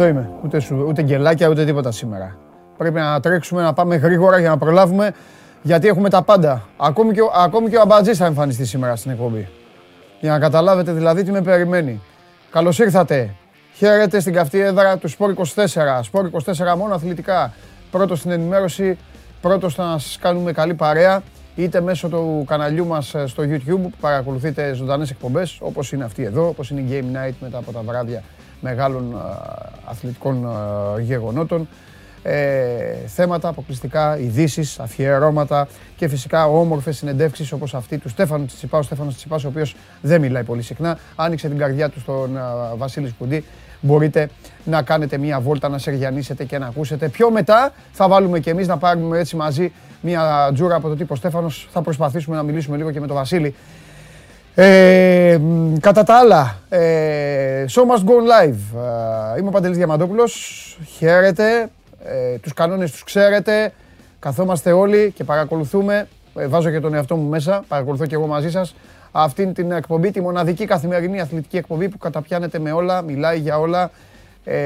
Εδώ είμαι. Ούτε, σου, ούτε γκελάκια, ούτε τίποτα σήμερα. Πρέπει να τρέξουμε, να πάμε γρήγορα για να προλάβουμε, γιατί έχουμε τα πάντα. Ακόμη και, ο- ακόμη και ο Αμπατζής θα εμφανιστεί σήμερα στην εκπομπή. Για να καταλάβετε δηλαδή τι με περιμένει. Καλώς ήρθατε. Χαίρετε στην καυτή έδρα του Σπόρ 24. Σπόρ 24 μόνο αθλητικά. Πρώτο στην ενημέρωση, πρώτο να σας κάνουμε καλή παρέα. Είτε μέσω του καναλιού μας ε, στο YouTube που παρακολουθείτε ζωντανές εκπομπές όπως είναι αυτή εδώ, όπως είναι η Game Night μετά από τα βράδια μεγάλων ε, αθλητικών ε, γεγονότων. Ε, θέματα αποκλειστικά, ειδήσεις, αφιερώματα και φυσικά όμορφες συνεντεύξεις όπως αυτή του Στέφανου Τσιτσιπά. Ο Στέφανος Τσιτσιπάς, ο οποίος δεν μιλάει πολύ συχνά, άνοιξε την καρδιά του στον α, Βασίλης Σκουντή. Μπορείτε να κάνετε μία βόλτα, να σεργιανίσετε και να ακούσετε. Πιο μετά θα βάλουμε και εμείς να πάρουμε έτσι μαζί μία τζούρα από το τύπο Στέφανος. Θα προσπαθήσουμε να μιλήσουμε λίγο και με τον Βασίλη. Ε, μ, κατά τα άλλα, ε, show must go live. Ε, είμαι ο Παντελής Διαμαντόπουλος. Χαίρετε. Ε, τους κανόνες τους ξέρετε. Καθόμαστε όλοι και παρακολουθούμε. Ε, βάζω και τον εαυτό μου μέσα. Παρακολουθώ και εγώ μαζί σας. Αυτήν την εκπομπή, τη μοναδική καθημερινή αθλητική εκπομπή που καταπιάνεται με όλα, μιλάει για όλα, ε,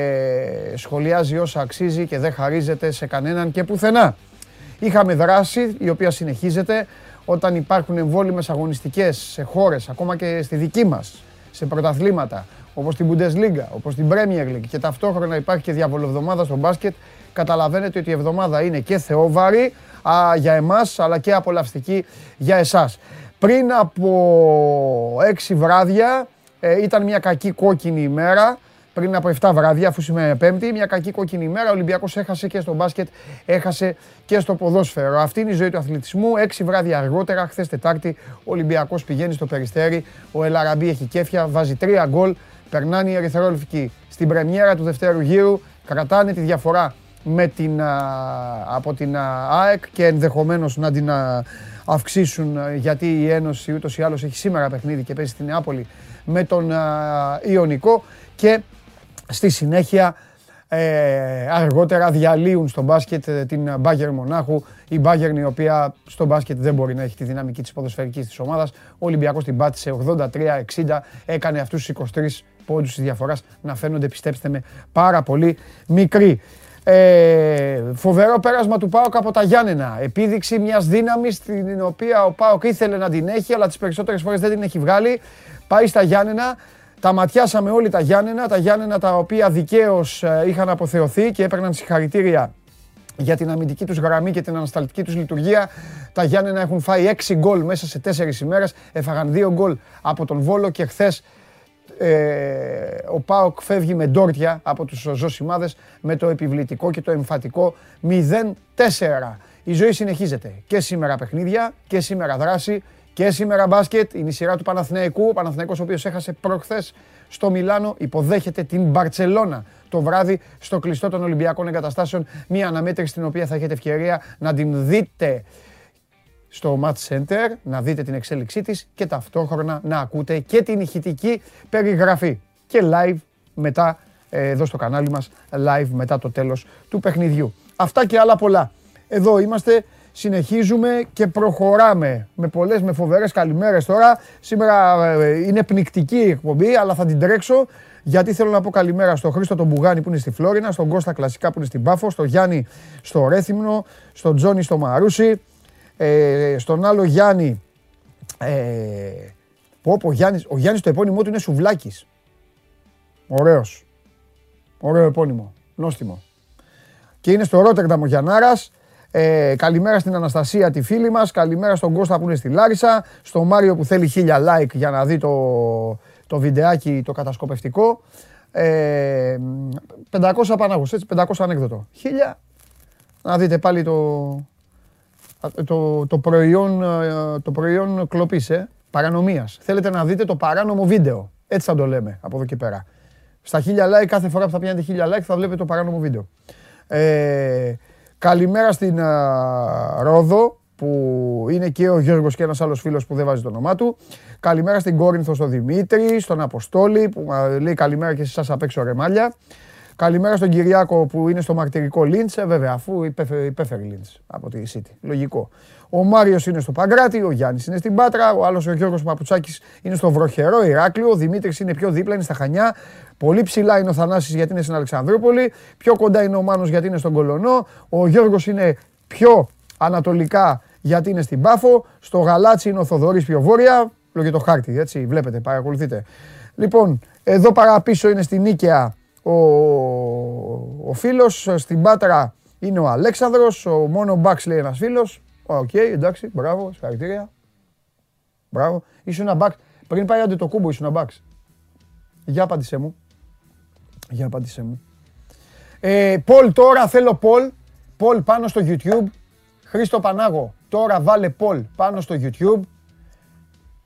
σχολιάζει όσα αξίζει και δεν χαρίζεται σε κανέναν και πουθενά. Είχαμε δράση η οποία συνεχίζεται όταν υπάρχουν εμβόλυμες αγωνιστικές σε χώρες, ακόμα και στη δική μας, σε πρωταθλήματα, όπως την Bundesliga, όπως την Premier League και ταυτόχρονα υπάρχει και διαβολοβδομάδα στο μπάσκετ, καταλαβαίνετε ότι η εβδομάδα είναι και θεόβαρη α, για εμάς, αλλά και απολαυστική για εσάς. Πριν από έξι βράδια ε, ήταν μια κακή κόκκινη ημέρα, πριν από 7 βράδια, αφού σήμερα Πέμπτη, μια κακή κόκκινη ημέρα. Ο Ολυμπιακός έχασε και στο μπάσκετ, έχασε και στο ποδόσφαιρο. Αυτή είναι η ζωή του αθλητισμού. Έξι βράδια αργότερα, χθες Τετάρτη, ο Ολυμπιακός πηγαίνει στο περιστέρι. Ο Ελαραμπή έχει κέφια, βάζει τρία γκολ. Περνάνε οι ερυθρόλευκοι στην πρεμιέρα του δευτέρου γύρου. Κρατάνε τη διαφορά με την, α, από την α, ΑΕΚ και ενδεχομένως να την α, αυξήσουν α, γιατί η Ένωση ούτως ή άλλως έχει σήμερα παιχνίδι και παίζει στην Νεάπολη με τον α, Ιωνικό και στη συνέχεια ε, αργότερα διαλύουν στο μπάσκετ ε, την Bayern Μονάχου. Η Bayern η οποία στο μπάσκετ δεν μπορεί να έχει τη δυναμική της ποδοσφαιρικής της ομάδας. Ο Ολυμπιακός την πάτησε 83-60, έκανε αυτούς τους 23 πόντους της διαφοράς να φαίνονται, πιστέψτε με, πάρα πολύ μικροί. Ε, φοβερό πέρασμα του ΠΑΟΚ από τα Γιάννενα. Επίδειξη μιας δύναμης την οποία ο ΠΑΟΚ ήθελε να την έχει, αλλά τις περισσότερες φορές δεν την έχει βγάλει. Πάει στα Γιάννενα, τα ματιάσαμε όλοι τα Γιάννενα, τα Γιάννενα τα οποία δικαίως ε, είχαν αποθεωθεί και έπαιρναν συγχαρητήρια για την αμυντική τους γραμμή και την ανασταλτική τους λειτουργία. Τα Γιάννενα έχουν φάει 6 γκολ μέσα σε 4 ημέρες, έφαγαν 2 γκολ από τον Βόλο και χθες ο Πάοκ φεύγει με ντόρτια από τους ζωσιμάδες με το επιβλητικό και το εμφατικό 0-4. Η ζωή συνεχίζεται. Και σήμερα παιχνίδια και σήμερα δράση και σήμερα μπάσκετ. Είναι η σειρά του Παναθηναϊκού. Ο Παναθηναϊκός ο οποίος έχασε προχθές στο Μιλάνο υποδέχεται την Μπαρτσελώνα το βράδυ στο κλειστό των Ολυμπιακών Εγκαταστάσεων. Μια αναμέτρηση στην οποία θα έχετε ευκαιρία να την δείτε στο Match Center, να δείτε την εξέλιξή της και ταυτόχρονα να ακούτε και την ηχητική περιγραφή. Και live μετά, ε, εδώ στο κανάλι μας, live μετά το τέλος του παιχνιδιού. Αυτά και άλλα πολλά. Εδώ είμαστε, συνεχίζουμε και προχωράμε με πολλές, με φοβερές καλημέρες τώρα. Σήμερα ε, είναι πνικτική η εκπομπή, αλλά θα την τρέξω γιατί θέλω να πω καλημέρα στον Χρήστο τον Μπουγάνη που είναι στη Φλόρινα, στον Κώστα Κλασικά που είναι στην Πάφο, στον Γιάννη στο Ρέθυμνο, στον Τζόνι στο Μαρούσι, ε, στον άλλο Γιάννη. Ε, πω, πω, Γιάννης, ο Γιάννης το επώνυμό του είναι Σουβλάκης. Ωραίος. Ωραίο επώνυμο. Νόστιμο. Και είναι στο Ρότερνταμ ο Γιαννάρας. Ε, καλημέρα στην Αναστασία τη φίλη μας. Καλημέρα στον Κώστα που είναι στη Λάρισα. Στον Μάριο που θέλει χίλια like για να δει το, το βιντεάκι το κατασκοπευτικό. Ε, 500 πανάγους, έτσι, 500 ανέκδοτο. Χίλια. Να δείτε πάλι το, το, το προϊόν, ε, το προϊόν κλοπής, ε, παρανομίας. Θέλετε να δείτε το παράνομο βίντεο. Έτσι θα το λέμε από εδώ και πέρα. Στα χίλια like, κάθε φορά που θα πιάνετε χίλια like θα βλέπετε το παράνομο βίντεο. Ε, καλημέρα στην α, Ρόδο που είναι και ο Γιώργος και ένας άλλος φίλος που δεν βάζει το όνομά του. Καλημέρα στην Κόρινθο στον Δημήτρη, στον Αποστόλη που μα λέει καλημέρα και σε εσάς απ' έξω ρεμάλια. Καλημέρα στον Κυριάκο που είναι στο μαρτυρικό Λίντσε, βέβαια, αφού υπέφερε Λίντσε από τη City. Λογικό. Ο Μάριος είναι στο Παγκράτη, ο Γιάννης είναι στην Πάτρα, ο άλλος ο Γιώργος Παπουτσάκης είναι στο βροχερό Ηράκλειο, ο Δημήτρης είναι πιο δίπλα, είναι στα Χανιά. Πολύ ψηλά είναι ο Θανάσης γιατί είναι στην Αλεξανδρούπολη, πιο κοντά είναι ο Μάνος γιατί είναι στον Κολωνό, ο Γιώργος είναι πιο ανατολικά γιατί είναι στην Πάφο, στο Γαλάτσι είναι ο Θοδωρής πιο βόρεια, λόγω το χάρτη, έτσι, βλέπετε, παρακολουθείτε. Λοιπόν, εδώ παραπίσω είναι στην Νίκαια ο, ο φίλος, στην Πάτρα είναι ο Αλέξανδρος, ο μόνο Μπαξ λέει ένας φίλος. OK, okay, εντάξει, μπράβο, συγχαρητήρια. Μπράβο. Ήσουν ένα Μπαξ. Πριν πάει άντε το κούμπο, ήσουν ένα Μπαξ. Για απάντησέ μου. Για απάντησέ μου. Ε, Πολ τώρα, θέλω Πολ. Πολ πάνω στο YouTube. Χρήστο Πανάγο, τώρα βάλε Πολ πάνω στο YouTube.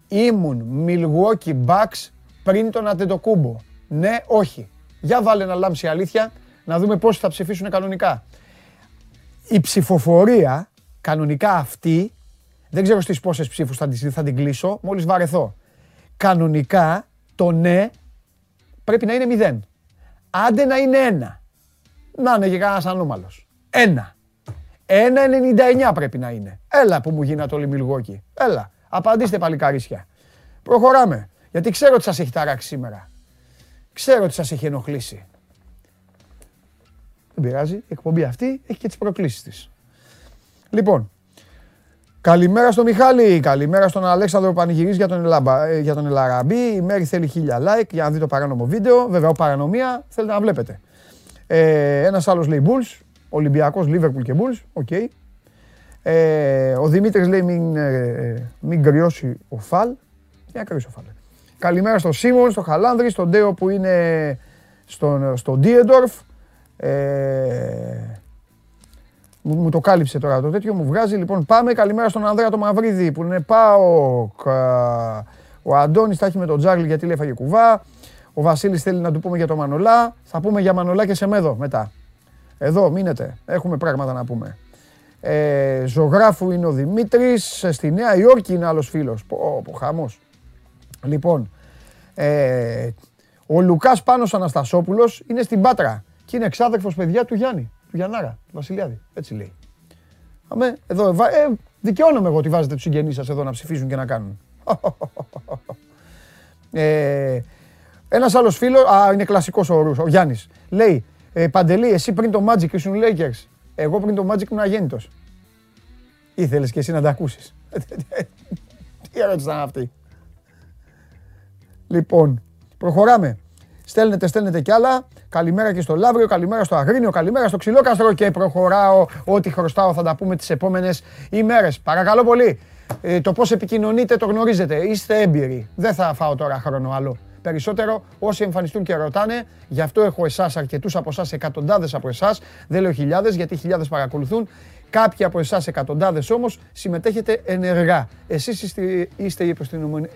Ήμουν Milwaukee Bucks πριν τον Αντετοκούμπο. Ναι, όχι. Για βάλε να λάμψει αλήθεια, να δούμε πόσοι θα ψηφίσουν κανονικά. Η ψηφοφορία, κανονικά αυτή, δεν ξέρω στις πόσες ψήφους θα, θα την κλείσω, μόλις βαρεθώ. Κανονικά, το ναι πρέπει να είναι μηδέν. Άντε να είναι ένα. Να είναι και κανένας ανώμαλος. Ένα. Ένα 99 πρέπει να είναι. Έλα που μου γίνατε όλοι Μιλγόκι. Έλα. Απαντήστε παλικαρίσια. Προχωράμε. Γιατί ξέρω ότι σας έχει ταράξει σήμερα. Ξέρω ότι σας έχει ενοχλήσει. Δεν πειράζει. Η εκπομπή αυτή έχει και τις προκλήσεις της. Λοιπόν, καλημέρα στον Μιχάλη, καλημέρα στον Αλέξανδρο Πανηγυρής για τον, Ελαμπα, ε, για τον Ελ Αραμπί. Η Μέρη θέλει χίλια like για να δει το παράνομο βίντεο. Βέβαια, παρανομία θέλετε να βλέπετε. Ε, ένας άλλος λέει Bulls, Ολυμπιακός, Λίβερπουλ και Bulls. OK. Ε, ο Δημήτρης λέει μην, ε, μην κρυώσει ο Φαλ. Για κρυώσει ο Φαλ. Καλημέρα στο Σίμον, στο Χαλάνδρη, στον Ντέο που είναι στον, στο Ντίεντορφ. Ε, μου, το κάλυψε τώρα το τέτοιο, μου βγάζει. Λοιπόν, πάμε. Καλημέρα στον Ανδρέα το Μαυρίδη που είναι πάω. Ο Αντώνης τα έχει με τον Τζάρλι γιατί λέει έφαγε κουβά. Ο Βασίλης θέλει να του πούμε για το Μανολά. Θα πούμε για Μανολά και σε μέδο μετά. Εδώ μείνετε. Έχουμε πράγματα να πούμε. Ε, ζωγράφου είναι ο Δημήτρης. Στη Νέα Υόρκη είναι άλλος φίλος. Πω, πω χαμός. Λοιπόν, ε, ο Λουκάς Πάνος Αναστασόπουλος είναι στην Πάτρα και είναι εξάδελφος παιδιά του Γιάννη, του Γιαννάρα, του Βασιλιάδη. Έτσι λέει. Αμέ, εδώ, ε, δικαιώνομαι εγώ ότι βάζετε τους συγγενείς σας εδώ να ψηφίζουν και να κάνουν. ε, Ένας άλλος φίλος, α, είναι κλασικός ο, ο Γιάννης. Λέει, ε, Παντελή, εσύ πριν το Magic ήσουν Lakers. Εγώ πριν το Magic ήμουν αγέννητο. Ήθελες και εσύ να τα ακούσεις. Τι ερώτηση ήταν αυτή; Λοιπόν, προχωράμε. Στέλνετε, στέλνετε κι άλλα. Καλημέρα και στο Λαύριο, καλημέρα στο Αγρίνιο, καλημέρα στο Ξυλόκαστρο και προχωράω. Ό,τι χρωστάω θα τα πούμε τις επόμενες ημέρες. Παρακαλώ πολύ. Ε, το πώς επικοινωνείτε το γνωρίζετε. Είστε έμπειροι. Δεν θα φάω τώρα χρόνο άλλο. Περισσότερο όσοι εμφανιστούν και ρωτάνε, γι' αυτό έχω εσάς, αρκετούς από εσάς, εκατοντάδες από εσάς. Δεν λέω χιλιάδες, γιατί χιλιάδες παρακολουθούν. Κάποιοι από εσάς, εκατοντάδες όμως, συμμετέχετε ενεργά. Εσείς είστε, είστε οι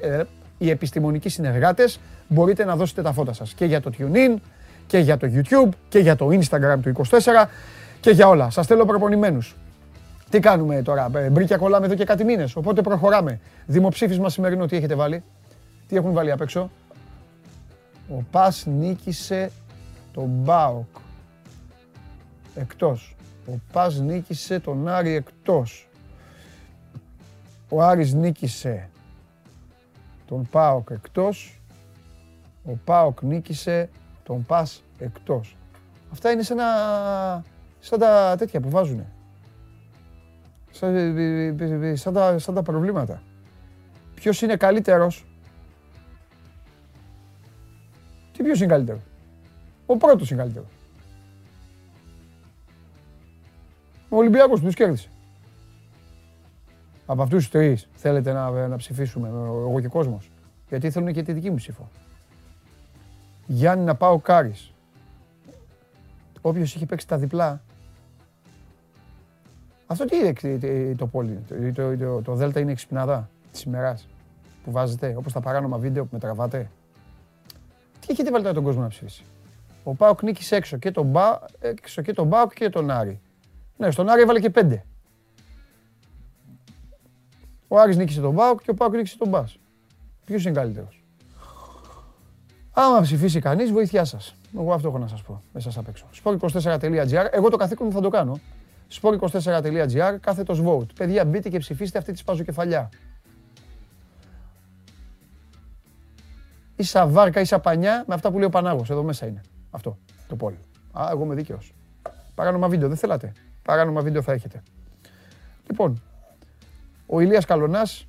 ε, οι επιστημονικοί συνεργάτες μπορείτε να δώσετε τα φώτα σας και για το TuneIn και για το YouTube και για το Instagram του 24 και για όλα. Σας θέλω προπονημένους. Τι κάνουμε τώρα, ε, μπρίκια κολλάμε εδώ και κάτι μήνες, οπότε προχωράμε. Δημοψήφισμα σημερινό, τι έχετε βάλει, τι έχουν βάλει απ' έξω; Ο Πας νίκησε τον Μπάοκ. Εκτός. Ο Πας νίκησε τον Άρη εκτός. Ο Άρης νίκησε τον ΠΑΟΚ εκτός, ο ΠΑΟΚ νίκησε τον ΠΑΣ εκτός. Αυτά είναι σαν, σαν τα τέτοια που βάζουνε. Σαν, σαν, τα, σαν τα προβλήματα. Ποιος είναι καλύτερος; Τι ποιος είναι καλύτερος; Ο πρώτος είναι καλύτερος. Ο Ολυμπιακός που τους κέρδισε. Από αυτούς τους τρεις θέλετε να, να ψηφίσουμε, εγώ και κόσμος. Γιατί θέλουν και τη δική μου ψήφο. Γιάννη να πάω Κάρις. Όποιος έχει παίξει τα διπλά. Αυτό τι είναι το πόλι, το, το, το, το Δέλτα είναι εξυπνάδα της ημέρας που βάζετε, όπως τα παράνομα βίντεο που με τραβάτε. Τι έχετε βάλει τον κόσμο να ψηφίσει; Ο Πάοκ νίκησε έξω και τον, Μπα, έξω και τον Πάοκ και τον Άρη. Ναι, στον Άρη έβαλε και πέντε. Ο Άρης νίκησε τον Πάοκ και ο Πάοκ νίκησε τον Μπάς. Ποιος είναι καλύτερος; Άμα ψηφίσει κανείς, βοήθειά σας. Εγώ αυτό έχω να σας πω. Μέσα σας απ' έξω. Sport24.gr. Εγώ το καθήκον μου θα το κάνω. Sport24.gr. Κάθετος vote. Παιδιά, μπείτε και ψηφίστε αυτή τη σπαζοκεφαλιά. Ίσα βάρκα, ίσα πανιά με αυτά που λέει ο Πανάγος. Εδώ μέσα είναι. Αυτό το πόλ. Α, εγώ είμαι δίκαιος. Παράνομα βίντεο, δεν θέλατε. Παράνομα βίντεο θα έχετε. Λοιπόν, ο Ηλίας Καλονάς,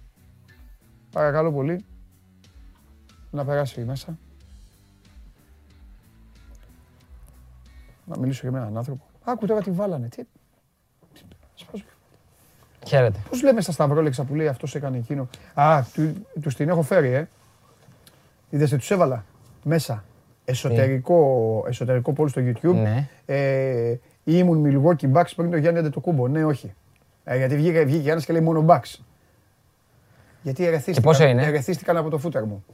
παρακαλώ πολύ, να περάσει μέσα. Να μιλήσω για έναν άνθρωπο. Άκου τώρα τι βάλανε. Τι... Χαίρετε. Πώς λέμε στα σταυρόλεξα που λέει αυτός έκανε εκείνο. Α, του, τους την έχω φέρει, ε. Είδες, τους έβαλα μέσα. Εσωτερικό, εσωτερικό πόλο στο YouTube. Ναι. Ε, ήμουν Milwaukee Bucks πριν το Γιάννη Αντετοκούμπο. Ναι, όχι. Ε, γιατί βγήκε, βγήκε ένας και λέει μόνο Bucks. Γιατί ερεθίστηκαν, πόσο είναι; ερεθίστηκαν από το φούτερ μου.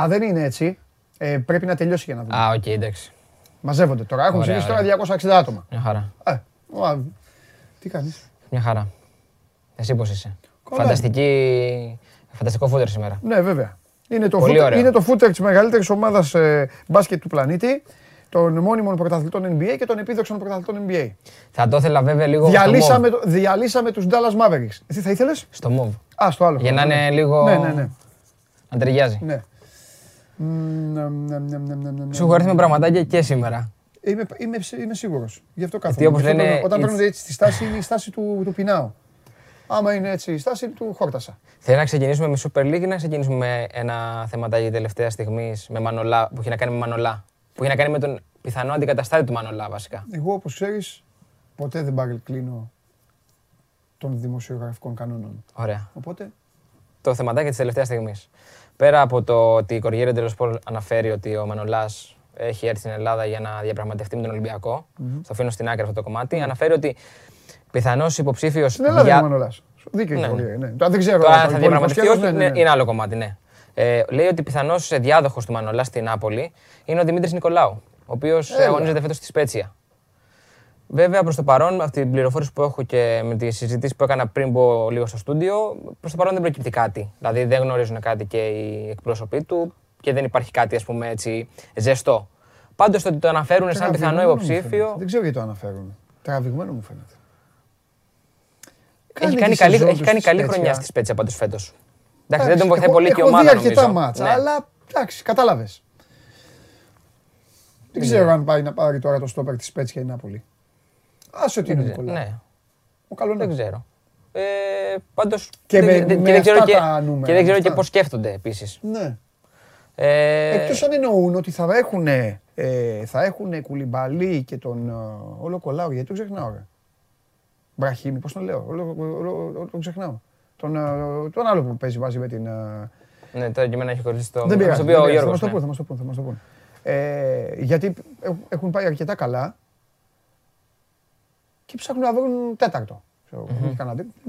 Α, δεν είναι έτσι. Ε, πρέπει να τελειώσει για να δούμε. Α, οκ, εντάξει. Μαζεύονται τώρα. Έχουν Ωραία, ψηφίσει τώρα 260 άτομα. Μια χαρά. Ε, α, τι κάνεις; Μια χαρά. Εσύ πώς είσαι; Καλά. Φανταστική... Φανταστικό φούτερ σήμερα. Ναι, βέβαια. Είναι το, Πολύ φούτερ, ωραίο. είναι το φούτερ της μεγαλύτερης ομάδας ε, μπάσκετ του πλανήτη, των μόνιμων πρωταθλητών NBA και των επίδοξων πρωταθλητών NBA. Θα το ήθελα βέβαια λίγο στο Διαλύσαμε, μωβ. το, διαλύσαμε τους Dallas Mavericks. Τι θα ήθελες; Στο μωβ. Α, στο άλλο. Για να Ναι. είναι λίγο... Ναι, ναι, ναι. Να ταιριάζει. ναι. Σου έχω έρθει με πραγματάκια και σήμερα. Είμαι, είμαι, είμαι σίγουρος. Γι' αυτό κάθομαι. Γιατί όπως Γι' αυτό λένε, παίρνω- Όταν it's- παίρνω έτσι τη στάση, είναι η στάση του, του πεινάω. Άμα είναι έτσι η στάση του χόρτασα. Θέλω να ξεκινήσουμε με Super League ή να ξεκινήσουμε με ένα θεματάκι τελευταία στιγμής με Μανολά, που έχει να κάνει με Μανολά; Που έχει να κάνει με τον πιθανό αντικαταστάτη του Μανολά βασικά. Εγώ, όπως ξέρεις, ποτέ δεν παρεκκλίνω των δημοσιογραφικών κανόνων. Ωραία. Οπότε, Το θεματάκι της τελευταίας στιγμής. Πέρα από το ότι η Κοριέρα Ντελοσπορ αναφέρει ότι ο Μανολάς έχει έρθει στην Ελλάδα για να διαπραγματευτεί με τον Ολυμπιακό. Το αφήνω στην άκρη αυτό το κομμάτι. Αναφέρει ότι πιθανό υποψήφιος. στην Ελλάδα είναι ο Μανολάς. Δίκιο Ναι, έχει ναι. ναι. ναι. Τώρα δεν ξέρω. Το αν αν το θα υπόλοιπο διαπραγματευτεί σκέλος, όχι ναι, ναι, είναι- ναι. είναι άλλο κομμάτι, ναι. Ε, λέει ότι πιθανό διάδοχος του Μανολά στην Νάπολη είναι ο Δημήτρης Νικολάου, ο οποίος Έλα. αγωνίζεται φέτος στη Σπέτσια. Βέβαια, προς το παρόν, αυτή την πληροφόρηση που έχω και με τις συζητήσεις που έκανα πριν μπω λίγο στο στούντιο, προς το παρόν δεν προκύπτει κάτι. Δηλαδή, δεν γνωρίζουν κάτι και οι εκπρόσωποι του και δεν υπάρχει κάτι, ας πούμε, έτσι ζεστό. Πάντως, το ότι το αναφέρουν σαν πιθανό Τραβηγμένο μου υποψήφιο. φαίνεται. Δεν ξέρω γιατί το αναφέρουν. Τραβηγμένο μου φαίνεται. Έχει Κάνει κάνει τη καλή, σεζόν έχει του κάνει στη καλή Σπέτσια. χρονιά στη Σπέτσια πάντω φέτος. Εντάξει, δεν Εντάξει, τον βοηθάει έχω- πολύ και η έχω ομάδα. δει αρκετά νομίζω. μάτσα, Ναι. αλλά εντάξει, κατάλαβες. Δεν ξέρω αν πάει να πάρει τώρα το στόπερ της Σπέτσια η Νάπολη. Άσε ότι είναι ο Δεν ξέρω. Νικολάου. Ναι. Ο καλός Δεν ξέρω. Ε, πάντως, Και δεν- με- δεν- με δεν ξέρω αυτά και, τα νούμερα, και δεν ξέρω με και αυτά. πώς σκέφτονται επίσης. Ναι. Ε, Εκτός αν εννοούν ότι θα έχουν, ε, θα έχουν κουλιμπαλί και τον ε, όλο κολλάω, γιατί τον ξεχνάω ρε. Μπραχίμι, πώς τον λέω, όλο, όλο, όλο τον ξεχνάω. Τον, ε, τον άλλο που παίζει μαζί με την... ε, ναι, τώρα και εμένα έχει κολλήσει το... Δεν θα πειράζει, στο πει δεν ο πειράζει, θα Γιώργος, μας το ναι. πούν, θα μας το πούν, θα μας το πούν. Ε, γιατί έχουν- έχουν πάει αρκετά καλά και ψάχνουν να βρουν τέταρτο. Ξέρω, έχει κανένα τέταρτο.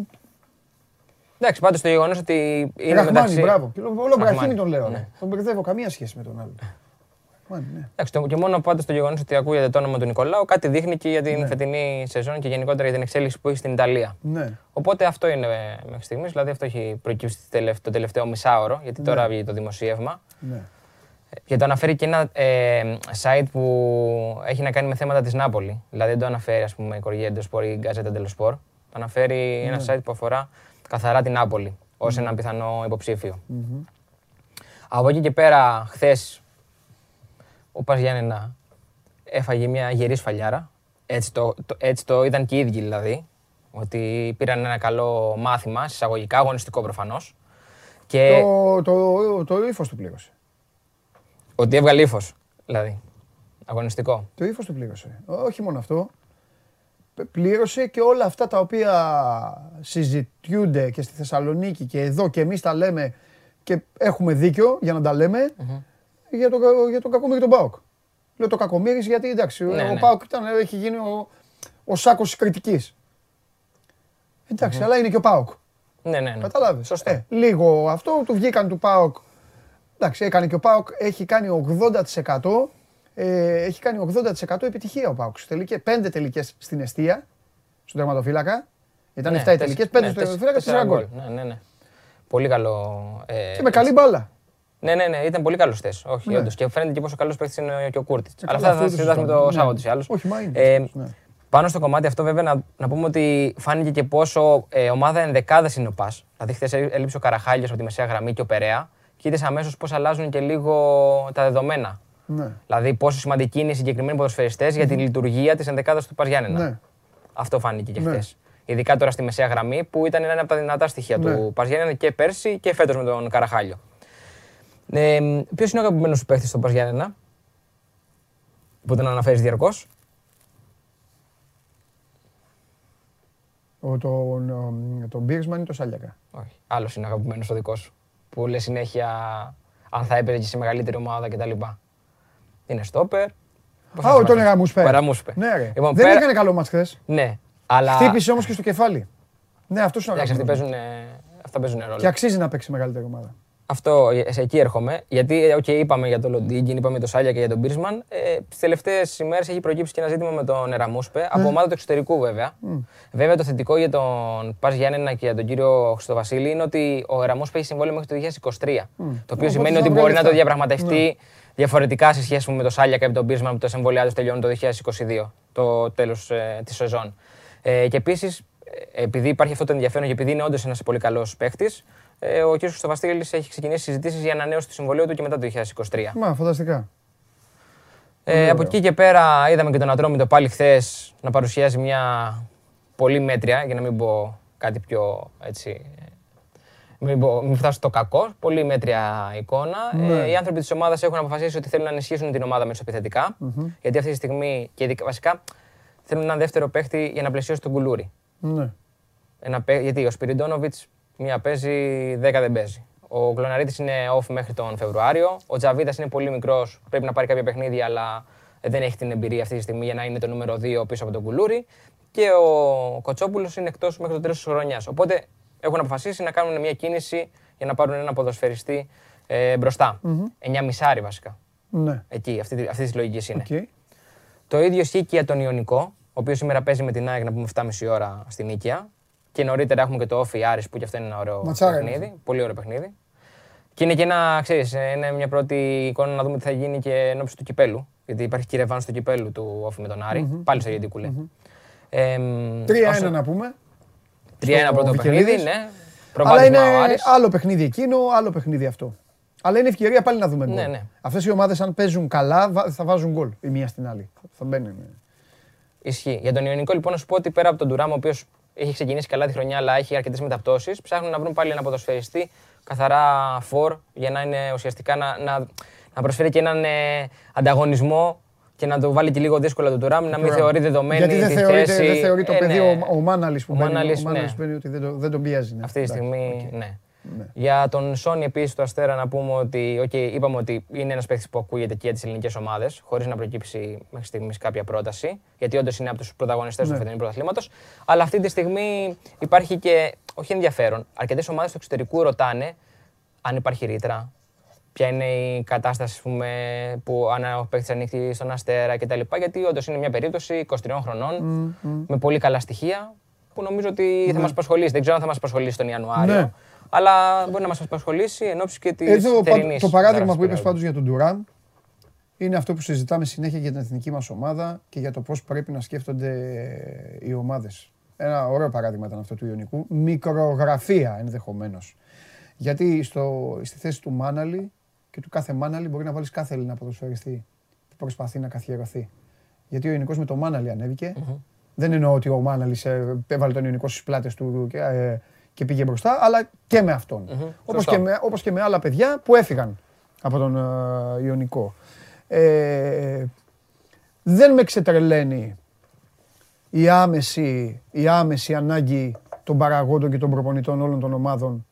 Εντάξει, πάντως το γεγονός ότι είναι Ραχμάνι, μεταξύ... μπράβο. Και Όλο Ραχμάνι, Μπραχίμι τον λέω. ναι. ρε. Τον μπερδεύω, καμία σχέση με τον άλλο. Ραχμάνι, ναι. Εντάξει, το- και μόνο πάντως το γεγονός ότι ακούγεται το όνομα του Νικολάου κάτι δείχνει και για την φετινή σεζόν και γενικότερα για την εξέλιξη που έχει στην Ιταλία. Ναι. Οπότε αυτό είναι ε, μέχρι στιγμής, δηλαδή αυτό έχει προκύψει τη τελευ- το τελευταίο μισάωρο, γιατί τώρα βγήκε το δημοσίευμα. ναι. Και το αναφέρει και ένα ε, site που έχει να κάνει με θέματα της Νάπολη. Δηλαδή δεν το αναφέρει, ας πούμε, η Corriere dello Sport ή η Gazzetta dello Sport. Το αναφέρει ένα site που αφορά καθαρά την Νάπολη ως ένα πιθανό υποψήφιο. Από εκεί και πέρα, χθες, ο Πας Γιάννενα έφαγε μια γερή σφαλιάρα. Έτσι το, το, έτσι το ήταν και οι ίδιοι δηλαδή. Ότι πήραν ένα καλό μάθημα, συσσαγωγικά, αγωνιστικό προφανώς. Και Το, το, το ύφος του πλήρωσε. Ότι έβγαλε ύφος. Δηλαδή. Αγωνιστικό. Το ύφος του πλήρωσε. Όχι μόνο αυτό. Π- Πλήρωσε και όλα αυτά τα οποία συζητιούνται και στη Θεσσαλονίκη και εδώ και εμείς τα λέμε και έχουμε δίκιο για να τα λέμε για τον, κα- για τον Κακομύρη τον Πάοκ. Λέω το Κακομύρης γιατί εντάξει, ο- Ναι, ο ναι. Πάοκ ήταν, έχει γίνει ο, ο σάκος της κριτικής. Εντάξει, αλλά είναι και ο Πάοκ. Ναι, ναι. ναι. Καταλάβες. Σωστό. Ε, λίγο αυτό, του βγήκαν του ΠΑΟΚ. Εντάξει, έκανε και ο ΠΑΟΚ, έχει κάνει 80%, ε, έχει κάνει 80% επιτυχία ο ΠΑΟΚ. Στις τελικές, πέντε τελικές στην αιστεία, στον τερματοφύλακα. Ήταν Ναι, 7 οι τέσσερα- τελικές, πέντε ναι, στον τέσσερα- τερματοφύλακα, 4 τέσσερα γκολ. Ναι, ναι, ναι. Πολύ καλό. ε, Και με καλή μπάλα. Ναι, ναι, ναι, ήταν πολύ καλός χθε. Όχι, Ναι. όντως. Και φαίνεται και πόσο καλός παίχτης είναι και ο Κούρτη. Ε, Αλλά καλά, αυτά θα αυτό το συζητήσουμε συζητάμε. το Ναι. Σάββατος ή άλλως. Όχι, μα είναι. Ε, ναι. Πάνω στο κομμάτι αυτό, βέβαια, να, να πούμε ότι φάνηκε και πόσο ε, ομάδα ενδεκάδα είναι ο Πας. Δηλαδή, χθες έλειψε ο Καραχάλιος από τη μεσαία γραμμή και ο Περέα. Και είδε αμέσως πώς αλλάζουν και λίγο τα δεδομένα. Ναι. Δηλαδή, πόσο σημαντικοί είναι οι συγκεκριμένοι ποδοσφαιριστές για τη λειτουργία της ενδεκάδας του Πα Γιάννενα. Ναι. Αυτό φάνηκε και Ναι. χθες. Ειδικά τώρα στη μεσαία γραμμή που ήταν ένα από τα δυνατά στοιχεία Ναι. του Πα Γιάννενα και πέρσι και φέτος με τον Καραχάλιο. Ε, Ποιος είναι ο αγαπημένος σου παίχτης στον Πα Γιάννενα, που τον αναφέρεις διαρκώς. Ο, τον, ο, τον Μπίρσμαν ή το Σάλιακα; Όχι. Άλλος είναι αγαπημένος ο δικός σου. Που λες συνέχεια αν θα έπαιζε και σε μεγαλύτερη ομάδα κτλ. Είναι στόπερ. Πώς θα Α, ο θυμάσαι. τον Ραμούσπε. Ο Ραμούσπε. Ναι, ρε. Λοιπόν, Δεν πέρα- έκανε καλό ματς χθες. Ναι, αλλά. Χτύπησε όμως και στο κεφάλι. Ναι, αυτός είναι ο Εντάξει, αυτοί αγαπημένος. παίζουν, ε, αυτά παίζουν ρόλο. Και αξίζει να παίξει μεγαλύτερη ομάδα. Αυτό, ε, σε εκεί έρχομαι. Γιατί, ε, οκ, είπαμε για τον Λοντίγκιν, είπαμε για τον Σάλια και για τον Μπίρσμαν. Ε, Τις τελευταίες ημέρες έχει προκύψει και ένα ζήτημα με τον Εραμούσπε, από ομάδα του εξωτερικού βέβαια. Βέβαια, το θετικό για τον Πας Γιάννενα και για τον κύριο Χριστοβασίλη είναι ότι ο Εραμούσπε έχει συμβόλαιο μέχρι το 2023. Το οποίο Οπότε σημαίνει θα ότι βγάλει μπορεί να το λεφτά. διαπραγματευτεί διαφορετικά σε σχέση με τον Σάλια και με τον Μπίρσμαν που τα συμβόλαιά τους τελειώνουν το 2022, το τέλος ε, της σεζόν. Ε, και επίσης, επειδή υπάρχει αυτό το ενδιαφέρον και επειδή είναι όντως ένας πολύ καλός παίχτη, ε, ο κ. Χρυστοβαστήλης έχει ξεκινήσει συζητήσεις για ανανέωση του συμβολίου του και μετά το 2023. Μα, φανταστικά. Ε, από εκεί και πέρα είδαμε και τον Ατρόμητο πάλι χθες να παρουσιάζει μια πολύ μέτρια, για να μην πω κάτι πιο έτσι. Μην, πω, μην φτάσω στο κακό, πολύ μέτρια εικόνα. Ε, οι άνθρωποι της ομάδας έχουν αποφασίσει ότι θέλουν να ενισχύσουν την ομάδα μεσοεπιθετικά. Γιατί αυτή τη στιγμή και ειδικά- βασικά θέλουν έναν δεύτερο παίχτη για να πλαισιώσει τον κουλούρι. Ναι. Ένα, παί- γιατί ο Σπυριντόνοβιτ μία παίζει, δέκα δεν παίζει. Ο Κλωναρίτη είναι off μέχρι τον Φεβρουάριο. Ο Τζαβίδας είναι πολύ μικρός, πρέπει να πάρει κάποια παιχνίδια, αλλά δεν έχει την εμπειρία αυτή τη στιγμή για να είναι το νούμερο 2 πίσω από τον Κουλούρι. Και ο Κοτσόπουλος είναι εκτός μέχρι το τέλος της χρονιάς. Οπότε έχουν αποφασίσει να κάνουν μια κίνηση για να πάρουν ένα ποδοσφαιριστή ε, μπροστά. 9 μισάρι βασικά. Ναι. Εκεί, αυτή, τη- αυτή της λογικής είναι. Οκ. Το ίδιο ισχύει και για τον Ιωνικό, ο οποίος σήμερα παίζει με την ΑΕΚ να πούμε 7,5 ώρα στην Νίκαια. Και νωρίτερα έχουμε και το Όφι Άρης που και αυτό είναι ένα ωραίο Ματσάρα είναι παιχνίδι. Πολύ ωραίο παιχνίδι. Και είναι και ένα, ξέρεις, είναι μια πρώτη εικόνα να δούμε τι θα γίνει και εν ώψη του κυπέλου. Γιατί υπάρχει και ρεβάν στο κυπέλου του Όφι με τον αρη πάλι στο Γεντικούλε. Εμ, 3-1 όσο- να πούμε. 3-1 στο πρώτο Βικελίδης. παιχνίδι, ναι. Αλλά Προβάδισμα είναι ο Άρης. άλλο παιχνίδι εκείνο, άλλο παιχνίδι αυτό. Αλλά είναι ευκαιρία πάλι να δούμε γκολ. Ναι, ναι. Αυτές οι ομάδες αν παίζουν καλά βα- θα βάζουν γκολ η μία στην άλλη. Θα- Θα μπαίνουν. Ισχύει. Για τον Ιωνικό, λοιπόν, να σου πω ότι πέρα από τον Τουράμ, ο οποίος έχει ξεκινήσει καλά τη χρονιά, αλλά έχει αρκετές μεταπτώσεις, ψάχνουν να βρουν πάλι ένα ποδοσφαιριστή καθαρά φορ για να είναι ουσιαστικά να, να, να προσφέρει και έναν ε, ανταγωνισμό και να το βάλει και λίγο δύσκολα τον Τουράμ, να μην θεωρεί δεδομένη Γιατί δεν τη θεωρείται, θέση. δεν θεωρεί το Ε, παιδί ναι. ο, ο Μάναλης που Ο μπαίνει, Μάναλης, ο Μάναλης ναι. μπαίνει ότι δεν, το, δεν τον πιέζει. ναι. Αυτή τη Εντάξει, στιγμή, οκ. ναι. Για τον Σόνι επίσης του Αστέρα να πούμε ότι okay, είπαμε ότι είναι ένας παίκτης που ακούγεται και για τις ελληνικές ομάδες, χωρίς να προκύψει μέχρι στιγμής κάποια πρόταση. Γιατί όντως είναι από τους πρωταγωνιστές Ναι. του φετινού πρωταθλήματος. Αλλά αυτή τη στιγμή υπάρχει και όχι ενδιαφέρον. Αρκετές ομάδες του εξωτερικού ρωτάνε αν υπάρχει ρήτρα, ποια είναι η κατάσταση ας πούμε, που αν ο παίκτης ανοίξει στον Αστέρα κτλ. Γιατί όντως είναι μια περίπτωση 23 χρονών με πολύ καλά στοιχεία που νομίζω ότι θα μας απασχολήσει. Δεν ξέρω αν θα μας απασχολήσει τον Ιανουάριο. Ναι. Αλλά μπορεί να μας απασχολήσει εν ώψη και της Εδώ πα- θερινής. το παράδειγμα που είπες πάντως για τον Τουράμ είναι αυτό που συζητάμε συνέχεια για την εθνική μας ομάδα και για το πώς πρέπει να σκέφτονται οι ομάδες. Ένα ωραίο παράδειγμα ήταν αυτό του Ιωνικού. Μικρογραφία ενδεχομένως. Γιατί στο, στη θέση του Μάναλη και του κάθε Μάναλη μπορεί να βάλεις κάθε Έλληνα ποδοσφαιριστή που προσπαθεί να καθιερωθεί. Γιατί ο Ιωνικός με το Μάναλη ανέβηκε. Δεν εννοώ ότι ο Μάναλης ε, έβαλε τον Ιωνικό στις πλάτες του και, ε, και πήγε μπροστά, αλλά και με αυτόν. Όπως, σωστό. και με, όπως και με άλλα παιδιά που έφυγαν από τον ε, Ιωνικό. Ε, δεν με ξετρελαίνει η άμεση, η άμεση ανάγκη των παραγόντων και των προπονητών όλων των ομάδων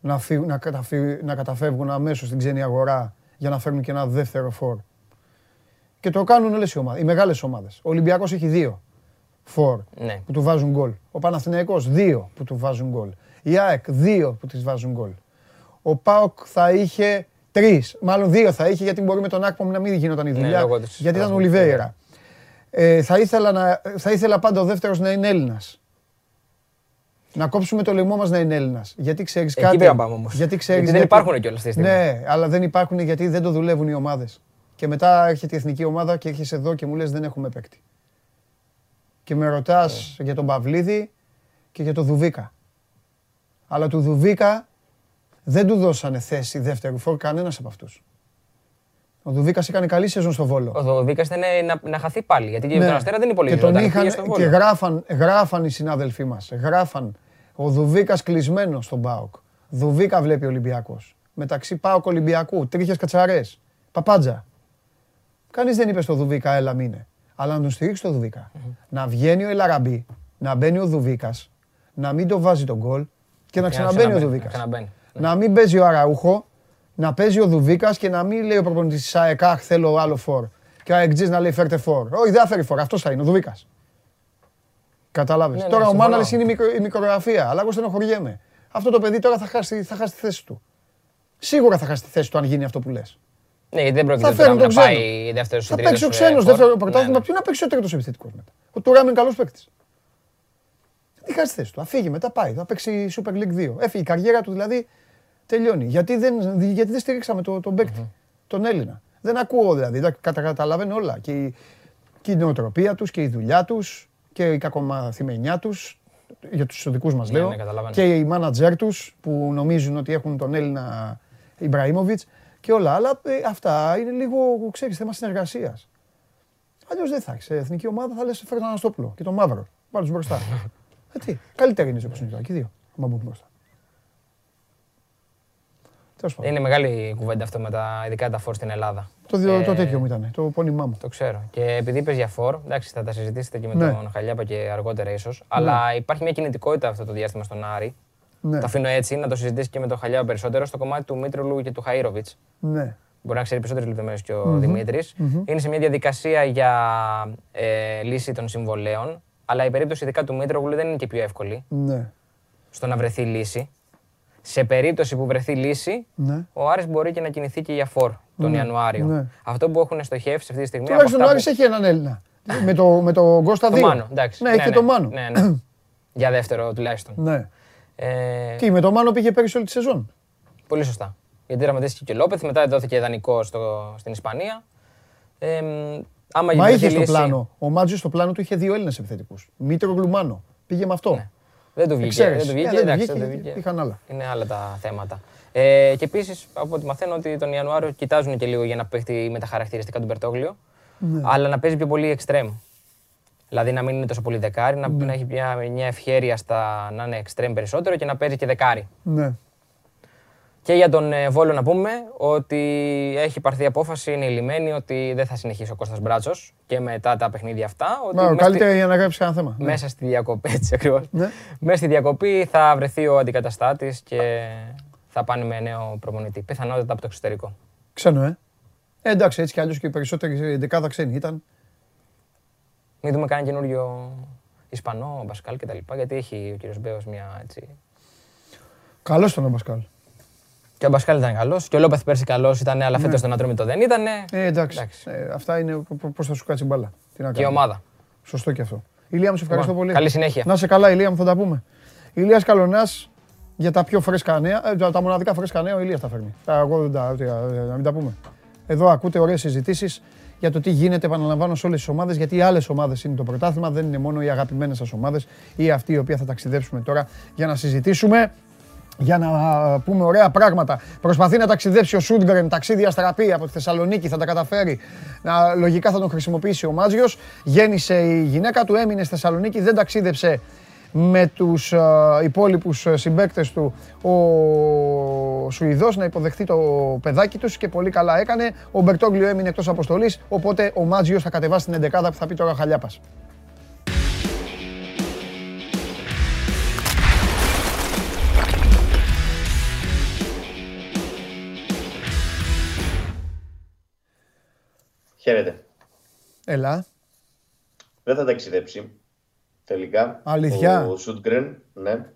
να, φύγουν, να, καταφύ- να καταφεύγουν αμέσως στην ξένη αγορά για να φέρνουν και ένα δεύτερο φόρ. Και το κάνουν όλες οι ομάδες, οι μεγάλες ομάδες. Ο Ολυμπιακός έχει δύο φόρ Ναι. που του βάζουν γκολ. Ο Παναθηναϊκός δύο που του βάζουν γκολ. Η ΑΕΚ δύο που της βάζουν γκολ. Ο ΠΑΟΚ θα είχε τρεις, μάλλον δύο θα είχε γιατί μπορεί με τον Άκπομ να μην γινόταν η δουλειά, Ναι, λόγω της γιατί ήταν ο Κράσνης, Ολιβέηρα. Ε, θα, ήθελα να, θα ήθελα πάντα ο δεύτερος να είναι Έλληνας. Να κόψουμε το λαιμό μας να είναι Έλληνας. Γιατί ξέρεις Εκεί κάτι. πρέπει να πάμε όμως. Γιατί, ξέρεις, Γιατί δεν υπάρχουν κιόλας αυτή τη στιγμή. Ναι, αλλά δεν υπάρχουν γιατί δεν το δουλεύουν οι ομάδες. Και μετά έρχεται η εθνική ομάδα και έρχεσαι εδώ και μου λες: Δεν έχουμε παίκτη. Και με ρωτάς Ναι. για τον Παυλίδη και για τον Δουβίκα. Αλλά του Δουβίκα δεν του δώσανε θέση δεύτερου φόρ κανένας από αυτούς. Ο Δουβίκας έκανε καλή σεζόν στο Βόλο. Ο Δοβίκα ήταν να, να χαθεί πάλι. Γιατί και Ναι. τον Αστέρα δεν Και υπολογίζονταν. τον πήγε είχαν στον και Βόλο. γράφαν, γράφαν οι συνάδελφοί μας. Γράφαν. Ο Δουβίκας κλεισμένος στον Πάοκ. Δουβίκα βλέπει ο Ολυμπιακός. Μεταξύ Πάοκ Ολυμπιακού. Τρίχες κατσαρές. Παπάντζα. Κανείς δεν είπε στο Δουβίκα, έλα μείνε. Αλλά να τον στηρίξει το Δουβίκα. Να βγαίνει ο Ελαραμπή, να μπαίνει ο Δουβίκας, να μην το βάζει τον γκολ και να Και να ξαναμπαίνει ο ξαναμπαίνει, Δουβίκας. να ξαναμπαίνει. Να μην παίζει ο Αραούχο, να παίζει ο Δουβίκας και να μην λέει ο προπονητής της ΑΕΚ, Αχ, θέλω άλλο φόρ. Και ο ΑΕΚΤΖΙ να λέει φέρτε φόρ. Όχι, δεν θα φέρει φόρ. Αυτός θα είναι ο Δουβίκας. Κατάλαβες. Ναι, ναι, τώρα ο συμφωνώ. Μάναλης είναι η, μικρο, η μικρογραφία, αλλά εγώ στενοχωριέμαι. Αυτό το παιδί τώρα θα χάσει, θα χάσει τη θέση του. Σίγουρα θα χάσει τη θέση του αν γίνει αυτό που λες. Ναι, γιατί δεν πρόκειται Θα τώρα φέρουν να τον ξένο. πάει δεύτερο Θα παίξει ο ξένος δεύτερο πρωτάθλημα. Ποιο να παίξει ο τρίτος επιθετικός μετά; Ο Τουράμ είναι καλός παίκτης. Τι χάσεις τη θέση του. Αφήγει μετά πάει. Θα παίξει Super League 2. Έφυγε η καριέρα του δηλαδή τελειώνει. Γιατί δεν, γιατί δεν στηρίξαμε το, τον παίκτη, τον Έλληνα. Δεν ακούω δηλαδή. Τα κατα- καταλαβαίνω όλα. Και η, και η νοοτροπία τους και η δουλειά τους και η κακομαθημενιά τους. Για τους δικούς μας Ναι, λέω. ναι, καταλαβαίνω. και οι μάνατζέρ τους που νομίζουν ότι έχουν τον Έλληνα Ιμπραήμοβιτς και όλα. Αλλά ε, αυτά είναι λίγο, ξέρεις, θέμα συνεργασίας. Αλλιώς δεν θα έχεις. Εθνική ομάδα θα λες: Φέρε τον Αναστόπουλο και τον Μαύρο. Βάλει τους μπροστά. ε, τι, καλύτερη είναι όπω είναι τώρα. Και οι δύο. Άμα μπουν μπροστά. Τέλος πάντων. Είναι μεγάλη κουβέντα αυτό με τα ειδικά τα φόρ στην Ελλάδα. Το, διο- το Ε, τέτοιο μου ήταν. Το πόνιμά μου. Το ξέρω. Και επειδή είπες για φόρ, εντάξει, θα τα συζητήσετε και με Ναι. τον Χαλιάπα και αργότερα ίσως. Αλλά υπάρχει μια κινητικότητα αυτό το διάστημα στον Άρη. Ναι, Το αφήνω έτσι, να το συζητήσεις και με τον Χαλιάπα περισσότερο στο κομμάτι του Μήτρολου και του Χαΐροβιτς. ναι. Μπορεί να ξέρει περισσότερες λεπτομέρειες και ο δημητρης Είναι σε μια διαδικασία για ε, λύση των συμβολέων. Αλλά η περίπτωση ειδικά του Μήτρογλου δεν είναι και πιο εύκολη ναι. στο να βρεθεί λύση. Σε περίπτωση που βρεθεί λύση, ναι. ο Άρης μπορεί και να κινηθεί και για φόρ τον Ιανουάριο. ναι. Αυτό που έχουν στοχεύσει αυτή τη στιγμή. Τουλάχιστον ο από Άρης αυτά έχει έναν Έλληνα. με το, με το Γκώστα 2. Το Μάνο, εντάξει. Ναι, έχει και το Μάνο. Ναι, ναι. για δεύτερο τουλάχιστον. Ναι. Ε, Τι, με το Μάνο πήγε πέρυσι όλη τη σεζόν. Πολύ σωστά. Γιατί δραματίστηκε και ο Λόπεθ, μετά δόθηκε δανεικό στο, στην Ισπανία. Ε, μ, άμα Μα βρεθεί είχε στο λύση- πλάνο. Ο Μάτζιος στο πλάνο του είχε δύο Έλληνες επιθετικούς. Μήτρο Γλουμάνο. Πήγε με αυτό. Ναι. Δεν του βγήκε. Ξέρεις. Δεν του βγήκε, Ε, δεν του εντάξει, βγήκε, δεν του βγήκε. είχαν άλλα. Είναι άλλα τα θέματα. Ε, και επίσης, από ό,τι μαθαίνω, ότι τον Ιανουάριο κοιτάζουν και λίγο για να παίχτη με τα χαρακτηριστικά του Μπερτόγλιο. Ναι. Αλλά να παίζει πιο πολύ extreme. Δηλαδή να μην είναι τόσο πολύ δεκάρι, να, Ναι. να έχει μια, μια ευχέρεια στα, να είναι extreme περισσότερο και να παίζει και δεκάρι. Ναι. Και για τον ε, Βόλο να πούμε ότι έχει πάρθει απόφαση, είναι ηλυμένη, ότι δεν θα συνεχίσει ο Κώστας Μπράτσος και μετά τα παιχνίδια αυτά. Ότι Μα, μέσα καλύτερα για να γράψει κανένα θέμα. στη, μέσα στη διακοπή, έτσι ακριβώς. Ναι. Μέσα στη διακοπή θα βρεθεί ο αντικαταστάτης και θα πάνε με νέο προπονητή. Πιθανότατα από το εξωτερικό. Ξένο, ε. Ε, εντάξει, έτσι κι αλλιώς και οι περισσότεροι δεκάδα ξένοι ήταν. Μην δούμε κανένα καινούριο Ισπανό, Μπασκάλ κτλ. Γιατί έχει ο κύριος Μπέος μια έτσι. Καλό ήταν ο Μπασκάλ. Και ο Μπασκάλ ήταν καλός και ο Λόπεθ πέρσι καλός ήταν, αλλά φέτος τον Ατρόμητο δεν ήταν. Ε, εντάξει. Εντάξει. Ε, αυτά είναι πώς θα σου κάτσει η μπάλα. Τι να Και η κάνουμε. ομάδα. Σωστό και αυτό. Ηλία μου, σε ευχαριστώ Λοιπόν, πολύ. καλή συνέχεια. Να σε καλά, Ηλία μου, θα τα πούμε. Ηλίας Καλονάς για τα πιο φρέσκα νέα. Ε, τα- τα μοναδικά φρέσκα νέα ο Ηλίας τα φέρνει. Τα, εγώ δεν τα, ε, να μην τα πούμε. Εδώ ακούτε ωραίες συζητήσεις για το τι γίνεται, επαναλαμβάνω, σε όλες τις ομάδες, γιατί οι άλλες ομάδες είναι το πρωτάθλημα, δεν είναι μόνο οι αγαπημένες σας ομάδες ή αυτοί οι οποίοι θα ταξιδέψουμε τώρα για να συζητήσουμε για να πούμε ωραία πράγματα. Προσπαθεί να ταξιδέψει ο Σούντγκρεν, ταξίδι αστραπή από τη Θεσσαλονίκη, θα τα καταφέρει. Να, λογικά θα τον χρησιμοποιήσει ο Μάτζιος. Γέννησε η γυναίκα του, έμεινε στη Θεσσαλονίκη, δεν ταξίδεψε με τους ε, υπόλοιπους ε, συμπαίκτες του ο Σουηδός να υποδεχθεί το παιδάκι τους και πολύ καλά έκανε. Ο Μπερτόγλιο έμεινε εκτός αποστολής, οπότε ο Μάτζιος θα κατεβάσει την 11 που θα πει τώρα ο Χαλιάπας. Χαίρετε. Έλα. Δεν θα ταξιδέψει. Τελικά. Αλήθεια; Ο Σούντγκρεν, ναι.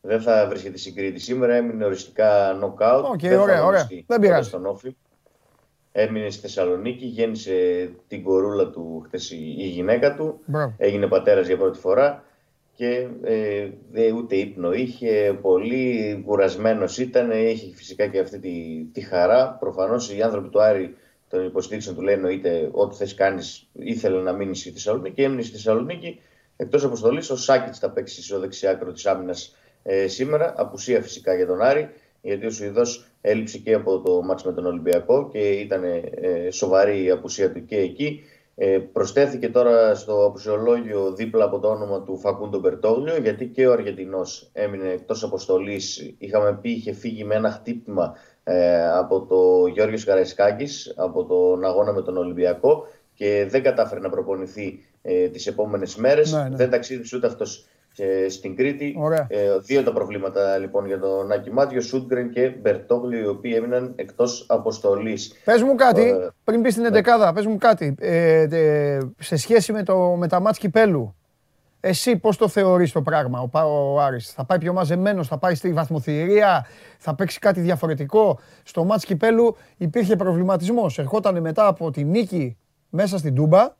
Δεν θα βρίσκεται στην Κρήτη σήμερα. Έμεινε οριστικά knockout. OK, Δεν θα ωραία, ωραία. αγωνιστεί Δεν κοντά πειράζει. Στον ΟΦΗ. Έμεινε στη Θεσσαλονίκη. Γέννησε την κορούλα του χθες η η γυναίκα του. Μπράβο. Έγινε πατέρας για πρώτη φορά. Και και ε, ούτε ύπνο είχε, πολύ κουρασμένος ήταν, έχει φυσικά και αυτή τη, τη χαρά. Προφανώς οι άνθρωποι του Άρη τον υποστήριξαν, του λένε εννοείται ό,τι θες κάνεις, ήθελε να μείνει στη Θεσσαλονίκη, έμεινε στη Θεσσαλονίκη. Εκτός αποστολής, ο Σάκητς θα παίξει στο δεξιάκρο της άμυνας ε, σήμερα. Απουσία φυσικά για τον Άρη, γιατί ο Σουηδός έλειψε και από το μάτς με τον Ολυμπιακό και ήταν ε, σοβαρή η απουσία του και εκεί. Ε, προσθέθηκε τώρα στο απουσιολόγιο δίπλα από το όνομα του Φακούντο Μπερτόγλιο, γιατί και ο Αργεντινός έμεινε εκτός αποστολής. Είχαμε πει, είχε φύγει με ένα χτύπημα ε, από το Γιώργος Καραϊσκάκης, από τον αγώνα με τον Ολυμπιακό και δεν κατάφερε να προπονηθεί ε, τις επόμενες μέρες. Ναι, ναι. Δεν ταξίδευσε ούτε αυτός και στην Κρήτη. Ε, δύο τα προβλήματα λοιπόν για τον Άκη Μάτιο, Σούντγκρεν και Μπερτόγλιο, οι οποίοι έμειναν εκτός αποστολής. Πες μου κάτι, ε, πριν μπεις στην 11 ναι. πες μου κάτι. Ε, σε σχέση με, το, με τα μάτς κυπέλου, εσύ πώς το θεωρείς το πράγμα, ο, ο Άρης, θα πάει πιο μαζεμένος, θα πάει στη βαθμοθυρία, θα παίξει κάτι διαφορετικό; Στο μάτς κυπέλου υπήρχε προβληματισμός. Ερχόταν μετά από τη νίκη μέσα στην Τούμπα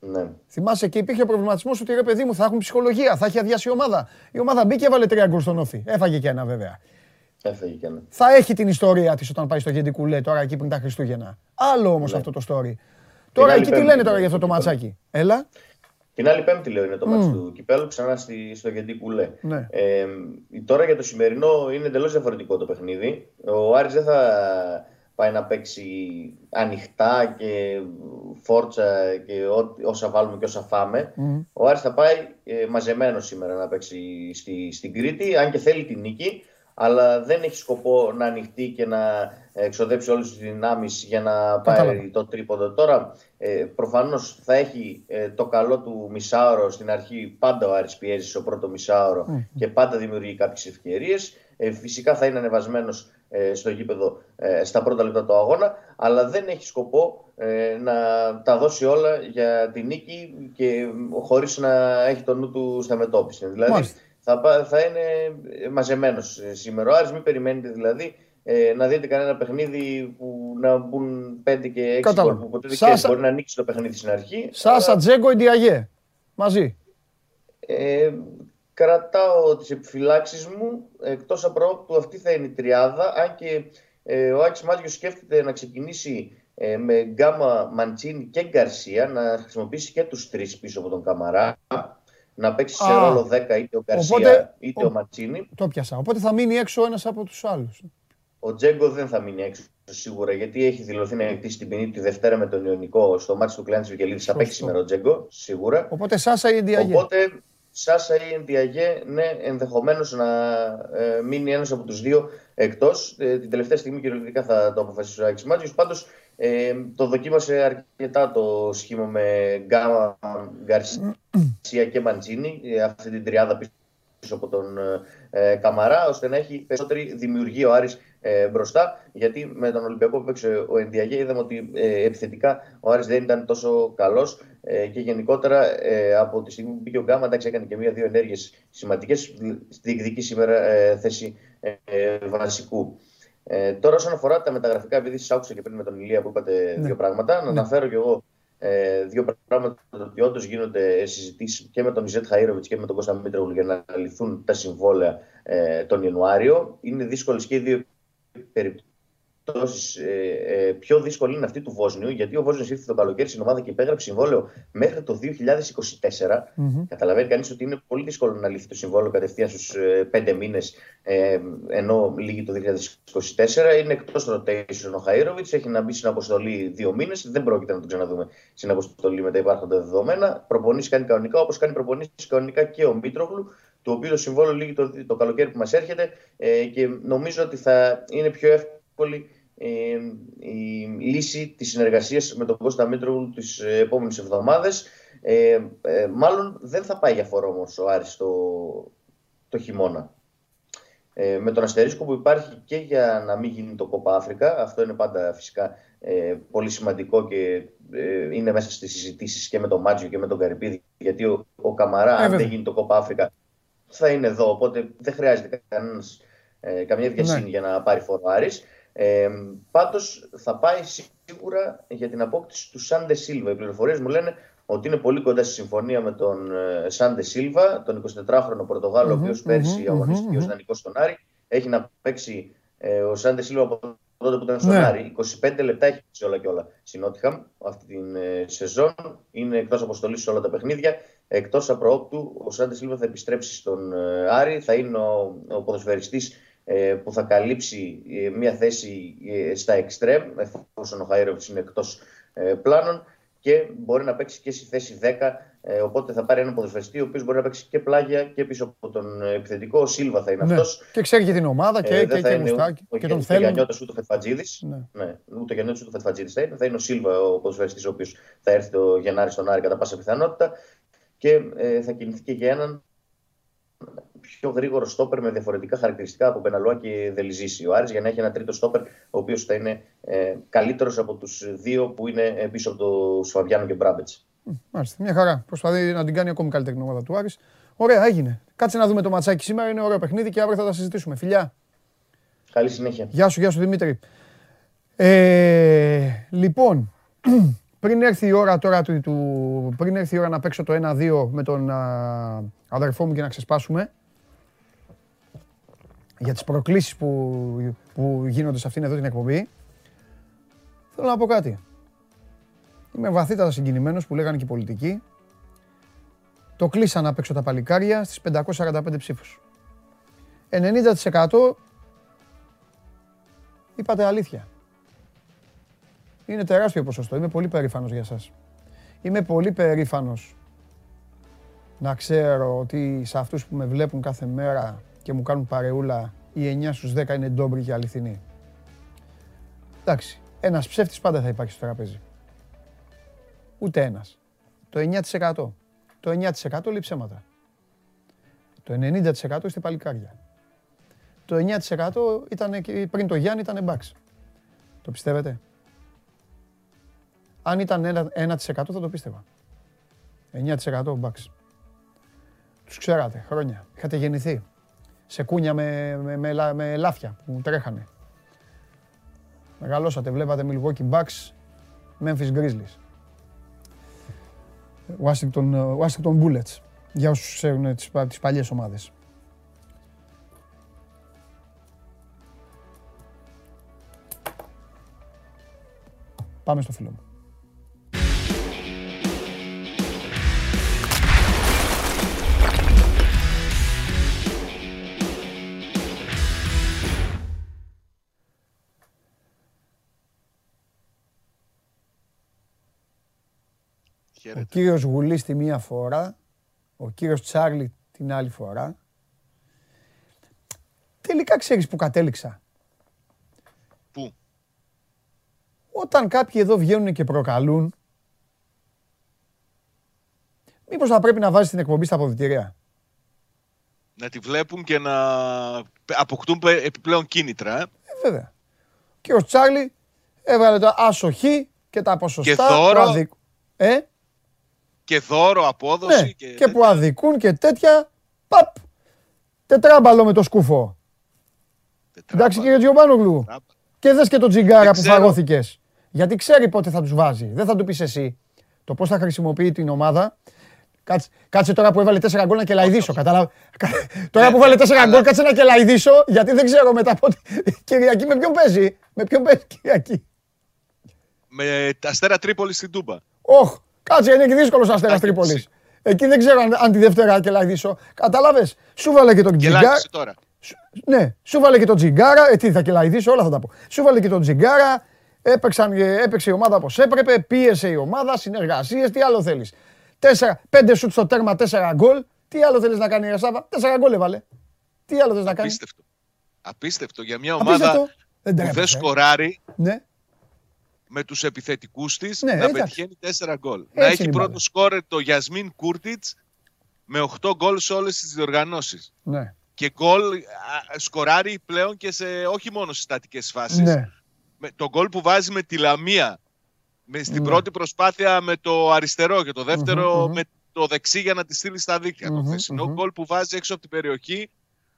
ναι. Θυμάσαι και υπήρχε ο προβληματισμός ότι ρε παιδί μου θα έχουν ψυχολογία, θα έχει αδειάσει η ομάδα. Η ομάδα μπήκε και έβαλε τρία γκολ στον όφη. Έφαγε και ένα βέβαια. Έφαγε και ένα. Θα έχει την ιστορία της όταν πάει στο Γεντικουλέ τώρα εκεί πριν τα Χριστούγεννα. Άλλο όμως ναι. αυτό το story. Τώρα εκεί τι λένε τώρα για αυτό το ματσάκι; Έλα. Την άλλη Πέμπτη λέω είναι το mm. του Κυπέλου ξανά στη, στο Γεντικουλέ. Ναι. Ε, τώρα για το σημερινό είναι εντελώς διαφορετικό το παιχνίδι. Ο Άρης δεν θα πάει να παίξει ανοιχτά και φόρτσα και ό, όσα βάλουμε και όσα φάμε. Ο Άρης θα πάει ε, μαζεμένο σήμερα να παίξει στη, στην Κρήτη, αν και θέλει την νίκη, αλλά δεν έχει σκοπό να ανοιχτεί και να εξοδέψει όλες τις δυνάμεις για να πάει το τρίποδο. Τώρα ε, προφανώς θα έχει ε, το καλό του μισάωρο στην αρχή, πάντα ο Άρης πιέζει στο πρώτο μισάωρο και πάντα δημιουργεί κάποιες ευκαιρίες. Ε, φυσικά θα είναι ανεβασμένος ε, στο γήπεδο ε, στα πρώτα λεπτά του αγώνα, αλλά δεν έχει σκοπό ε, να τα δώσει όλα για τη νίκη και χωρίς να έχει το νου του στα μετώπιση. Δηλαδή θα, θα είναι μαζεμένος σήμερα. Ο Άρης μην περιμένετε δηλαδή να δείτε κανένα παιχνίδι που να μπουν 5 και 6 γκολ που ποτέ δεν μπορεί να ανοίξει το παιχνίδι στην αρχή. Σάσα, Τζέγκο, Ιντιαγέ. Μαζί. Ε, κρατάω τις επιφυλάξεις μου, εκτός από αυτή θα είναι η τριάδα, αν και ε, ο Άκης Μάτιος σκέφτεται να ξεκινήσει ε, με Γκάμα, Μαντσίνη και Γκαρσία, να χρησιμοποιήσει και τους τρεις πίσω από τον Καμαρά, να παίξει σε ρόλο 10 είτε ο Γκαρσία είτε ο, ο Μαντσίνη. Το πιάσα, οπότε θα μείνει έξω ένας από τους άλλους. Ο Τζέγκος δεν θα μείνει έξω σίγουρα, γιατί έχει δηλωθεί να εκτίσει την ποινή τη Δευτέρα με τον Ιωνικό στο μάτι του Κλάντη Βικελίδη. Θα παίξει σήμερα ο Τζέγκο, σίγουρα. Οπότε Σάσα ή Διαγέ. Οπότε Σάσα ή Εντιαγέ, ναι, ενδεχομένως να ε, μείνει ένας από τους δύο εκτός. Ε, την τελευταία στιγμή κυριολεκτικά θα το αποφασίσει ο Άκης Μάτζιος. Πάντως ε, το δοκίμασε αρκετά το σχήμα με Γκάμα, Γκαρσία και Μαντζίνη, ε, αυτή την τριάδα πίσω από τον ε, Καμαρά, ώστε να έχει περισσότερη δημιουργία ο Άρης ε, μπροστά. Γιατί με τον Ολυμπιακό που παίξε ο Ενδιαγέ είδαμε ότι ε, επιθετικά ο Άρης δεν ήταν τόσο καλός ε, και γενικότερα ε, από τη στιγμή που μπήκε ο Γκάμα, εντάξει, έκανε και μία-δύο ενέργειες σημαντικές. Διεκδικεί σήμερα ε, θέση βασικού. Ε, τώρα, όσον αφορά τα μεταγραφικά, επειδή σας άκουσα και πριν με τον Ηλία που είπατε ναι. δύο πράγματα, να ναι. αναφέρω κι εγώ ε, δύο πράγματα ότι όντως γίνονται συζητήσεις και με τον Ιζέτ Χαΐροβιτς και με τον Κώστα Μήτρογλου για να λυθούν τα συμβόλαια ε, τον Ιανουάριο. Είναι δύσκολες και οι δύο περιπτώσεις ε, ε, πιο δύσκολη είναι αυτή του Βόσνιου, γιατί ο Βόσνιο ήρθε το καλοκαίρι στην ομάδα και υπέγραψε συμβόλαιο μέχρι το 2024. Mm-hmm. Καταλαβαίνει κανείς ότι είναι πολύ δύσκολο να λύθει το συμβόλαιο κατευθείαν στους ε, πέντε μήνες, ε, ενώ λύγει το 2024. Είναι εκτός rotation ο Χαΐροβιτ, έχει να μπει στην αποστολή δύο μήνες. Δεν πρόκειται να τον ξαναδούμε στην αποστολή με τα υπάρχοντα δεδομένα. Προπονήσεις κάνει κανονικά, όπως κάνει προπονήσεις κανονικά και ο Μήτρογλου το οποίο το συμβόλαιο λύγει το, το καλοκαίρι που μας έρχεται ε, και νομίζω ότι θα είναι πιο εύκολη ε, η λύση της συνεργασίας με τον Κώστα Μήτρου τις επόμενες εβδομάδες. Ε, ε, μάλλον δεν θα πάει για φορό όμως ο Άρης το, το χειμώνα. Ε, με τον αστερίσκο που υπάρχει και για να μην γίνει το Κόπα Αφρικα, αυτό είναι πάντα φυσικά ε, πολύ σημαντικό και ε, είναι μέσα στις συζητήσεις και με τον Μάτζιο και με τον Καρυπίδη, γιατί ο, ο Καμαρά, αν δεν γίνει το Κόπα Αφρικα, θα είναι εδώ, οπότε δεν χρειάζεται κανένας, καμία βιασύνη ναι. για να πάρει φορό Άρης. Ε, Πάντως θα πάει σίγουρα για την απόκτηση του Σάντε Σίλβα. Οι πληροφορίες μου λένε ότι είναι πολύ κοντά στη συμφωνία με τον ε, Σάντε Σίλβα, τον 24χρονο Πορτογάλο, ο οποίος πέρσι αγωνίστηκε ως δανεικός στον Άρη. Έχει να παίξει ε, ο Σάντε Σίλβα από τότε που ήταν στον ναι. Άρη. 25 λεπτά έχει παίξει όλα και όλα στην Νότιχαμ αυτή την ε, σεζόν. Είναι εκτός αποστολής σε όλα τα παιχνίδια. Εκτός απροόπτου, ο Σάντες Σίλβα θα επιστρέψει στον ε, Άρη. Θα είναι ο, ο ποδοσφαιριστής ε, που θα καλύψει ε, μια θέση ε, στα εξτρέμ, εφόσον ο Χαΐροβιτς είναι εκτός πλάνων και μπορεί να παίξει και στη θέση 10. οπότε θα πάρει έναν ποδοσφαιριστή ο οποίος μπορεί να παίξει και πλάγια και πίσω από τον επιθετικό. Ο Σίλβα θα είναι ναι. αυτός. Και ξέρει και την ομάδα και, ε, και, και, και, και τον θέλει. Ο Γιάννιώτας ούτε ο Φετφατζίδη. Ναι. ναι. Ούτε ο Γιάννιώτας ούτε ο Φετφατζίδη θα είναι. Θα είναι ο Σίλβα ο ποδοσφαιριστής ο οποίος θα έρθει το Γενάρη στον Άρη κατά πάσα πιθανότητα. Και ε, θα κινηθεί και για έναν πιο γρήγορο στόπερ με διαφορετικά χαρακτηριστικά από Μπεναλουά και Δελιζήση. Ο Άρης για να έχει ένα τρίτο στόπερ, ο οποίος θα είναι ε, καλύτερος από τους δύο που είναι ε, πίσω από το Σφαβιάνο και Μπράμπετς. Μάλιστα, μια χαρά. Προσπαθεί να την κάνει ακόμη καλύτερη την ομάδα του Άρης. Ωραία, έγινε. Κάτσε να δούμε το ματσάκι σήμερα. Είναι ωραίο παιχνίδι και αύριο θα τα συζητήσουμε. Φιλιά. Καλή συνέχεια. Γεια σου, γεια σου Δημήτρη. Ε, λοιπόν, πριν έρθει η ώρα τώρα του, του πριν έρθει η ώρα να παίξω το 1-2 με τον α, αδερφό μου και να ξεσπάσουμε για τις προκλήσεις που, που γίνονται σε αυτήν εδώ την εκπομπή θέλω να πω κάτι. Είμαι βαθύτατα συγκινημένος που λέγανε και οι πολιτικοί. Το κλείσα να παίξω τα παλικάρια στις 545 ψήφους. 90% είπατε αλήθεια. Είναι τεράστιο ποσοστό. Είμαι πολύ περήφανος για σας. Είμαι πολύ περήφανος να ξέρω ότι σε αυτούς που με βλέπουν κάθε μέρα και μου κάνουν παρεούλα οι 9 στους 10 είναι ντόμπρι και αληθινοί. Εντάξει, ένας ψεύτης πάντα θα υπάρχει στο τραπέζι. Ούτε ένας. Το 9%. Το 9% λέει ψέματα. Το 90% είστε παλικάρια. Το 9% ήταν, πριν το Γιάννη ήταν μπαξ. Το πιστεύετε; Αν ήταν 1% θα το πίστευα. 9% μπαξ. Τους ξέρατε χρόνια. Είχατε γεννηθεί. Σε κούνια με, με, με, με λάφια που τρέχανε. Μεγαλώσατε, βλέπατε Milwaukee Bucks, Memphis Grizzlies. Washington, Washington Bullets. Για όσους ξέρουν τις, τις παλιές ομάδες. Πάμε στο φίλο μου. Ο κύριος Γουλής τη μία φορά, ο κύριος Τσάρλι την άλλη φορά. Τελικά ξέρεις που κατέληξα. Πού; Όταν κάποιοι εδώ βγαίνουν και προκαλούν, μήπως θα πρέπει να βάζεις την εκπομπή στα αποδητήρια; Να τη βλέπουν και να αποκτούν επιπλέον κίνητρα. Ε, ε βέβαια. Και ο Τσάρλι έβαλε το άσοχη και τα ποσοστά. Και δώρο. Ε; Και δώρο, απόδοση. Ναι, και, και που αδικούν και τέτοια. Παπ! Τετράμπαλο με το σκούφο. Εντάξει κύριε Τζιομπάνογλου. Και δες και το τζιγκάρα που φαγώθηκες. Γιατί ξέρει πότε θα τους βάζει. Δεν θα του πεις εσύ. Το πώς θα χρησιμοποιεί την ομάδα. Κάτσε, κάτσε τώρα που έβαλε 4 γκολ να κελαϊδίσω. Κατάλαβα. τώρα που έβαλε 4 γκολ, κάτσε να κελαϊδίσω. Γιατί δεν ξέρω μετά πότε. Κυριακή με ποιον παίζει; Με ποιον παίζει Κυριακή; Με τα αστέρα Τρίπολη στην Τούμπα. Όχ, Κάτσε, είναι και δύσκολος αστέρας Τρίπολης. Εκεί δεν ξέρω αν, τη Δευτέρα και λαϊδίσω. Κατάλαβες; Σου βάλε και τον τζιγκάρα. τώρα. Ναι, σου βάλε και τον τζιγκάρα. Ε, τι θα κελαϊδίσω, όλα θα τα πω. Σου βάλε και τον τζιγκάρα. Έπαιξαν, έπαιξε η ομάδα όπως έπρεπε. Πίεσε η ομάδα, συνεργασίες. Τι άλλο θέλεις. Πέντε σουτ στο τέρμα, τέσσερα γκολ. Τι άλλο θέλεις να κάνει η Ρεσάβα. Τέσσερα γκολ έβαλε. Τι άλλο θες να κάνει; Απίστευτο. Απίστευτο για μια ομάδα που δεν σκοράρει. Ναι με τους επιθετικούς της ναι, να πετυχαίνει 4 γκολ. να έχει πρώτο σκόρε το Γιασμίν Κούρτιτς με 8 γκολ σε όλες τις διοργανώσεις. Ναι. Και γκολ σκοράρει πλέον και σε, όχι μόνο στις στατικές φάσεις. Ναι. Με, το γκολ που βάζει με τη Λαμία με, στην ναι. πρώτη προσπάθεια με το αριστερό και το δευτερο με το δεξί για να τη στείλει στα δίκτυα. το χθεσινό γκολ που βάζει έξω από την περιοχή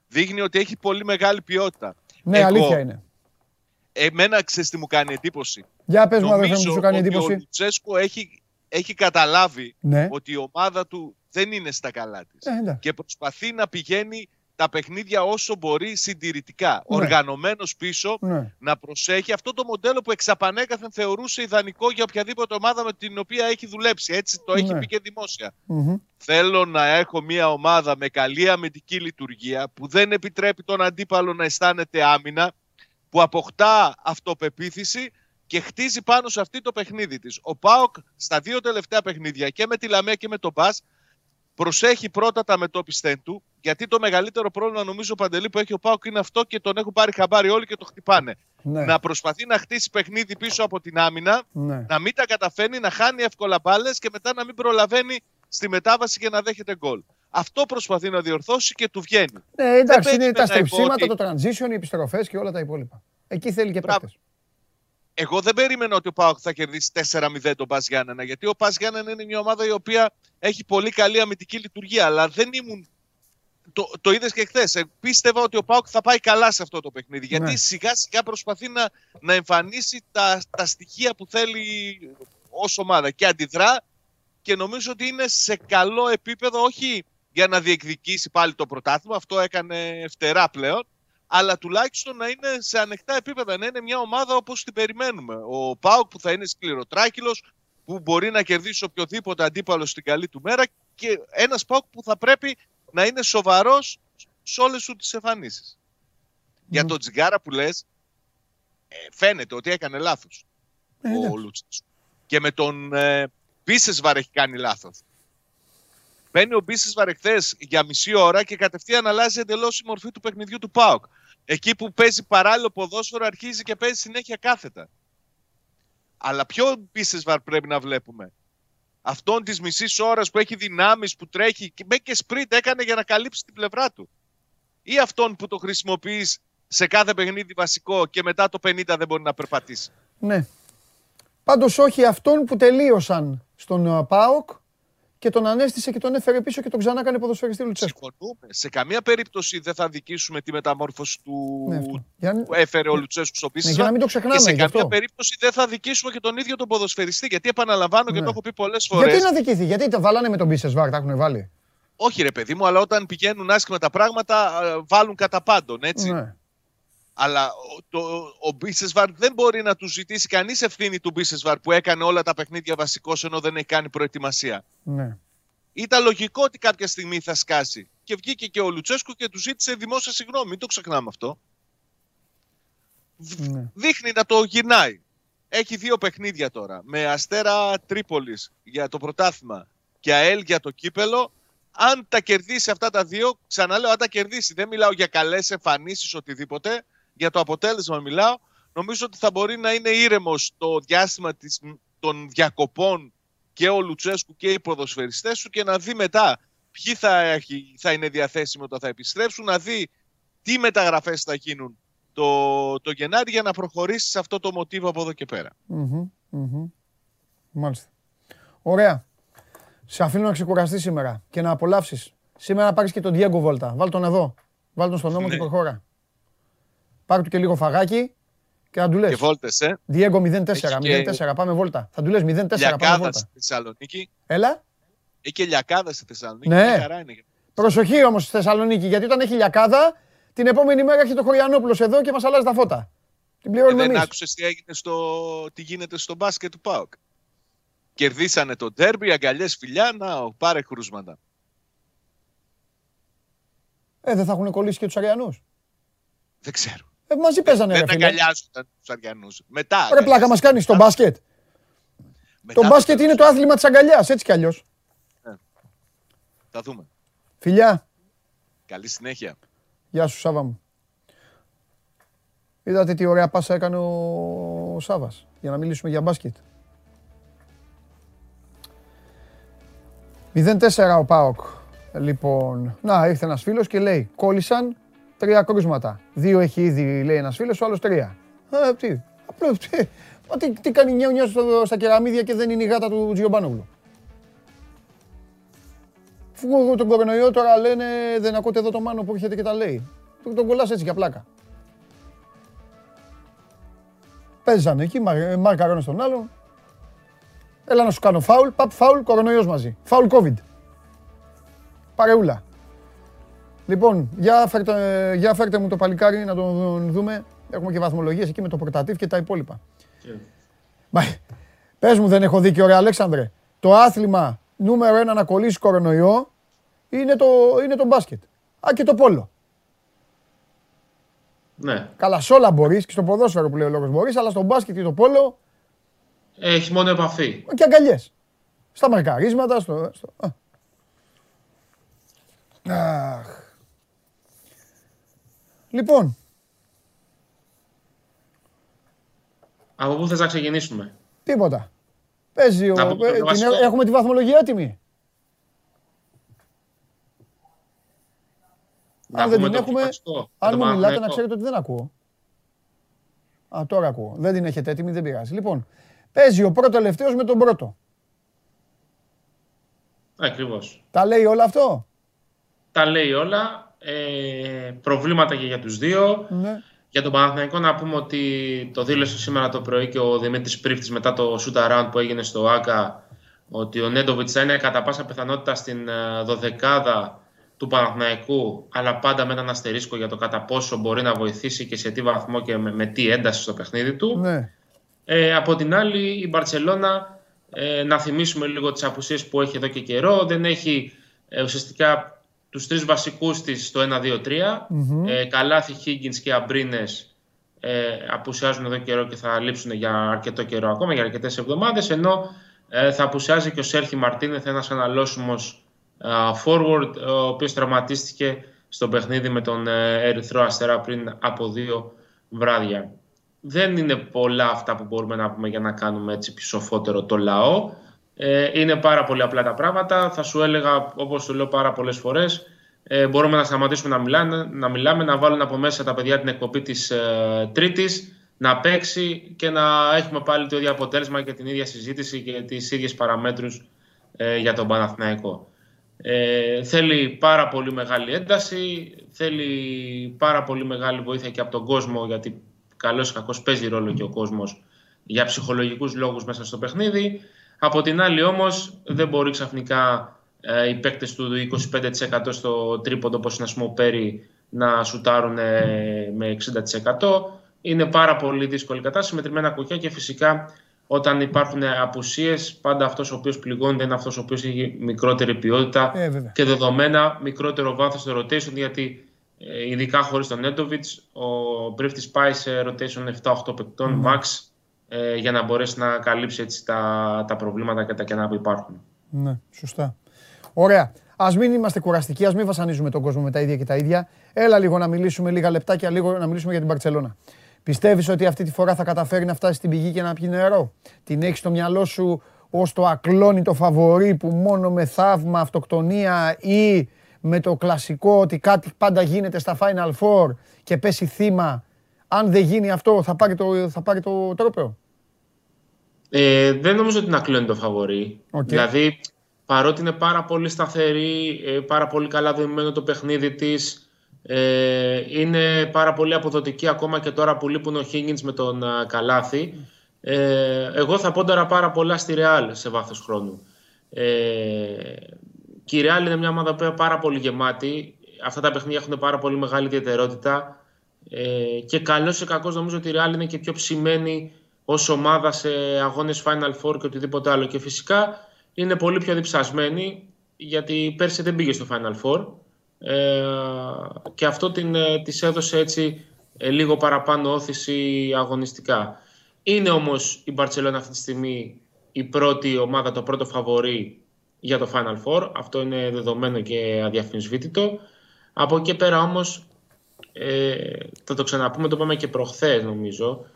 δείχνει ότι έχει πολύ μεγάλη ποιότητα. Ναι, Εγώ, αλήθεια είναι. Εμένα ξέρεις τι μου κάνει εντύπωση; Για πες μου αδερφέ μου, σου κάνει εντύπωση. Ο Λουτσέσκο έχει έχει καταλάβει ναι. ότι η ομάδα του δεν είναι στα καλά της. Ε, και προσπαθεί να πηγαίνει τα παιχνίδια όσο μπορεί συντηρητικά. Ναι. Οργανωμένος πίσω ναι. να προσέχει αυτό το μοντέλο που εξαπανέκαθεν θεωρούσε ιδανικό για οποιαδήποτε ομάδα με την οποία έχει δουλέψει. Έτσι το έχει ναι. πει και δημοσια Θέλω να έχω μια ομάδα με καλή αμυντική λειτουργία που δεν επιτρέπει τον αντίπαλο να αισθάνεται άμυνα, που αποκτά αυτοπεποίθηση και χτίζει πάνω σε αυτή το παιχνίδι της. Ο Πάοκ στα δύο τελευταία παιχνίδια και με τη Λαμία και με τον Μπάς προσέχει πρώτα τα μετώπιστέν του, γιατί το μεγαλύτερο πρόβλημα νομίζω Παντελή που έχει ο Πάοκ είναι αυτό και τον έχουν πάρει χαμπάρι όλοι και το χτυπάνε. Ναι. Να προσπαθεί να χτίσει παιχνίδι πίσω από την άμυνα, ναι. να μην τα καταφέρνει, να χάνει εύκολα μπάλες και μετά να μην προλαβαίνει στη μετάβαση και να δέχεται γκολ. Αυτό προσπαθεί να διορθώσει και του βγαίνει. Ναι, εντάξει, είναι τα στρεψίματα, το transition, οι επιστροφές και όλα τα υπόλοιπα. Εκεί θέλει και παίκτες. Εγώ δεν περίμενα ότι ο Πάοκ θα κερδίσει 4-0 τον Πας Γιάννενα, γιατί ο Πας Γιάννενα είναι μια ομάδα η οποία έχει πολύ καλή αμυντική λειτουργία, αλλά δεν ήμουν. Το, το είδες και χθες. Ε, πίστευα ότι ο Πάοκ θα πάει καλά σε αυτό το παιχνίδι. Γιατί ναι. σιγά σιγά προσπαθεί να, να εμφανίσει τα, τα στοιχεία που θέλει ως ομάδα και αντιδρά και νομίζω ότι είναι σε καλό επίπεδο, όχι για να διεκδικήσει πάλι το πρωτάθλημα, αυτό έκανε φτερά πλέον, αλλά τουλάχιστον να είναι σε ανεκτά επίπεδα, να είναι μια ομάδα όπως την περιμένουμε. Ο Πάοκ που θα είναι σκληροτράκυλος, που μπορεί να κερδίσει οποιοδήποτε αντίπαλο στην καλή του μέρα και ένας Πάοκ που θα πρέπει να είναι σοβαρός σε όλες σου τις εμφανίσεις. Για τον Τζιγκάρα που λες, ε, φαίνεται ότι έκανε λάθος ε, ο Λούτσας. Και με τον ε, Μπίσεσβαρ έχει κάνει λάθος. Μπαίνει ο Μπίσεσβαρ εχθέ για μισή ώρα και κατευθείαν αλλάζει εντελώς η μορφή του παιχνιδιού του ΠΑΟΚ. Εκεί που παίζει παράλληλο ποδόσφαιρο αρχίζει και παίζει συνέχεια κάθετα. Αλλά ποιο Μπίσεσβαρ πρέπει να βλέπουμε; Αυτόν της μισής ώρας που έχει δυνάμεις, που τρέχει και και σπριντ έκανε για να καλύψει την πλευρά του. Ή αυτόν που το χρησιμοποιείς σε κάθε παιχνίδι βασικό και μετά το 50 δεν μπορεί να περπατήσει; Ναι. Πάντως όχι αυτόν που τελείωσαν στον ε, ΠΑΟΚ και τον ανέστησε και τον έφερε πίσω και τον ξανά έκανε ποδοσφαιριστή Λουτσέσκου. Συμφωνούμε. Σε καμία περίπτωση δεν θα δικήσουμε τη μεταμόρφωση του ναι, που έφερε ο Λουτσέσκου στο πίσω. Ναι, για να μην το ξεχνάμε. Και σε καμία αυτό. περίπτωση δεν θα δικήσουμε και τον ίδιο τον ποδοσφαιριστή. Γιατί επαναλαμβάνω ναι. και το έχω πει πολλές φορές. Γιατί να δικηθεί, γιατί τα βάλανε με τον Μπίσεσβάρ, τα έχουν βάλει; Όχι ρε παιδί μου, αλλά όταν πηγαίνουν άσχημα τα πράγματα, ε, βάλουν κατά πάντων, έτσι. Ναι. Αλλά το, ο Μπίσεσβαρ δεν μπορεί να τους ζητήσει κανείς ευθύνη του Μπίσεσβαρ που έκανε όλα τα παιχνίδια βασικό ενώ δεν έχει κάνει προετοιμασία. Ναι. Ήταν λογικό ότι κάποια στιγμή θα σκάσει. Και βγήκε και ο Λουτσέσκου και τους ζήτησε δημόσια συγγνώμη. Μην το ξεχνάμε αυτό. Ναι. Δείχνει να το γυρνάει. Έχει δύο παιχνίδια τώρα. Με Αστέρα Τρίπολης για το πρωτάθλημα και ΑΕΛ για το κύπελο. Αν τα κερδίσει αυτά τα δύο, ξαναλέω, αν τα κερδίσει, δεν μιλάω για καλές εμφανίσεις οτιδήποτε για το αποτέλεσμα μιλάω, νομίζω ότι θα μπορεί να είναι ήρεμος το διάστημα της, των διακοπών και ο Λουτσέσκου και οι ποδοσφαιριστές σου και να δει μετά ποιοι θα, έχει, θα είναι διαθέσιμοι όταν θα επιστρέψουν, να δει τι μεταγραφές θα γίνουν το, το Γενάρη για να προχωρήσει σε αυτό το μοτίβο από εδώ και πέρα. Μάλιστα. Ωραία. Σε αφήνω να ξεκουραστείς σήμερα και να απολαύσεις. Σήμερα πάρεις και τον Diego Βόλτα. Βάλ τον εδώ. Βάλ τον στον νόμο και ναι. προχώρα. Πάρ' του και λίγο φαγάκι και να του λες. Και βόλτες, ε. Διέγκο 0-4, 0-4, πάμε βόλτα. Θα του λες 0-4, πάμε βόλτα. στη Θεσσαλονίκη. Έλα. Έχει και λιακάδα στη Θεσσαλονίκη. Ναι. Χαρά είναι. Προσοχή όμως στη Θεσσαλονίκη, γιατί όταν έχει λιακάδα, την επόμενη μέρα έχει το Χωριανόπουλος εδώ και μας αλλάζει τα φώτα. Την πληρώνουμε ε, δεν άκουσες τι, έγινε στο... τι γίνεται στο μπάσκετ του ΠΑΟΚ. Κερδίσανε το ντέρμπι, αγκαλιές φιλιά, να πάρε κρούσματα. Ε, δεν θα έχουν κολλήσει και τους Αριανούς. Δεν ξέρω. Ε, μαζί παίζανε. Δεν αγκαλιάζονταν τους Αριανούς. Μετά. Ρε πλάκα μας κάνεις στο μπάσκετ. Το μπάσκετ είναι το άθλημα της αγκαλιάς, έτσι κι αλλιώς. Ε, θα δούμε. Φιλιά. Καλή συνέχεια. Γεια σου, Σάβα μου. Είδατε τι ωραία πάσα έκανε ο Σάβας για να μιλήσουμε για μπάσκετ. 0-4 ο Πάοκ. Λοιπόν, να ήρθε ένας φίλος και λέει κόλλησαν τρία κρούσματα. Δύο έχει ήδη, λέει ένας φίλος, ο άλλος τρία. Ε, τι, απλό, τι, τι, τι κάνει νιάου στο, στα κεραμίδια και δεν είναι η γάτα του Τζιομπάνογλου. Φούγω τον κορονοϊό τώρα λένε δεν ακούτε εδώ το μάνο που έρχεται και τα λέει. Τον, τον κολλάς έτσι για πλάκα. Παίζανε εκεί, μάρκαραν στον άλλον. Έλα να σου κάνω φάουλ, παπ φάουλ, κορονοϊός μαζί. Φάουλ COVID. Παρεούλα. Λοιπόν, για φέρτε, για φέρτε μου το παλικάρι να τον δούμε. Έχουμε και βαθμολογίες εκεί με το πρωτατήφ και τα υπόλοιπα. Μα, πες μου δεν έχω δίκιο ρε Αλέξανδρε. Το άθλημα νούμερο ένα να κολλήσει κορονοϊό είναι το, είναι το μπάσκετ. Α, και το πόλο. Ναι. Καλά, σε όλα μπορείς και στο ποδόσφαιρο που λέει ο λόγος μπορείς, αλλά στο μπάσκετ και το πόλο. Έχεις μόνο επαφή. Και αγκαλιές. Στα μαρκαρίσματα, στο. στο... Αχ. Λοιπόν. Από πού θες να ξεκινήσουμε; Τίποτα. Παίζει ο... Ε, έχουμε τη βαθμολογία έτοιμη. αν δεν την έχουμε, αν μου μιλάτε να ξέρετε ότι δεν ακούω. Α, τώρα ακούω. Δεν την έχετε έτοιμη, δεν πειράζει. Λοιπόν, παίζει ο πρώτο τελευταίος με τον πρώτο. Ακριβώς. Τα λέει όλα αυτό; Τα λέει όλα. Ε, προβλήματα και για τους δύο. Ναι. Για τον Παναθηναϊκό να πούμε ότι το δήλωσε σήμερα το πρωί και ο Δημήτρης Πρίφτης μετά το shoot around που έγινε στο ΆΚΑ ότι ο Νέντοβιτς θα είναι κατά πάσα πιθανότητα στην ε, δωδεκάδα του Παναθηναϊκού, αλλά πάντα με έναν αστερίσκο για το κατά πόσο μπορεί να βοηθήσει και σε τι βαθμό και με, τι ένταση στο παιχνίδι του. Ναι. Ε, από την άλλη, η Μπαρτσελώνα, ε, να θυμίσουμε λίγο τις απουσίες που έχει εδώ και καιρό, δεν έχει ε, ουσιαστικά τους τρεις βασικούς της στο 1-2-3. Mm-hmm. Ε, Καλάθι, Higgins και Αμπρίνες ε, απουσιάζουν εδώ καιρό και θα λείψουν για αρκετό καιρό ακόμα, για αρκετές εβδομάδες, ενώ ε, θα απουσιάζει και ο Σέρχη Μαρτίνεθ, ένας αναλώσιμος forward, ο οποίος τραυματίστηκε στο παιχνίδι με τον ε, Ερυθρό Αστερά πριν από δύο βράδια. Δεν είναι πολλά αυτά που μπορούμε να πούμε για να κάνουμε έτσι πισωφότερο το λαό. Ε, είναι πάρα πολύ απλά τα πράγματα. Θα σου έλεγα, όπως το λέω πάρα πολλές φορές, ε, μπορούμε να σταματήσουμε να μιλάμε, να μιλάμε, να βάλουν από μέσα τα παιδιά την εκπομπή της ε, Τρίτης, να παίξει και να έχουμε πάλι το ίδιο αποτέλεσμα και την ίδια συζήτηση και τις ίδιες παραμέτρους ε, για τον Παναθηναϊκό. Ε, θέλει πάρα πολύ μεγάλη ένταση, θέλει πάρα πολύ μεγάλη βοήθεια και από τον κόσμο, γιατί καλώς ή κακώς παίζει ρόλο και ο κόσμος για ψυχολογικούς λόγους μέσα στο παιχνίδι. Από την άλλη όμως δεν μπορεί ξαφνικά ε, οι παίκτες του 25% στο τρίποντο όπως είναι ας πούμε ο Πέρι να σουτάρουν ε, με 60%. Είναι πάρα πολύ δύσκολη κατάσταση με τριμμένα κουκιά και φυσικά όταν υπάρχουν απουσίες, πάντα αυτός ο οποίος πληγώνεται είναι αυτός ο οποίος έχει μικρότερη ποιότητα ε, και δεδομένα μικρότερο βάθος στο rotation. Γιατί ε, ειδικά χωρίς τον Νέτοβιτ, ο Πρίφτη πάει σε rotation 7-8 παικτών max ε, για να μπορέσει να καλύψει έτσι τα, τα προβλήματα και τα κενά που υπάρχουν. Ναι, σωστά. Ωραία. Α μην είμαστε κουραστικοί, ας μην βασανίζουμε τον κόσμο με τα ίδια και τα ίδια. Έλα λίγο να μιλήσουμε λίγα λεπτάκια, λίγο να μιλήσουμε για την Παρσελώνα. Πιστεύεις ότι αυτή τη φορά θα καταφέρει να φτάσει στην πηγή και να πιει νερό; Την έχεις στο μυαλό σου ως το ακλόνητο φαβορή που μόνο με θαύμα, αυτοκτονία ή με το κλασικό ότι κάτι πάντα γίνεται στα Final Four και πέσει θύμα. Αν δεν γίνει αυτό θα πάρει το, θα πάρει το τρόπαιο. Ε, δεν νομίζω ότι είναι ακλόνητο φαβορή. Δηλαδή παρότι είναι πάρα πολύ σταθερή, ε, πάρα πολύ καλά δομημένο το παιχνίδι της, ε, είναι πάρα πολύ αποδοτική ακόμα και τώρα που λείπουν ο Higgins με τον Καλάθι. Ε, εγώ θα πόνταρα πάρα πολλά στη Real σε βάθος χρόνου. Ε, και η Real είναι μια ομάδα που είναι πάρα πολύ γεμάτη. Αυτά τα παιχνίδια έχουν πάρα πολύ μεγάλη ιδιαιτερότητα. Ε, και καλός ή κακός νομίζω ότι η Real είναι και πιο ψημένη ως ομάδα σε αγώνες Final Four και οτιδήποτε άλλο. Και φυσικά είναι πολύ πιο διψασμένη γιατί πέρσι δεν πήγε στο Final Four. Ε, και αυτό την, ε, της έδωσε έτσι ε, λίγο παραπάνω όθηση αγωνιστικά. Είναι όμως η Μπαρτσελώνα αυτή τη στιγμή η πρώτη ομάδα, το πρώτο φαβορή για το Final Four. Αυτό είναι δεδομένο και αδιαφυσβήτητο. Από εκεί πέρα όμως, ε, θα το ξαναπούμε, το είπαμε και προχθές νομίζω,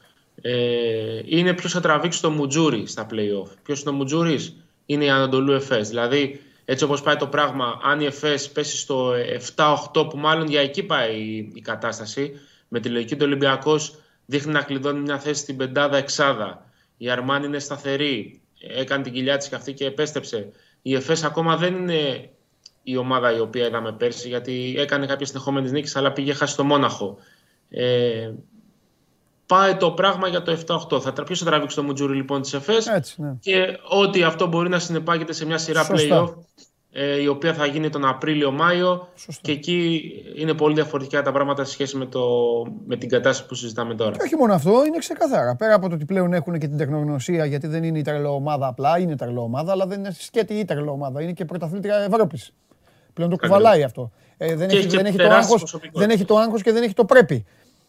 ε, είναι ποιος θα τραβήξει το Μουτζούρι στα play-off. Ποιος είναι ο Μουτζούρις; Είναι η Ανατολού Εφές. Δηλαδή έτσι όπως πάει το πράγμα, αν η ΕΦΕΣ πέσει στο 7-8 που μάλλον για εκεί πάει η κατάσταση, με τη λογική του Ολυμπιακός δείχνει να κλειδώνει μια θέση στην πεντάδα εξάδα. Η Αρμάν είναι σταθερή, έκανε την κοιλιά της και αυτή και επέστρεψε. Η ΕΦΕΣ ακόμα δεν είναι η ομάδα η οποία είδαμε πέρσι, γιατί έκανε κάποιες συνεχόμενες νίκες, αλλά πήγε χάσει το Μόναχο. Ε, πάει το πράγμα για το 7-8. Θα ποιος θα τραβήξει το Μουτζούρι λοιπόν της ΕΦΕΣ; Ναι. και ό,τι αυτό μπορεί να συνεπάγεται σε μια σειρά play-off ε, η οποία θα γίνει τον Απρίλιο-Μάιο και εκεί είναι πολύ διαφορετικά τα πράγματα σε σχέση με, το, με την κατάσταση που συζητάμε τώρα. Και όχι μόνο αυτό, είναι ξεκαθάρα. Πέρα από το ότι πλέον έχουν και την τεχνογνωσία, γιατί δεν είναι η τρελοομάδα απλά, είναι τρελοομάδα, αλλά δεν είναι σκέτη η τρελοομάδα, είναι και πρωταθλήτρια Ευρώπης. Πλέον το κουβαλάει αυτό. Ε, δεν, έχει, δεν, έχει το άγχος, δεν έχει το άγχος και δεν έχει το πρέπει.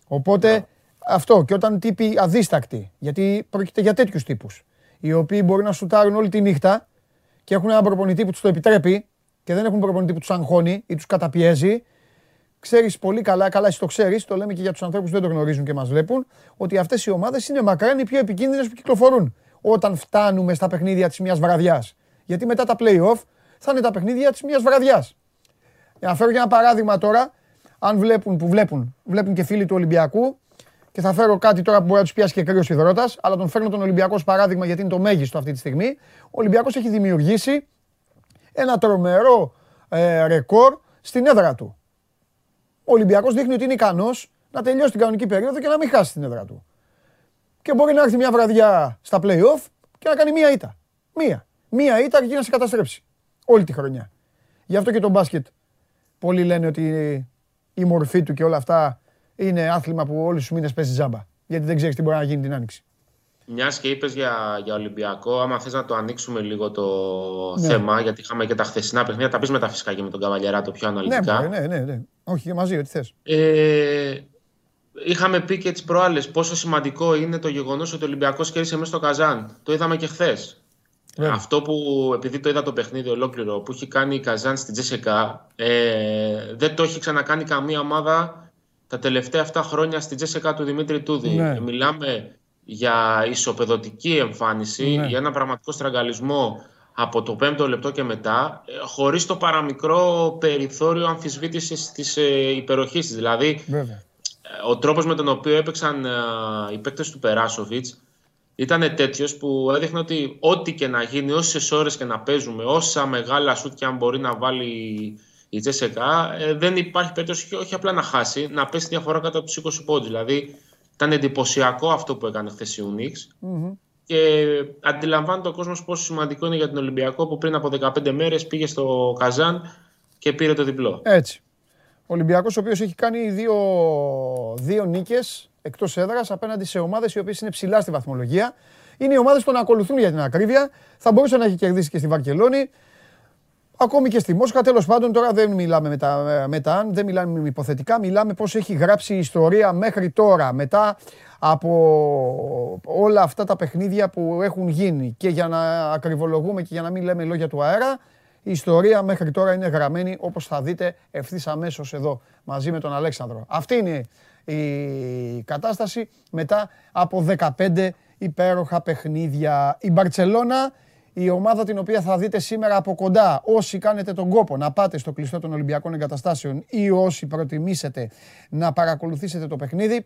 Οπότε αυτό. Και όταν τύποι αδίστακτοι, γιατί πρόκειται για τέτοιους τύπους, οι οποίοι μπορεί να σουτάρουν όλη τη νύχτα και έχουν έναν προπονητή που τους το επιτρέπει και δεν έχουν προπονητή που τους αγχώνει ή τους καταπιέζει. Ξέρεις πολύ καλά, καλά εσύ το ξέρεις, το λέμε και για τους ανθρώπους που δεν το γνωρίζουν και μας βλέπουν, ότι αυτές οι ομάδες είναι μακράν οι πιο επικίνδυνες που κυκλοφορούν όταν φτάνουμε στα παιχνίδια της μιας βραδιάς. Γιατί μετά τα playoff θα είναι τα παιχνίδια της μιας βραδιάς. Για να φέρω για ένα παράδειγμα τώρα, αν βλέπουν που βλέπουν, βλέπουν και φίλοι του Ολυμπιακού, και θα φέρω κάτι τώρα που μπορεί να τους πιάσει και κρύος υδρότας, αλλά τον φέρνω τον Ολυμπιακό ως παράδειγμα γιατί είναι το μέγιστο αυτή τη στιγμή. Ο Ολυμπιακός έχει δημιουργήσει ένα τρομερό ε, ρεκόρ στην έδρα του. Ο Ολυμπιακός δείχνει ότι είναι ικανός να τελειώσει την κανονική περίοδο και να μην χάσει την έδρα του. Και μπορεί να έρθει μια βραδιά στα playoff και να κάνει μία ήττα. Μία. Μία ήττα και να σε καταστρέψει. Όλη τη χρονιά. Γι' αυτό και το μπάσκετ. Πολλοί λένε ότι η μορφή του και όλα αυτά είναι άθλημα που όλους τους μήνες παίζει τζάμπα. Γιατί δεν ξέρεις τι μπορεί να γίνει την άνοιξη. Μιας και είπες για, για Ολυμπιακό, άμα θες να το ανοίξουμε λίγο το ναι. θέμα, γιατί είχαμε και τα χθεσινά παιχνίδια, τα πεις μετά φυσικά και με τον το πιο αναλυτικά. Ναι, ναι, ναι, ναι. Όχι, και μαζί, ό,τι θες. Ε, είχαμε πει και τις προάλλες πόσο σημαντικό είναι το γεγονός ότι ο Ολυμπιακός κέρδισε μέσα στο Καζάν. Το είδαμε και χθες. Αυτό που, επειδή το είδα το παιχνίδι ολόκληρο, που έχει κάνει η Καζάν στην Τζέσσεκα, ε, δεν το έχει ξανακάνει καμία ομάδα τα τελευταία 7 χρόνια στην Τζέσσεκα του Δημήτρη Τούδη. Ναι. Μιλάμε για ισοπεδωτική εμφάνιση, ναι. για ένα πραγματικό στραγγαλισμό από το πέμπτο λεπτό και μετά, ε, χωρίς το παραμικρό περιθώριο αμφισβήτησης της ε, υπεροχής της. Δηλαδή, Βέβαια. Ε, ο τρόπος με τον οποίο έπαιξαν οι παίκτες του Περάσοβιτς ήταν τέτοιος που έδειχνε ότι ό,τι και να γίνει, όσες ώρες και να παίζουμε, όσα μεγάλα σουτ και αν μπορεί να βάλει η Τζέσσεκα, ε, δεν υπάρχει περίπτωση όχι απλά να χάσει, να πέσει διαφορά κάτω από τους 20 πόντους. Δηλαδή ήταν εντυπωσιακό αυτό που έκανε χθες η Unix. Mm-hmm. Και αντιλαμβάνεται ο κόσμος πόσο σημαντικό είναι για τον Ολυμπιακό που πριν από 15 μέρες πήγε στο Καζάν και πήρε το διπλό. Έτσι. Ο Ολυμπιακός, ο οποίος έχει κάνει δύο, δύο νίκες εκτός έδρας απέναντι σε ομάδες οι οποίες είναι ψηλά στη βαθμολογία. Είναι οι ομάδες που τον ακολουθούν για την ακρίβεια. Θα μπορούσε να έχει κερδίσει και στη Βαρκελόνη. Ακόμη και στη Μόσχα, τέλος πάντων, τώρα δεν μιλάμε με τα, με τα αν, δεν μιλάμε με υποθετικά, μιλάμε πώς έχει γράψει η ιστορία μέχρι τώρα, μετά από όλα αυτά τα παιχνίδια που έχουν γίνει. Και για να ακριβολογούμε και για να μην λέμε λόγια του αέρα, η ιστορία μέχρι τώρα είναι γραμμένη όπως θα δείτε ευθύς αμέσως εδώ μαζί με τον Αλέξανδρο. Αυτή είναι η κατάσταση μετά από 15 υπέροχα παιχνίδια. Η Μπαρτσελώνα η ομάδα την οποία θα δείτε σήμερα από κοντά, όσοι κάνετε τον κόπο να πάτε στο κλειστό των Ολυμπιακών Εγκαταστάσεων ή όσοι προτιμήσετε να παρακολουθήσετε το παιχνίδι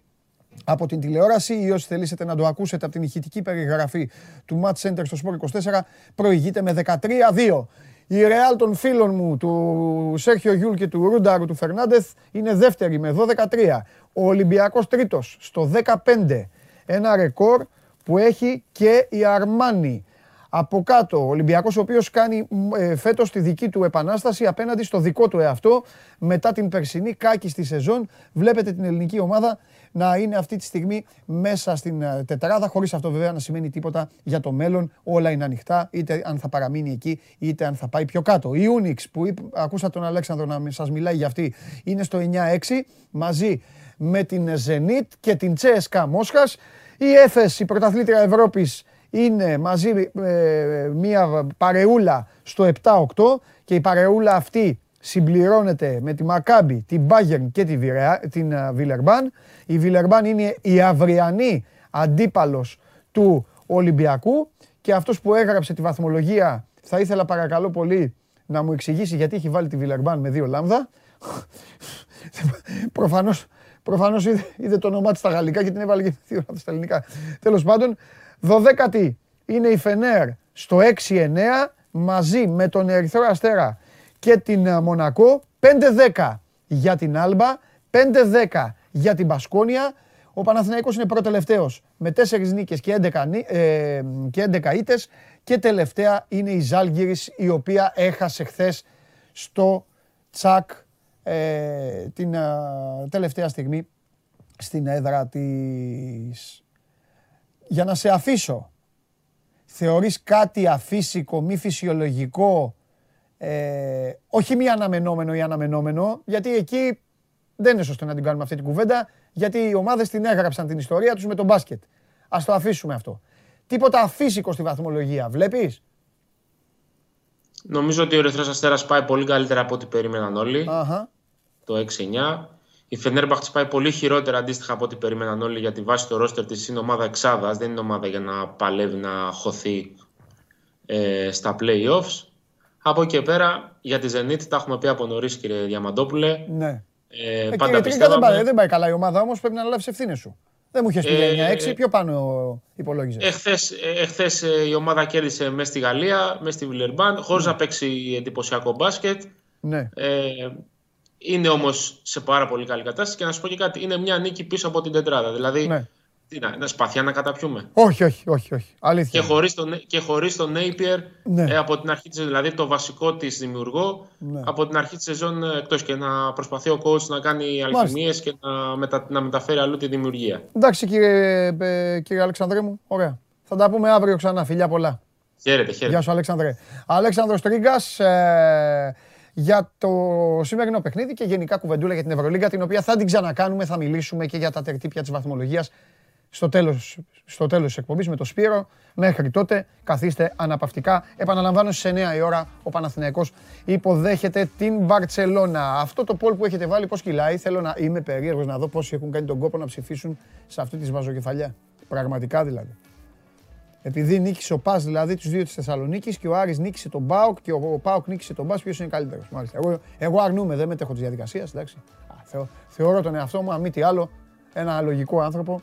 από την τηλεόραση ή όσοι θελήσετε να το ακούσετε από την ηχητική περιγραφή του Match Center στο Sport 24, προηγείται με 13-2. Η Ρεάλ των φίλων μου, του Σέρχιο Γιούλ και του Ρούνταρου του Φερνάντεθ, είναι δεύτερη με 12-3. Ο Ολυμπιακός τρίτος στο 15. Ένα ρεκόρ που έχει και η Αρμάνη. Από κάτω, ο Ολυμπιακός ο οποίος κάνει ε, φέτος τη δική του επανάσταση απέναντι στο δικό του εαυτό μετά την περσινή κάκη στη σεζόν. Βλέπετε την ελληνική ομάδα να είναι αυτή τη στιγμή μέσα στην ε, τετράδα, χωρίς αυτό βέβαια να σημαίνει τίποτα για το μέλλον. Όλα είναι ανοιχτά, είτε αν θα παραμείνει εκεί, είτε αν θα πάει πιο κάτω. Η Unix που ακούσα τον Αλέξανδρο να σας μιλάει για αυτή, είναι στο 9-6, μαζί με την Zenit και την Τσέσκα Μόσχας. Η Έφες, η πρωταθλήτρια Ευρώπης, είναι μαζί ε, μια παρεούλα στο 7-8 και η παρεούλα αυτή συμπληρώνεται με τη Μακάμπη, την Μπάγερν και την Βιλερμπάν. Η Βιλερμπάν είναι η αυριανή αντίπαλος του Ολυμπιακού και αυτός που έγραψε τη βαθμολογία θα ήθελα παρακαλώ πολύ να μου εξηγήσει γιατί έχει βάλει τη Βιλερμπάν με δύο λάμδα. προφανώς, προφανώς είδε, είδε το όνομά της στα γαλλικά και την έβαλε και δύο λάμδα στα ελληνικά. Τέλος πάντων, Δωδέκατη είναι η Φενέρ στο 6-9 μαζί με τον Ερυθρό Αστέρα και την ε, Μονακό. 5-10 για την Άλμπα, 5-10 για την Πασκόνια. Ο Παναθηναϊκός είναι πρώτο-τελευταίος με 4 νίκες και 11, ε, και 11 ήττες και τελευταία είναι η Ζάλγκυρης η οποία έχασε χθες στο τσακ ε, την τελευταία στιγμή στην έδρα της. Για να σε αφήσω, θεωρείς κάτι αφύσικο, μη φυσιολογικό, ε, όχι μη αναμενόμενο ή αναμενόμενο, γιατί εκεί δεν είναι σωστό να την κάνουμε αυτή την κουβέντα, γιατί οι ομάδες την έγραψαν την ιστορία τους με τον μπάσκετ. Ας το αφήσουμε αυτό. Τίποτα αφύσικο στη βαθμολογία, βλέπεις; Νομίζω ότι ο Ερυθρός Αστέρας πάει πολύ καλύτερα από ό,τι περίμεναν όλοι. Αχα. Το 6-9. Η Φενέρμπαχτ πάει πολύ χειρότερα αντίστοιχα από ό,τι περίμεναν όλοι γιατί βάσει το ρόστερ της είναι ομάδα εξάδας. Δεν είναι ομάδα για να παλεύει να χωθεί ε, στα playoffs. Από εκεί και πέρα για τη Zenit τα έχουμε πει από νωρίς, κύριε Διαμαντόπουλε. Ναι. Ε, ε, πάντα κύριε, δεν, πάει, δεν πάει καλά η ομάδα όμως, πρέπει να λάβει ευθύνες σου. Δεν μου είχες πει ε, 9-6, πιο πάνω υπολόγιζες. Εχθές ε, η ομάδα κέρδισε μέσα στη Γαλλία, μέσα στη Βιλερμπάν, χωρίς ναι. να παίξει εντυπωσιακό μπάσκετ. Ναι. Ε, είναι όμως σε πάρα πολύ καλή κατάσταση και να σου πω και κάτι. Είναι μια νίκη πίσω από την τετράδα. Δηλαδή, ναι. τι να, είναι σπαθιά να καταπιούμε. Όχι, όχι, όχι. όχι. Αλήθεια. Και χωρίς τον, και χωρίς τον Napier ναι. ε, από την αρχή της δηλαδή το βασικό της δημιουργό, ναι. από την αρχή της σεζόν ε, εκτός και να προσπαθεί ο coach να κάνει αλχημίες και να, μετα, να μεταφέρει αλλού τη δημιουργία. Εντάξει, κύριε, ε, κύριε Αλεξανδρέ μου, ωραία. Θα τα πούμε αύριο ξανά. Φιλιά πολλά. Χαίρετε, χαίρετε. Γεια σου, Αλέξανδρε. Αλέξανδρος Τρίγκας, ε, για το σημερινό παιχνίδι και γενικά κουβεντούλα για την Ευρωλίγκα, την οποία θα την ξανακάνουμε, θα μιλήσουμε και για τα τερτύπια της βαθμολογίας στο τέλος, στο τέλος της εκπομπής με το Σπύρο. Μέχρι τότε καθίστε αναπαυτικά. Επαναλαμβάνω στις 9 η ώρα ο Παναθηναϊκός υποδέχεται την Μπαρτσελώνα. Αυτό το πόλ που έχετε βάλει πώς κυλάει, θέλω να είμαι περίεργος να δω πόσοι έχουν κάνει τον κόπο να ψηφίσουν σε αυτή τη σβαζοκεφαλιά. Πραγματικά δηλαδή. Επειδή νίκησε ο Πας δηλαδή τους δύο της Θεσσαλονίκης και ο Άρης νίκησε τον Μπάουκ και ο Πάουκ νίκησε τον Πας, ποιος είναι καλύτερος. Εγώ, εγώ αρνούμαι, δεν μετέχω τη διαδικασία. Θεω, θεωρώ τον εαυτό μου, αν μη τι άλλο, ένα λογικό άνθρωπο,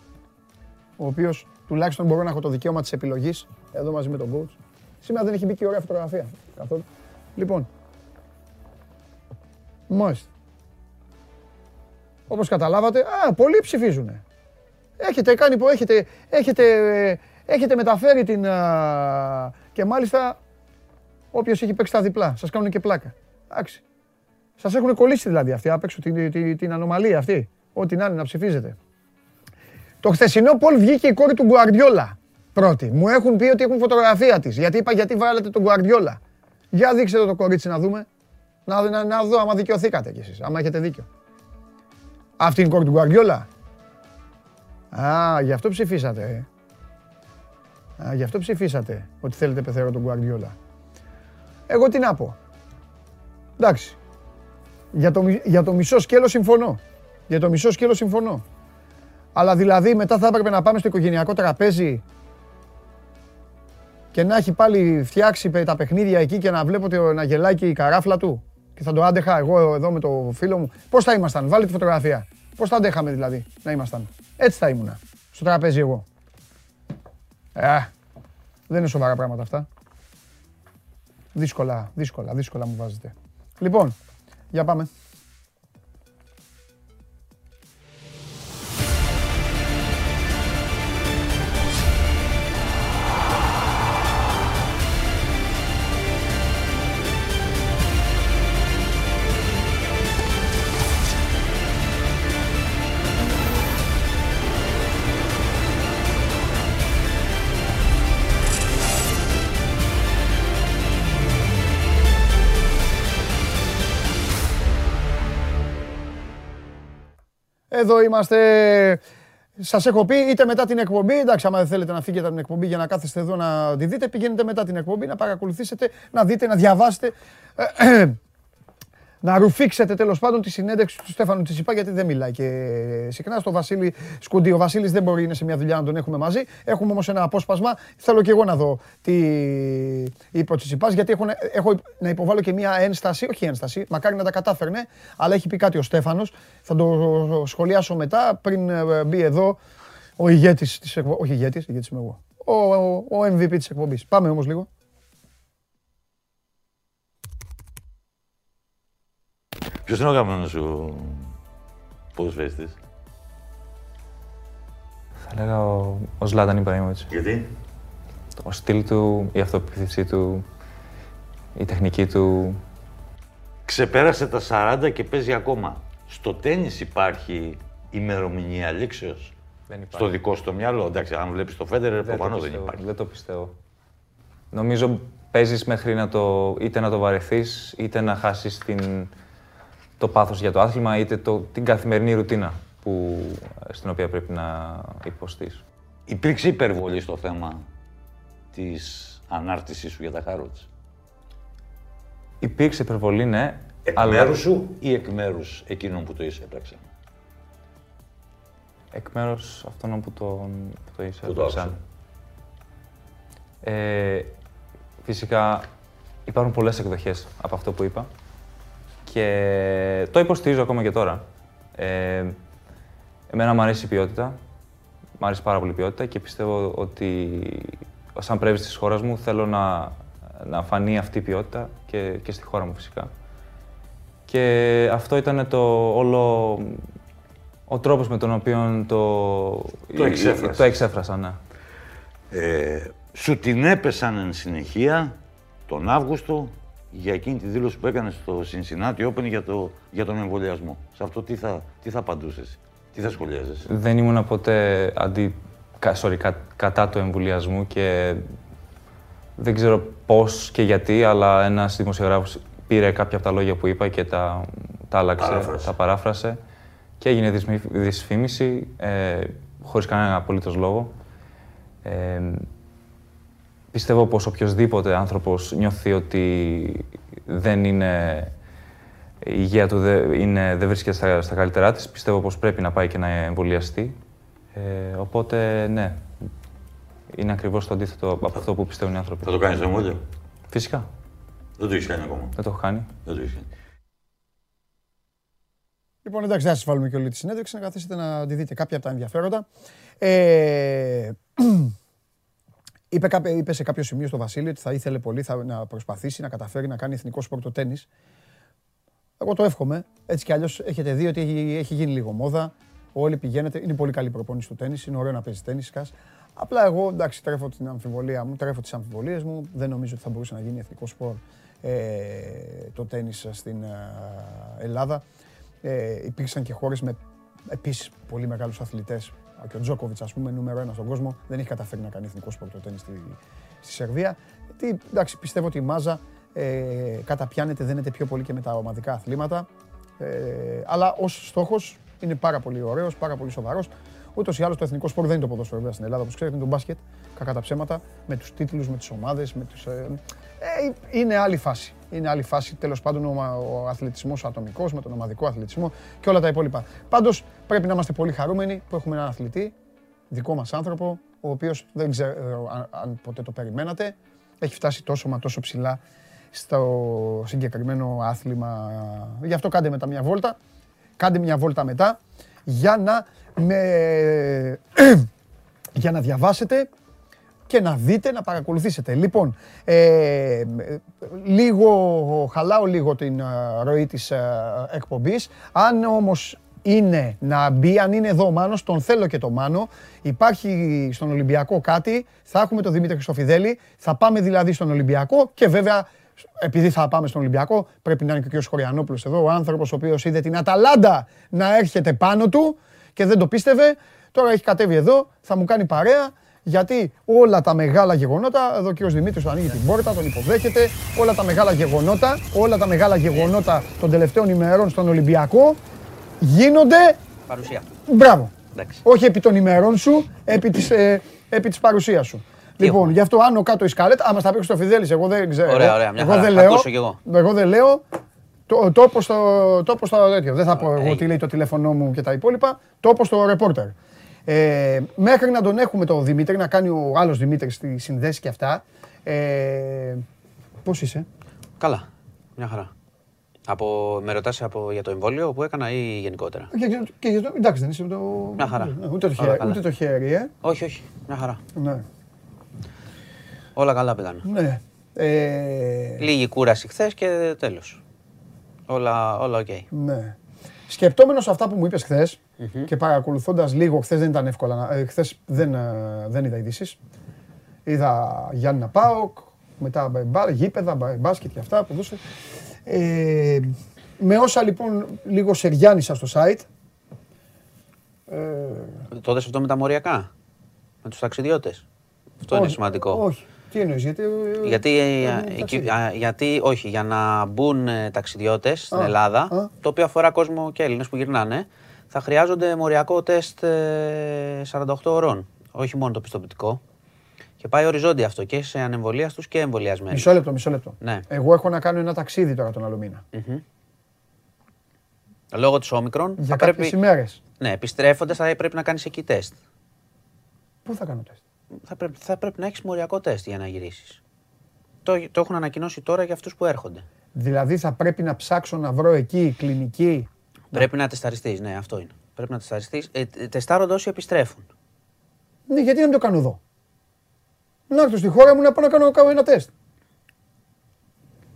ο οποίος τουλάχιστον μπορώ να έχω το δικαίωμα της επιλογής εδώ μαζί με τον coach. Σήμερα δεν έχει μπει και ωραία φωτογραφία καθόλου. Λοιπόν, μάλιστα. Όπως καταλάβατε, α, πολλοί ψηφίζουν. Έχετε κάνει, έχετε, έχετε έχετε μεταφέρει την... και μάλιστα όποιος έχει παίξει τα διπλά. Σας κάνουν και πλάκα. Εντάξει. Σας έχουν κολλήσει δηλαδή αυτοί απ' έξω την, την, την ανομαλία αυτή. Ό,τι να είναι να ψηφίζετε. Το χθεσινό Πολ βγήκε η κόρη του Γκουαρδιόλα πρώτη. Μου έχουν πει ότι έχουν φωτογραφία της. Γιατί είπα γιατί βάλετε τον Γκουαρδιόλα. Για δείξτε το, το κορίτσι να δούμε. Να, να, να δω άμα δικαιωθήκατε κι εσείς, άμα έχετε δίκιο. Αυτή είναι η κόρη του Γκουαρδιόλα. Α, γι' αυτό ψηφίσατε. Ε. Α, γι' αυτό ψηφίσατε ότι θέλετε πεθερό τον Guardiola. Εγώ τι να πω. Εντάξει. Για το, για το μισό σκέλος συμφωνώ. Για το μισό σκέλος συμφωνώ. Αλλά δηλαδή μετά θα έπρεπε να πάμε στο οικογενειακό τραπέζι και να έχει πάλι φτιάξει τα παιχνίδια εκεί και να βλέπω να γελάει και η καράφλα του. Και θα το άντεχα εγώ εδώ με το φίλο μου. Πώς θα ήμασταν, βάλει τη φωτογραφία. Πώς θα αντέχαμε δηλαδή να ήμασταν. Έτσι θα ήμουνα. Στο τραπέζι εγώ. Ε, δεν είναι σοβαρά πράγματα αυτά. Δύσκολα, δύσκολα, δύσκολα μου βάζετε. Λοιπόν, για πάμε. Εδώ είμαστε. Σας έχω πει είτε μετά την εκπομπή. Εντάξει, άμα δεν θέλετε να φύγετε από την εκπομπή για να κάθεστε εδώ να τη δείτε, πηγαίνετε μετά την εκπομπή να παρακολουθήσετε, να δείτε, να διαβάσετε να ρουφήξετε τέλος πάντων τη συνέντευξη του Στέφανου Τσιπά, γιατί δεν μιλάει και συχνά στο Βασίλη Σκουντή. Ο Βασίλης δεν μπορεί, είναι σε μια δουλειά να τον έχουμε μαζί. Έχουμε όμως ένα απόσπασμα. Θέλω και εγώ να δω τι είπε ο Τσιπά, γιατί έχω, έχω να υποβάλω και μια ένσταση, όχι ένσταση, μακάρι να τα κατάφερνε, αλλά έχει πει κάτι ο Στέφανος. Θα το σχολιάσω μετά, πριν ε, μπει εδώ ο ηγέτης της εκπομπή. Όχι ηγέτης, ηγέτης είμαι εγώ. Ο, ο, ο MVP της εκπομπής. Πάμε όμως λίγο. Ποιος είναι ο αγαπημένος σου ποδοσφαιριστής; Θα έλεγα ο, ο Ζλάταν Ιμπραήμοβιτς. Γιατί; Ο στυλ του, η αυτοπεποίθησή του, η τεχνική του. Ξεπέρασε τα 40 και παίζει ακόμα. Στο τέννις υπάρχει ημερομηνία λήξεως; Δεν υπάρχει. Στο δικό σου το μυαλό; Εντάξει, αν βλέπεις το Φέντερ, προφανώς δεν υπάρχει. Δεν το πιστεύω. Νομίζω παίζεις μέχρι να το, είτε να το βαρεθείς, είτε να χάσεις το πάθος για το άθλημα, είτε το, την καθημερινή ρουτίνα που, στην οποία πρέπει να υποστείς. Υπήρξε υπερβολή στο θέμα της ανάρτησής σου για τα Χάροτς; Υπήρξε υπερβολή, ναι. Εκ αλλά... μέρους σου ή εκ μέρους εκείνων που το είσαι έπραξαν. Εκ μέρους αυτών που, τον, που το είσαι έπραξαν. Ε, φυσικά υπάρχουν πολλές εκδοχές από αυτό που είπα και το υποστηρίζω ακόμα και τώρα. Ε, εμένα μου αρέσει η ποιότητα, μου αρέσει πάρα πολύ η ποιότητα και πιστεύω ότι σαν πρέπει της χώρας μου θέλω να, να φανεί αυτή η ποιότητα και, και στη χώρα μου φυσικά. Και αυτό ήταν το όλο ο τρόπος με τον οποίο το, το, εξέφρασα. το εξέφρασα. Ναι. Ε, σου την έπεσαν εν συνεχεία τον Αύγουστο για εκείνη τη δήλωση που έκανες στο Cincinnati Open για, το, για τον εμβολιασμό. Σε αυτό τι θα, τι θα απαντούσες, τι θα σχολιάζεσαι; Δεν ήμουν ποτέ αντί, sorry, κα, κατά του εμβολιασμού και δεν ξέρω πώς και γιατί, αλλά ένας δημοσιογράφος πήρε κάποια από τα λόγια που είπα και τα, τα άλλαξε, παράφρασε. τα παράφρασε και έγινε δυσφήμιση ε, χωρίς κανένα απολύτως λόγο. Ε, πιστεύω πως οποιοδήποτε άνθρωπος νιώθει ότι δεν είναι η υγεία του δεν, είναι, δεν βρίσκεται στα, στα καλύτερά της, πιστεύω πως πρέπει να πάει και να εμβολιαστεί. Ε, οπότε, ναι, είναι ακριβώς το αντίθετο από αυτό που πιστεύουν οι άνθρωποι. Θα το κάνεις το εμβόλιο; Φυσικά. Δεν το έχεις κάνει ακόμα. Δεν το έχω κάνει. Δεν το έχεις κάνει. Λοιπόν, εντάξει, δεν θα σας βάλουμε και όλη τη συνέντευξη, να καθίσετε να τη δείτε κάποια από τα ενδιαφέροντα. Ε, είπε, είπε σε κάποιο σημείο στο Βασίλειο ότι θα ήθελε πολύ θα, να προσπαθήσει να καταφέρει να κάνει εθνικό σπορ το τέννις. Εγώ το εύχομαι. Έτσι κι αλλιώς έχετε δει ότι έχει, έχει γίνει λίγο μόδα. Όλοι πηγαίνετε. Είναι πολύ καλή προπόνηση του τέννις. Είναι ωραίο να παίζει τέννις. Απλά εγώ εντάξει, τρέφω την αμφιβολία μου, τρέφω τις αμφιβολίες μου. Δεν νομίζω ότι θα μπορούσε να γίνει εθνικό σπορ ε, το τέννις στην ε, Ελλάδα. Ε, υπήρξαν και χώρες με επίσης πολύ μεγάλους αθλητές. Και ο Τζόκοβιτς, ας πούμε, νούμερο ένα στον κόσμο, δεν έχει καταφέρει να κάνει εθνικό σπορ το τέννη στη, στη Σερβία. Τι, εντάξει, πιστεύω ότι η μάζα ε, καταπιάνεται, δένεται πιο πολύ και με τα ομαδικά αθλήματα. Ε, αλλά ως στόχος είναι πάρα πολύ ωραίος, πάρα πολύ σοβαρός. Ούτως ή άλλως το εθνικό σπορ δεν είναι το ποδόσφαιρο στην Ελλάδα, όπως ξέρετε, είναι το μπάσκετ. Κακά τα ψέματα, με τους τίτλους, με τις ομάδες. Με τους, ε, ε, είναι άλλη φάση. Είναι άλλη φάση τέλος πάντων ο, ο αθλητισμός ατομικός με τον ομαδικό αθλητισμό και όλα τα υπόλοιπα. Πάντως πρέπει να είμαστε πολύ χαρούμενοι που έχουμε έναν αθλητή, δικό μας άνθρωπο, ο οποίος δεν ξέρω αν, αν ποτέ το περιμένατε. Έχει φτάσει τόσο μα τόσο ψηλά στο συγκεκριμένο άθλημα. Γι' αυτό κάντε μετά μια βόλτα. Κάντε μια βόλτα μετά για να, με... για να διαβάσετε και να δείτε, να παρακολουθήσετε. Λοιπόν, ε, λίγο, χαλάω λίγο την ε, ροή της ε, εκπομπής. Αν όμως είναι να μπει, αν είναι εδώ ο Μάνος, τον θέλω και το Μάνο. Υπάρχει στον Ολυμπιακό κάτι, θα έχουμε τον Δημήτρη Χρυστοφιδέλη, θα πάμε δηλαδή στον Ολυμπιακό και βέβαια επειδή θα πάμε στον Ολυμπιακό, πρέπει να είναι και ο κ. Χωριανόπουλος εδώ, ο άνθρωπος ο οποίος είδε την Αταλάντα να έρχεται πάνω του και δεν το πίστευε. Τώρα έχει κατέβει εδώ, θα μου κάνει παρέα γιατί όλα τα μεγάλα γεγονότα, εδώ ο κ. Δημήτρης ανοίγει την πόρτα, τον υποδέχεται, όλα τα μεγάλα γεγονότα, όλα τα μεγάλα γεγονότα των τελευταίων ημερών στον Ολυμπιακό γίνονται... Παρουσία. Μπράβο. Όχι επί των ημερών σου, επί της, ε, επί της παρουσίας σου. Λοιπόν, γι' αυτό άνω κάτω η σκάλετ, άμα στα πει το Φιδέλης, εγώ δεν ξέρω. Ωραία, ωραία, μια εγώ χαρά. δεν λέω, Ακούσω κι εγώ. εγώ δεν λέω, το, το όπως το, το, όπως το τέτοιο. Δεν θα πω εγώ τι λέει το τηλέφωνό μου και τα υπόλοιπα. Το όπως το ρεπόρτερ. Ε, μέχρι να τον έχουμε το Δημήτρη, να κάνει ο άλλος Δημήτρης τη συνδέση και αυτά. Ε, πώς είσαι; Καλά, μια χαρά. Από, με ρωτάς από, για το εμβόλιο που έκανα ή γενικότερα; Και, και, και, εντάξει, δεν είσαι το... Μια χαρά. Ούτε το, χέρι, ούτε το χέρι, ε. Όχι, όχι, μια χαρά. Ναι. Όλα καλά πήγαν. Ναι. Ε... Λίγη κούραση χθες και τέλος. Όλα, όλα οκ. Ναι. Σκεπτόμενος αυτά που μου είπες χθες, και παρακολουθώντας λίγο, χθες δεν ήταν εύκολα, ε, χθες δεν, ε, δεν είδα ειδήσεις. Είδα Γιάννη Πάοκ, μετά μπα, γήπεδα, μπάσκετ και αυτά που δούσε. Ε, με όσα λοιπόν λίγο σεριάνισα στο site. Ε, το αυτό με τα μοριακά, με τους ταξιδιώτες. Αυτό είναι σημαντικό. Όχι. Τι εννοείς, γιατί... Γιατί, ε, γιατί, όχι, για να μπουν ε, ταξιδιώτες στην Ελλάδα, το οποίο αφορά κόσμο και Έλληνες που γυρνάνε, θα χρειάζονται μοριακό τεστ 48 ωρών. Όχι μόνο το πιστοποιητικό. Και πάει οριζόντια αυτό και σε ανεμβολίας και εμβολιασμένους. Μισό λεπτό, μισό λεπτό. Ναι. Εγώ έχω να κάνω ένα ταξίδι τώρα τον άλλο μήνα. Λόγω της όμικρον. Για κάποιες πρέπει... ημέρες. Ναι, επιστρέφοντας θα πρέπει να κάνεις εκεί τεστ. Πού θα κάνω τεστ; Θα πρέπει, θα πρέπει να έχεις μοριακό τεστ για να γυρίσεις. Το, το έχουν ανακοινώσει τώρα για αυτούς που έρχονται. Δηλαδή θα πρέπει να ψάξω να βρω εκεί κλινική; Πρέπει να τεσταριστείς, ναι, αυτό είναι. Πρέπει να τεσταριστείς. Ε, τεστάρονται όσοι επιστρέφουν. Ναι, γιατί να μην το κάνω εδώ; Να έρθω στη χώρα μου να πάω να κάνω, κάνω ένα τεστ.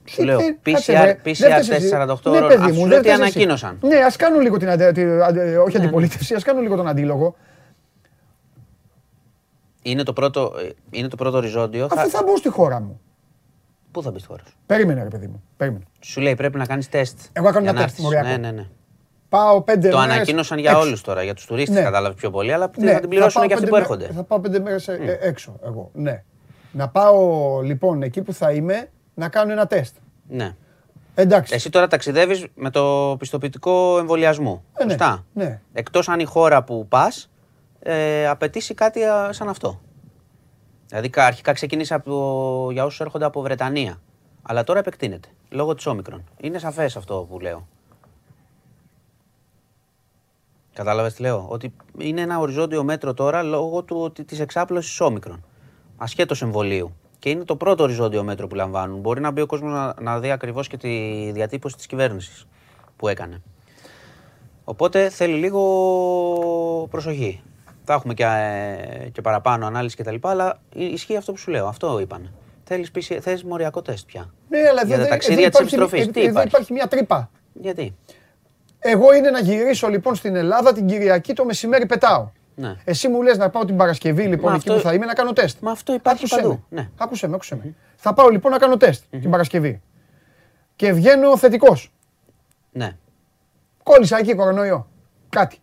Σου λέω, PCR, PCR τεστ 48 ώρων, ναι, σου τι ανακοίνωσαν. Ναι, ας κάνουν λίγο την, όχι ναι. αντιπολίτευση, ας κάνουν λίγο τον αντίλογο. Είναι το πρώτο, ε, είναι το πρώτο οριζόντιο. Αφού θα μπω στη χώρα μου. Πού θα μπεις στη χώρα σου; Περίμενε, ρε παιδί μου. Περίμενε. Σου λέει πρέπει να κάνεις τεστ. Εγώ κάνω ένα τεστ. Ναι, ναι, ναι. Πάω πέντε το ανακοίνωσαν για όλους τώρα, για τους τουρίστες ναι. κατάλαβες πιο πολύ, αλλά ναι. θα την πληρώσουν και αυτοί που έρχονται. Θα πάω πέντε μέρες mm. έξω εγώ. Ναι. Να πάω λοιπόν εκεί που θα είμαι να κάνω ένα τεστ. Ναι. Εντάξει. Εσύ τώρα ταξιδεύεις με το πιστοποιητικό εμβολιασμού. Ε, ναι, Σωστά. Ναι. Εκτός αν η χώρα που πας ε, απαιτήσει κάτι σαν αυτό. Δηλαδή αρχικά ξεκίνησε από, για όσους έρχονται από Βρετανία. Αλλά τώρα επεκτείνεται λόγω της όμικρον. Είναι σαφές αυτό που λέω. Κατάλαβες τι λέω; Ότι είναι ένα οριζόντιο μέτρο τώρα λόγω της εξάπλωσης όμικρον. Ασχέτως εμβολίου. Και είναι το πρώτο οριζόντιο μέτρο που λαμβάνουν. Μπορεί να μπει ο κόσμος να, να δει ακριβώς και τη διατύπωση της κυβέρνησης που έκανε. Οπότε θέλει λίγο προσοχή. Θα έχουμε και, ε, και παραπάνω ανάλυση κτλ. Αλλά ισχύει αυτό που σου λέω. Αυτό είπαν. Θέλεις μοριακό τεστ πια. Ναι, αλλά Για τα ταξίδια της επιστροφής. Τι υπάρχει; υπάρχει μια τρύπα. Γιατί; Εγώ είναι να γυρίσω λοιπόν στην Ελλάδα την Κυριακή το μεσημέρι πετάω. Ναι. Εσύ μου λες να πάω την Παρασκευή λοιπόν εκεί που θα είμαι να κάνω τεστ. Μα αυτό υπάρχει άκουσέ παντού. Με. Ναι. Άκουσέ με, άκουσέ με. Θα πάω λοιπόν να κάνω τεστ την Παρασκευή. Και βγαίνω θετικός. Ναι. Κόλλησα εκεί κορονοϊό. Κάτι.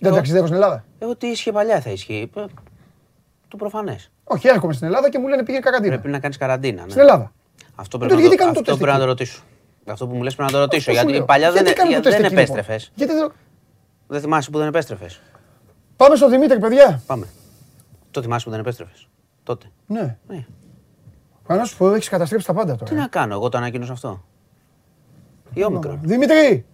Δεν ταξιδεύω στην Ελλάδα. Ε, ό,τι ίσχυε παλιά θα ισχύει. Ε, το προφανές. Όχι, έρχομαι στην Ελλάδα και μου λένε πήγε καραντίνα. Πρέπει να κάνεις καραντίνα. Ναι. Στην Ελλάδα. Αυτό πρέπει, να, το, αυτό πρέπει να το ρωτήσω. Αυτό που μου λες πρέπει να το ρωτήσω. Γιατί παλιά δεν, δεν επέστρεφες. Γιατί δεν θυμάσαι που δεν επέστρεφες; Πάμε στο Δημήτρη, παιδιά. Πάμε. Το θυμάσαι που δεν επέστρεφες; Τότε. Ναι. ναι. Κανένα σου πω, έχεις καταστρέψει τα πάντα τώρα. Τι να κάνω, εγώ το ανακοίνωσα αυτό. Η όμικρο. Δημήτρη!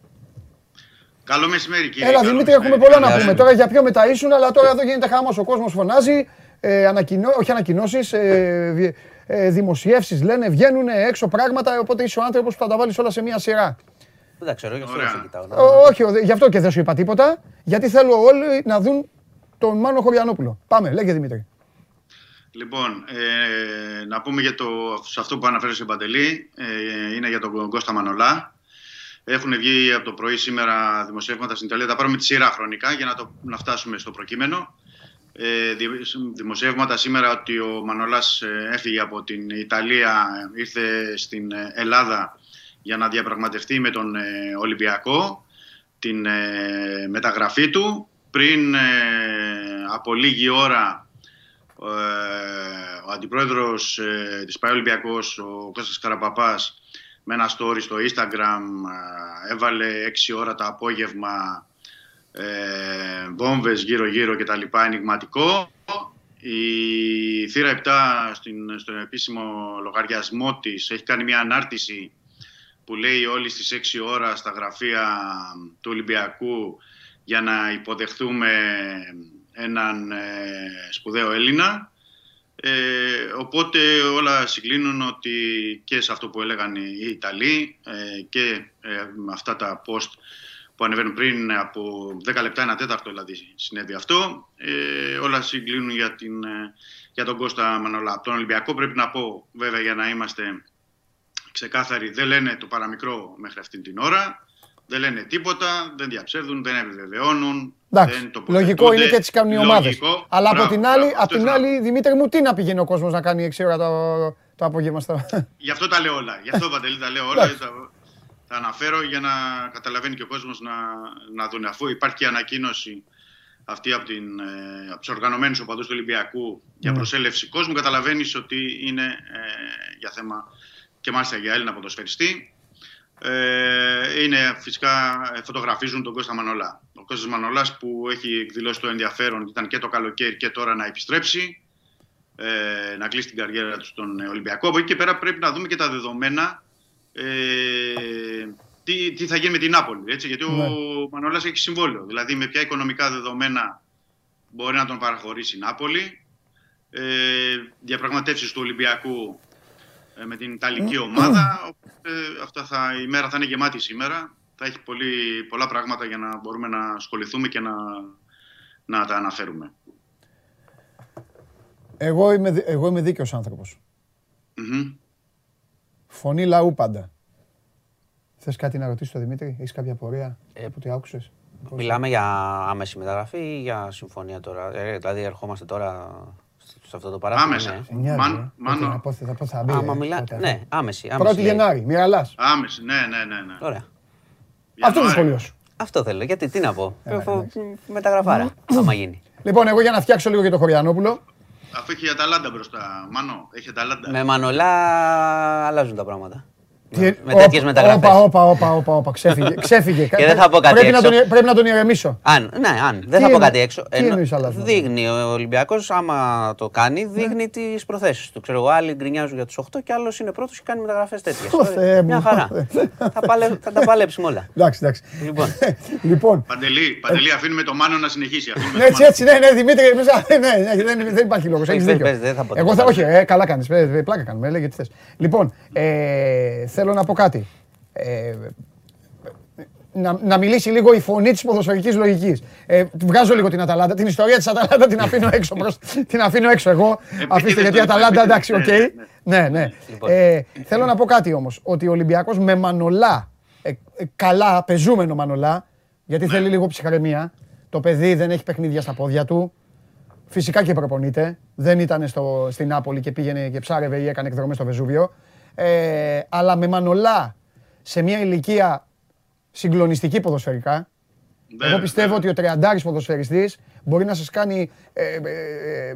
Καλό μεσημέρι, κύριε. Έλα, Δημήτρη, έχουμε πολλά να πούμε. Τώρα για ποιο μετά ήσουν, αλλά τώρα εδώ γίνεται χάμο. Ο κόσμος φωνάζει. Ε, ανακοινώ, όχι ανακοινώσεις, ε, ε, δημοσιεύσεις λένε, βγαίνουν έξω πράγματα. Οπότε είσαι ο άνθρωπος που θα τα βάλεις όλα σε μία σειρά. Δεν τα ξέρω, γι' αυτό δεν κοιτάω. Όχι, γι' αυτό και δεν σου είπα τίποτα. Γιατί θέλω όλοι να δουν τον Μάνο Χωριανόπουλο. Πάμε, λέγε Δημήτρη. Λοιπόν, ε, να πούμε για το, σε αυτό που αναφέρει σε Παντελή, ε, είναι για τον Κώστα Μανολά. Έχουν βγει από το πρωί σήμερα δημοσιεύματα στην Ιταλία. Θα πάρουμε τη σειρά χρονικά για να, το, να φτάσουμε στο προκείμενο. Ε, δημοσιεύματα σήμερα ότι ο Μανολάς ε, έφυγε από την Ιταλία, ήρθε στην Ελλάδα για να διαπραγματευτεί με τον ε, Ολυμπιακό την ε, μεταγραφή του. Πριν ε, από λίγη ώρα ο αντιπρόεδρος της ΠΑΕ Ολυμπιακός, ο Κώστας Καραπαπάς, με ένα story στο Instagram έβαλε 6 ώρα το απόγευμα ε, βόμβες γύρω γύρω και τα λοιπά ενηγματικό. Η Θύρα 7 στην, στον επίσημο λογαριασμό της έχει κάνει μια ανάρτηση που λέει όλοι στις 6 ώρα στα γραφεία του Ολυμπιακού για να υποδεχθούμε έναν ε, σπουδαίο Έλληνα. Ε, οπότε όλα συγκλίνουν ότι και σε αυτό που έλεγαν οι Ιταλοί ε, και ε, με αυτά τα post που ανεβαίνουν πριν από 10 λεπτά, ένα τέταρτο δηλαδή συνέβη αυτό, ε, όλα συγκλίνουν για, την, για τον Κώστα Μανολά. Από τον Ολυμπιακό πρέπει να πω βέβαια για να είμαστε ξεκάθαροι, δεν λένε το παραμικρό μέχρι αυτή την ώρα. Δεν λένε τίποτα, δεν διαψεύδουν, δεν επιβεβαιώνουν. Εντάξει, δεν λογικό είναι και έτσι κάνουν οι ομάδες. Αλλά από την άλλη, από την άλλη Δημήτρη μου, τι να πηγαίνει ο κόσμος να κάνει 6 ώρα το, το απόγευμα. Στα... Γι' αυτό τα λέω όλα. Γι' αυτό Παντελή τα λέω όλα. τα, τα αναφέρω για να καταλαβαίνει και ο κόσμος να, να δουν. Αφού υπάρχει και ανακοίνωση αυτή από, την, ε, από τους οργανωμένους οπαδούς του Ολυμπιακού για ναι. προσέλευση κόσμου, καταλαβαίνεις ότι είναι ε, για θέμα και μάλιστα για Έλληνα ποδοσφαιριστή. Ε, είναι φυσικά, ε, φωτογραφίζουν τον Κώστα Μανολά. Ο Κώστας Μανολάς που έχει εκδηλώσει το ενδιαφέρον ήταν και το καλοκαίρι και τώρα να επιστρέψει, ε, να κλείσει την καριέρα του στον Ολυμπιακό. Από εκεί και πέρα πρέπει να δούμε και τα δεδομένα ε, τι, τι θα γίνει με την Νάπολη. Έτσι, γιατί ναι. ο Μανολάς έχει συμβόλαιο. Δηλαδή, με ποια οικονομικά δεδομένα μπορεί να τον παραχωρήσει η Νάπολη. Ε, διαπραγματεύσεις του Ολυμπιακού ε, με την Ιταλική ομάδα. Ε, αυτά θα, η μέρα θα είναι γεμάτη σήμερα. Θα έχει πολύ, πολλά πράγματα για να μπορούμε να ασχοληθούμε και να, να τα αναφέρουμε. Εγώ είμαι, εγώ είμαι δίκαιος άνθρωπος. Φωνή λαού πάντα. Θες κάτι να ρωτήσεις τον Δημήτρη, έχεις κάποια πορεία ε, από ό,τι άκουσες; Μιλάμε για άμεση μεταγραφή ή για συμφωνία τώρα; Ε, δηλαδή, ερχόμαστε τώρα σε αυτό το παράδειγμα. Άμεσα. Ναι. Μαν, μάνο. Θα πω θα μπει. Άμα μιλά... Ναι, άμεση. άμεση 1η Γενάρη, μοιραλάς. Άμεση, ναι, ναι, ναι. ναι. Ωραία. Αυτό το σχολείο σου. Αυτό θέλω. Γιατί τι να πω. Μεταγραφάρα, άμα γίνει. Λοιπόν, εγώ για να φτιάξω λίγο για το Χωριανόπουλο. Αφού έχει Αταλάντα μπροστά. Μάνο, έχει Αταλάντα. Με Μανολά αλλάζουν τα πράγματα. Με τέτοιες μεταγραφές. Όπα, όπα, όπα, όπα, ξέφυγε. ξέφυγε. Και δεν θα πω κάτι πρέπει έξω. Να τον, πρέπει να τον ηρεμήσω. Αν, ναι, αν. Δεν θα πω κάτι έξω. Τι εννοείς αλλάζω. Δείχνει ο Ολυμπιακός, άμα το κάνει, ναι. δείχνει τις προθέσεις του. Ξέρω εγώ, άλλοι γκρινιάζουν για τους 8 και άλλος είναι πρώτος και κάνει μεταγραφές τέτοιες. Μια χαρά. θα, τα παλέψουμε όλα. Εντάξει, εντάξει. Λοιπόν. λοιπόν. Παντελή, Παντελή, αφήνουμε το Μάνο να συνεχίσει. Έτσι, έτσι, ναι, ναι, Δημήτρη, δεν υπάρχει λόγος. Εγώ θα, όχι, καλά κάνεις. Πλάκα κάνουμε, λέγε τι θες. Λοιπόν, θέλω να πω κάτι. Ε, να, να μιλήσει λίγο η φωνή της ποδοσφαιρικής λογικής. Ε, βγάζω λίγο την Αταλάντα. Την ιστορία της Αταλάντα την αφήνω έξω. Προς, την αφήνω έξω εγώ. Αφήστε γιατί η Αταλάντα εντάξει, OK. Okay. ναι, ναι. Λοιπόν. Ε, θέλω να πω κάτι όμως. Ότι ο Ολυμπιακός με Μανωλά, ε, ε, καλά, πεζούμενο Μανωλά, γιατί θέλει λίγο ψυχραιμία. Το παιδί δεν έχει παιχνίδια στα πόδια του. Φυσικά και προπονείται. Δεν ήταν στο, στην Νάπολη και πήγαινε και ψάρευε ή έκανε εκδρομές στο Βεζούβιο. Ε, αλλά με Μανολά σε μια ηλικία συγκλονιστική ποδοσφαιρικά. Ναι, Εγώ πιστεύω ναι. ότι ο τριαντάρης ποδοσφαιριστής μπορεί να σας κάνει... Ε, ε, ε,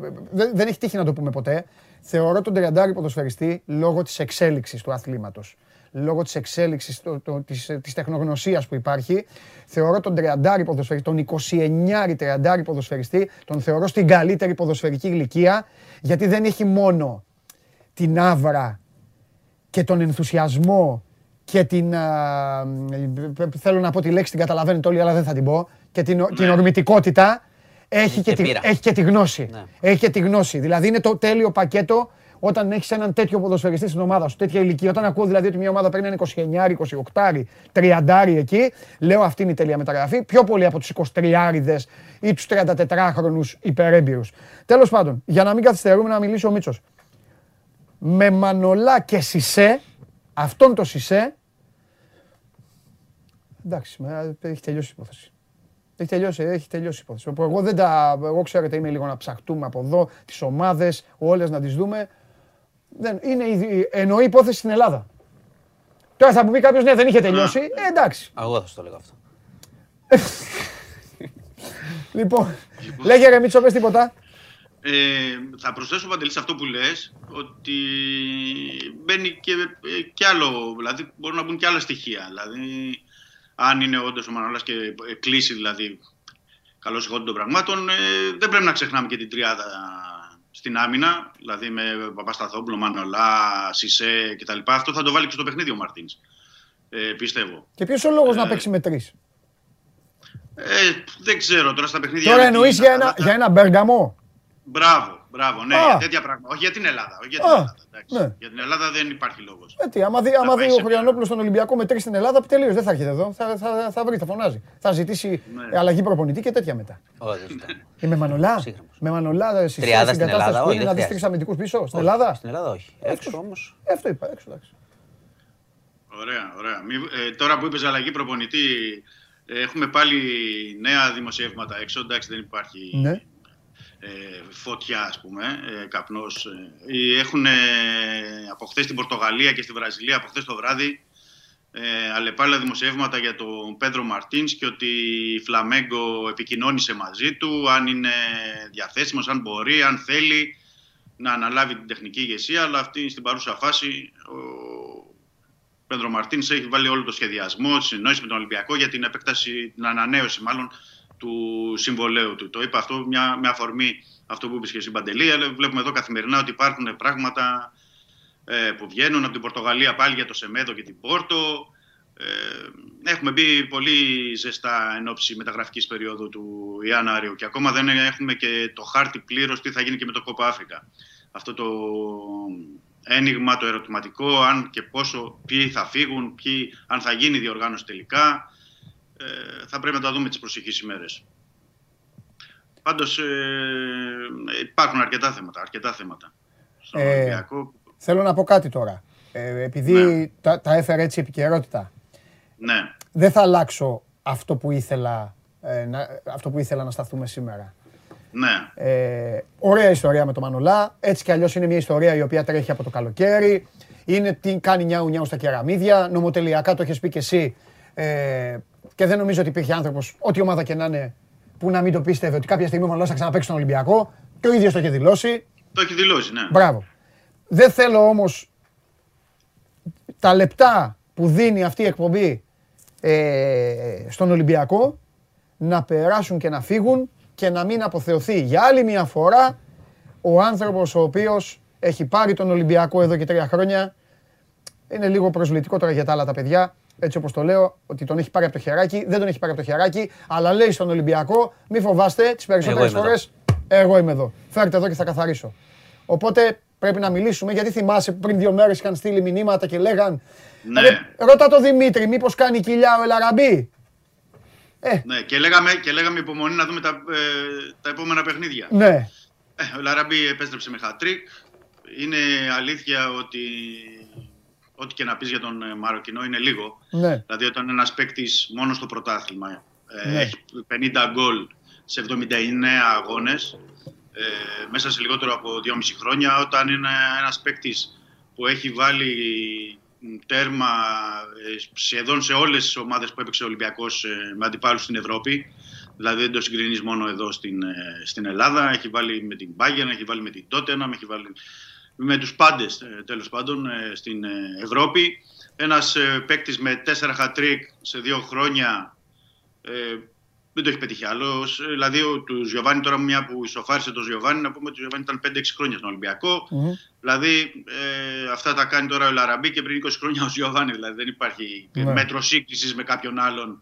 δεν έχει τύχει να το πούμε ποτέ. Θεωρώ τον τριαντάρη ποδοσφαιριστή λόγω της εξέλιξης του αθλήματος. Λόγω της εξέλιξης το, το, της, της τεχνογνωσίας που υπάρχει. Θεωρώ τον τριαντάρη ποδοσφαιριστή, τον 29 τριαντάρη ποδοσφαιριστή, τον θεωρώ στην καλύτερη ποδοσφαιρική ηλικία, γιατί δεν έχει μόνο την άβρα και τον ενθουσιασμό και την. θέλω να πω τη λέξη, την καταλαβαίνετε όλοι, αλλά δεν θα την πω. Και την, την ναι. ορμητικότητα έχει και, τη, έχει και τη γνώση. Ναι. Έχει και τη γνώση. Δηλαδή είναι το τέλειο πακέτο όταν έχεις έναν τέτοιο ποδοσφαιριστή στην ομάδα σου, τέτοια ηλικία. Όταν ακούω δηλαδή ότι μια ομάδα παίρνει ένα 29, 28, 30 εκεί, λέω αυτή είναι η τέλεια μεταγραφή. Πιο πολύ από τους 23 ή τους 34χρονου υπερέμπειρους. Τέλος πάντων, για να μην καθυστερούμε να μιλήσει ο Μίτσος με Μανολά και Σισε, αυτόν το Σισε, εντάξει, έχει τελειώσει η υπόθεση. Έχει τελειώσει, έχει τελειώσει η υπόθεση. Εγώ, δεν τα, εγώ ξέρετε είμαι λίγο να ψαχτούμε από εδώ, τις ομάδες, όλες να τις δούμε. Δεν, είναι, εννοεί υπόθεση στην Ελλάδα. Τώρα θα μου πει κάποιος, ναι, δεν είχε τελειώσει. Ε, εντάξει. Εγώ θα σου το λέγω αυτό. λοιπόν, λέγε ρε Μίτσο, πες τίποτα. Ε, θα προσθέσω παντελής σε αυτό που λες ότι μπαίνει και, και άλλο, δηλαδή μπορούν να μπουν και άλλα στοιχεία. Δηλαδή, αν είναι όντως ο Μανώλας και κλείσει δηλαδή καλώς εγώ των πραγμάτων, ε, δεν πρέπει να ξεχνάμε και την τριάδα στην άμυνα, δηλαδή με Παπασταθόπουλο, Μανολά, Σισε κτλ. Αυτό θα το βάλει και στο παιχνίδι ο Μαρτίνς, ε, πιστεύω. Και ποιος ο λόγος να ε, παίξει με τρεις; Ε, δεν ξέρω τώρα στα παιχνίδια. Τώρα εννοείς για, ένα, για ένα Μπεργαμό. Μπράβο, μπράβο. Ναι, για τέτοια πράγματα. Όχι για την Ελλάδα. Όχι για, την Ελλάδα ναι. για την Ελλάδα δεν υπάρχει λόγος. Ε, τι, άμα δει, άμα δει ο Χωριανόπουλος στον Ολυμπιακό με τρεις στην Ελλάδα, τελείως δεν θα έρχεται εδώ. Θα, θα, θα βρει, θα φωνάζει. Θα ζητήσει ναι. αλλαγή προπονητή και τέτοια μετά. Όχι, ε, με Μανολά. Με Μανολά στην κατάσταση που είναι να δεις τρεις αμυντικούς πίσω. Στην Ελλάδα. Στην Ελλάδα όχι. Έξω όμως. Αυτό είπα, έξω εντάξει. Ωραία, ωραία. Ε, τώρα που είπες αλλαγή προπονητή, έχουμε πάλι νέα δημοσιεύματα έξω. Εντάξει, δεν υπάρχει ναι. ε, φωτιά, ας πούμε, ε, καπνός. Ε, έχουν από χθες στην Πορτογαλία και στη Βραζιλία, από χθες το βράδυ, ε, αλλεπάλληλα δημοσιεύματα για τον Πέντρο Μαρτίνς και ότι η Φλαμέγκο επικοινώνησε μαζί του, αν είναι διαθέσιμος, αν μπορεί, αν θέλει να αναλάβει την τεχνική ηγεσία, αλλά αυτή στην παρούσα φάση ο Πέντρο Μαρτίνς έχει βάλει όλο το σχεδιασμό, τη συνεννόηση με τον Ολυμπιακό για την επέκταση, την ανανέωση μάλλον του συμβολέου του. Το είπα αυτό μια, με αφορμή αυτό που είπες και εσύ Παντελή, αλλά βλέπουμε εδώ καθημερινά ότι υπάρχουν πράγματα ε, που βγαίνουν από την Πορτογαλία πάλι για το Σεμέδο και την Πόρτο. Ε, έχουμε μπει πολύ ζεστά εν ώψη μεταγραφικής περίοδου του Ιανουαρίου και ακόμα δεν έχουμε και το χάρτη πλήρως τι θα γίνει και με το Κόπα Αφρικα. Αυτό το ένιγμα, το ερωτηματικό, αν και πόσο, ποιοι θα φύγουν, ποιοι, αν θα γίνει διοργάνωση τελικά, ε, θα πρέπει να τα δούμε τις προσεχείς ημέρες. Πάντως ε, υπάρχουν αρκετά θέματα, αρκετά θέματα. Στον ε, Ολυμπιακό Θέλω να πω κάτι τώρα. Ε, επειδή ναι. τα, τα έφερε έτσι επικαιρότητα. Ναι. Δεν θα αλλάξω αυτό που ήθελα, ε, να, αυτό που ήθελα να σταθούμε σήμερα. Ναι. Ε, ωραία ιστορία με το Μανολά. Έτσι κι αλλιώς είναι μια ιστορία η οποία τρέχει από το καλοκαίρι. Είναι τι κάνει νιάου νιάου στα κεραμίδια. Νομοτελειακά το έχεις πει και εσύ. Ε, και δεν νομίζω ότι υπήρχε άνθρωπος, ό,τι ομάδα και να είναι, που να μην το πίστευε ότι κάποια στιγμή ο Μανολά θα ξαναπέξει στον Ολυμπιακό. Και ο ίδιος το έχει δηλώσει. Το έχει δηλώσει, ναι. Μπράβο. Δεν θέλω όμως τα λεπτά που δίνει αυτή η εκπομπή ε, στον Ολυμπιακό να περάσουν και να φύγουν και να μην αποθεωθεί για άλλη μια φορά ο άνθρωπος ο οποίος έχει πάρει τον Ολυμπιακό εδώ και τρία χρόνια. Είναι λίγο προσβλητικό τώρα για τα άλλα τα παιδιά, έτσι όπως το λέω, ότι τον έχει πάρει από το χεράκι. Δεν τον έχει πάρει από το χεράκι, αλλά λέει στον Ολυμπιακό, μη φοβάστε, τις περισσότερες φορές εγώ είμαι εδώ. Φέρτε εδώ και θα καθαρίσω. Οπότε πρέπει να μιλήσουμε, γιατί θυμάσαι πριν δύο μέρες είχαν στείλει μηνύματα και λέγαν ναι. ρώτα το Δημήτρη, μήπως κάνει κοιλιά ο Ελαραμπή. Ε. Ναι, και λέγαμε, και λέγαμε υπομονή να δούμε τα, ε, τα επόμενα παιχνίδια. Ναι. Ε, ο Ελαραμπή επέστρεψε με χατρίκ. Είναι αλήθεια ότι ό,τι και να πεις για τον ε, Μαροκινό είναι λίγο. Ναι. Δηλαδή όταν ένας παίκτης μόνο στο πρωτάθλημα ε, ναι. έχει 50 γκολ σε 79 αγώνες ε, μέσα σε λιγότερο από 2,5 χρόνια όταν είναι ένας παίκτης που έχει βάλει τέρμα ε, σχεδόν σε όλες τις ομάδες που έπαιξε ο Ολυμπιακός ε, με αντιπάλους στην Ευρώπη δηλαδή δεν το συγκρίνεις μόνο εδώ στην, στην Ελλάδα έχει βάλει με την Bayern, έχει βάλει με την Tottenham έχει βάλει με τους πάντες τέλος πάντων στην Ευρώπη ένας παίκτης με 4 χατρίκ σε δύο χρόνια δεν το έχει πετύχει άλλος. Δηλαδή, ο, του Γιωβάνι, τώρα μια που ισοφάρισε τον Γιωβάνι, να πούμε ότι ο Γιωβάνι ήταν 5-6 χρόνια στον Ολυμπιακό. Mm-hmm. Δηλαδή, ε, αυτά τα κάνει τώρα ο Λαραμπή και πριν 20 χρόνια ο Γιωβάνι. Δηλαδή, δεν υπάρχει mm-hmm. μέτρο σύγκριση με κάποιον άλλον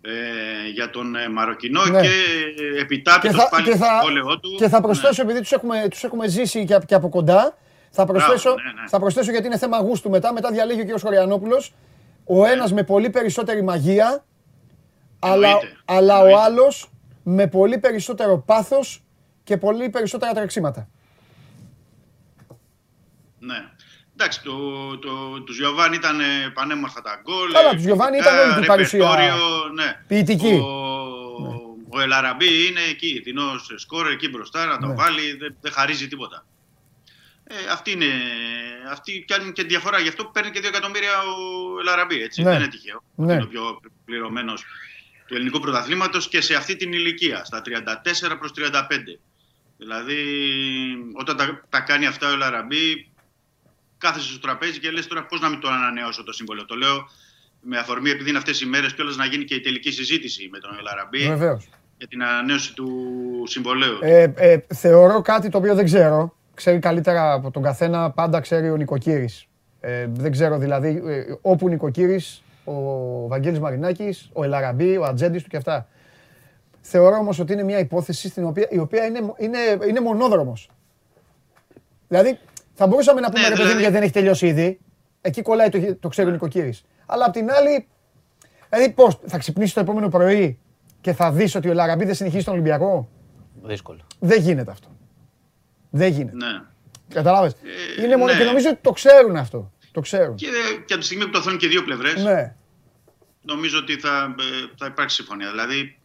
ε, για τον ε, Μαροκινό ναι. και επιτάπητος πάλι και θα, του. Και θα προσθέσω, ναι. επειδή τους έχουμε, τους έχουμε ζήσει και, και από κοντά, θα προσθέσω, ναι, ναι. θα προσθέσω γιατί είναι θέμα γούστου μετά. Μετά διαλέγει ο κ. Χωριανόπουλος. Ο ναι. ένας με πολύ περισσότερη μαγεία αλλά, αλλά ο άλλος με πολύ περισσότερο πάθος και πολύ περισσότερα τρεξίματα. Ναι. Εντάξει, το, το, τους Γιωβάνι ήταν πανέμορφα τα γκολ. Καλά, τους Γιωβάνι ήταν όλη την παρουσία ναι. ποιητική. Ο, ναι. ο Ελαραμπή είναι εκεί, τεινός σκόρ εκεί μπροστά, να το ναι. βάλει, δεν, δεν χαρίζει τίποτα. Ε, αυτή είναι, αυτή κάνει και διαφορά, γι' αυτό παίρνει και 2 εκατομμύρια ο Ελαραμπή, έτσι, ναι. δεν είναι τυχαίο. Ναι. Είναι ο πιο πληρωμένος του ελληνικού πρωταθλήματος και σε αυτή την ηλικία, στα 34 προς 35. Δηλαδή, όταν τα, τα κάνει αυτά ο Λαραμπή, κάθεσαι στο τραπέζι και λες τώρα πώς να μην το ανανεώσω το σύμβολο. Το λέω με αφορμή επειδή είναι αυτές οι μέρες κιόλας να γίνει και η τελική συζήτηση με τον Λαραμπή για την ανανέωση του συμβολέου. Ε, ε, θεωρώ κάτι το οποίο δεν ξέρω. Ξέρει καλύτερα από τον καθένα, πάντα ξέρει ο νοικοκύρης. Ε, δεν ξέρω δηλαδή, ε, όπου νοικοκύρης ο Βαγγέλης Μαρινάκης, ο Ελαραμπή, ο Ατζέντης του και αυτά. Θεωρώ όμως ότι είναι μια υπόθεση στην οποία, η οποία είναι, είναι, είναι μονόδρομος. Δηλαδή, θα μπορούσαμε να πούμε ναι, ρε παιδί δηλαδή... γιατί δεν έχει τελειώσει ήδη. Εκεί κολλάει το, το ξέρει ο Νοικοκύρης. Αλλά απ' την άλλη, δηλαδή πώς, θα ξυπνήσεις το επόμενο πρωί και θα δεις ότι ο Ελαραμπή δεν συνεχίζει τον Ολυμπιακό; Δύσκολο. Δεν γίνεται αυτό. Δεν γίνεται. Ναι. Καταλάβες; Ε, είναι μόνο ναι. και νομίζω ότι το ξέρουν αυτό. Το ξέρω. Και, και από τη στιγμή που το θέλουν και δύο πλευρές, ναι. νομίζω ότι θα, ε, θα υπάρξει συμφωνία. Δηλαδή,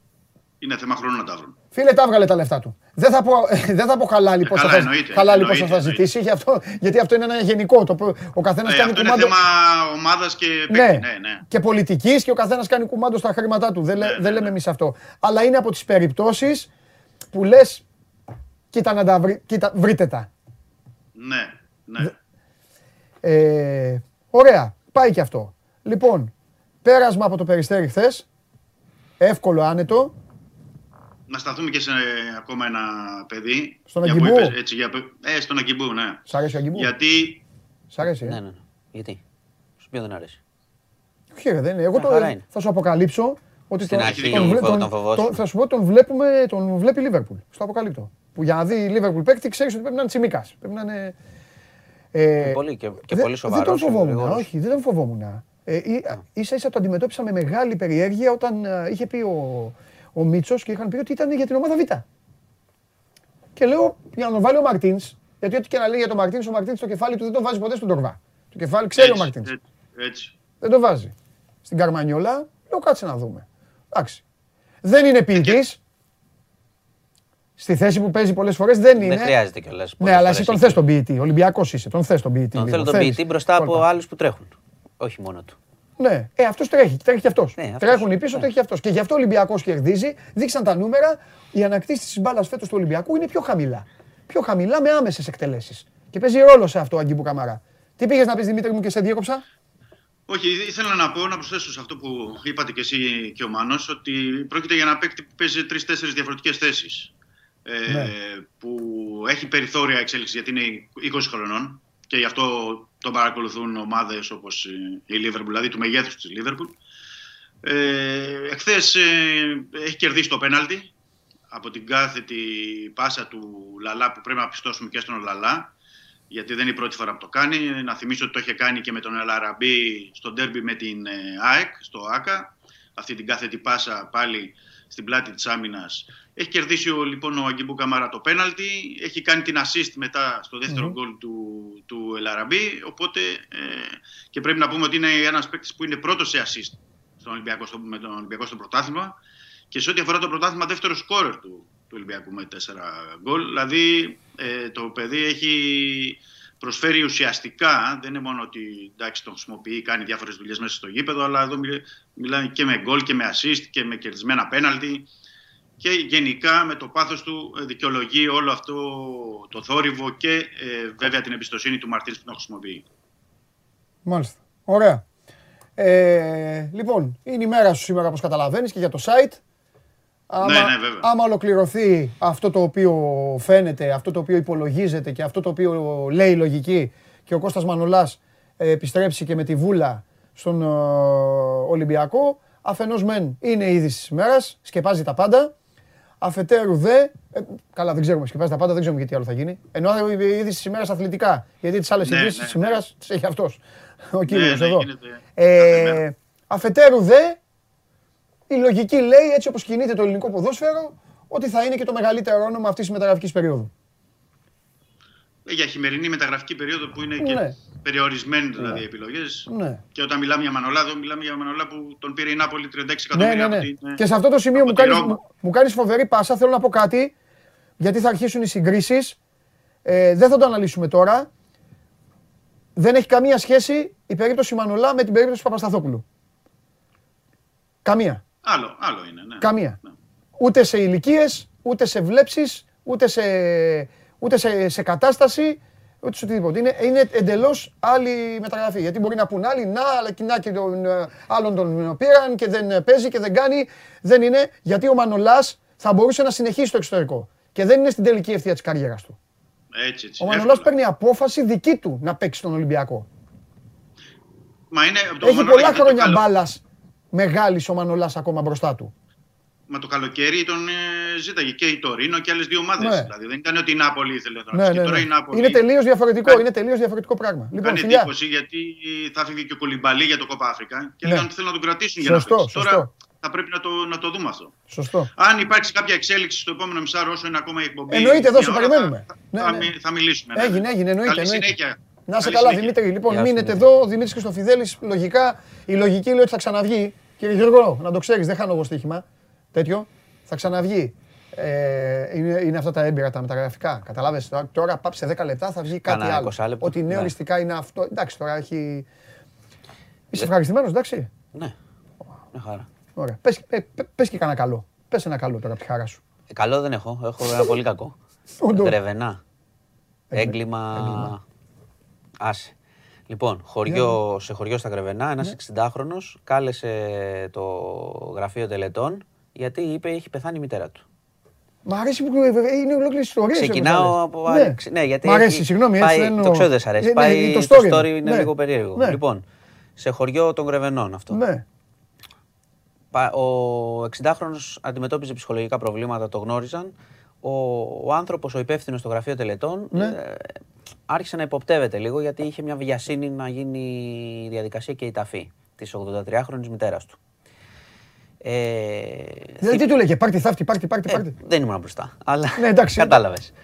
είναι θέμα χρόνου να τα βρουν. Φίλε, τα έβγαλε τα λεφτά του. Δεν θα πω, δεν θα πω χαλάλι πόσο θα, χαλάλι πόσο θα ζητήσει, για αυτό, γιατί αυτό είναι ένα γενικό. Το, ο καθένας ε, κάνει αυτό κουμάντο. Είναι θέμα ομάδας και ναι, ναι, ναι. Και πολιτικής και ο καθένας κάνει κουμάντο στα χρήματά του. Δεν, ναι, δεν ναι, λέμε ναι. εμείς αυτό. Αλλά είναι από τις περιπτώσεις που λες, κοίτα να τα βρει, κοίτα, βρείτε τα. Ναι, ναι. Ε, ωραία, πάει και αυτό. Λοιπόν, πέρασμα από το περιστέρι χθες. Εύκολο, άνετο να σταθούμε και σε ακόμα ένα παιδί. Στον Αγκιμπού. έτσι, για, ε, στον Αγκιμπού, ναι. Σ' αρέσει ο Αγκιμπού. Γιατί... Σ' αρέσει, ε; Ναι, ναι, ναι. Γιατί; Σου ποιον δεν αρέσει; Όχι, δεν είναι. Εγώ το, θα σου αποκαλύψω ότι Στην τον, αρχή τον, τον, τον, τον, θα σου πω τον, βλέπουμε, τον βλέπει η Λίβερπουλ. Στο αποκαλύπτω. Που για να δει η Λίβερπουλ παίκτη ξέρεις ότι πρέπει να είναι τσιμικά. Πρέπει να είναι. Ε, πολύ και, και πολύ σοβαρός. Δεν τον φοβόμουν. Όχι, δεν τον φοβόμουν. Ε, ίσα ίσα το αντιμετώπισα με μεγάλη περιέργεια όταν ε, είχε πει ο, ο Μίτσος και είχαν πει ότι ήταν για την ομάδα Β. Και λέω για να τον βάλει ο Μαρτίνς, γιατί ό,τι και να λέει για τον Μαρτίνς, ο Μαρτίνς στο κεφάλι του δεν τον βάζει ποτέ στον Τορβά. Το κεφάλι ξέρει ο Μαρτίνς. Έτσι. Δεν το βάζει. Στην Καρμανιόλα, λέω κάτσε να δούμε. Εντάξει. Δεν είναι ποιητή. Στη θέση που παίζει πολλές φορές δεν είναι. Δεν χρειάζεται κιόλας. Ναι, αλλά εσύ τον θες τον ποιητή. Ολυμπιακός είσαι. Τον θες τον ποιητή. Τον θέλω τον ποιητή μπροστά από άλλους που τρέχουν. Όχι μόνο του. Ναι, ε, αυτός τρέχει, τρέχει και αυτός. Ναι, Τρέχουν οι πίσω, ναι. τρέχει και αυτός. Και γι' αυτό ο Ολυμπιακός κερδίζει. Δείξαν τα νούμερα. Η ανακτήση της μπάλας φέτος του Ολυμπιακού είναι πιο χαμηλά. Πιο χαμηλά με άμεσες εκτελέσεις. Και παίζει ρόλο σε αυτό ο Αγκίπου Καμαρά. Τι πήγες να πεις Δημήτρη μου και σε διέκοψα; Όχι, ήθελα να πω, να προσθέσω σε αυτό που είπατε και εσύ και ο Μάνος, ότι πρόκειται για ένα παίκτη που παίζει τρει-τέσσερι διαφορετικές θέσεις. Ε, ναι. Που έχει περιθώρια εξέλιξης γιατί είναι 20 χρονών και γι' αυτό τον παρακολουθούν ομάδες όπως η Liverpool, δηλαδή του μεγέθους της Liverpool. Ε, εχθές ε, έχει κερδίσει το πέναλτι από την κάθετη πάσα του Λαλά που πρέπει να πιστώσουμε και στον Λαλά γιατί δεν είναι η πρώτη φορά που το κάνει. Να θυμίσω ότι το είχε κάνει και με τον Ελαραμπή στο ντέρμπι με την ε, ΑΕΚ, στο ΆΚΑ. Αυτή την κάθετη πάσα πάλι στην πλάτη της άμυνας. Έχει κερδίσει ο, λοιπόν ο Αγκιμπού Καμάρα το πέναλτι, έχει κάνει την assist μετά στο δεύτερο γκολ του, του Ελαραμπή, οπότε ε, και πρέπει να πούμε ότι είναι ένας παίκτης που είναι πρώτος σε assist στον Ολυμπιακό, στο, με τον Ολυμπιακό στο πρωτάθλημα. Και σε ό,τι αφορά το πρωτάθλημα δεύτερο σκόρερ του, του Ολυμπιακού με τέσσερα γκολ. Δηλαδή ε, το παιδί έχει προσφέρει ουσιαστικά, δεν είναι μόνο ότι εντάξει, τον χρησιμοποιεί, κάνει διάφορες δουλειές μέσα στο γήπεδο, αλλά εδώ μιλάει και με γκολ και με assist και με κερδισμένα πέναλτι και γενικά με το πάθος του ε, δικαιολογεί όλο αυτό το θόρυβο και ε, βέβαια την εμπιστοσύνη του Μαρτίνς που τον χρησιμοποιεί. Μάλιστα. Ωραία. Ε, λοιπόν, είναι η μέρα σου σήμερα όπως καταλαβαίνεις και για το site. Άμα, ναι, ναι, βέβαια. άμα ολοκληρωθεί αυτό το οποίο φαίνεται, αυτό το οποίο υπολογίζεται και αυτό το οποίο λέει η λογική και ο Κώστας Μανολάς ε, επιστρέψει και με τη βούλα στον ε, Ολυμπιακό, αφενός μεν είναι η είδηση της ημέρας, σκεπάζει τα πάντα, αφετέρου δε, ε, καλά δεν ξέρουμε, σκεπάζεις τα πάντα, δεν ξέρουμε γιατί άλλο θα γίνει, ενώ η είδηση της ημέρας αθλητικά, γιατί τις άλλες ναι, ειδήσεις ναι, της ημέρας ναι. τις έχει αυτός, ο ναι, κύριος ναι, εδώ. Ε, αφετέρου δε, η λογική λέει, έτσι όπως κινείται το ελληνικό ποδόσφαιρο, ότι θα είναι και το μεγαλύτερο όνομα αυτής της μεταγραφικής περίοδου. Ε, για χειμερινή μεταγραφική περίοδο που είναι και ναι. περιορισμένοι δηλαδή ναι. επιλογές. Ναι. Και όταν μιλάμε για Μανολά, εδώ μιλάμε για Μανολά που τον πήρε η Νάπολη 36 εκατομμύρια. Ναι, ναι, ναι. Και σε αυτό το σημείο μου κάνεις, μου κάνεις φοβερή πάσα. Θέλω να πω κάτι, γιατί θα αρχίσουν οι συγκρίσεις. Ε, δεν θα το αναλύσουμε τώρα. Δεν έχει καμία σχέση η περίπτωση Μανολά με την περίπτωση Παπασταθόπουλου. Καμία. Άλλο, άλλο είναι. Ναι. Καμία. Ναι. Ούτε σε ηλικίες, ούτε σε βλέψεις, ούτε σε, ούτε σε, σε κατάσταση, ούτε σε οτιδήποτε. Είναι, είναι εντελώς άλλη μεταγραφή. Γιατί μπορεί να πούν άλλοι, να, αλλά κοινά και τον ε, άλλον τον πήραν και δεν παίζει και δεν κάνει. Δεν είναι, γιατί ο Μανολάς θα μπορούσε να συνεχίσει το εξωτερικό. Και δεν είναι στην τελική ευθεία της καριέρας του. Έτσι, έτσι, ο Μανολάς παίρνει απόφαση δική του να παίξει τον Ολυμπιακό. Μα είναι, Έχει πολλά χρόνια μπάλας μεγάλης ο Μανολάς ακόμα μπροστά του. Μα το καλοκαίρι τον ε, ζήταγε και η Τωρίνο και άλλες δύο ομάδες. Ναι. Δηλαδή δεν ήταν ότι η Νάπολη ήθελε τον ναι, ναι, ναι. Είναι τελείως διαφορετικό, είναι τελείως διαφορετικό πράγμα. Λοιπόν, Κάνει εντύπωση γιατί θα έφυγε και ο Κολυμπαλί για το Κόπα Αφρικα και ναι. λέγανε ότι θέλουν να τον κρατήσουν σωστό, για να Τώρα θα πρέπει να το, να το δούμε αυτό. Σωστό. Αν υπάρξει κάποια εξέλιξη στο επόμενο μισάρο όσο είναι ακόμα η εκπομπή. Εννοείται, εδώ σε περιμένουμε. Θα, ναι, ναι. θα, μιλήσουμε. Έγινε, έγινε, εννοείται. Καλή συνέχεια. Να σε καλά, Δημήτρη. Λοιπόν, μείνετε εδώ. Ο Δημήτρης Χρυστοφιδέλη, λογικά, η λογική λέει ότι θα ξαναβγεί. Κύριε Γιώργο, να το ξέρεις, δεν χάνω εγώ στοίχημα. Τέτοιο. Θα ξαναβγεί. Ε, είναι, είναι αυτά τα έμπειρα, τα μεταγραφικά. Καταλάβει τώρα, τώρα πάψε 10 λεπτά, θα βγει κάτι άλλο. Ότι νέο οριστικά είναι αυτό. Εντάξει, τώρα έχει. Είσαι ευχαριστημένος, εντάξει; Ναι. Μια χαρά. Ωραία. Πες, πες, πες και κανένα καλό. Πες ένα καλό τώρα από τη χαρά σου. Ε, καλό δεν έχω. Έχω ένα πολύ κακό. Δρεβενά. Έγκλημα. Άσε. Λοιπόν, χωριό, σε χωριό στα Κρεβενά, ένας 60χρονος ναι. κάλεσε το γραφείο τελετών γιατί είπε έχει πεθάνει η μητέρα του. Μ' αρέσει που είναι ολόκληρη ιστορία. Ξεκινάω από. Ναι, ναι γιατί. Μ' αρέσει, συγγνώμη, έτσι δεν Το ξέρω δεν σ' αρέσει. Ε, πάει, το story, είναι ναι. λίγο περίεργο. Ναι. Λοιπόν, σε χωριό των Κρεβενών αυτό. Ναι. Ο 60χρονο αντιμετώπιζε ψυχολογικά προβλήματα, το γνώριζαν. Ο, ο άνθρωπος, ο υπεύθυνος στο γραφείο τελετών, ναι. ε, άρχισε να υποπτεύεται λίγο γιατί είχε μια βιασύνη να γίνει η διαδικασία και η ταφή της 83χρονη μητέρας του. Ε, δηλαδή τι του λέγε, πάρτι θαύτη, πάρτι, πάρτι, πάρτι. Ε, δεν ήμουν μπροστά, αλλά ναι, εντάξει, κατάλαβες.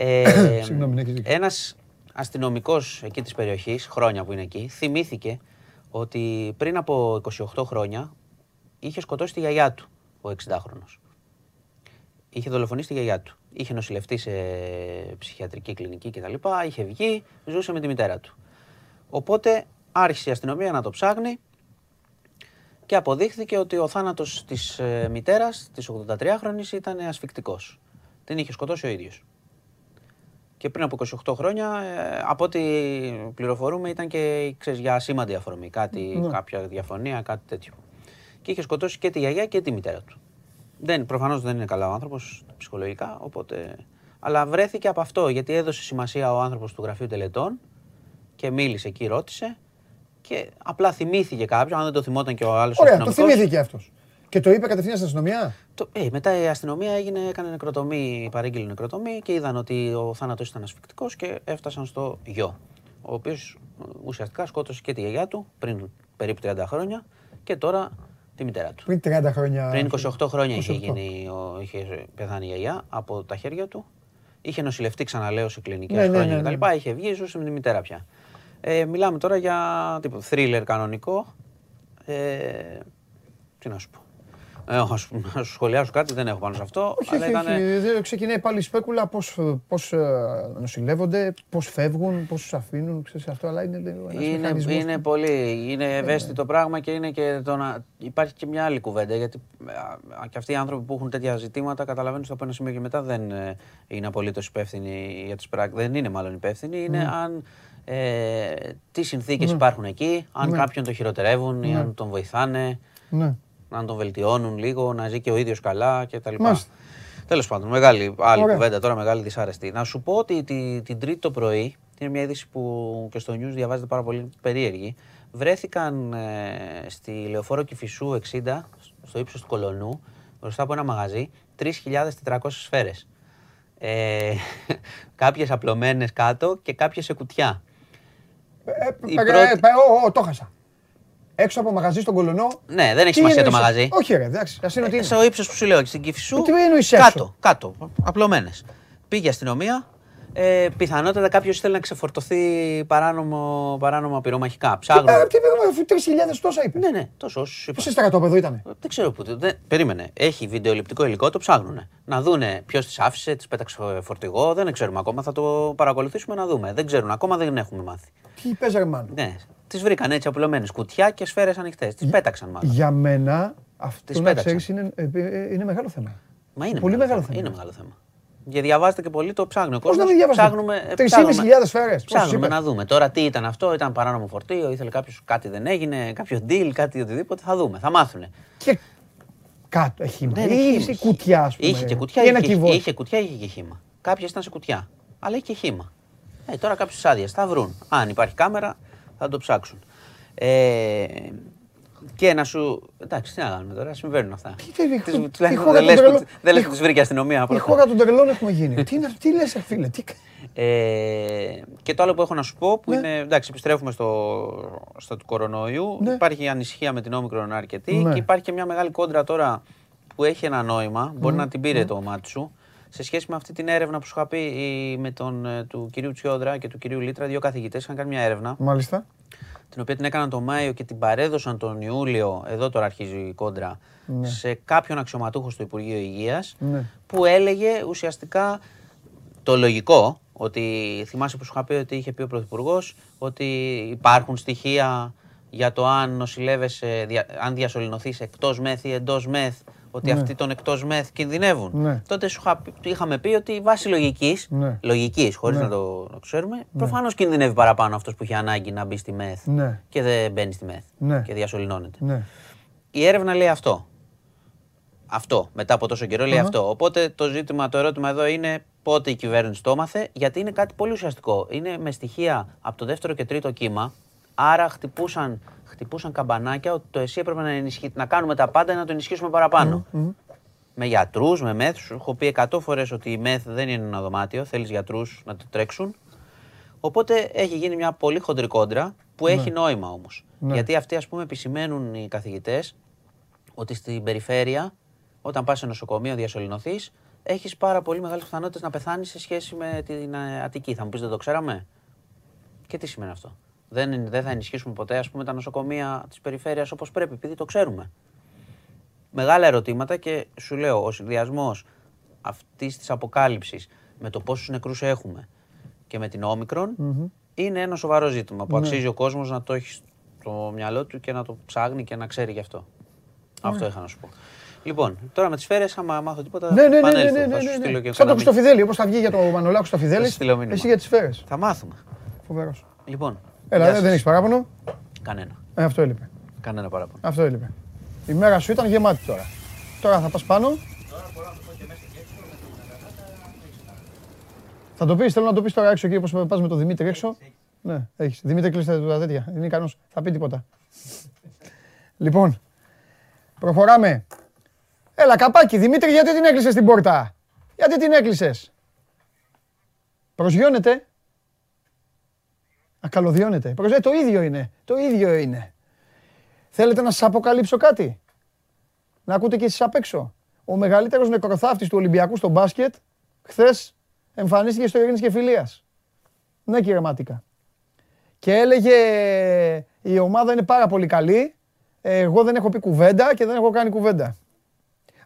Ε, Συγγνώμη, ναι, ένας αστυνομικός εκεί της περιοχής, χρόνια που είναι εκεί, θυμήθηκε ότι πριν από 28 χρόνια είχε σκοτώσει τη γιαγιά του, ο 60χρονος. Είχε δολοφονήσει τη γιαγιά του. Είχε νοσηλευτεί σε ψυχιατρική κλινική κτλ. Είχε βγει, ζούσε με τη μητέρα του. Οπότε άρχισε η αστυνομία να το ψάχνει και αποδείχθηκε ότι ο θάνατος της ε, μητέρας, της 83χρονης, ήταν ασφικτικός. Την είχε σκοτώσει ο ίδιος. Και πριν από 28 χρόνια, ε, από ό,τι πληροφορούμε, ήταν και ξέρεις, για σήμαντη αφορμή. Κάτι, ναι. κάποια διαφωνία, κάτι τέτοιο. Και είχε σκοτώσει και τη γιαγιά και τη μητέρα του. Δεν, προφανώς δεν είναι καλά ο άνθρωπος ψυχολογικά, οπότε... Αλλά βρέθηκε από αυτό, γιατί έδωσε σημασία ο άνθρωπος του γραφείου τελετών και μίλησε εκεί, ρώτησε και απλά θυμήθηκε κάποιος, αν δεν το θυμόταν και ο άλλος. Ωραία, το θυμήθηκε αυτός. Και το είπε κατευθείαν στην αστυνομία; Το, ε, μετά η αστυνομία έγινε, έκανε νεκροτομή, παρήγγειλε νεκροτομή και είδαν ότι ο θάνατος ήταν ασφυκτικός και έφτασαν στο γιο. Ο οποίος ουσιαστικά σκότωσε και τη γιαγιά του πριν περίπου 30 χρόνια και τώρα τη μητέρα του. Πριν 30 χρόνια. Πριν 28 χρόνια Είχε, γίνει, είχε πεθάνει η γιαγιά από τα χέρια του. Είχε νοσηλευτεί, ξαναλέω, σε κλινικές ναι, ναι, χρόνια ναι, ναι, κτλ. Είχε βγει, ζούσε με τη μητέρα πια. Ε, μιλάμε τώρα για τύπο thriller κανονικό. Ε, τι να σου πω. Ε, να σου σχολιάσω κάτι, δεν έχω πάνω σε αυτό. Όχι, αλλά όχι, ήταν... όχι. Ξεκινάει πάλι η σπέκουλα πώς, πώς ε, νοσηλεύονται, πώς φεύγουν, πώς τους αφήνουν, ξέρεις αυτό, αλλά είναι ένας είναι, είναι πολύ, είναι ευαίσθητο πράγμα και είναι και το να... Υπάρχει και μια άλλη κουβέντα, γιατί και αυτοί οι άνθρωποι που έχουν τέτοια ζητήματα καταλαβαίνουν ότι από ένα σημείο και μετά δεν είναι απολύτως υπεύθυνοι για τις πράξεις, δεν είναι μάλλον υπεύθυνοι, είναι mm. αν ε, τι συνθήκες ναι. υπάρχουν εκεί, αν ναι. κάποιον το χειροτερεύουν ή ναι. αν τον βοηθάνε, ναι. αν τον βελτιώνουν λίγο, να ζει και ο ίδιος καλά κτλ. Τέλος πάντων, μεγάλη άλλη Ωραία. κουβέντα τώρα, μεγάλη δυσάρεστη. Να σου πω ότι την, την Τρίτη το πρωί, είναι μια είδηση που και στο news διαβάζεται πάρα πολύ περίεργη, βρέθηκαν ε, στη λεωφόρο Κηφισού 60, στο ύψος του Κολονού, μπροστά από ένα μαγαζί, 3.400 σφαίρες. Ε, κάποιες απλωμένες κάτω και κάποιες σε κουτιά. Το χάσα. Έξω από μαγαζί στον Κολονό. Ναι, δεν έχει σημασία το μαγαζί. Όχι, ρε, εντάξει. Α είναι ότι. Στο ύψος που σου λέω, στην Κυφσού. Τι εννοείς Κάτω, κάτω. Απλωμένες. Πήγε αστυνομία. Ε, πιθανότατα κάποιος ήθελε να ξεφορτωθεί παράνομο, παράνομα πυρομαχικά. Ψάχνω. Τι πήγαμε, αφού 3.000 τόσα είπε. Ναι, ναι, τόσο. Σε στρατόπεδο ήταν. Δεν ξέρω πού. Δεν, περίμενε. Έχει βιντεοληπτικό υλικό, το ψάχνουν. Να δούνε ποιος τις άφησε, τις πέταξε φορτηγό. Δεν ξέρουμε ακόμα. Θα το παρακολουθήσουμε να δούμε. Δεν ξέρουν ακόμα, δεν έχουμε μάθει. Τι παίζανε μάλλον. Ναι. Τις βρήκαν έτσι απλωμένε κουτιά και σφαίρες ανοιχτές. Τις πέταξαν μάλλον. Για μένα αυτό να ξέρεις, είναι, ε, ε, είναι μεγάλο θέμα. Μα είναι Πολύ μεγάλο θέμα. Είναι μεγάλο θέμα. Και διαβάζετε και πολύ, το ψάχνει ο κόσμο. Πώς να μην διαβάσετε. Ψάχνουμε. 3.500 σφαίρε. Ψάχνουμε να δούμε. Τώρα τι ήταν αυτό, ήταν παράνομο φορτίο, ήθελε κάποιος κάτι δεν έγινε, κάποιο deal, κάτι οτιδήποτε. Θα δούμε, θα μάθουν. Και κάτω έχει χήμα. Ναι, είχε κουτιά, ας πούμε. Είχε και κουτιά, είχε, είχε, είχε κουτιά, είχε και χήμα. Κάποιες ήταν σε κουτιά. Αλλά είχε και χήμα. Ε, τώρα κάποιε άδειε θα βρουν. Αν υπάρχει κάμερα, θα το ψάξουν. Ε, και να σου. Εντάξει, τι να κάνουμε τώρα, συμβαίνουν αυτά. Δεν λες ότι τις βρήκε η αστυνομία. Η χώρα των τρελών έχουμε γίνει. Τι λες, φίλε. Ε, και το άλλο που έχω να σου πω, που ναι. είναι. Εντάξει, επιστρέφουμε στο, στο του κορονοϊού. Ναι. Υπάρχει ανησυχία με την όμικρον αρκετή ναι. και υπάρχει και μια μεγάλη κόντρα τώρα που έχει ένα νόημα. Μπορεί να την πήρε το μάτι σου. σε σχέση με αυτή την έρευνα που σου είχα πει με τον, ε, του κυρίου Τσιόδρα και του κυρίου Λίτρα, δύο καθηγητές είχαν κάνει μια έρευνα. Μάλιστα. Την οποία την έκαναν τον Μάιο και την παρέδωσαν τον Ιούλιο, εδώ τώρα αρχίζει η κόντρα, ναι. σε κάποιον αξιωματούχο στο Υπουργείο Υγείας, ναι. που έλεγε ουσιαστικά το λογικό, ότι θυμάσαι που σου είχα πει ότι είχε πει ο Πρωθυπουργός, ότι υπάρχουν στοιχεία για το αν νοσηλεύεσαι, αν διασωληνωθείς εκτός μεθ ή εντός μεθ, ότι ναι. αυτοί των εκτός μεθ κινδυνεύουν. Ναι. Τότε σου είχαμε πει ότι βάσει λογική, ναι. λογικής, χωρίς ναι. να το ξέρουμε, ναι. προφανώς κινδυνεύει παραπάνω αυτός που έχει ανάγκη να μπει στη μεθ ναι. και δεν μπαίνει στη μεθ ναι. και διασωληνώνεται. Η έρευνα λέει αυτό. Αυτό, μετά από τόσο καιρό λέει αυτό. Οπότε το ζήτημα, το ερώτημα εδώ είναι πότε η κυβέρνηση το έμαθε, γιατί είναι κάτι πολύ ουσιαστικό. Είναι με στοιχεία από το δεύτερο και τρίτο κύμα, άρα χτυπούσαν, χτυπούσαν καμπανάκια ότι το εσύ έπρεπε να, ενισχύ, να κάνουμε τα πάντα να το ενισχύσουμε παραπάνω. Με γιατρούς, με μεθ. Σου έχω πει 100 φορές ότι η μεθ δεν είναι ένα δωμάτιο. Θέλεις γιατρούς να το τρέξουν. Οπότε έχει γίνει μια πολύ χοντρή κόντρα που ναι. έχει νόημα όμως. Ναι. Γιατί αυτοί, ας πούμε, επισημαίνουν οι καθηγητές ότι στην περιφέρεια, όταν πας σε νοσοκομείο, διασωληνωθείς, έχεις πάρα πολύ μεγάλες πιθανότητες να πεθάνεις σε σχέση με την ε, Αττική. Θα μου πεις, δεν το ξέραμε. Και τι σημαίνει αυτό; Δεν, δεν θα ενισχύσουμε ποτέ ας πούμε, τα νοσοκομεία της περιφέρειας όπως πρέπει, επειδή το ξέρουμε. Μεγάλα ερωτήματα και σου λέω, ο συνδυασμός αυτής της αποκάλυψης με το πόσους νεκρούς έχουμε και με την ομικρον είναι ένα σοβαρό ζήτημα που ναι. αξίζει ο κόσμος να το έχει στο μυαλό του και να το ψάχνει και να ξέρει γι' αυτό. Ναι. Αυτό είχα να σου πω. Λοιπόν, τώρα με τις σφαίρε, άμα μάθω τίποτα. Ναι, ναι, ναι, ναι, ναι, ναι, ναι. Σαν το Χρυστοφιδέλη, όπως θα βγει για το Μανολάκο στο Φιδέλη. Εσύ για τις σφαίρε. Θα μάθουμε. Φοβερός. Λοιπόν. Έλα, δεν έχεις παράπονο. Κανένα. Ε, αυτό έλειπε. Κανένα παράπονο. Αυτό έλειπε. Η μέρα σου ήταν γεμάτη τώρα. Τώρα θα πας πάνω. Θα το πεις, θέλω να το πεις τώρα έξω εκεί όπως πας με τον Δημήτρη έξω. Ναι, έχεις. Δημήτρη, κλείστε τα τέτοια. Είναι ικανός. Θα πει τίποτα. Λοιπόν, προχωράμε. Έλα, καπάκι, Δημήτρη, γιατί την έκλεισες την πόρτα; Γιατί την έκλεισες; Προσγειώνεται. Ακαλωδιώνεται. Προσγειώνεται. Το ίδιο είναι. Το ίδιο είναι. Θέλετε να σας αποκαλύψω κάτι; Να ακούτε και εσείς απ' έξω. Ο μεγαλύτερος νεκροθάφτης του Ολυμπιακού στο μπάσκετ χθες εμφανίστηκε στο Ειρήνης και Φιλίας. Ναι κύριε Μάτικα. Και έλεγε η ομάδα είναι πάρα πολύ καλή. Εγώ δεν έχω πει κουβέντα και δεν έχω κάνει κουβέντα.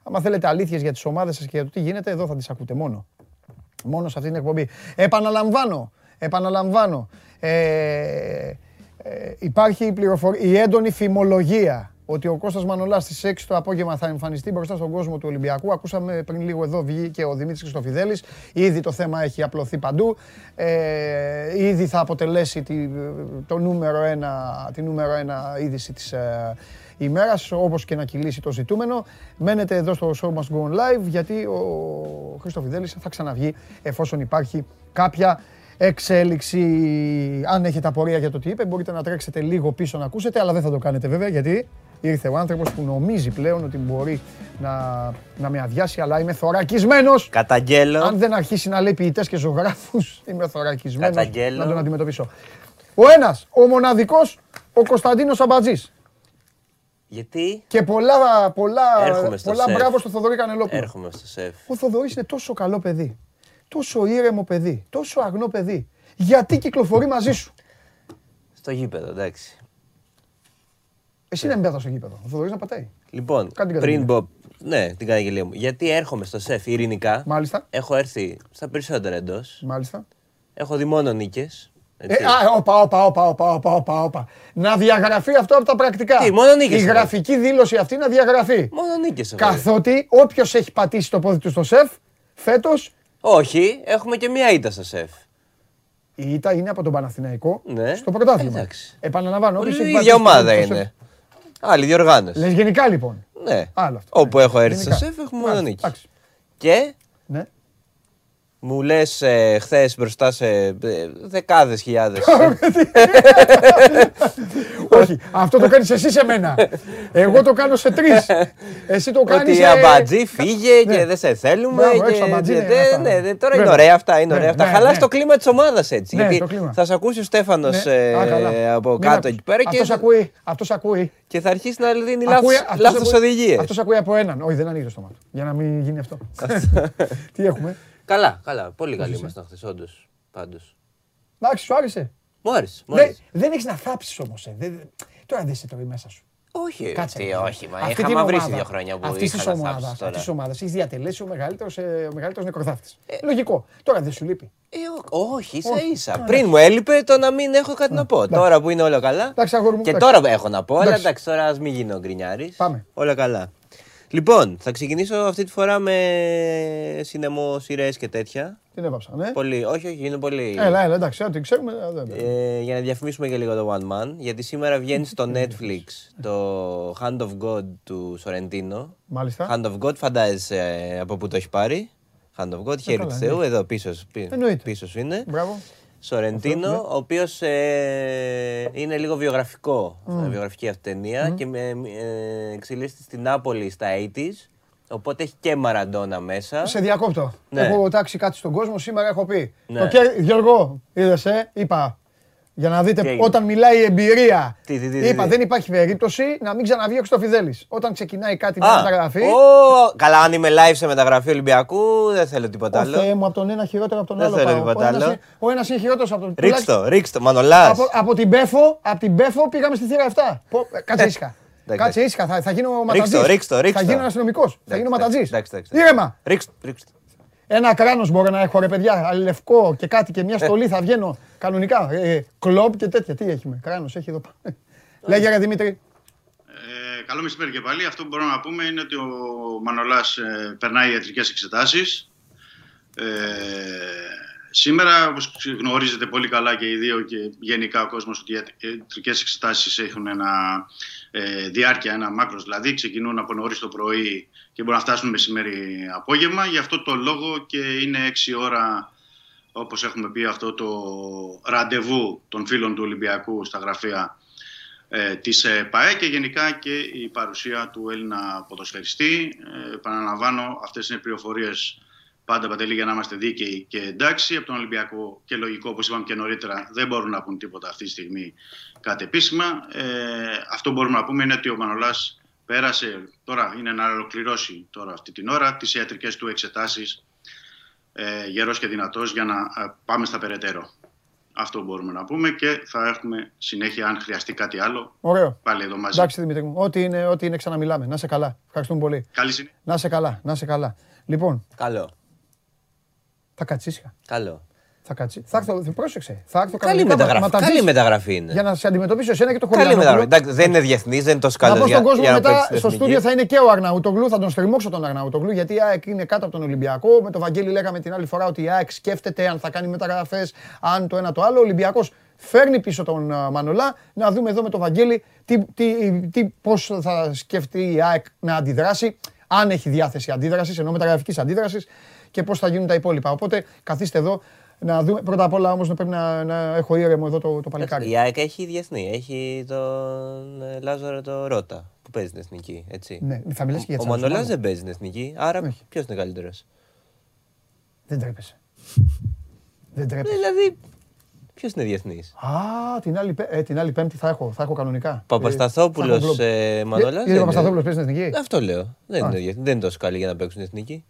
Άμα θέλετε αλήθειες για τις ομάδες σας και για το τι γίνεται, εδώ θα τις ακούτε μόνο. Μόνο σε αυτή την εκπομπή. Επαναλαμβάνω, επαναλαμβάνω. Ε, ε, υπάρχει η, η έντονη φημολογία ότι ο Κώστας Μανολάς στις 6 το απόγευμα θα εμφανιστεί μπροστά στον κόσμο του Ολυμπιακού. Ακούσαμε πριν λίγο εδώ βγήκε ο Δημήτρης Χριστοφιδέλης. Ήδη το θέμα έχει απλωθεί παντού. Ε, ήδη θα αποτελέσει τη, το νούμερο ένα, τη νούμερο ένα είδηση της, ε, ημέρας, όπως και να κυλήσει το ζητούμενο. Μένετε εδώ στο Show Must Go On Live, γιατί ο Χρήστο Φιδέλη θα ξαναβγεί εφόσον υπάρχει κάποια εξέλιξη. Αν έχετε απορία για το τι είπε, μπορείτε να τρέξετε λίγο πίσω να ακούσετε, αλλά δεν θα το κάνετε βέβαια, γιατί ήρθε ο άνθρωπος που νομίζει πλέον ότι μπορεί να, να με αδειάσει, αλλά είμαι θωρακισμένος. Καταγγέλω. Αν δεν αρχίσει να λέει ποιητές και ζωγράφους, είμαι θωρακισμένος να τον αντιμετωπίσω. Ο ένας, ο μοναδικός, ο Κωνσταντίνος Αμπατζή. Γιατί; Και πολλά, πολλά, πολλά μπράβο στο Θοδωρή Κανελόπουλο. Έρχομαι στο σεφ. Ο Θοδωρής είναι τόσο καλό παιδί. Τόσο ήρεμο παιδί. Τόσο αγνό παιδί. Γιατί κυκλοφορεί μαζί σου; Στο γήπεδο, εντάξει. Εσύ δεν μπέτα στο γήπεδο. Ο Θοδωρή να πατάει. Λοιπόν, πριν πω. Ναι, την καταγγελία μου. Γιατί έρχομαι στο σεφ ειρηνικά. Μάλιστα. Έχω έρθει στα περισσότερα εντός. Μάλιστα. Έχω δει μόνο νίκες. Ε, α, όπα, όπα, όπα, όπα, όπα, όπα, Να διαγραφεί αυτό από τα πρακτικά. Τι, μόνο νίκες. Η γραφική δήλωση αυτή να διαγραφεί. Μόνο νίκες. Καθότι όποιος έχει πατήσει το πόδι του στο σεφ, φέτος. Όχι, έχουμε και μία ήττα στο σεφ. Η ήττα είναι από τον Παναθηναϊκό ναι. στο πρωτάθλημα. Εντάξει. Επαναλαμβάνω. Η ίδια ομάδα είναι. Άλλη διοργάνωση. Λες γενικά λοιπόν. Ναι. Όπου έχω έρθει στο σεφ έχουμε μόνο νίκη. Και ναι. Μου λες ε, χθες μπροστά σε ε, δεκάδες χιλιάδες. Όχι, αυτό το κάνεις εσύ σε μένα. Εγώ το κάνω σε τρεις. Εσύ το κάνεις. Ότι αμπατζή φύγε και δεν σε θέλουμε. Ναι, ναι, τώρα είναι ωραία αυτά. Είναι ωραία αυτά. Χαλάς το κλίμα της ομάδας έτσι. Γιατί θα σε ακούσει ο Στέφανος από κάτω εκεί πέρα. Αυτός ακούει και θα αρχίσει να δίνει λάθο οδηγίες. Αυτός ακούει από έναν. Όχι, δεν ανοίγει το στόμα του. Για να μην γίνει αυτό. Τι έχουμε; Καλά, καλά. Πολύ καλή ήμασταν χθες, όντως. Πάντως. Εντάξει, σου άρεσε; Μου άρεσε. Δεν έχεις να θάψεις όμως. Ε. Τώρα δεν είσαι τώρα μέσα σου. Όχι, Κάτσε, τι, όχι, μα αυτή είχαμε βρει δύο χρόνια που αυτής είχα ομάδας, Αυτής της ομάδας έχεις διατελέσει ο μεγαλύτερος ε, νεκροθάφτης. Ε, Λογικό. Τώρα δεν σου λείπει. Ε, όχι, ίσα ίσα. Πριν μου έλειπε το να μην έχω κάτι να πω. Τώρα που είναι όλα καλά. Και τώρα έχω να πω, αλλά εντάξει, τώρα ας μην γίνω γκρινιάρης. Πάμε. Όλα καλά. Λοιπόν, θα ξεκινήσω αυτή τη φορά με σινεμό, σειρές και τέτοια. Την έβαψα, ναι. Πολύ, όχι, όχι, είναι πολύ. Έλα, έλα, εντάξει, ό,τι ξέρουμε. Ε, για να διαφημίσουμε και λίγο το One Man, γιατί σήμερα βγαίνει στο Netflix το Hand of God του Σορεντίνο. Μάλιστα. Hand of God, φαντάζεσαι ε, από πού το έχει πάρει. Hand of God, χέρι του Θεού, εδώ πίσω, πίσω σου είναι. Μπράβο. Σορεντίνο, ναι. ο οποίος ε, είναι λίγο βιογραφικό, mm. βιογραφική αυτή ταινία mm. και ε, εξελίσσεται στην Νάπολη στα 80s. Οπότε έχει και Μαραντόνα μέσα. Σε διακόπτω. Ναι. Έχω τάξει κάτι στον κόσμο. Σήμερα έχω πει. Ναι. Το Γιώργο, είδε, ε, είπα για να δείτε όταν μιλάει η εμπειρία. Τι, τι, τι, Είπα, δεν υπάρχει περίπτωση να μην ξαναβγεί ο Χρυστοφιδέλης. Όταν ξεκινάει κάτι με μεταγραφή. καλά, αν είμαι live σε μεταγραφή Ολυμπιακού, δεν θέλω τίποτα άλλο. Θεέ μου από τον ένα χειρότερο από τον δεν άλλο. Δεν θέλω τίποτα άλλο. Ο ένας είναι χειρότερος από τον άλλο. Ρίξτε, Μανολάς. Από, από, την Πέφο, από την Πέφο πήγαμε στη θύρα 7. Κάτσε ήσυχα. Κάτσε ήσυχα, θα, θα γίνω ματατζής. Θα γίνω αστυνομικός. Θα γίνω ματατζής. Ήρεμα. Ρίξτε. Ένα κράνος μπορώ να έχω ρε παιδιά, λευκό και κάτι και μια στολή θα βγαίνω κανονικά. Ε, ε κλοπ και τέτοια. Τι έχει με, κράνος έχει εδώ πάνω. Λέγε ρε Δημήτρη. Ε, καλό μεσημέρι και πάλι. Αυτό που μπορούμε να πούμε είναι ότι ο Μανολάς ε, περνάει ιατρικές εξετάσεις. Ε, σήμερα, όπως γνωρίζετε πολύ καλά και οι δύο και γενικά ο κόσμος, ότι οι ιατρικές εξετάσεις έχουν ένα ε, διάρκεια, ένα μάκρος δηλαδή, ξεκινούν από νωρίς το πρωί και μπορούν να φτάσουν μεσημέρι απόγευμα. Γι' αυτό το λόγο και είναι 6 ώρα, όπως έχουμε πει, αυτό το ραντεβού των φίλων του Ολυμπιακού στα γραφεία ε, της ΠΑΕ και γενικά και η παρουσία του Έλληνα ποδοσφαιριστή. Ε, επαναλαμβάνω, αυτές είναι πληροφορίες πάντα παντελή για να είμαστε δίκαιοι και εντάξει. Από τον Ολυμπιακό και λογικό, όπως είπαμε και νωρίτερα, δεν μπορούν να πούν τίποτα αυτή τη στιγμή κάτι επίσημα. Ε, αυτό που μπορούμε να πούμε είναι ότι ο Μανολάς πέρασε, τώρα είναι να ολοκληρώσει τώρα αυτή την ώρα, τις ιατρικές του εξετάσεις ε, γερός και δυνατός για να ε, πάμε στα περαιτέρω. Αυτό μπορούμε να πούμε και θα έχουμε συνέχεια αν χρειαστεί κάτι άλλο. Ωραίο. Πάλι εδώ μαζί. Εντάξει Δημήτρη μου, ό,τι είναι, ό,τι είναι ξαναμιλάμε. Να σε καλά. Ευχαριστούμε πολύ. Καλή συνέχεια. Να σε καλά, να σε καλά. Λοιπόν. Καλό. Θα κατσίσια. Καλό. Θα κάτσει. Θα έρθω, πρόσεξε. Θα έρθω Καλή μεταγραφή. Καλή μεταγραφή είναι. Για να σε αντιμετωπίσω εσένα και το χωριό. Καλή μεταγραφή. Εντάξει, δεν είναι διεθνής, δεν είναι το σκάλο. Να πω στον κόσμο μετά στο στούντιο θα είναι και ο Αρναούτογλου. Θα τον στριμώξω τον Αρναούτογλου γιατί η ΑΕΚ είναι κάτω από τον Ολυμπιακό. Με το Βαγγέλη λέγαμε την άλλη φορά ότι η ΑΕΚ σκέφτεται αν θα κάνει μεταγραφές, αν το ένα το άλλο. Ο Ολυμπιακός φέρνει πίσω τον Μανολά. Να δούμε εδώ με το Βαγγέλη τι, τι, τι, πώς θα σκεφτεί η ΑΕΚ να αντιδράσει. Αν έχει διάθεση αντίδρασης, ενώ μεταγραφικής αντίδρασης και πώς θα γίνουν τα υπόλοιπα. Οπότε καθίστε εδώ να δούμε. Πρώτα απ' όλα όμως πρέπει να, να έχω ήρεμο εδώ το, το παλικάρι. Η ΑΕΚ έχει διεθνή. Έχει τον ε, Λάζαρο το Ρότα που παίζει την εθνική. Έτσι. Ναι, θα μιλήσεις και για Ο Μανολάς δεν παίζει την εθνική. Άρα ποιος είναι καλύτερος; Δεν τρέπεσαι. δεν τρέπεσαι. Δηλαδή, Ποιος είναι διεθνής; Α, την άλλη, ε, την άλλη Πέμπτη θα έχω, θα έχω κανονικά. Παπασταθόπουλος ε, Μανολάς. Είναι; Παπασταθόπουλος παίζει στην εθνική. Αυτό λέω. Δεν είναι, δεν είναι τόσο καλή για να παίξουν την εθνική.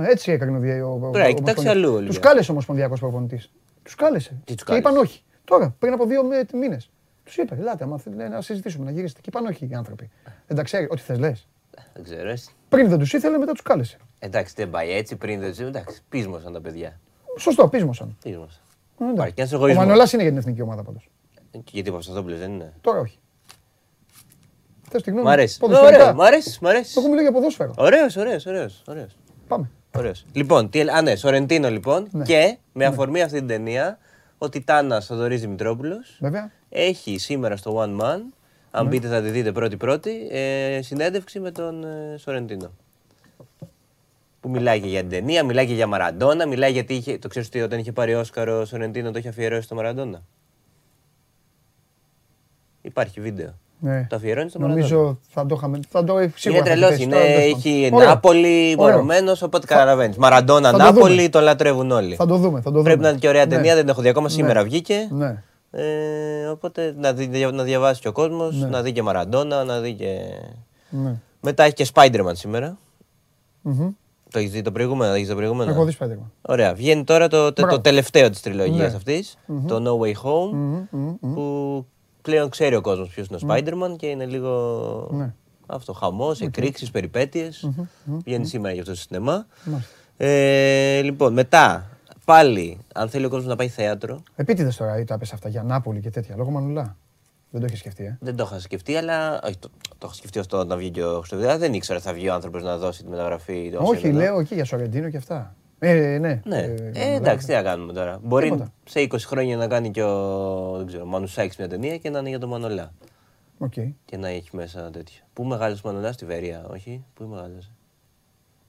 Έτσι έκανε ο Πρέπει να κοιτάξει αλλού. Τους κάλεσε ο Ομοσπονδιακό Προπονητής. Τους κάλεσε. Τι και είπαν όχι. Τώρα, πριν από δύο μήνες. Τους είπε, ελάτε, άμα θέλετε να συζητήσουμε, να γυρίσετε. Και είπαν όχι οι άνθρωποι. Δεν τα ξέρει, ό,τι θες λες. Δεν ξέρω. Πριν δεν τους ήθελε, μετά τους κάλεσε. Εντάξει, δεν πάει έτσι, πριν δεν τους Εντάξει, πείσμωσαν τα παιδιά. Σωστό, πείσμωσαν. Πείσμωσαν. Ο Μανολάς είναι για την εθνική ομάδα πάντως. Γιατί Παπασταθόπουλος δεν είναι; Τώρα όχι. Θες τη γνώμη. Μ' αρέσει. Μ' αρέσει. Μ' αρέσει. Το έχουμε για ποδόσφαιρο. Ωραίος, ωραίος. Πάμε. Ωραίος. Λοιπόν, τι, α, ναι, Σορεντίνο λοιπόν. Ναι. Και με ναι. αφορμή αυτή την ταινία, ο Τιτάνα Θοδωρής Δημητρόπουλος έχει σήμερα στο One Man, αν ναι. μπείτε θα τη δείτε πρώτη-πρώτη, ε, συνέντευξη με τον ε, Σορεντίνο. Που μιλάει και για την ταινία, μιλάει και για Μαραντόνα, μιλάει γιατί είχε, το ξέρεις ότι όταν είχε πάρει Όσκαρο ο Σορεντίνο το είχε αφιερώσει στο Μαραντόνα. Υπάρχει βίντεο. Ναι. Το αφιερώνεις στο Νομίζω θα το είχαμε. Θα το είναι τρελός. Είναι, έχει Νάπολη μορωμένο, οπότε καταλαβαίνεις. Μαραντόνα Νάπολη, το λατρεύουν όλοι. Θα το δούμε. Θα το δούμε. Πρέπει να είναι και ωραία ναι. ταινία, δεν έχω δει ακόμα. Σήμερα ναι. βγήκε. Ναι. Ε, οπότε να, δει, να διαβάσει και ο κόσμος, ναι. να δει και Μαραντόνα, να δει και. Ναι. Μετά έχει και Spider-Man σήμερα. Mm-hmm. Το έχεις δει το προηγούμενο, το το προηγούμενο; Έχω δει Spider-Man. Ωραία. Βγαίνει τώρα το, το, το τελευταίο της τριλογίας ναι. αυτής, mm-hmm. το No Way Home, mm-hmm. που πλέον ξέρει ο κόσμος ποιος είναι ο Spider-Man και είναι λίγο. Ναι. Αυτό, χαμός, okay. εκρήξεις, περιπέτειες. Βγαίνει σήμερα για αυτό το σινεμά. Ε, λοιπόν, μετά πάλι, αν θέλει ο κόσμος να πάει θέατρο. Επίτηδες τώρα τα πες αυτά για Νάπολη και τέτοια, λόγω Μανουλά. Δεν το είχε σκεφτεί, ε; Δεν το είχα σκεφτεί, αλλά. Όχι, το, το είχα σκεφτεί αυτό να βγει και ο Χρυστοβιδά. Δεν ήξερα θα βγει ο άνθρωπος να δώσει τη μεταγραφή. Όχι, λέω εκεί για Σορεντίνο και αυτά. Ε, ναι. ναι. Ε, ε, εντάξει, τι να κάνουμε τώρα. Μπορεί Τίποτα. σε 20 χρόνια να κάνει και ο δεν ξέρω, Μανουσάκη μια ταινία και να είναι για τον Μανολά. Okay. Και να έχει μέσα τέτοια. Πού μεγάλος Μανολάς στη Βερία, όχι; Πού μεγάλος;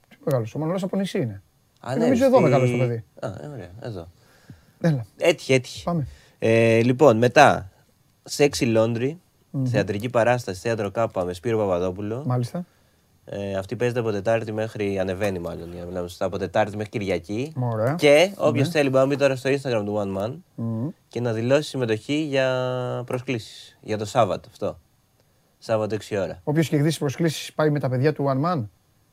Τι μεγάλος. Ο Μανολάς από νησί είναι. Α, ναι, νομίζω εδώ μεγάλος το παιδί. Α, ε, ωραία, εδώ. Έλα. Έτυχε, έτυχε. Πάμε. Ε, λοιπόν, μετά. Σεξι Λόντρι. Mm-hmm. Θεατρική παράσταση, θέατρο Κάπα με Σπύρο Παπαδόπουλο. Μάλιστα. Ε, αυτή παίζεται από Τετάρτη μέχρι. Ανεβαίνει μάλλον. Για να από Τετάρτη μέχρι Κυριακή. Ωραία. Και όποιος ναι. θέλει μπορεί να μπει τώρα στο Instagram του One Man mm-hmm. και να δηλώσει συμμετοχή για προσκλήσεις. Για το Σάββατο αυτό. Σάββατο 6 ώρα. Όποιος έχει εκδίσει προσκλήσεις πάει με τα παιδιά του One Man;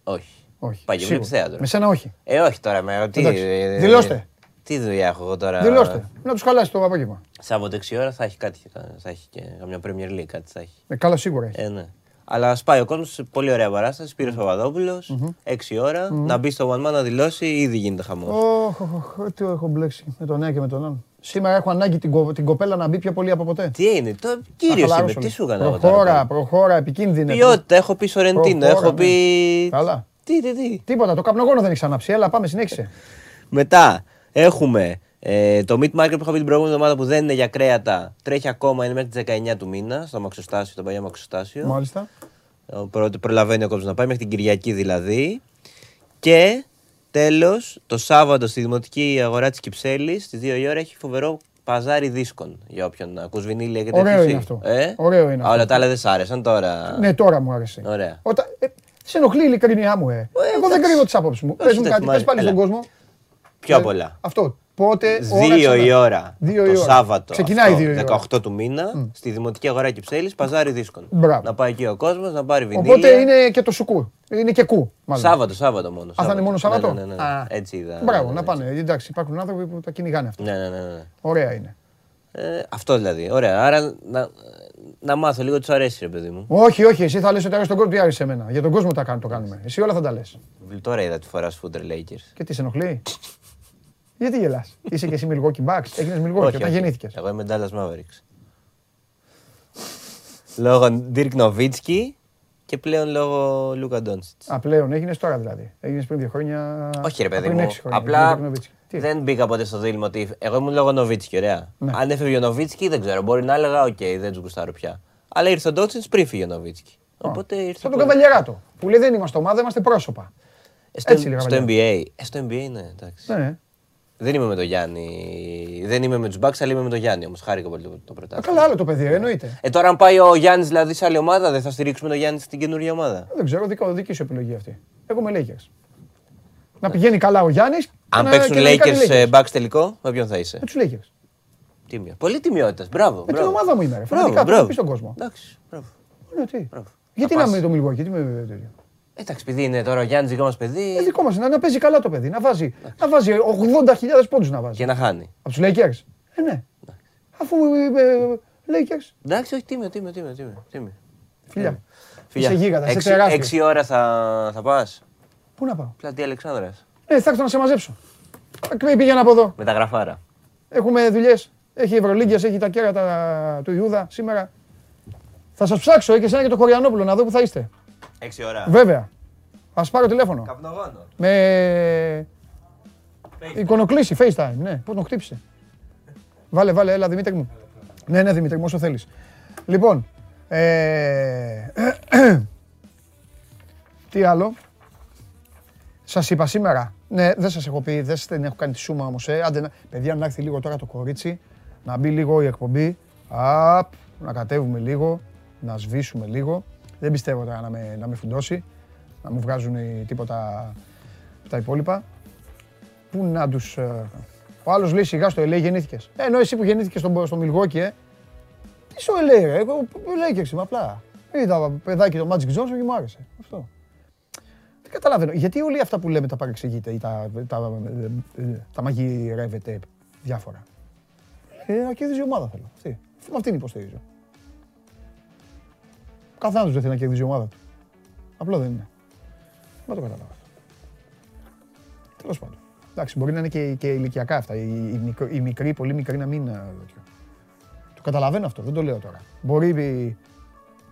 Όχι. Όχι. Πάει και θέατρο. Με σένα όχι. Ε, όχι τώρα. Με, τι, ε, Δηλώστε. Τι δουλειά έχω εγώ τώρα; Δηλώστε. Να τους χαλάσει το απόγευμα. Σάββατο 6 ώρα θα έχει κάτι. Θα έχει και καμιά Premier League κάτι θα έχει. Ε, καλά σίγουρα έχει. Ε, ναι. Αλλά σπάει ο κόσμος σε πολύ ωραία παράσταση. Πήρε ο Παπαδόπουλος, 6 ώρα, να μπει στο One Man να δηλώσει, ήδη γίνεται χαμός. Όχι, τι έχω μπλέξει με τον ένα και με τον άλλο. Σήμερα έχω ανάγκη την, την κοπέλα να μπει πιο πολύ από ποτέ. Τι είναι, το κύριος είμαι, τι σου έκανα Προχώρα, προχώρα, επικίνδυνη. Ποιότητα, έχω πει Σορεντίνο, έχω πει. Καλά. Τι, τι, τι. Τίποτα, το καπνογόνο δεν έχει ανάψει. Έλα, πάμε, συνέχισε. Μετά έχουμε ε, το meat market που είχα πει την προηγούμενη εβδομάδα που δεν είναι για κρέατα. Τρέχει ακόμα, είναι μέχρι τις 19 του μήνα, στο Μαξοστάσιο, το παλιό Μαξοστάσιο. Μάλιστα. Προ, προλαβαίνει ο κόσμος να πάει, μέχρι την Κυριακή δηλαδή. Και τέλος, το Σάββατο στη δημοτική αγορά της Κυψέλης, στις 2 η ώρα, έχει φοβερό παζάρι δίσκων. Για όποιον ακούς βινίλια και τέτοια. Ωραίο είναι αυτό. Ε; Ωραίο είναι αυτό. Όλα τα άλλα δεν σ' άρεσαν τώρα. Ναι, τώρα μου άρεσε. Ωραία. Όταν, ε, σε ενοχλεί η ειλικρινιά μου, ε. ε Εγώ δεν κρύβω τις απόψει μου. Πες μου κάτι, πες πάλι στον κόσμο. Πιο πολλά. Αυτό. Πότε. Δύο η ώρα. Δύο το η ώρα. Σάββατο. Ξεκινάει δύο η ώρα. 18 του μήνα mm. στη Δημοτική Αγορά Κυψέλης, παζάρι δίσκων. Μπράβο. Να πάει εκεί ο κόσμος, να πάρει βινίλια. Οπότε είναι και το σουκού. Είναι και κου. Μάλλον. Σάββατο, Σάββατο μόνο. Α, θα είναι μόνο Σάββατο; Ναι, ναι, ναι, ναι. Έτσι είδα. Μπράβο, να πάνε. Εντάξει, υπάρχουν άνθρωποι που τα κυνηγάνε αυτά. Ναι, ναι, ναι, ναι. Ωραία είναι. Ε, αυτό δηλαδή. Ωραία. Άρα να, να μάθω λίγο τι αρέσει, ρε παιδί μου. Όχι, όχι. Εσύ θα λες ότι αρέσει τον κόσμο, τι άρεσε εμένα. Για τον κόσμο τα το κάνουμε. Εσύ όλα θα τα λες. Τώρα είδα τη φορά Footer Lakers. Και τι σε ενοχλεί; Γιατί γελάς; Είσαι και εσύ Milwaukee Bucks; Έγινες Milwaukee όταν γεννήθηκες. Εγώ είμαι Dallas Mavericks. Λόγω Dirk Nowitzki και πλέον λόγω Λούκα Ντόντσιτ. Α, πλέον έγινες τώρα δηλαδή. Έγινες πριν δύο χρόνια. Όχι, ρε παιδί μου. Απλά δεν μπήκα ποτέ στο δίλημα ότι εγώ ήμουν λόγω Νοβίτσκι, ωραία. Ναι. Αν έφευγε ο Νοβίτσκι, δεν ξέρω. Μπορεί να έλεγα, οκ, δεν τους γουστάρω πια. Αλλά ήρθε ο Ντόντσιτς πριν φύγει ο Νοβίτσκι. Οπότε ήρθε. Σαν τον Καβαλιαράτο. Που λέει δεν είμαστε ομάδα, είμαστε πρόσωπα. Ε, στο, Έτσι στο NBA. Ε, στο NBA, ναι, εντάξει. Ναι. Δεν είμαι με τον Γιάννη. Δεν είμαι με τους Μπακς, αλλά είμαι με τον Γιάννη όμως. Χάρηκα πολύ το, το πρωτάθλημα. Καλά, άλλο το παιδί, εννοείται. Ε, τώρα αν πάει ο Γιάννης δηλαδή σε άλλη ομάδα, δεν θα στηρίξουμε τον Γιάννη στην καινούργια ομάδα; Δεν ξέρω, δικό, δική σου επιλογή αυτή. Εγώ με Lakers. Να πηγαίνει καλά ο Γιάννης. Αν παίξουν Lakers Bucks τελικό, με ποιον θα είσαι; Με τους Lakers. Τίμια. Πολύ τιμιότητας. Μπράβο. Με την ομάδα μου είμαι. Φανατικά μπράβο. στον κόσμο. Εντάξει. Μπράβο. Γιατί να μην το Milwaukee, γιατί με Εντάξει, επειδή είναι τώρα ο Γιάννης δικό μας παιδί. Ε, δικό μας να, να παίζει καλά το παιδί. Να βάζει, να βάζει 80.000 πόντους να βάζει. Και να χάνει. Από τους Lakers. Ε, ναι. Αφού ε, ε, Lakers. Εντάξει, όχι τίμιο, τίμιο, τίμιο. τίμιο. Φιλιά. Φιλιά. Είσαι γίγαντα, είσαι τεράστιος. Έξι ώρα θα, θα πας; Πού να πάω; Πλατεία Αλεξάνδρα. Ε, θα έρθω να σε μαζέψω. Πήγαινα από εδώ. Με τα γραφάρα. Έχουμε δουλειές. Έχει Ευρωλίγκες, έχει τα κέρατα του Ιούδα σήμερα. Θα σας ψάξω ε, και εσένα και το Χωριανόπουλο να δω που θα είστε. Έξι ώρα. Βέβαια. Α πάρω τηλέφωνο. Καπνογόνο. Με. Εικονοκλήση, FaceTime. Ναι, πώς τον χτύπησε. Βάλε, βάλε, έλα Δημήτρη μου. Ναι, ναι, Δημήτρη μου, όσο θέλεις. Λοιπόν. Ε... Τι άλλο. Σας είπα σήμερα. Ναι, δεν σας έχω πει, δεν έχω κάνει τη σούμα όμως. Ε. Άντε, παιδιά, να έρθει λίγο τώρα το κορίτσι, να μπει λίγο η εκπομπή. Απ, να κατέβουμε λίγο, να σβήσουμε λίγο. Δεν πιστεύω τώρα να με, να με φουντώσει, να μου βγάζουν τίποτα τα υπόλοιπα. Πού να τους... Ε, Ο άλλος λέει σιγά στο LA γεννήθηκες. Ε, ενώ εσύ που γεννήθηκες στο, στο Μιλγόκι, ε. Τι στο LA, ρε. Εγώ λέει και εσύ, απλά. Είδα παιδάκι το Magic Johnson και μου άρεσε. Αυτό. Δεν καταλαβαίνω. Γιατί όλοι αυτά που λέμε τα παρεξηγείτε ή τα, τα, τα μαγειρεύετε διάφορα. Ε, να κερδίζει η ομάδα θέλω. Αυτή. Με αυτήν υποστηρίζω. Καθένας δεν θέλει να κερδίζει η ομάδα του. Απλό δεν είναι. Δεν το καταλάβω. Τέλος πάντων. Εντάξει, μπορεί να είναι και, και ηλικιακά αυτά. Οι, οι, οι μικροί, πολύ μικροί να μην. Ε, το καταλαβαίνω αυτό, δεν το λέω τώρα. Μπορεί,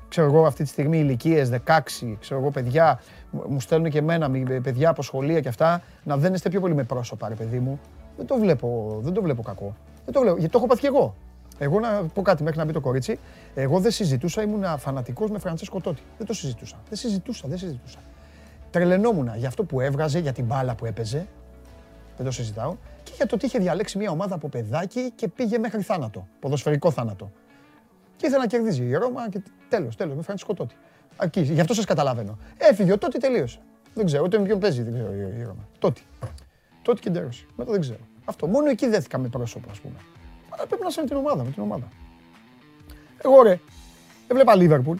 ξέρω εγώ, αυτή τη στιγμή ηλικίες 16, ξέρω εγώ, παιδιά, μου στέλνουν και εμένα παιδιά από σχολεία και αυτά, να δένεστε πιο πολύ με πρόσωπα, ρε παιδί μου. Δεν το βλέπω, δεν το βλέπω κακό. Δεν το βλέπω, γιατί το έχω πάθει και εγώ. Εγώ να πω κάτι μέχρι να μπει το κορίτσι. Εγώ δεν συζητούσα, ήμουν φανατικός με Φραντσέσκο Τότι. Δεν το συζητούσα. Δεν συζητούσα, δεν συζητούσα. Τρελαινόμουν για αυτό που έβγαζε, για την μπάλα που έπαιζε. Δεν το συζητάω. Και για το ότι είχε διαλέξει μια ομάδα από παιδάκι και πήγε μέχρι θάνατο. Ποδοσφαιρικό θάνατο. Και ήθελε να κερδίζει η Ρώμα και τέλος, τέλος, με Φραντσέσκο Τότι. Εκεί, γι' αυτό σας καταλαβαίνω. Έφυγε ο Τότι, τελείωσε. Δεν ξέρω, ούτε με ποιον παίζει, δεν ξέρω η Ρώμα. Τότι. Τότι και τέλο. Μετά δεν ξέρω. Αυτό. Μόνο εκεί δέθηκα με πρόσωπο, ας πούμε. Αλλά πρέπει να είσαι με την ομάδα, με την ομάδα. Εγώ ρε, έβλεπα Λίβερπουλ.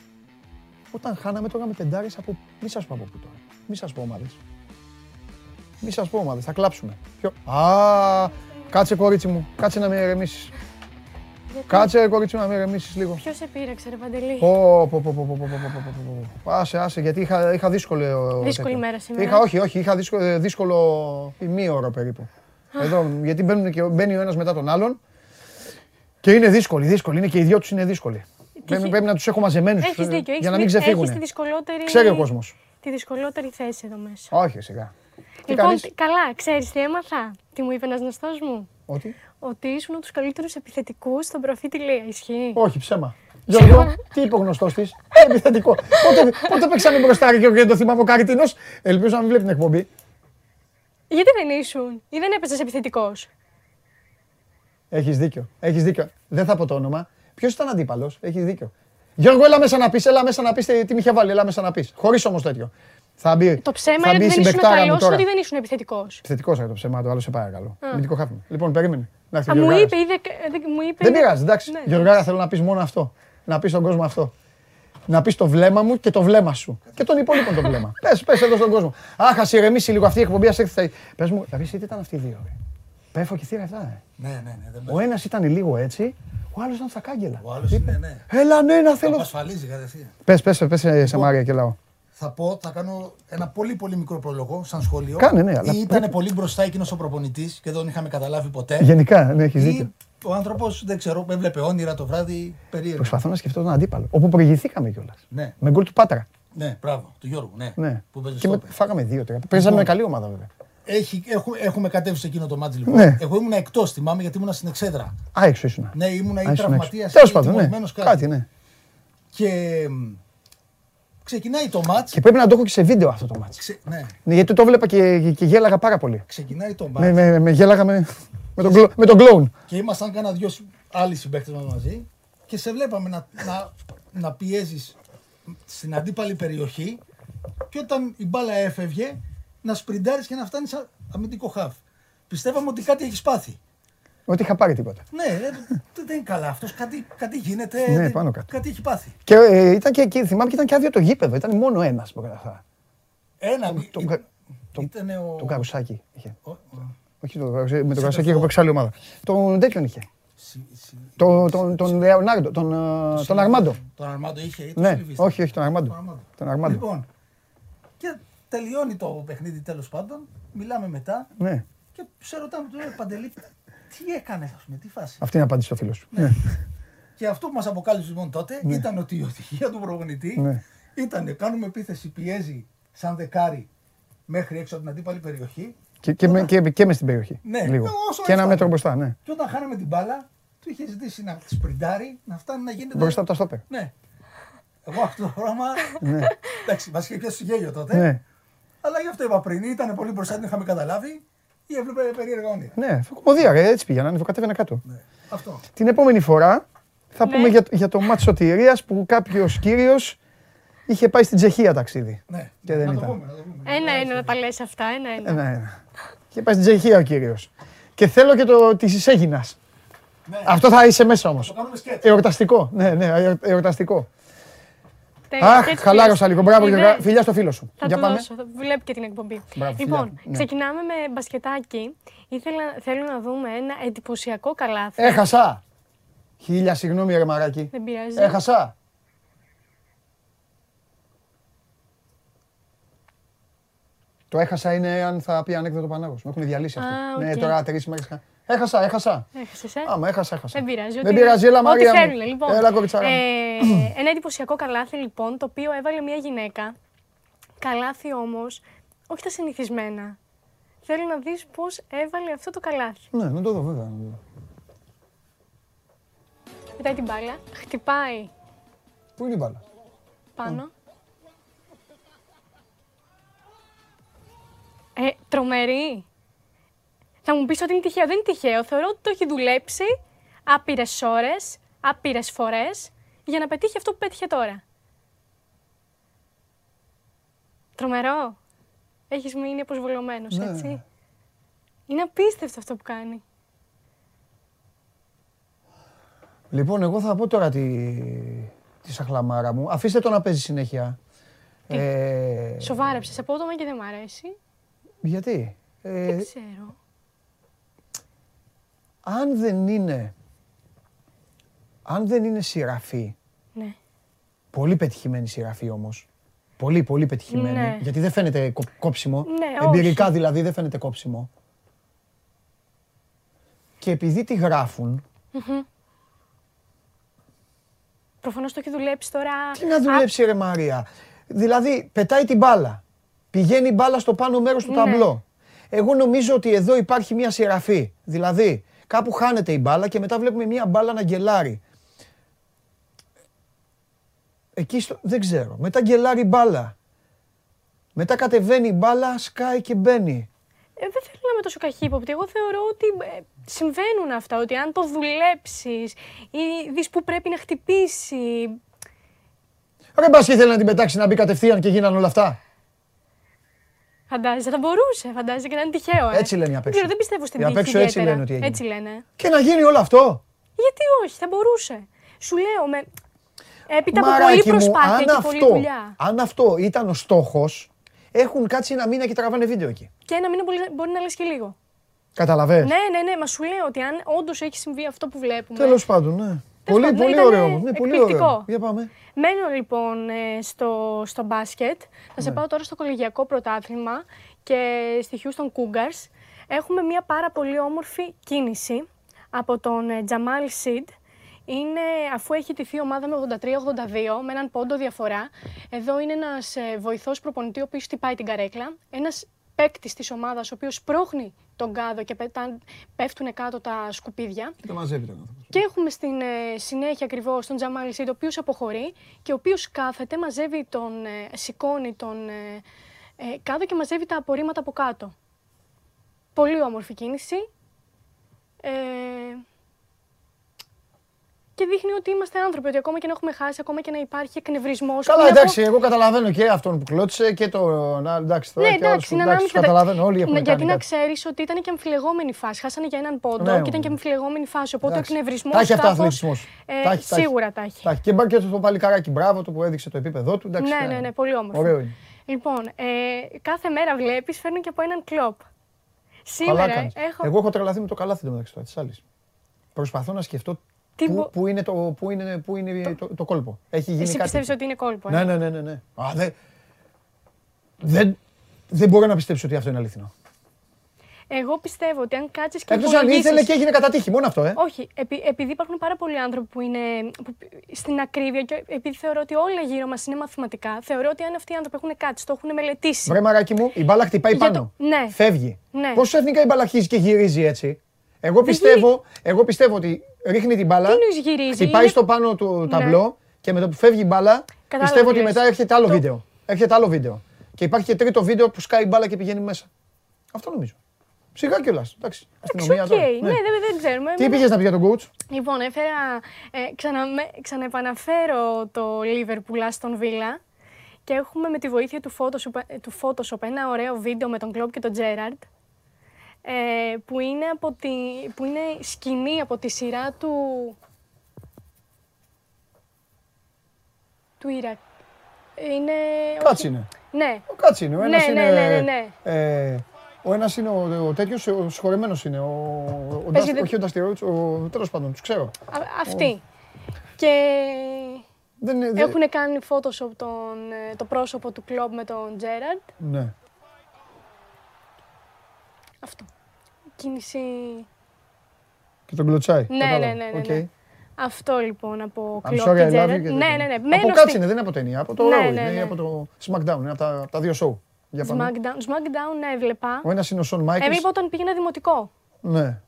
Όταν χάναμε τώρα με τεντάρε από. Μη σας πω από πού τώρα. Μη σας πω ομάδες. Μη σας πω ομάδες, θα κλάψουμε. Ποιο... Α, κάτσε κορίτσι μου, κάτσε να με ηρεμήσεις. Κάτσε κορίτσι μου να με ηρεμήσεις λίγο. Ποιος σε πήρεξε, ρε Παντελή; Πω, πω, πω, πω, πω, πω, πω, Άσε, άσε, γιατί είχα, είχα δύσκολο. Δύσκολη μέρα σήμερα. Είχα, όχι, όχι, είχα δύσκολο, δύσκολο ημίωρο περίπου. Εδώ, γιατί μπαίνουν και, μπαίνει ο ένας μετά τον άλλον. Και είναι δύσκολοι, δύσκολοι. Είναι και οι δυο τους είναι δύσκολοι. Πρέπει, πρέπει να τους έχω μαζεμένους για να μην ξεφύγουν. Έχεις τη δυσκολότερη... Ξέρει ο κόσμος. Τη δυσκολότερη θέση εδώ μέσα. Όχι, σιγά. Λοιπόν, καλά, ξέρεις τι έμαθα; Τι μου είπε ένας γνωστός μου; Ότι; Ότι ήσουν τους καλύτερους επιθετικούς στον προφή Λία. Ισχύει. Όχι, ψέμα. Γιώργο, τι είπε ο γνωστός της; Επιθετικό. πότε, πότε παίξαμε μπροστά και δεν το θυμάμαι ο Καριτίνος; Ελπίζω να μην βλέπει την εκπομπή. Γιατί δεν ήσουν ή δεν έπαιζες επιθετικός; Έχεις δίκιο. Έχεις δίκιο. Δεν θα πω το όνομα. Ποιος ήταν αντίπαλος; Έχεις δίκιο. Γιώργο, έλα μέσα να πεις, έλα μέσα να πεις τι με είχε βάλει, έλα μέσα να πεις. Χωρίς όμως τέτοιο. Θα μπει, το ψέμα είναι ότι δεν ήσουν καλός ή ότι δεν ήσουν επιθετικός. Επιθετικός είναι το ψέμα, το άλλο σε παρακαλώ. Μυντικό χάφημα. Λοιπόν, περίμενε. Α, μου είπε, είδε, μου είπε. Δεν πειράζει, εντάξει. Ναι, Γιώργο, θέλω να πεις μόνο αυτό. Να πεις στον κόσμο αυτό. Να πεις το βλέμμα μου και το βλέμμα σου. Και τον υπόλοιπο το βλέμμα. Πες, πες εδώ στον κόσμο. Αχ, ας ηρεμήσει λίγο αυτή η εκπομπή, ας έρθει. Πες μου, θα πεις τι ήταν αυτή οι δύο. Πέφω και θύρα αυτά. Ε. Ναι, ναι, ναι. Ο ένας ήταν λίγο έτσι, ο άλλος ήταν στα κάγκελα. Ο άλλος είναι, ναι. Έλα, ναι, να θέλω. ασφαλίζει κατευθείαν. Πες, πες, πες σε λοιπόν, Μάρια και λαό. Θα πω, θα κάνω ένα πολύ πολύ μικρό προλογό σαν σχόλιο. Κάνε, ναι. Αλλά... Ή ήταν πολύ μπροστά εκείνος ο προπονητής και δεν τον είχαμε καταλάβει ποτέ. Γενικά, ναι, έχεις δίκιο. Ο άνθρωπος, δεν ξέρω, έβλεπε όνειρα το βράδυ περίεργο. Προσπαθώ να σκεφτώ τον αντίπαλο. Όπου προηγηθήκαμε κιόλας. Ναι. Με γκολ του Πάτρα. Ναι, μπράβο, του Γιώργου. Ναι. ναι. Που και με, φάγαμε δύο-τρία. Παίζαμε με καλή ομάδα βέβαια. Έχει, έχουμε, έχουμε κατέβει σε εκείνο το μάτι λοιπόν. Ναι. Εγώ ήμουν εκτός, θυμάμαι, γιατί ήμουν στην εξέδρα. Α, έξω ήσουν. Ναι, ήμουν ή τραυματίας ή πάντων, ναι. κάτι. κάτι. ναι. Και ξεκινάει το μάτς. Και πρέπει να το έχω και σε βίντεο αυτό το μάτς. Ξε... Ναι. ναι. Γιατί το βλέπα και, και γέλαγα πάρα πολύ. Ξεκινάει το μάτς. Με, με, με γέλαγα με, με, τον, κλο, με τον κλόουν. Και ήμασταν κάνα δυο άλλοι συμπαίκτες μας μαζί και σε βλέπαμε να, να, να πιέζεις στην αντίπαλη περιοχή και όταν η μπάλα έφευγε να σπριντάρεις και να φτάνεις αμυντικό χαφ. Πιστεύαμε ότι κάτι έχεις πάθει. Ότι είχα πάρει τίποτα. Ναι, δεν είναι καλά αυτός. Κάτι, κάτι γίνεται. Ναι, πάνω κάτω. Κάτι έχει πάθει. Και ε, ήταν και εκεί, θυμάμαι και ήταν και άδειο το γήπεδο. Ήταν μόνο ένας που αυτά. Ένα. Τον, τον, ήταν ο... τον Καρουσάκι είχε. Ο, Όχι το, με τον Καρουσάκι έχω παίξει άλλη ομάδα. Τον τέτοιον είχε. Το, τον, τον Λεωνάρντο, τον, ε, τον Αρμάντο. Τον Αρμάντο είχε, ναι, όχι, όχι, τον Αρμάντο. Τον Αρμάντο. Λοιπόν, και τελειώνει το παιχνίδι τέλος πάντων. Μιλάμε μετά. Ναι. Και σε ρωτάμε, του λέει Παντελή, τι έκανες, ας πούμε, τι φάση. Αυτή είναι η απάντηση στο φίλο σου. Ναι. Και αυτό που μας αποκάλυψε λοιπόν τότε ναι. ήταν ότι η οδηγία του προπονητή ναι. ήταν κάνουμε επίθεση, πιέζει σαν δεκάρι μέχρι έξω από την αντίπαλη περιοχή. Και, και, με, και, και μες στην περιοχή. Ναι, λίγο. και ένα μέτρο μπροστά, ναι. Και όταν χάναμε την μπάλα, του είχε ζητήσει να σπριντάρει, να φτάνει να γίνεται. Μπροστά από τα στόπερ. Ναι. Εγώ αυτό το πράγμα. ναι. Εντάξει, μας είχε πιάσει γέλιο τότε. Ναι. Αλλά γι' αυτό είπα πριν, ήταν πολύ μπροστά, την είχαμε καταλάβει ή έβλεπε περίεργα όνειρα. Ναι, κομμωδία, έτσι πήγαιναν, το κατέβαινα κάτω. Ναι. Αυτό. Την επόμενη φορά θα ναι. πούμε για, για το μάτι σωτηρίας που κάποιος κύριος είχε πάει στην Τσεχία ταξίδι. Ναι, και δεν να ήταν. Το πούμε, να το πούμε. Ένα-ένα να τα λες αυτά, ένα-ένα. Ένα-ένα. Είχε πάει στην Τσεχία ο κύριος. Και θέλω και το της Έγινας. Ναι. Αυτό θα είσαι μέσα όμως. Εορταστικό. Ναι, ναι, εορταστικό. Αχ, χαλάρωσα λίγο. Μπράβο, ναι. φιλιά στο φίλο σου. Θα Για πάμε. Δώσω, θα βλέπει και την εκπομπή. Μπράβο, λοιπόν, ναι. ξεκινάμε με μπασκετάκι. Ήθελα, θέλω να δούμε ένα εντυπωσιακό καλάθι. Έχασα. Χίλια συγγνώμη, ρε μαράκι. Δεν πειράζει. Έχασα. Το έχασα είναι αν θα πει ανέκδοτο Πανάγος. Με έχουν διαλύσει αυτό. Ναι, τώρα τρεις μέρες. Έχασα, έχασα. Έχασες, ε; Άμα έχασα, έχασα. Δεν πειράζει. Δεν πειράζει, έλα Μαρία. Ό,τι θέλουν, λοιπόν. Έλα, κοριτσάρα. Ε, ένα εντυπωσιακό καλάθι, λοιπόν, το οποίο έβαλε μια γυναίκα. Καλάθι όμως, όχι τα συνηθισμένα. Θέλω να δεις πώς έβαλε αυτό το καλάθι. Ναι, να το δω, βέβαια. Πετάει την μπάλα, χτυπάει. Πού είναι η μπάλα; Πάνω. Ε, τρομερή. Θα μου πεις ότι είναι τυχαίο. Δεν είναι τυχαίο. Θεωρώ ότι το έχει δουλέψει άπειρες ώρες, άπειρες φορές για να πετύχει αυτό που πέτυχε τώρα. Τρομερό. Έχεις μείνει αποσβολωμένος, ναι. έτσι. Είναι απίστευτο αυτό που κάνει. Λοιπόν, εγώ θα πω τώρα τη, τη σαχλαμάρα μου. Αφήστε το να παίζει συνέχεια. Ε... Σοβάρεψες απότομα και δεν μ' αρέσει. Γιατί; Ε... Δεν ξέρω αν δεν είναι, αν δεν είναι σειραφή, ναι. πολύ πετυχημένη σειραφή όμως, πολύ πολύ πετυχημένη, ναι. γιατί δεν φαίνεται κόψιμο, ναι, εμπειρικά δηλαδή δεν φαίνεται κόψιμο. Και επειδή τη γράφουν, mm-hmm. Προφανώς το έχει δουλέψει τώρα. Τι να δουλέψει ρε Μαρία. Δηλαδή πετάει την μπάλα. Πηγαίνει η μπάλα στο πάνω μέρος του ναι. ταμπλό. Εγώ νομίζω ότι εδώ υπάρχει μια σειραφή. Δηλαδή Κάπου χάνεται η μπάλα και μετά βλέπουμε μια μπάλα να γκελάρει. Εκεί στο... δεν ξέρω. Μετά γκελάρει η μπάλα. Μετά κατεβαίνει η μπάλα, σκάει και μπαίνει. Ε, δεν θέλω να είμαι τόσο καχύποπτη. Εγώ θεωρώ ότι ε, συμβαίνουν αυτά. Ότι αν το δουλέψεις ή δεις που πρέπει να χτυπήσει. Ρε μπας ήθελε να την πετάξει να μπει κατευθείαν και γίνανε όλα αυτά; Φαντάζεσαι, θα μπορούσε. Φαντάζεσαι και να είναι τυχαίο. Ε. Έτσι λένε οι απέξω. Δεν πιστεύω στην τύχη. απ' έτσι λένε ότι έγινε. Έτσι λένε. Και να γίνει όλο αυτό. Γιατί όχι, θα μπορούσε. Σου λέω με. Έπειτα από πολλή προσπάθεια και αυτό, πολλή δουλειά. Αν αυτό ήταν ο στόχος, έχουν κάτσει ένα μήνα και τραβάνε βίντεο εκεί. Και ένα μήνα μπορεί να λες και λίγο. Καταλαβαίνεις. Ναι, ναι, ναι, μα σου λέω ότι αν όντως έχει συμβεί αυτό που βλέπουμε. Τέλος πάντων, ναι. Πολύ, πολύ ωραίο όμως. Ναι, πολύ ωραίο. Για πάμε. Μένω λοιπόν ε, στο, στο μπάσκετ. Θα σε ναι. πάω τώρα στο κολεγιακό πρωτάθλημα και στη Houston Cougars. Έχουμε μια πάρα πολύ όμορφη κίνηση από τον ε, Τζαμάλ Σιντ. Είναι, αφού έχει τηθεί η ομάδα με 83-82, με έναν πόντο διαφορά. Εδώ είναι ένας ε, βοηθός προπονητή, ο οποίος χτυπάει την καρέκλα. Ένας παίκτης της ομάδας, ο οποίος πρόχνει τον κάδο και πέφτουν κάτω τα σκουπίδια. Και τα μαζεύει τον Και έχουμε στην ε, συνέχεια ακριβώς τον Τζαμάλ Σιντ, ο οποίος αποχωρεί και ο οποίος κάθεται, μαζεύει τον, ε, σηκώνει τον ε, ε, κάτω και μαζεύει τα απορρίμματα από κάτω. Πολύ όμορφη κίνηση. Ε, και δείχνει ότι είμαστε άνθρωποι, ότι ακόμα και να έχουμε χάσει, ακόμα και να υπάρχει εκνευρισμός. Καλά, εντάξει, εγώ καταλαβαίνω και αυτόν που κλώτησε και το. Να, εντάξει, τώρα ναι, εντάξει, να μην καταλαβαίνω. Όλοι έχουν Γιατί να ξέρεις ότι ήταν και αμφιλεγόμενη φάση. Χάσανε για έναν πόντο ναι, και ήταν και αμφιλεγόμενη φάση. Οπότε εντάξει. ο εκνευρισμός. Τα έχει αυτά αθλητισμό. Ε, σίγουρα τα έχει. Και μπα και το παλικάράκι μπράβο του που έδειξε το επίπεδό του. Ναι, ναι, ναι, ναι, πολύ όμορφο. Ωραίο είναι. Λοιπόν, ε, κάθε μέρα βλέπεις, φέρνουν και από έναν κλοπ. Σήμερα έχω. Εγώ έχω τρελαθεί με το καλάθι μεταξύ της άλλης. Προσπαθώ να σκεφτώ τι πού, πού, είναι, το, πού είναι, πού είναι το... Το, το, κόλπο; Έχει γίνει Εσύ κάτι; πιστεύεις ότι είναι κόλπο. Ε; Ναι, ναι, ναι. ναι, ναι. Α, δε, δεν, δεν μπορώ να πιστέψω ότι αυτό είναι αληθινό. Εγώ πιστεύω ότι αν κάτσεις και. Εκτός αν ήθελε και έγινε κατά τύχη, μόνο αυτό, ε. Όχι. Επει, επειδή υπάρχουν πάρα πολλοί άνθρωποι που είναι που, στην ακρίβεια και επειδή θεωρώ ότι όλα γύρω μας είναι μαθηματικά, θεωρώ ότι αν αυτοί οι άνθρωποι έχουν κάτσει, το έχουν μελετήσει. Βρε μαράκι μου, η μπάλα χτυπάει πάνω. Ναι. Φεύγει. Ναι. Πόσο εθνικά η μπάλα αρχίζει και γυρίζει έτσι; Εγώ πιστεύω, εγώ πιστεύω ότι ρίχνει την μπάλα, Τι γυρίζει, χτυπάει στο πάνω του ναι. ταμπλό και με το που φεύγει η μπάλα, πιστεύω ότι μετά έρχεται άλλο βίντεο. Έρχεται άλλο βίντεο. Και υπάρχει και τρίτο βίντεο που σκάει η μπάλα και πηγαίνει μέσα. Αυτό νομίζω. Σιγά κιόλας. Εντάξει. Αστυνομία τώρα. Ναι, ναι δεν, δεν ξέρουμε. Τι πήγες να πεις για τον coach; Λοιπόν, έφερα. Ε, ξανα, ξαναεπαναφέρω το Liverpool στον Villa και έχουμε με τη βοήθεια του Photoshop, του Photoshop ένα ωραίο βίντεο με τον Κλόπ και τον Τζέραρντ. Ε, που, είναι από τη, που είναι σκηνή από τη σειρά του... του Ιρακ. Είναι... Κάτσι είναι. Ναι. Ο Κάτσι είναι. Ο ένας ναι, είναι... Ναι, ναι, ναι. Ε, ο ένας είναι ο, ο τέτοιος, ο συγχωρεμένος είναι. Ο, ο, ο, όχι ο Νταστιρόιτ, ο τέλος πάντων, τους ξέρω. Α, αυτή. Και δεν, δεν... έχουν κάνει Photoshop τον, ε, το πρόσωπο του κλόμπ με τον Τζέραντ. Ναι. Αυτό. Κίνηση... Και τον κλωτσάει. Ναι, ναι, ναι, ναι, okay. ναι. Αυτό λοιπόν από κλόμπ και Τζέραντ. Ναι, ναι, ναι. Από κάτσι είναι, δεν είναι από ταινία. Από το ναι, ναι, ναι. είναι από το SmackDown, είναι από τα, από τα δύο show. Για SmackDown, SmackDown ναι, έβλεπα. Ο ένας είναι ο Σον Μάικλ. Έβλεπα όταν πήγαινα δημοτικό. Ναι.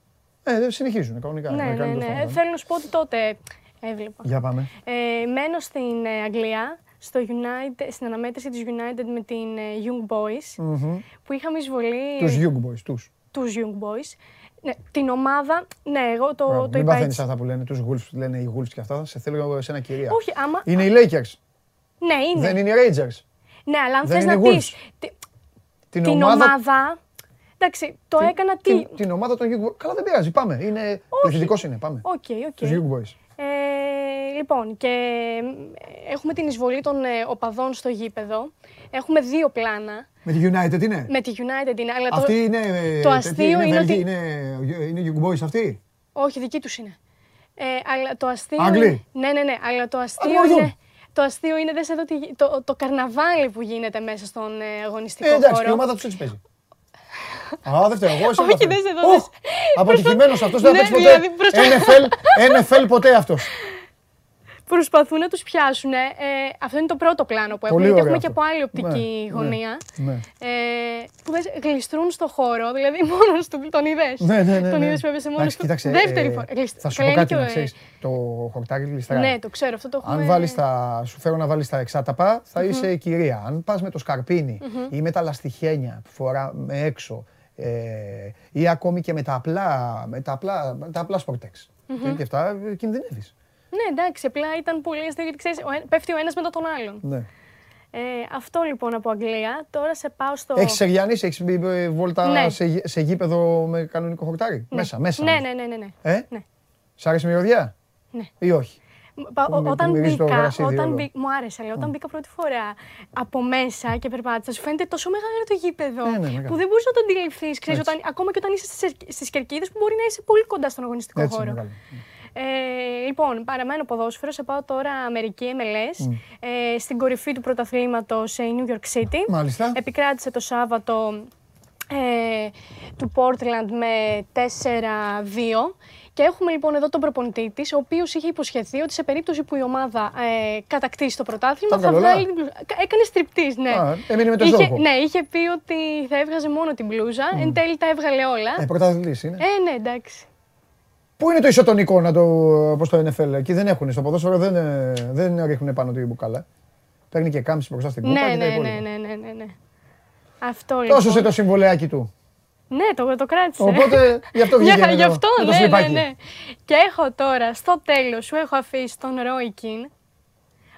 Ε, συνεχίζουν κανονικά. Ναι, ναι, ναι. Θέλω να σου πω ότι τότε έβλεπα. Για πάμε. Ε, μένω στην ε, Αγγλία, στο United, στην αναμέτρηση της United με την ε, Young Boys, mm-hmm. που είχαμε εισβολή... Τους Young Boys, τους. Τους Young Boys. Ναι, την ομάδα, ναι, εγώ το, Μπράβο, το μην είπα παθαίνεις αυτά που λένε, τους Wolves, λένε οι Wolves και αυτά, σε θέλω σε ένα κυρία. Όχι, άμα... Είναι οι Lakers. Ναι, είναι. Δεν είναι οι Rangers. Ναι, αλλά αν θες να πεις την, την ομάδα... ομάδα... Εντάξει, το την, έκανα τι. Την, την ομάδα των Young Boys. Καλά, δεν πειράζει. Πάμε. Είναι. Πληθυντικός είναι. Πάμε. OK, okay, OK. Okay. Τους Young Boys. Ε, λοιπόν, και έχουμε την εισβολή των ε, οπαδών στο γήπεδο. Έχουμε δύο πλάνα. Με τη United είναι; Με τη United είναι. Αλλά αυτή το, είναι. Το αστείο είναι, είναι, ότι... είναι, είναι Young Boys αυτή; Όχι, δική τους είναι. Ε, αλλά το αστείο. Άγγλοι; Ναι, ναι, ναι. Αλλά το αστείο είναι. Το αστείο είναι, δες εδώ, το, το καρναβάλι που γίνεται μέσα στον ε, αγωνιστικό ε, εντάξει, χώρο. η ομάδα τους έτσι παίζει. Α, δεν φταίω εγώ, εσύ Όχι, δες εδώ, δες. Αποτυχημένος αυτός, δεν θα παίξεις ναι, ποτέ. NFL, NFL ποτέ αυτός προσπαθούν να τους πιάσουν. Ε, αυτό είναι το πρώτο πλάνο που έχουμε. Γιατί έχουμε και από άλλη οπτική ναι, γωνία. Ναι, ναι. Ε, που δες, γλιστρούν στο χώρο, δηλαδή μόνος του τον είδες. Ναι, ναι, ναι, τον ναι. είδες που έπεσε μόνος του. Κοίταξε, Δεύτερη ε, φορά. Θα σου πω κάτι να ξέρεις. Το χορτάρι γλιστράει. Ναι, το ξέρω, αυτό το έχουμε. Αν βάλεις τα, σου φέρω να βάλεις τα εξάταπα, θα είσαι κυρία. Αν πας με το σκαρπίνι ή με τα λαστιχένια που φορά με έξω ε, ή ακόμη και με τα απλά, με τα απλά, τα απλά σπορτέξ. Και αυτά κινδυνεύεις. Ναι, εντάξει, απλά ήταν πολύ αστείο γιατί ξέρεις, πέφτει ο ένας μετά τον άλλον. Ναι. Ε, αυτό λοιπόν από Αγγλία. Τώρα σε πάω στο. Έχεις Σεριάννη, έχεις μπει ε, βόλτα ναι. σε, σε γήπεδο με κανονικό χορτάρι. Ναι. Μέσα, μέσα. Ναι, ναι, ναι. ναι, ναι. Ε; ναι. Σ' άρεσε η μυρωδιά; Ναι. Ή όχι; Πα, ο, όταν μπήκα, όταν μπή, μου άρεσε, αλλά όταν μπήκα πρώτη φορά από μέσα και περπάτησα, σου φαίνεται τόσο μεγάλο το γήπεδο ναι, ναι, που δεν μπορείς να το αντιληφθείς. Ακόμα και όταν είσαι στις κερκίδες που μπορεί να είσαι πολύ κοντά στον αγωνιστικό Έτσι, χώρο. Μεγάλο. Ε, λοιπόν, παραμένω ποδόσφαιρος, σε πάω τώρα Αμερική, MLS, mm. ε, στην κορυφή του πρωταθλήματος σε New York City. Μάλιστα. Επικράτησε το Σάββατο ε, του Portland με 4-2. Και έχουμε λοιπόν εδώ τον προπονητή της, ο οποίος είχε υποσχεθεί ότι σε περίπτωση που η ομάδα ε, κατακτήσει το πρωτάθλημα θα βγάλει την μπλούζα. Έκανε στριπτής, ναι. Α, έμεινε με το είχε, Ναι, είχε πει ότι θα έβγαζε μόνο την μπλούζα. Mm. Εν τέλει τα έβγαλε όλα. Ε, πρωταθλητής είναι. Ε, ναι, εντάξει. Πού είναι το ισοτονικό να το, πώς το NFL, εκεί δεν έχουν, στο ποδόσφαιρο δεν, δεν ρίχνουν πάνω την μπουκάλα. Παίρνει και κάμψη μπροστά στην κούπα ναι, και ναι, τα ναι, ναι, ναι, ναι, ναι. Αυτό λοιπόν. Τόσο σε το συμβολεάκι του. Ναι, το, το κράτησε. Οπότε γι' αυτό βγήκε. Για, γι' αυτό, ναι, ναι, ναι. Και έχω τώρα, στο τέλος, σου έχω αφήσει τον Ρόι Κιν,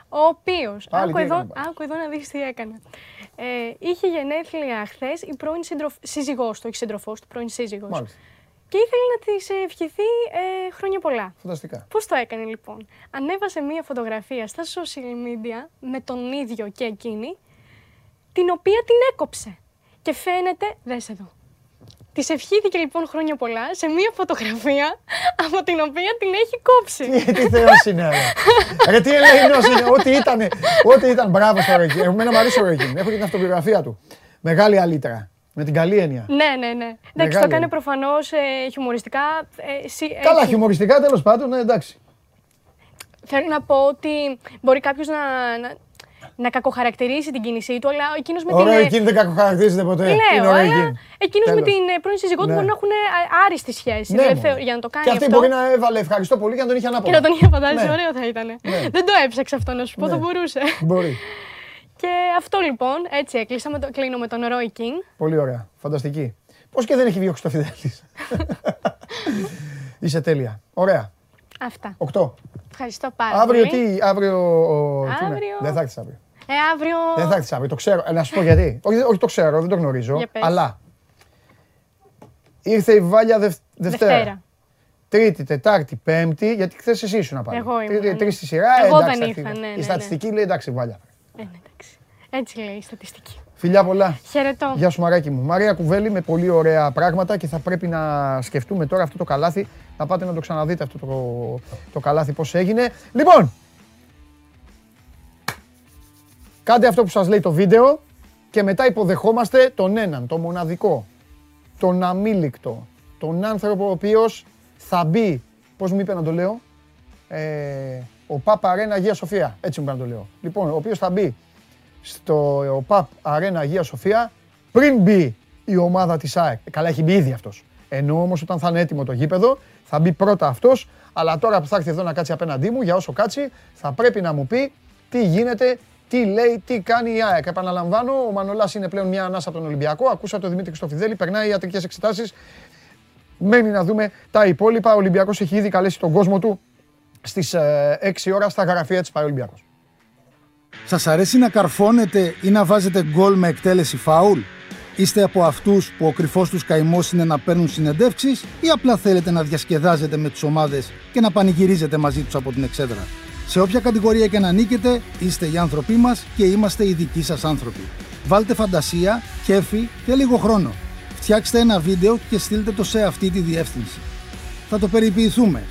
ο οποίος. Άκου, εδώ, άκου εδώ να δεις τι έκανε. Ε, είχε γενέθλια χθες η πρώην σύντροφ, σύζυγός του, όχι σύντροφός του, πρώην σύζυγος. Μάλιστα. Και ήθελε να της ευχηθεί ε, χρόνια πολλά. Φανταστικά. Πώς το έκανε λοιπόν; Ανέβασε μία φωτογραφία στα social media με τον ίδιο και εκείνη, την οποία την έκοψε. Και φαίνεται, δες εδώ. Της ευχήθηκε λοιπόν χρόνια πολλά σε μία φωτογραφία από την οποία την έχει κόψει. Τι, τι θεός είναι, ρε. τι ελεηνός είναι, ό,τι ήταν, ό,τι ήταν, μπράβο στο Ρεκίν. Εμένα μου αρέσει ο Ρεκίν, έχω και την αυτοβιογραφία του. Μεγάλη αλήτρα. Με την καλή έννοια. Ναι, ναι, ναι. Εντάξει, το έκανε προφανώς ε, χιουμοριστικά. Ε, Καλά, έχει... χιουμοριστικά τέλος πάντων, ναι, εντάξει. Θέλω να πω ότι μπορεί κάποιος να, να, να κακοχαρακτηρίσει την κίνησή του, αλλά εκείνος με ωραία, την. εκείνη δεν κακοχαρακτηρίζεται ποτέ. Λέω, είναι ωραία εκείνος με την ε, πρώην σύζυγό του ναι. μπορεί να έχουν ε, άριστη σχέση. Ναι, δηλαδή, για να το κάνει και αυτή αυτό. μπορεί να έβαλε ευχαριστώ πολύ για να τον είχε ανάποδα. Και να τον είχε φαντάσει, ναι. ωραίο θα ήταν. Ναι. Δεν το έψαξε αυτό να σου πω, θα μπορούσε. Μπορεί. Και αυτό λοιπόν, έτσι έκλεισα, με το, κλείνω με τον Ρόι Κιν. Πολύ ωραία, φανταστική. Πώς και δεν έχει διώξει το Φιδέλης. Είσαι τέλεια. Ωραία. Αυτά. Οκτώ. Ευχαριστώ πάρα αύριο πολύ. Τι, αύριο τι. Αύριο. Δεν θα έρθεις αύριο. Ε, αύριο... Δεν θα έρθεις αύριο, το ξέρω. Ε, να σου πω γιατί. όχι, όχι το ξέρω, δεν το γνωρίζω. Αλλά Ήρθε η Βάλια Δευτέρα. Δευτέρα. Τρίτη, Τετάρτη, Πέμπτη, γιατί χθες εσύ ήσουν πάλι. Εγώ ήμουν. Τρίτη, ναι. τρει στη σειρά. Εγώ εντάξει, δεν ήρθα, ναι, ναι, Η στατιστική λέει εντάξει, Βάλια. Ε, ναι, εντάξει. Έτσι λέει η στατιστική. Φιλιά πολλά. Χαιρετώ. Γεια σου Μαράκι μου. Μαρία Κουβέλη με πολύ ωραία πράγματα και θα πρέπει να σκεφτούμε τώρα αυτό το καλάθι. Να πάτε να το ξαναδείτε αυτό το, το καλάθι πώς έγινε. Λοιπόν, κάντε αυτό που σας λέει το βίντεο και μετά υποδεχόμαστε τον έναν, τον μοναδικό, τον αμήλικτο, τον άνθρωπο ο οποίος θα μπει, πώς μου είπε να το λέω, ε, ο Πάπα Αρένα Αγία Σοφία, έτσι μου είπε να το λέω. Λοιπόν, ο οποίος θα μπει στο ΠΑΠ Αρένα Αγία Σοφία πριν μπει η ομάδα της ΑΕΚ. Ε, καλά, έχει μπει ήδη αυτός. Ενώ όμως όταν θα είναι έτοιμο το γήπεδο θα μπει πρώτα αυτός, αλλά τώρα που θα έρθει εδώ να κάτσει απέναντί μου, για όσο κάτσει, θα πρέπει να μου πει τι γίνεται, τι λέει, τι κάνει η ΑΕΚ. Επαναλαμβάνω, ο Μανολάς είναι πλέον μια ανάσα από τον Ολυμπιακό. Ακούσα τον Δημήτρης Χρυστοφιδέλη, περνάει ιατρικές εξετάσεις. Μένει να δούμε τα υπόλοιπα. Ο Ολυμπιακός έχει ήδη καλέσει τον κόσμο του στις 6 ε, ώρα στα γραφεία της πάει Ολυμπιακός. Σας αρέσει να καρφώνετε ή να βάζετε γκολ με εκτέλεση φάουλ; Είστε από αυτούς που ο κρυφός τους καημός είναι να παίρνουν συνεντεύξεις ή απλά θέλετε να διασκεδάζετε με τις ομάδες και να πανηγυρίζετε μαζί τους από την εξέδρα; Σε όποια κατηγορία και να νίκετε, είστε οι άνθρωποι μας και είμαστε οι δικοί σας άνθρωποι. Βάλτε φαντασία, κέφι και λίγο χρόνο. Φτιάξτε ένα βίντεο και στείλτε το σε αυτή τη διεύθυνση. Θα το περιποιηθούμε.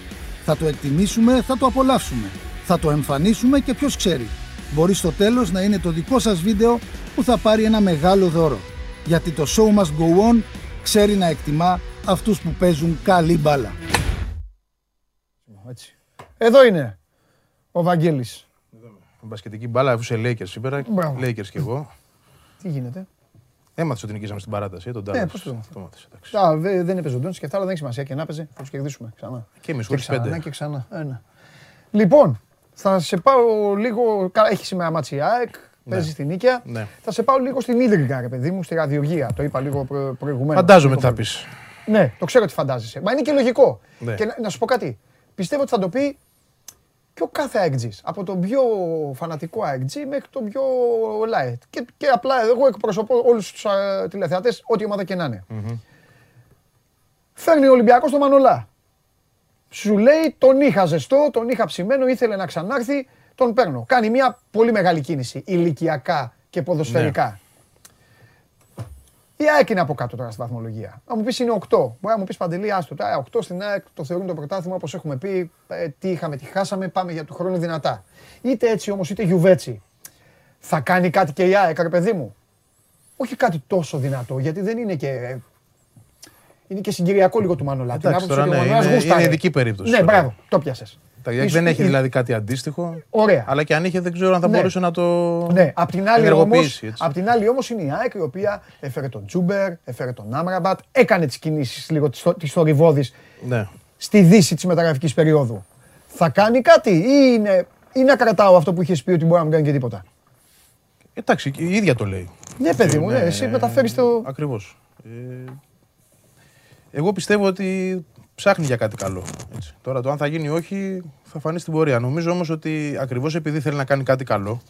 Θα το εκτιμήσουμε, θα το απολαύσουμε. Θα το εμφανίσουμε και ποιος ξέρει μπορεί στο τέλος να είναι το δικό σας βίντεο που θα πάρει ένα μεγάλο δώρο. Γιατί το show must go on ξέρει να εκτιμά αυτούς που παίζουν καλή μπάλα. Έτσι. Εδώ είναι ο Βαγγέλης. Μπασκετική μπάλα, αφού σε Lakers σήμερα, Μπράβο. Lakers κι εγώ. Τι γίνεται; Έμαθες ότι νικήσαμε στην παράταση, τον Τάλλα. Ναι, πώς το, το μάθες, Δεν έπαιζε ο Ντόνι και αυτά, αλλά δεν έχει σημασία. Και να παίζει, θα τους κερδίσουμε ξανά. Και εμείς, χωρίς πέντε. Και ξανά. Ένα. Λοιπόν, θα σε πάω λίγο. Έχει σήμερα μάτση ΑΕΚ, ναι. παίζει στην Νίκαια. Ναι. Θα σε πάω λίγο στην Ίδρυγα, ρε παιδί μου, στη ραδιοργία. Το είπα λίγο προ, προηγουμένως. Φαντάζομαι τι θα πεις. Ναι, το ξέρω τι φαντάζεσαι. Μα είναι και λογικό. Ναι. Και να, να, σου πω κάτι. Πιστεύω ότι θα το πει και ο κάθε ΑΕΚ Από τον πιο φανατικό ΑΕΚ μέχρι τον πιο light. Και, και απλά εγώ εκπροσωπώ όλους τους τηλεθεατές, ό,τι ομάδα και να είναι. Mm-hmm. Φέρνει ο Ολυμπιακός στο Μανολά. Σου λέει τον είχα ζεστό, τον είχα ψημένο, ήθελε να ξανάρθει, τον παίρνω. Κάνει μια πολύ μεγάλη κίνηση ηλικιακά και ποδοσφαιρικά. Ναι. Η ΑΕΚ είναι από κάτω τώρα στη βαθμολογία. Να μου πεις είναι 8. Μπορεί να μου πεις παντελή, άστο. 8 στην ΑΕΚ το θεωρούν το πρωτάθλημα όπως έχουμε πει. Ε, τι είχαμε, τι χάσαμε, πάμε για του χρόνου δυνατά. Είτε έτσι όμως, είτε γιουβέτσι. Θα κάνει κάτι και η ΑΕΚ, ρε παιδί μου; Όχι κάτι τόσο δυνατό, γιατί δεν είναι και είναι και συγκυριακό λίγο του Μανολά. Εντάξει, τώρα, ναι, είναι, είναι ειδική περίπτωση. Ναι, μπράβο, το πιάσες. Δεν έχει δηλαδή κάτι αντίστοιχο. Ωραία. Αλλά και αν είχε, δεν ξέρω αν θα ναι. μπορούσε να το ναι. Απ' την άλλη όμως, απ' την άλλη όμως είναι η ΑΕΚ η οποία έφερε τον Τζούμπερ, έφερε τον Άμραμπατ, έκανε τις κινήσεις λίγο της θορυβόδης ναι. στη δύση της μεταγραφικής περίοδου. Θα κάνει κάτι ή είναι, ή να κρατάω αυτό που είχες πει ότι μπορεί να μην κάνει και τίποτα; Εντάξει, η ίδια το λέει. Ναι, παιδί μου, ναι, εσύ μεταφέρεις το. Ακριβώς. Ε, εγώ πιστεύω ότι ψάχνει για κάτι καλό. Έτσι. Τώρα το αν θα γίνει ή όχι θα φανεί στην πορεία. Νομίζω όμως ότι ακριβώς επειδή θέλει να κάνει κάτι καλό.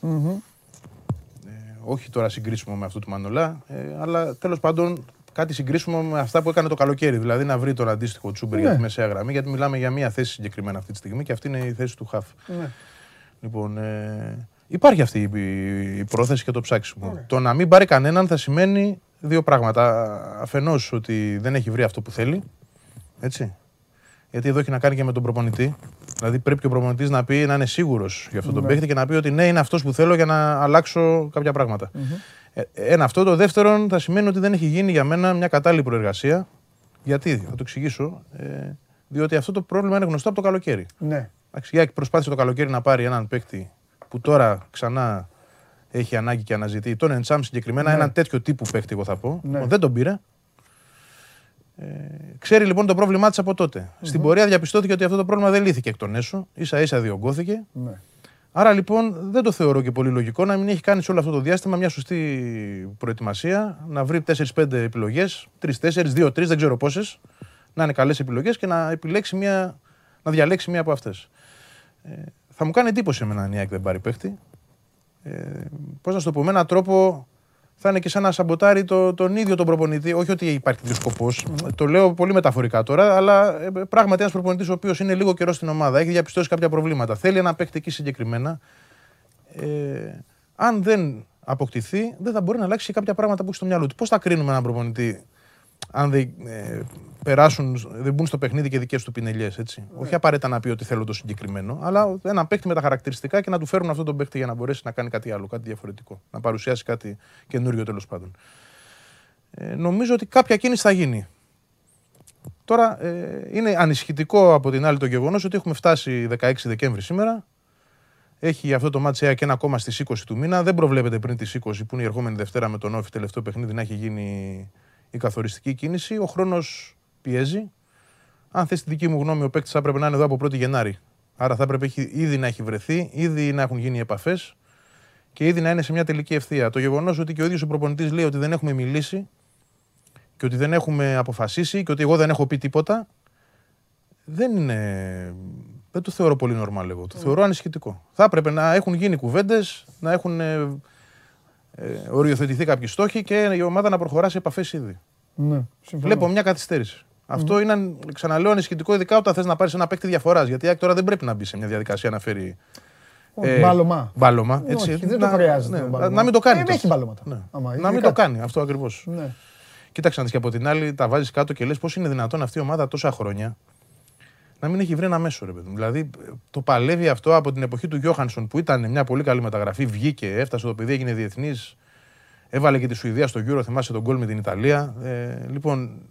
Ε, όχι τώρα συγκρίσιμο με αυτό του Μανολά, ε, αλλά τέλος πάντων κάτι συγκρίσιμο με αυτά που έκανε το καλοκαίρι. Δηλαδή να βρει τον αντίστοιχο Τσούμπερ για τη ναι. μεσαία γραμμή, γιατί μιλάμε για μία θέση συγκεκριμένα αυτή τη στιγμή και αυτή είναι η θέση του Χαφ. Ναι. Λοιπόν, ε, υπάρχει αυτή η, η πρόθεση και το ψάξιμο. Το να μην πάρει κανέναν θα σημαίνει δύο πράγματα. Αφενός ότι δεν έχει βρει αυτό που θέλει. Έτσι. Γιατί εδώ έχει να κάνει και με τον προπονητή. Δηλαδή πρέπει και ο προπονητής να πει να είναι σίγουρος για αυτόν τον ναι. παίχτη και να πει ότι ναι, είναι αυτός που θέλω για να αλλάξω κάποια πράγματα. Mm-hmm. Ένα αυτό. Το δεύτερο θα σημαίνει ότι δεν έχει γίνει για μένα μια κατάλληλη προεργασία. Γιατί, θα το εξηγήσω. Ε, διότι αυτό το πρόβλημα είναι γνωστό από το καλοκαίρι. Ναι. Εντάξει, προσπάθησε το καλοκαίρι να πάρει έναν παίκτη που τώρα ξανά έχει ανάγκη και αναζητεί. Τον Εντσάμ συγκεκριμένα, ναι. έναν τέτοιο τύπου παίχτη, εγώ θα πω. Ναι. Δεν τον πήρε. Ε, ξέρει λοιπόν το πρόβλημά της από τότε. Στην πορεία διαπιστώθηκε ότι αυτό το πρόβλημα δεν λύθηκε εκ των έσω. σα ίσα διωγγώθηκε. Ναι. Άρα λοιπόν δεν το θεωρώ και πολύ λογικό να μην έχει κάνει σε όλο αυτό το διάστημα μια σωστή προετοιμασία, να βρει 4-5 επιλογές, 3-4, 2-3, δεν ξέρω πόσες, να είναι καλές επιλογές και να επιλέξει μια, να διαλέξει μία από αυτές. Ε, θα μου κάνει εντύπωση εμένα αν η ΑΕΚ δεν πάρει παίχτη. Ε, πώς να σου το πω, με έναν τρόπο θα είναι και σαν να σαμποτάρει το, τον ίδιο τον προπονητή. Όχι ότι υπάρχει δύο σκοπός. Το λέω πολύ μεταφορικά τώρα, αλλά ε, πράγματι ένας προπονητής ο οποίος είναι λίγο καιρός στην ομάδα, έχει διαπιστώσει κάποια προβλήματα. Θέλει ένα παίκτη εκεί συγκεκριμένα. Ε, αν δεν αποκτηθεί, δεν θα μπορεί να αλλάξει και κάποια πράγματα που έχει στο μυαλό του. Πώς θα κρίνουμε έναν προπονητή αν δεν ε, περάσουν, δεν μπουν στο παιχνίδι και δικές του πινελιές. Yeah. Όχι απαραίτητα να πει ότι θέλω το συγκεκριμένο, αλλά ένα παίκτη με τα χαρακτηριστικά και να του φέρουν αυτόν τον παίκτη για να μπορέσει να κάνει κάτι άλλο, κάτι διαφορετικό. Να παρουσιάσει κάτι καινούριο τέλος πάντων. Ε, νομίζω ότι κάποια κίνηση θα γίνει. Τώρα ε, είναι ανησυχητικό από την άλλη το γεγονός ότι έχουμε φτάσει 16 Δεκέμβρη σήμερα. Έχει αυτό το μάτσο και ένα ακόμα στις 20 του μήνα. Δεν προβλέπεται πριν τις 20 που είναι η ερχόμενη Δευτέρα με τον Όφη τελευταίο παιχνίδι να έχει γίνει η καθοριστική κίνηση. Ο χρόνος πιέζει. Αν θες τη δική μου γνώμη, ο παίκτης θα έπρεπε να είναι εδώ από 1η Γενάρη. Άρα θα έπρεπε ήδη να έχει βρεθεί, ήδη να έχουν γίνει επαφές και ήδη να είναι σε μια τελική ευθεία. Το γεγονός ότι και ο ίδιος ο προπονητής λέει ότι δεν έχουμε μιλήσει και ότι δεν έχουμε αποφασίσει και ότι εγώ δεν έχω πει τίποτα, δεν είναι. Δεν το θεωρώ πολύ νορμάλ εγώ. Το θεωρώ ανησυχητικό. Θα έπρεπε να έχουν γίνει κουβέντες, να έχουν ε, ε, οριοθετηθεί κάποιοι στόχοι και η ομάδα να προχωράσει σε επαφές ήδη. Ναι, Βλέπω μια καθυστέρηση. Αυτό είναι, ξαναλέω, ανησυχητικό, ειδικά όταν θες να πάρεις ένα παίκτη διαφοράς. Γιατί τώρα δεν πρέπει να μπει σε μια διαδικασία να φέρει. Ε, μπάλωμα. Μπάλωμα. Έτσι, όχι, δεν να, το χρειάζεται. Ναι, να μην το κάνει. Δεν έχει μπάλωματα. Ναι. να μην το κάνει αυτό ακριβώς. Ναι. Κοίταξε να δεις και από την άλλη, τα βάζεις κάτω και λες πώς είναι δυνατόν αυτή η ομάδα τόσα χρόνια να μην έχει βρει ένα μέσο, ρε παιδί. Δηλαδή το παλεύει αυτό από την εποχή του Γιώχανσον που ήταν μια πολύ καλή μεταγραφή. Βγήκε, έφτασε το παιδί, έγινε διεθνής. Έβαλε και τη Σουηδία στο Euro, θυμάσαι τον γκολ με την Ιταλία. Ε, λοιπόν,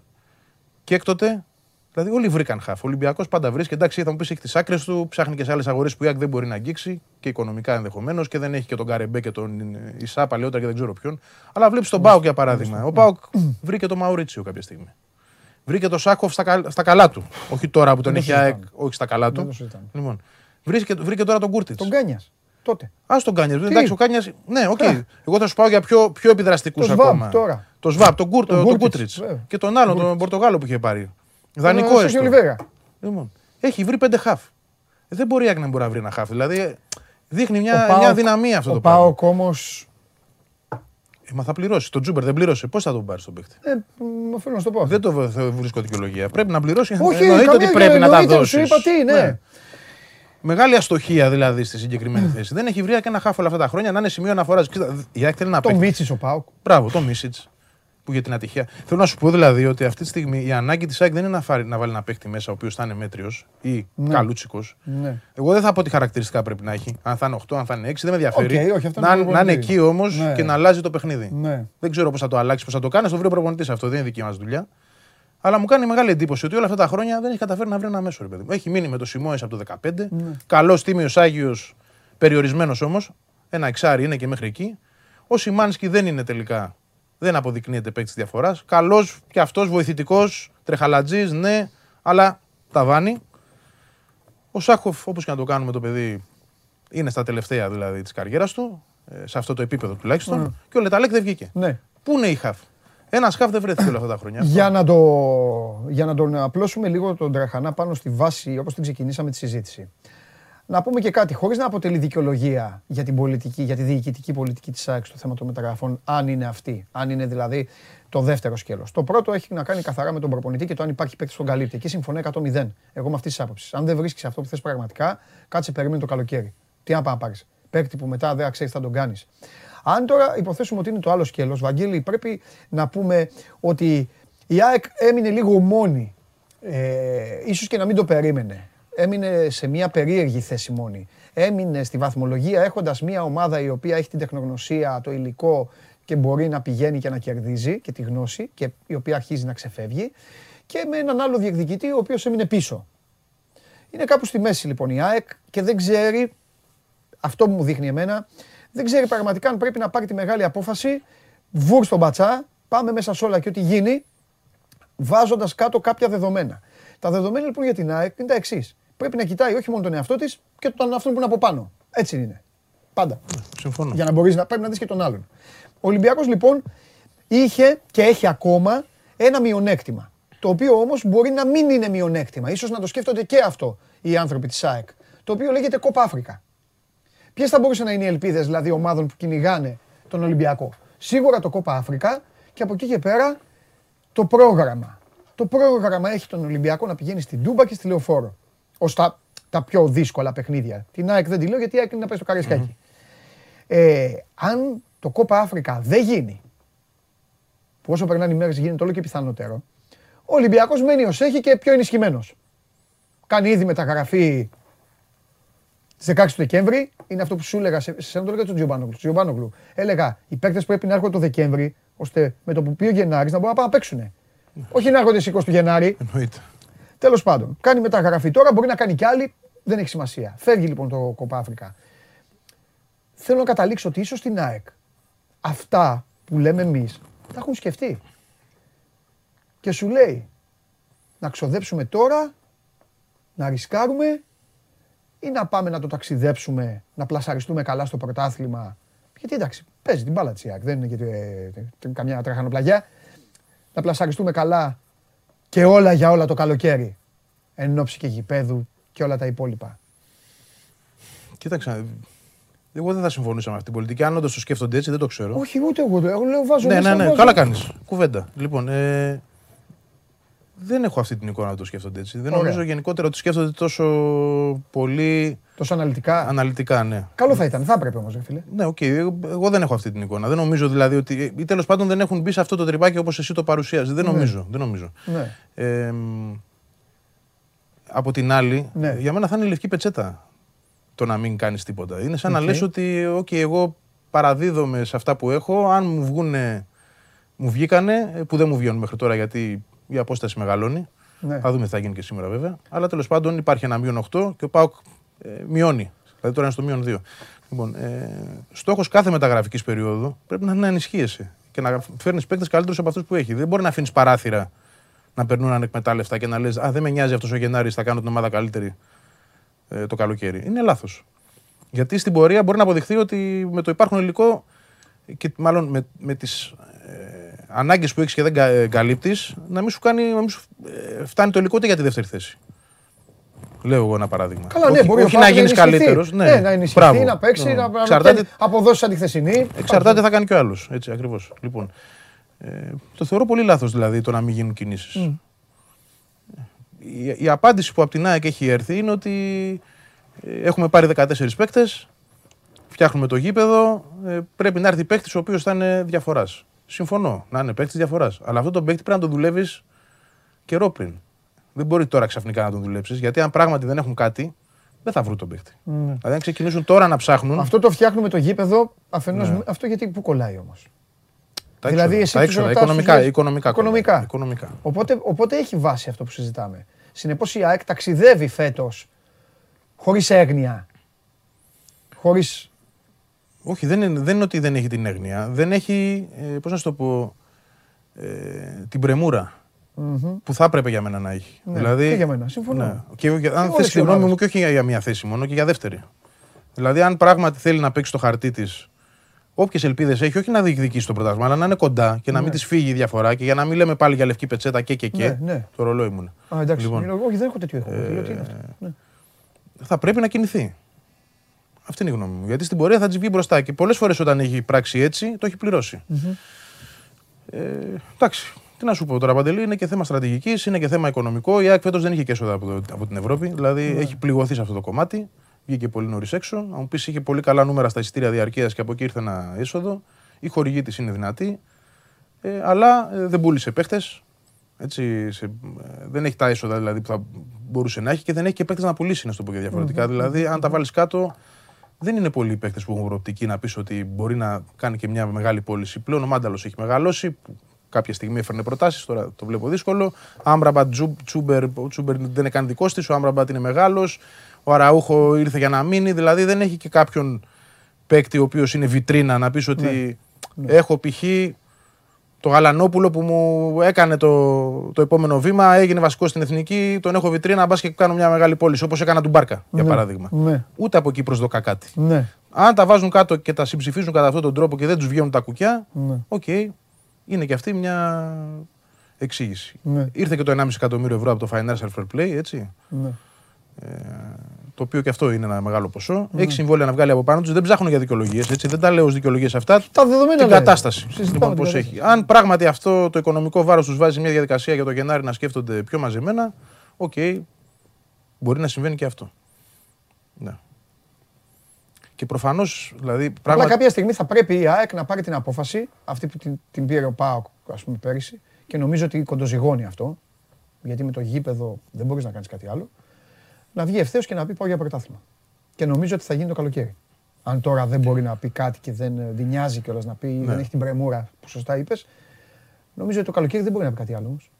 και έκτοτε, δηλαδή όλοι βρήκαν χαφ. Ο Ολυμπιακός πάντα βρίσκει. Εντάξει, θα μου πεις έχει τις άκρες του, ψάχνει και σε άλλες αγορές που η ΑΕΚ δεν μπορεί να αγγίξει και οικονομικά ενδεχομένως και δεν έχει και τον Καρεμπέ και τον Ισά παλαιότερα και δεν ξέρω ποιον. Αλλά βλέπεις τον ΠΑΟΚ για παράδειγμα. Ο ΠΑΟΚ βρήκε τον Μαουρίτσιο κάποια στιγμή. Βρήκε το Σάχοφ στα, στα καλά του. Όχι τώρα που τον έχει ΑΕΚ, όχι στα καλά του. Λοιπόν, βρήκε, βρήκε τώρα τον Κούρτιτς. Τον Κάνιας. Τότε. Α τον Κάνιας. Εντάξει, ο Κάνια. Ναι, OK. Okay. Εγώ θα σου πάω για πιο, πιο επιδραστικούς ακόμα. Τώρα. Το Σβαμπ, τον, Κούρ, τον, τον Κούρτιτς. Και τον άλλον, τον Πορτογάλο που είχε πάρει. Δανεικό έστω. Λοιπόν, έχει βρει πέντε χαφ. Δεν μπορεί να μπορεί να βρει ένα χαφ. Δηλαδή δείχνει μια, μια αδυναμία αυτό το πράγμα. Ο ΠΑΟΚ όμως ε, μα θα πληρώσει. Το Τζούμπερ δεν πλήρωσε. Πώς θα τον πάρει τον παίχτη. Ε, οφείλω να το πω. Δεν το βρίσκω δικαιολογία. Πρέπει να πληρώσει. Όχι, εννοείται ότι πρέπει να τα δώσεις. είπα τι, ναι. ναι. Μεγάλη αστοχία δηλαδή στη συγκεκριμένη θέση. δεν έχει βρει και ένα χαφ όλα αυτά τα χρόνια να είναι σημείο αναφοράς. Η ΑΕΚ θέλει να πει. Τον Μίτσι ο ΠΑΟΚ. Μπράβο, τον Μίτσι που για την ατυχία. Θέλω να σου πω δηλαδή ότι αυτή τη στιγμή η ανάγκη της ΑΕΚ δεν είναι να, φάρει, να βάλει ένα παίχτη μέσα ο οποίος θα είναι μέτριος ή ναι. καλούτσικος. Ναι. Εγώ δεν θα πω τι χαρακτηριστικά πρέπει να έχει. Αν θα είναι 8, αν θα είναι 6, δεν με ενδιαφέρει. Okay, όχι, να, να είναι εκεί όμως ναι. και να αλλάζει το παιχνίδι. Ναι. Δεν ξέρω πώς θα το αλλάξει, πώς θα το κάνει. Το βρει ο προπονητής αυτό, δεν είναι δική μας δουλειά. Αλλά μου κάνει μεγάλη εντύπωση ότι όλα αυτά τα χρόνια δεν έχει καταφέρει να βρει ένα μέσο. Ρε παιδί. Έχει μείνει με το Σιμόες από το 2015. Ναι. Καλός τίμιος Άγιος, περιορισμένος όμως. Ένα εξάρι είναι και μέχρι εκεί. Ο Σιμάνσκι δεν είναι τελικά δεν αποδεικνύεται παίκτης διαφοράς. Καλός και αυτός βοηθητικός, τρεχαλατζής, ναι, αλλά ταβάνι. Ο Σάχοφ, όπως και να το κάνουμε το παιδί, είναι στα τελευταία δηλαδή της καριέρας του, ε, σε αυτό το επίπεδο τουλάχιστον. Mm. Και ο Λεταλέκ δεν βγήκε. Ναι. Πού είναι η Χαφ; Ένας χαφ δεν βρέθηκε όλα αυτά τα χρόνια. Για να, το, για να τον απλώσουμε λίγο τον Τραχανά πάνω στη βάση όπως την ξεκινήσαμε τη συζήτηση να πούμε και κάτι, χωρίς να αποτελεί δικαιολογία για την πολιτική, για τη διοικητική πολιτική της ΑΕΚ στο θέμα των μεταγραφών, αν είναι αυτή, αν είναι δηλαδή το δεύτερο σκέλος. Το πρώτο έχει να κάνει καθαρά με τον προπονητή και το αν υπάρχει παίκτης στον καλύπτη. Εκεί συμφωνώ 100-0. Εγώ με αυτής της άποψης. Αν δεν βρίσκεις αυτό που θες πραγματικά, κάτσε περίμενε το καλοκαίρι. Τι να πάει πάρεις. Παίκτη που μετά δεν ξέρεις θα τον κάνεις. Αν τώρα υποθέσουμε ότι είναι το άλλο σκέλος, Βαγγέλη, πρέπει να πούμε ότι η ΑΕΚ έμεινε λίγο μόνη. Ε, ίσως και να μην το περίμενε έμεινε σε μια περίεργη θέση μόνη. Έμεινε στη βαθμολογία έχοντας μια ομάδα η οποία έχει την τεχνογνωσία, το υλικό και μπορεί να πηγαίνει και να κερδίζει και τη γνώση και η οποία αρχίζει να ξεφεύγει και με έναν άλλο διεκδικητή ο οποίος έμεινε πίσω. Είναι κάπου στη μέση λοιπόν η ΑΕΚ και δεν ξέρει, αυτό μου δείχνει εμένα, δεν ξέρει πραγματικά αν πρέπει να πάρει τη μεγάλη απόφαση, βούρ στον πατσά, πάμε μέσα σε όλα και ό,τι γίνει, βάζοντας κάτω κάποια δεδομένα. Τα δεδομένα λοιπόν για την ΑΕΚ είναι τα εξής πρέπει να κοιτάει όχι μόνο τον εαυτό της και τον αυτόν που είναι από πάνω. Έτσι είναι. Πάντα. Συμφωνώ. Για να μπορείς να πρέπει να δεις και τον άλλον. Ο Ολυμπιακός λοιπόν είχε και έχει ακόμα ένα μειονέκτημα. Το οποίο όμως μπορεί να μην είναι μειονέκτημα. σω να το σκέφτονται και αυτό οι άνθρωποι της ΑΕΚ. Το οποίο λέγεται Κόπα Αφρικα. Ποιες θα μπορούσαν να είναι οι ελπίδες δηλαδή ομάδων που κυνηγάνε τον Ολυμπιακό; Σίγουρα το Κόπα Αφρικά και από εκεί και πέρα το πρόγραμμα. Το πρόγραμμα έχει τον Ολυμπιακό να πηγαίνει στην Τούμπα και στη Λεωφόρο. Ω τα, τα πιο δύσκολα παιχνίδια. Την ΑΕΚ δεν τη λέω γιατί η ΑΕΚ είναι να πάει στο καρισκακι Ε, αν το Κόπα Αφρικά δεν γίνει, που όσο περνάνε οι μέρες γίνεται όλο και πιθανότερο, ο Ολυμπιακός μένει ως έχει και πιο ενισχυμένος. Κάνει ήδη μεταγραφή Στις 16 του Δεκέμβρη είναι αυτό που σου έλεγα, σε εσένα το έλεγα τον Τζιομπάνογλου. Έλεγα, οι παίκτες πρέπει να έρχονται το Δεκέμβρη, ώστε με το που πει ο Γενάρης να μπορούν να πάνε να παίξουν. Όχι να έρχονται στις 20 του Γενάρη. Εννοείται. Τέλος πάντων, κάνει μεταγραφή τώρα, μπορεί να κάνει κι άλλη, δεν έχει σημασία. Φεύγει λοιπόν το Κοπά Αφρικά. Θέλω να καταλήξω ότι ίσως στην ΑΕΚ αυτά που λέμε εμείς τα έχουν σκεφτεί. Και σου λέει να ξοδέψουμε τώρα, να ρισκάρουμε ή να πάμε να το ταξιδέψουμε, να πλασαριστούμε καλά στο πρωτάθλημα. Γιατί εντάξει, παίζει την μπάλα της δεν είναι γιατί, ε, καμιά τραχανοπλαγιά. Να πλασαριστούμε καλά και όλα για όλα το καλοκαίρι. Εν ώψη και γηπέδου και όλα τα υπόλοιπα. Κοίταξε, εγώ δεν θα συμφωνούσα με αυτή την πολιτική. Αν όντως το σκέφτονται έτσι, δεν το ξέρω. Όχι, ούτε εγώ. Εγώ λέω βάζω. Ναι, ναι, ναι. Καλά κάνεις. Κουβέντα. Λοιπόν, ε, δεν έχω αυτή την εικόνα να το σκέφτονται έτσι. Δεν νομίζω γενικότερα ότι σκέφτονται τόσο πολύ. Τόσο αναλυτικά. Αναλυτικά, ναι. Καλό θα ήταν, θα έπρεπε όμως, φίλε. Ναι, OK. Okay. Εγώ δεν έχω αυτή την εικόνα. Δεν νομίζω δηλαδή ότι. ή τέλος πάντων δεν έχουν μπει σε αυτό το τρυπάκι όπως εσύ το παρουσιάζεις. Δεν ναι. νομίζω. Δεν νομίζω. Ναι. Ε, από την άλλη, ναι. για μένα θα είναι λευκή πετσέτα το να μην κάνεις τίποτα. Είναι σαν okay. να λες ότι, OK, εγώ παραδίδομαι σε αυτά που έχω. Αν μου βγούνε, μου βγήκανε, που δεν μου βγαίνουν μέχρι τώρα γιατί η απόσταση μεγαλώνει. Ναι. Θα δούμε τι θα γίνει και σήμερα βέβαια. Αλλά τέλος πάντων υπάρχει ένα μείον 8 και ο Πάοκ ε, μειώνει. Δηλαδή τώρα είναι στο μείον 2. Λοιπόν, ε, στόχος κάθε μεταγραφικής περίοδου πρέπει να είναι να ενισχύεσαι και να φέρνεις παίκτες καλύτερους από αυτούς που έχει. Δεν μπορεί να αφήνεις παράθυρα να περνούν ανεκμετάλλευτα και να λες: Α, δεν με νοιάζει αυτός ο Γενάρης, θα κάνω την ομάδα καλύτερη ε, το καλοκαίρι. Είναι λάθος. Γιατί στην πορεία μπορεί να αποδειχθεί ότι με το υπάρχον υλικό και μάλλον με, με τις ανάγκες που έχεις και δεν ε, καλύπτεις, να μην σου, κάνει, να μην σου ε, φτάνει το υλικό για τη δεύτερη θέση. Λέω εγώ ένα παράδειγμα. Καλά, ναι, μπορεί όχι να γίνεις καλύτερος. Ναι, ναι, να ενισχυθεί, να παίξει, να, Εξαρτάται... να αποδώσει αντιθεσινή. Εξαρτάται, θα κάνει και ο άλλος. Έτσι ακριβώς. Λοιπόν, ε, το θεωρώ πολύ λάθος δηλαδή το να μην γίνουν κινήσεις. Η, η, απάντηση που από την ΑΕΚ έχει έρθει είναι ότι ε, έχουμε πάρει 14 παίκτες, φτιάχνουμε το γήπεδο, ε, πρέπει να έρθει παίκτης ο οποίος θα είναι διαφοράς. Συμφωνώ. Να είναι παίκτης διαφοράς. Αλλά αυτό τον παίκτη πρέπει να τον δουλεύεις καιρό πριν. Δεν μπορεί τώρα ξαφνικά να τον δουλέψεις, γιατί αν πράγματι δεν έχουν κάτι, δεν θα βρουν τον παίκτη. Ναι. Δηλαδή, αν ξεκινήσουν τώρα να ψάχνουν. Αυτό το φτιάχνουμε το γήπεδο αφενός. Ναι. Αυτό γιατί πού κολλάει όμως. Τα δηλαδή, εσύ τα έξοδα, οικονομικά, οικονομικά, οικονομικά. οικονομικά. Οπότε, οπότε έχει βάση αυτό που συζητάμε. Συνεπώς η ΑΕΚ ταξιδεύει φέτος χωρίς έγνοια. Χωρί όχι, δεν είναι, δεν είναι ότι δεν έχει την έγνοια. Δεν έχει, ε, πώς να σου το πω, ε, την πρεμουρα που θα έπρεπε για μένα να έχει. Ναι, δηλαδή, και για μένα, συμφωνώ. Ναι. Και, αν θες τη γνώμη μου και όχι για, μια θέση μόνο και για δεύτερη. Δηλαδή αν πράγματι θέλει να παίξει το χαρτί της, όποιες ελπίδες έχει, όχι να διεκδικήσει το πρωτάθλημα, αλλά να είναι κοντά και να μην ναι. της φύγει η διαφορά και για να μην λέμε πάλι για λευκή πετσέτα και και και. Ναι, ναι. Το ρολόι μου. Α, εντάξει. Λοιπόν, όχι, δεν έχω τέτοιο ε, ναι. Θα πρέπει να κινηθεί. Αυτή είναι η γνώμη μου. Γιατί στην πορεία θα της βγει μπροστά και πολλές φορές όταν έχει πράξει έτσι, το έχει πληρώσει. Ε, εντάξει. Τι να σου πω τώρα, Παντελή, είναι και θέμα στρατηγικής, είναι και θέμα οικονομικό. Η ΑΕΚ φέτος δεν είχε και έσοδα από, από την Ευρώπη. Δηλαδή ναι. έχει πληγωθεί σε αυτό το κομμάτι. Βγήκε πολύ νωρίς έξω. Αν μου πεις είχε πολύ καλά νούμερα στα εισιτήρια διαρκείας και από εκεί ήρθε ένα έσοδο. Η χορηγή της είναι δυνατή. Ε, αλλά ε, δεν πούλησε παίχτες. Έτσι, σε, ε, δεν έχει τα έσοδα δηλαδή, που θα μπορούσε να έχει και δεν έχει και παίχτες να πουλήσει, να το πω και διαφορετικά. Δηλαδή, αν τα βάλεις κάτω, δεν είναι πολλοί παίκτε που έχουν προοπτική να πεις ότι μπορεί να κάνει και μια μεγάλη πώληση. Πλέον ο Μάνταλος έχει μεγαλώσει. Κάποια στιγμή έφερνε προτάσεις, τώρα το βλέπω δύσκολο. Άμραμπατ, Τσούμπερ, ο Τσούμπερ δεν είναι δικός της. Ο Άμραμπατ είναι μεγάλος. Ο Αραούχο ήρθε για να μείνει. Δηλαδή δεν έχει και κάποιον παίκτη ο οποίος είναι βιτρίνα να πεις ότι ναι. Ναι. έχω π.χ το Γαλανόπουλο που μου έκανε το, το επόμενο βήμα, έγινε βασικός στην εθνική, τον έχω βιτρίνα, μπας και κάνω μια μεγάλη πώληση, όπως έκανα του Μπάρκα, για ναι, παράδειγμα. Ναι. Ούτε από εκεί προσδοκά κάτι. Ναι. Αν τα βάζουν κάτω και τα συμψηφίζουν κατά αυτόν τον τρόπο και δεν τους βγαίνουν τα κουκιά, ναι. OK, okay, είναι και αυτή μια εξήγηση. Ναι. Ήρθε και το 1,5 εκατομμύριο ευρώ από το Financial Fair Play, έτσι. Ναι. Ε, το οποίο και αυτό είναι ένα μεγάλο ποσό. Mm. Έχει συμβόλαια να βγάλει από πάνω τους. Δεν ψάχνουν για δικαιολογίες. Δεν τα λέω ως δικαιολογίες αυτά. Τα δεδομένα Την κατάσταση. Λοιπόν, πώς έχει. Αν πράγματι αυτό το οικονομικό βάρος τους βάζει μια διαδικασία για το Γενάρη να σκέφτονται πιο μαζεμένα, OK, okay, μπορεί να συμβαίνει και αυτό. Ναι. Και προφανώς. Δηλαδή, πράγμα... Αλλά κάποια στιγμή θα πρέπει η ΑΕΚ να πάρει την απόφαση, αυτή που την, την πήρε ο ΠΑΟΚ, ας πούμε, πέρυσι, και νομίζω ότι κοντοζυγώνει αυτό, γιατί με το γήπεδο δεν μπορείς να κάνεις κάτι άλλο, να βγει ευθέως και να πει πάω για πρωτάθλημα. Και νομίζω ότι θα γίνει το καλοκαίρι. Αν τώρα δεν μπορεί να πει κάτι και δεν δυνιάζει κιόλας να πει, ναι. δεν έχει την πρεμούρα που σωστά είπες, νομίζω ότι το καλοκαίρι δεν μπορεί να πει κάτι άλλο όμως.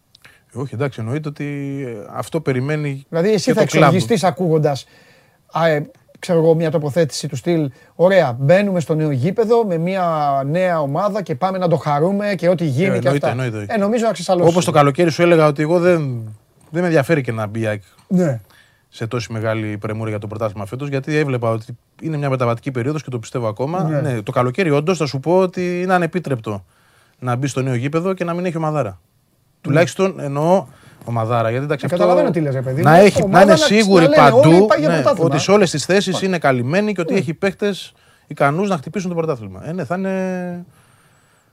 Όχι, εντάξει, εννοείται ότι αυτό περιμένει. Δηλαδή, εσύ θα εξοργιστείς ακούγοντας ξέρω εγώ, μια τοποθέτηση του στυλ. Ωραία, μπαίνουμε στο νέο γήπεδο με μια νέα ομάδα και πάμε να το χαρούμε και ό,τι γίνει ε, και αυτά. Εννοείται. Ε, νομίζω να ξεσαλώσει. Όπως το καλοκαίρι σου έλεγα ότι εγώ δεν, δεν με ενδιαφέρει και να μπει ναι. σε τόση μεγάλη πρεμούρα για το πρωτάθλημα φέτος, γιατί έβλεπα ότι είναι μια μεταβατική περίοδος και το πιστεύω ακόμα. Ναι. ναι το καλοκαίρι, όντως, θα σου πω ότι είναι ανεπίτρεπτο να μπει στο νέο γήπεδο και να μην έχει ομαδάρα. Ναι. Τουλάχιστον εννοώ ομαδάρα. Γιατί εντάξει, αυτό, Καταλαβαίνω τι λες, παιδί. Να, έχει, να είναι σίγουροι παντού ναι, ότι σε όλες τις θέσεις είναι καλυμμένοι και ότι ναι. έχει παίχτε ικανούς να χτυπήσουν το πρωτάθλημα. Ε, ναι, θα είναι.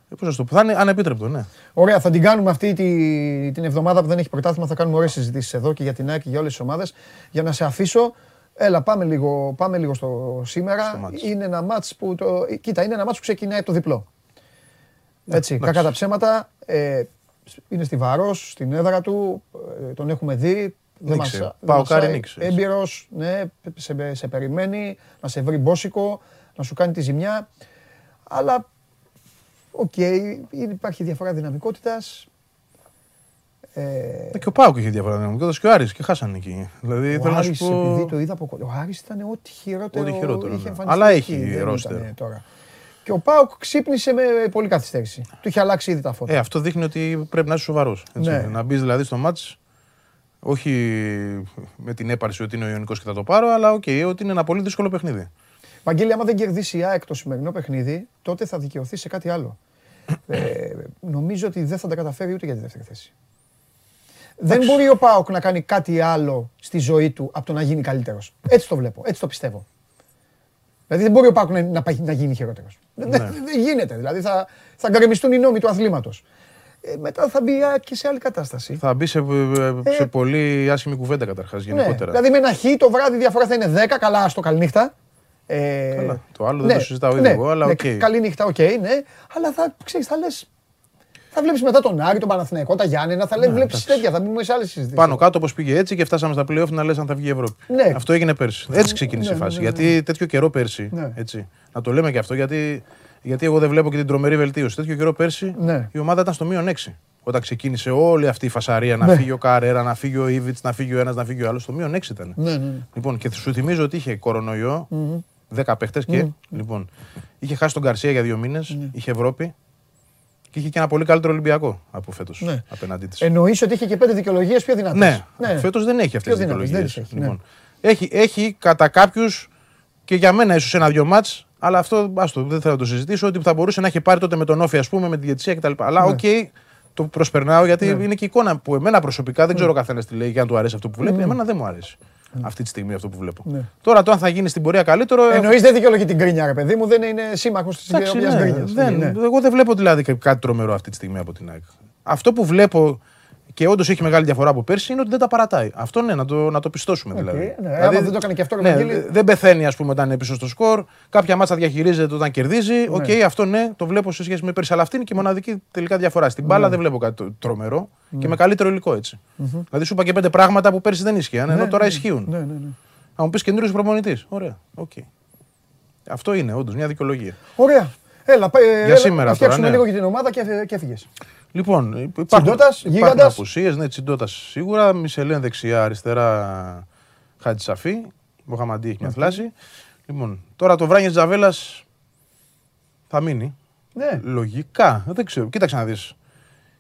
Ε, πώς το πω, θα είναι ανεπίτρεπτο, ναι. Ωραία, θα την κάνουμε αυτή τη, την εβδομάδα που δεν έχει πρωτάθλημα. Θα κάνουμε ωραίες συζητήσεις εδώ και για την ΑΕΚ και για όλες τις ομάδες. Για να σε αφήσω, Έλα, πάμε λίγο, πάμε λίγο στο σήμερα. είναι ένα μάτς που το... Κοίτα, είναι ένα μάτς που ξεκινάει το διπλό. Ναι, Έτσι, κακά τα ψέματα. Ε, είναι στη Βαρός, στην έδρα του, ε, τον έχουμε δει. Νίξε, πάω κάρι νίξες. Έμπειρος, ναι, σε, σε περιμένει, να σε βρει μπόσικο, να σου κάνει τη ζημιά. Αλλά, OK, okay, υπάρχει διαφορά δυναμικότητας. Ε... ε και ο ΠΑΟΚ είχε διαφορά δυναμικότητας και ο Άρης και χάσανε εκεί. Δηλαδή, ο Άρης, πω... επειδή το είδα από Ο Άρης ήταν ό,τι χειρότερο, ό,τι χειρότερο είχε ναι. Αλλά έχει ρόστερ. Τώρα. Και ο ΠΑΟΚ ξύπνησε με πολύ καθυστέρηση. Του είχε αλλάξει ήδη τα φώτα. Ε, αυτό δείχνει ότι πρέπει να είσαι σοβαρός. Ναι. Να μπεις δηλαδή στο ματς, όχι με την έπαρση ότι είναι ο Ιωνικός και θα το πάρω, αλλά OK, okay, ότι είναι ένα πολύ δύσκολο παιχνίδι. Βαγγέλη, άμα δεν κερδίσει η ΑΕΚ το σημερινό παιχνίδι, τότε θα δικαιωθείς σε κάτι άλλο. ε, νομίζω ότι δεν θα τα καταφέρει ούτε για τη δεύτερη θέση. Δεν μπορεί ο Πάοκ να κάνει κάτι άλλο στη ζωή του από το να γίνει καλύτερος. Έτσι το βλέπω, έτσι το πιστεύω. Δηλαδή δεν μπορεί ο Πάκου να, να, να γίνει χειρότερος. Ναι. Δεν, γίνεται. Δηλαδή θα, θα γκρεμιστούν οι νόμοι του αθλήματος. Ε, μετά θα μπει και σε άλλη κατάσταση. Θα μπει σε, ε, σε πολύ άσχημη κουβέντα καταρχάς ναι. γενικότερα. Δηλαδή με ένα χ το βράδυ η διαφορά θα είναι 10, καλά στο καληνύχτα. Ε, καλά. Το άλλο ναι, δεν το συζητάω ναι, εγώ, αλλά ναι, OK. Okay. Καλή νύχτα, OK, okay, ναι. Αλλά θα, ξέρεις, θα λες, θα βλέπεις μετά τον Άρη, τον Παναθηναϊκό, τα Γιάννενα, θα λέει ναι, βλέπεις τέτοια, θα μπούμε σε άλλες συζητήσεις. Πάνω κάτω όπως πήγε έτσι και φτάσαμε στα playoff να λες αν θα βγει η Ευρώπη. Ναι. Αυτό έγινε πέρσι. Έτσι ξεκίνησε ναι, η φάση. Ναι, ναι, γιατί τέτοιο καιρό πέρσι. Έτσι. Να το λέμε και αυτό γιατί, γιατί εγώ δεν βλέπω και την τρομερή βελτίωση. Τέτοιο καιρό πέρσι η ομάδα ήταν στο μείον 6. Όταν ξεκίνησε όλη αυτή η φασαρία να φύγει ο Καρέρα, να φύγει ο Ίβιτς, να φύγει ο ένας, να φύγει ο άλλος. Στο μείον 6 ήταν. Λοιπόν, και σου θυμίζω ότι είχε κορονοϊό, 10 παίχτες και. Λοιπόν, είχε χάσει τον Γκαρσία για δύο μήνες, είχε Ευρώπη. Και είχε και ένα πολύ καλύτερο Ολυμπιακό από φέτος ναι. απέναντί της. Εννοείς ότι είχε και πέντε δικαιολογίες πιο δυνατές. Ναι, ναι. φέτος δεν έχει αυτές τις δικαιολογίες. Έχει, ναι. λοιπόν. έχει, έχει κατά κάποιους και για μένα ίσως ένα-δυο ματς, αλλά αυτό άστο, δεν θέλω να το συζητήσω. Ότι θα μπορούσε να έχει πάρει τότε με τον ΟΦΗ, ας πούμε, με τη διαιτησία κτλ. Αλλά ναι. OK, okay, το προσπερνάω γιατί ναι. είναι και εικόνα που εμένα προσωπικά δεν ξέρω ο καθένας τι λέει και αν του αρέσει αυτό που βλέπει. Εμένα δεν μου αρέσει αυτή τη στιγμή αυτό που βλέπω. Ναι. Τώρα το αν θα γίνει στην πορεία καλύτερο. Εννοείς δεν δικαιολογεί την γκρίνια, ρε παιδί μου, δεν είναι σύμμαχος της η γκρίνια. Ναι. Εγώ δεν βλέπω δηλαδή κάτι τρομερό αυτή τη στιγμή από την ΑΕΚ. Αυτό που βλέπω και όντως έχει μεγάλη διαφορά από πέρσι είναι ότι δεν τα παρατάει. Αυτό ναι, να το, να το πιστώσουμε δηλαδή. Okay, ναι, δηλαδή δεν το έκανε και αυτό, ναι, Δεν πεθαίνει, ας πούμε, όταν είναι πίσω στο σκορ. Κάποια ματς τα διαχειρίζεται όταν κερδίζει. Ναι. OK, okay, αυτό ναι, το βλέπω σε σχέση με πέρσι. Αλλά αυτή είναι και η μοναδική τελικά διαφορά. Στην μπάλα ναι. δεν βλέπω κάτι τρομερό ναι. και με καλύτερο υλικό έτσι. Mm-hmm. Δηλαδή σου είπα και πέντε πράγματα που πέρσι δεν ίσχυαν, ενώ ναι, τώρα ισχύουν. Ναι, ναι, ναι. Αν μου πεις καινούριο προπονητής. Ωραία. Okay. Αυτό είναι όντως μια δικαιολογία. Ωραία. Έλα, για σήμερα τώρα. Ναι. λίγο για την ομάδα και, και έφυγες. Λοιπόν, υπάρχουν, υπάρχουν απουσίες. Ναι, Τσιντότας σίγουρα. Μισελέν δεξιά, αριστερά Χατζησαφή. Ο Μοχαμαντί έχει μια θλάση. Λοιπόν, τώρα το Βράνιες Τζαβέλας θα μείνει. Ναι. Λογικά. Δεν ξέρω. Κοίταξε να δεις.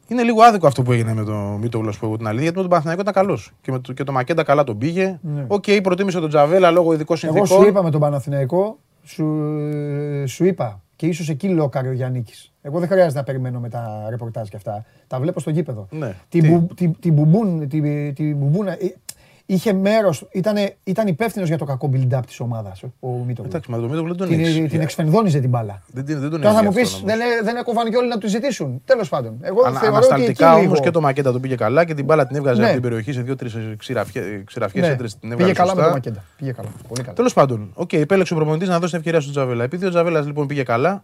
Είναι λίγο άδικο αυτό που έγινε με τον Μήτογλου που την αλήθεια, γιατί με τον Παναθηναϊκό ήταν καλός. Και, με το, και το Μακέντα καλά τον πήγε. Ναι. OK, okay, προτίμησε τον Τζαβέλα λόγω ειδικών συνθήκων. Εγώ σου είπα με τον Παναθηναϊκό, σου, σου είπα και ίσως εκεί λόκαρε ο Γιάννη. Εγώ δεν χρειάζεται να περιμένω με τα ρεπορτάζ και αυτά. Τα βλέπω στο γήπεδο. Ναι, την, μπου, την, την μπουμπούν, την, την μπουμπούνα. Ε, είχε μέρος, ήταν, ήταν υπεύθυνος για το κακό build-up της ομάδας ο Μίτογλου. Εντάξει, μα το Μίτογλου δεν τον Την, την εξφενδώνιζε την μπάλα. Δεν, δεν τον Τώρα θα μου πεις, δεν, δεν έκοβαν και όλοι να τους ζητήσουν. Τέλος πάντων. Εγώ Ανα, θεωρώ ανασταλτικά όμως και το Μακέτα του πήγε καλά και την μπάλα την έβγαζε ναι. από την περιοχή σε δύο-τρει ξηραφιέ ναι. έντρες. Πήγε καλά με το Μακέντα. Πήγε καλά. Τέλος πάντων, οκ, επέλεξε ο προπονητής να δώσει ευκαιρία στον Τζαβέλα. Επειδή ο Τζαβέλας λοιπόν πήγε καλά,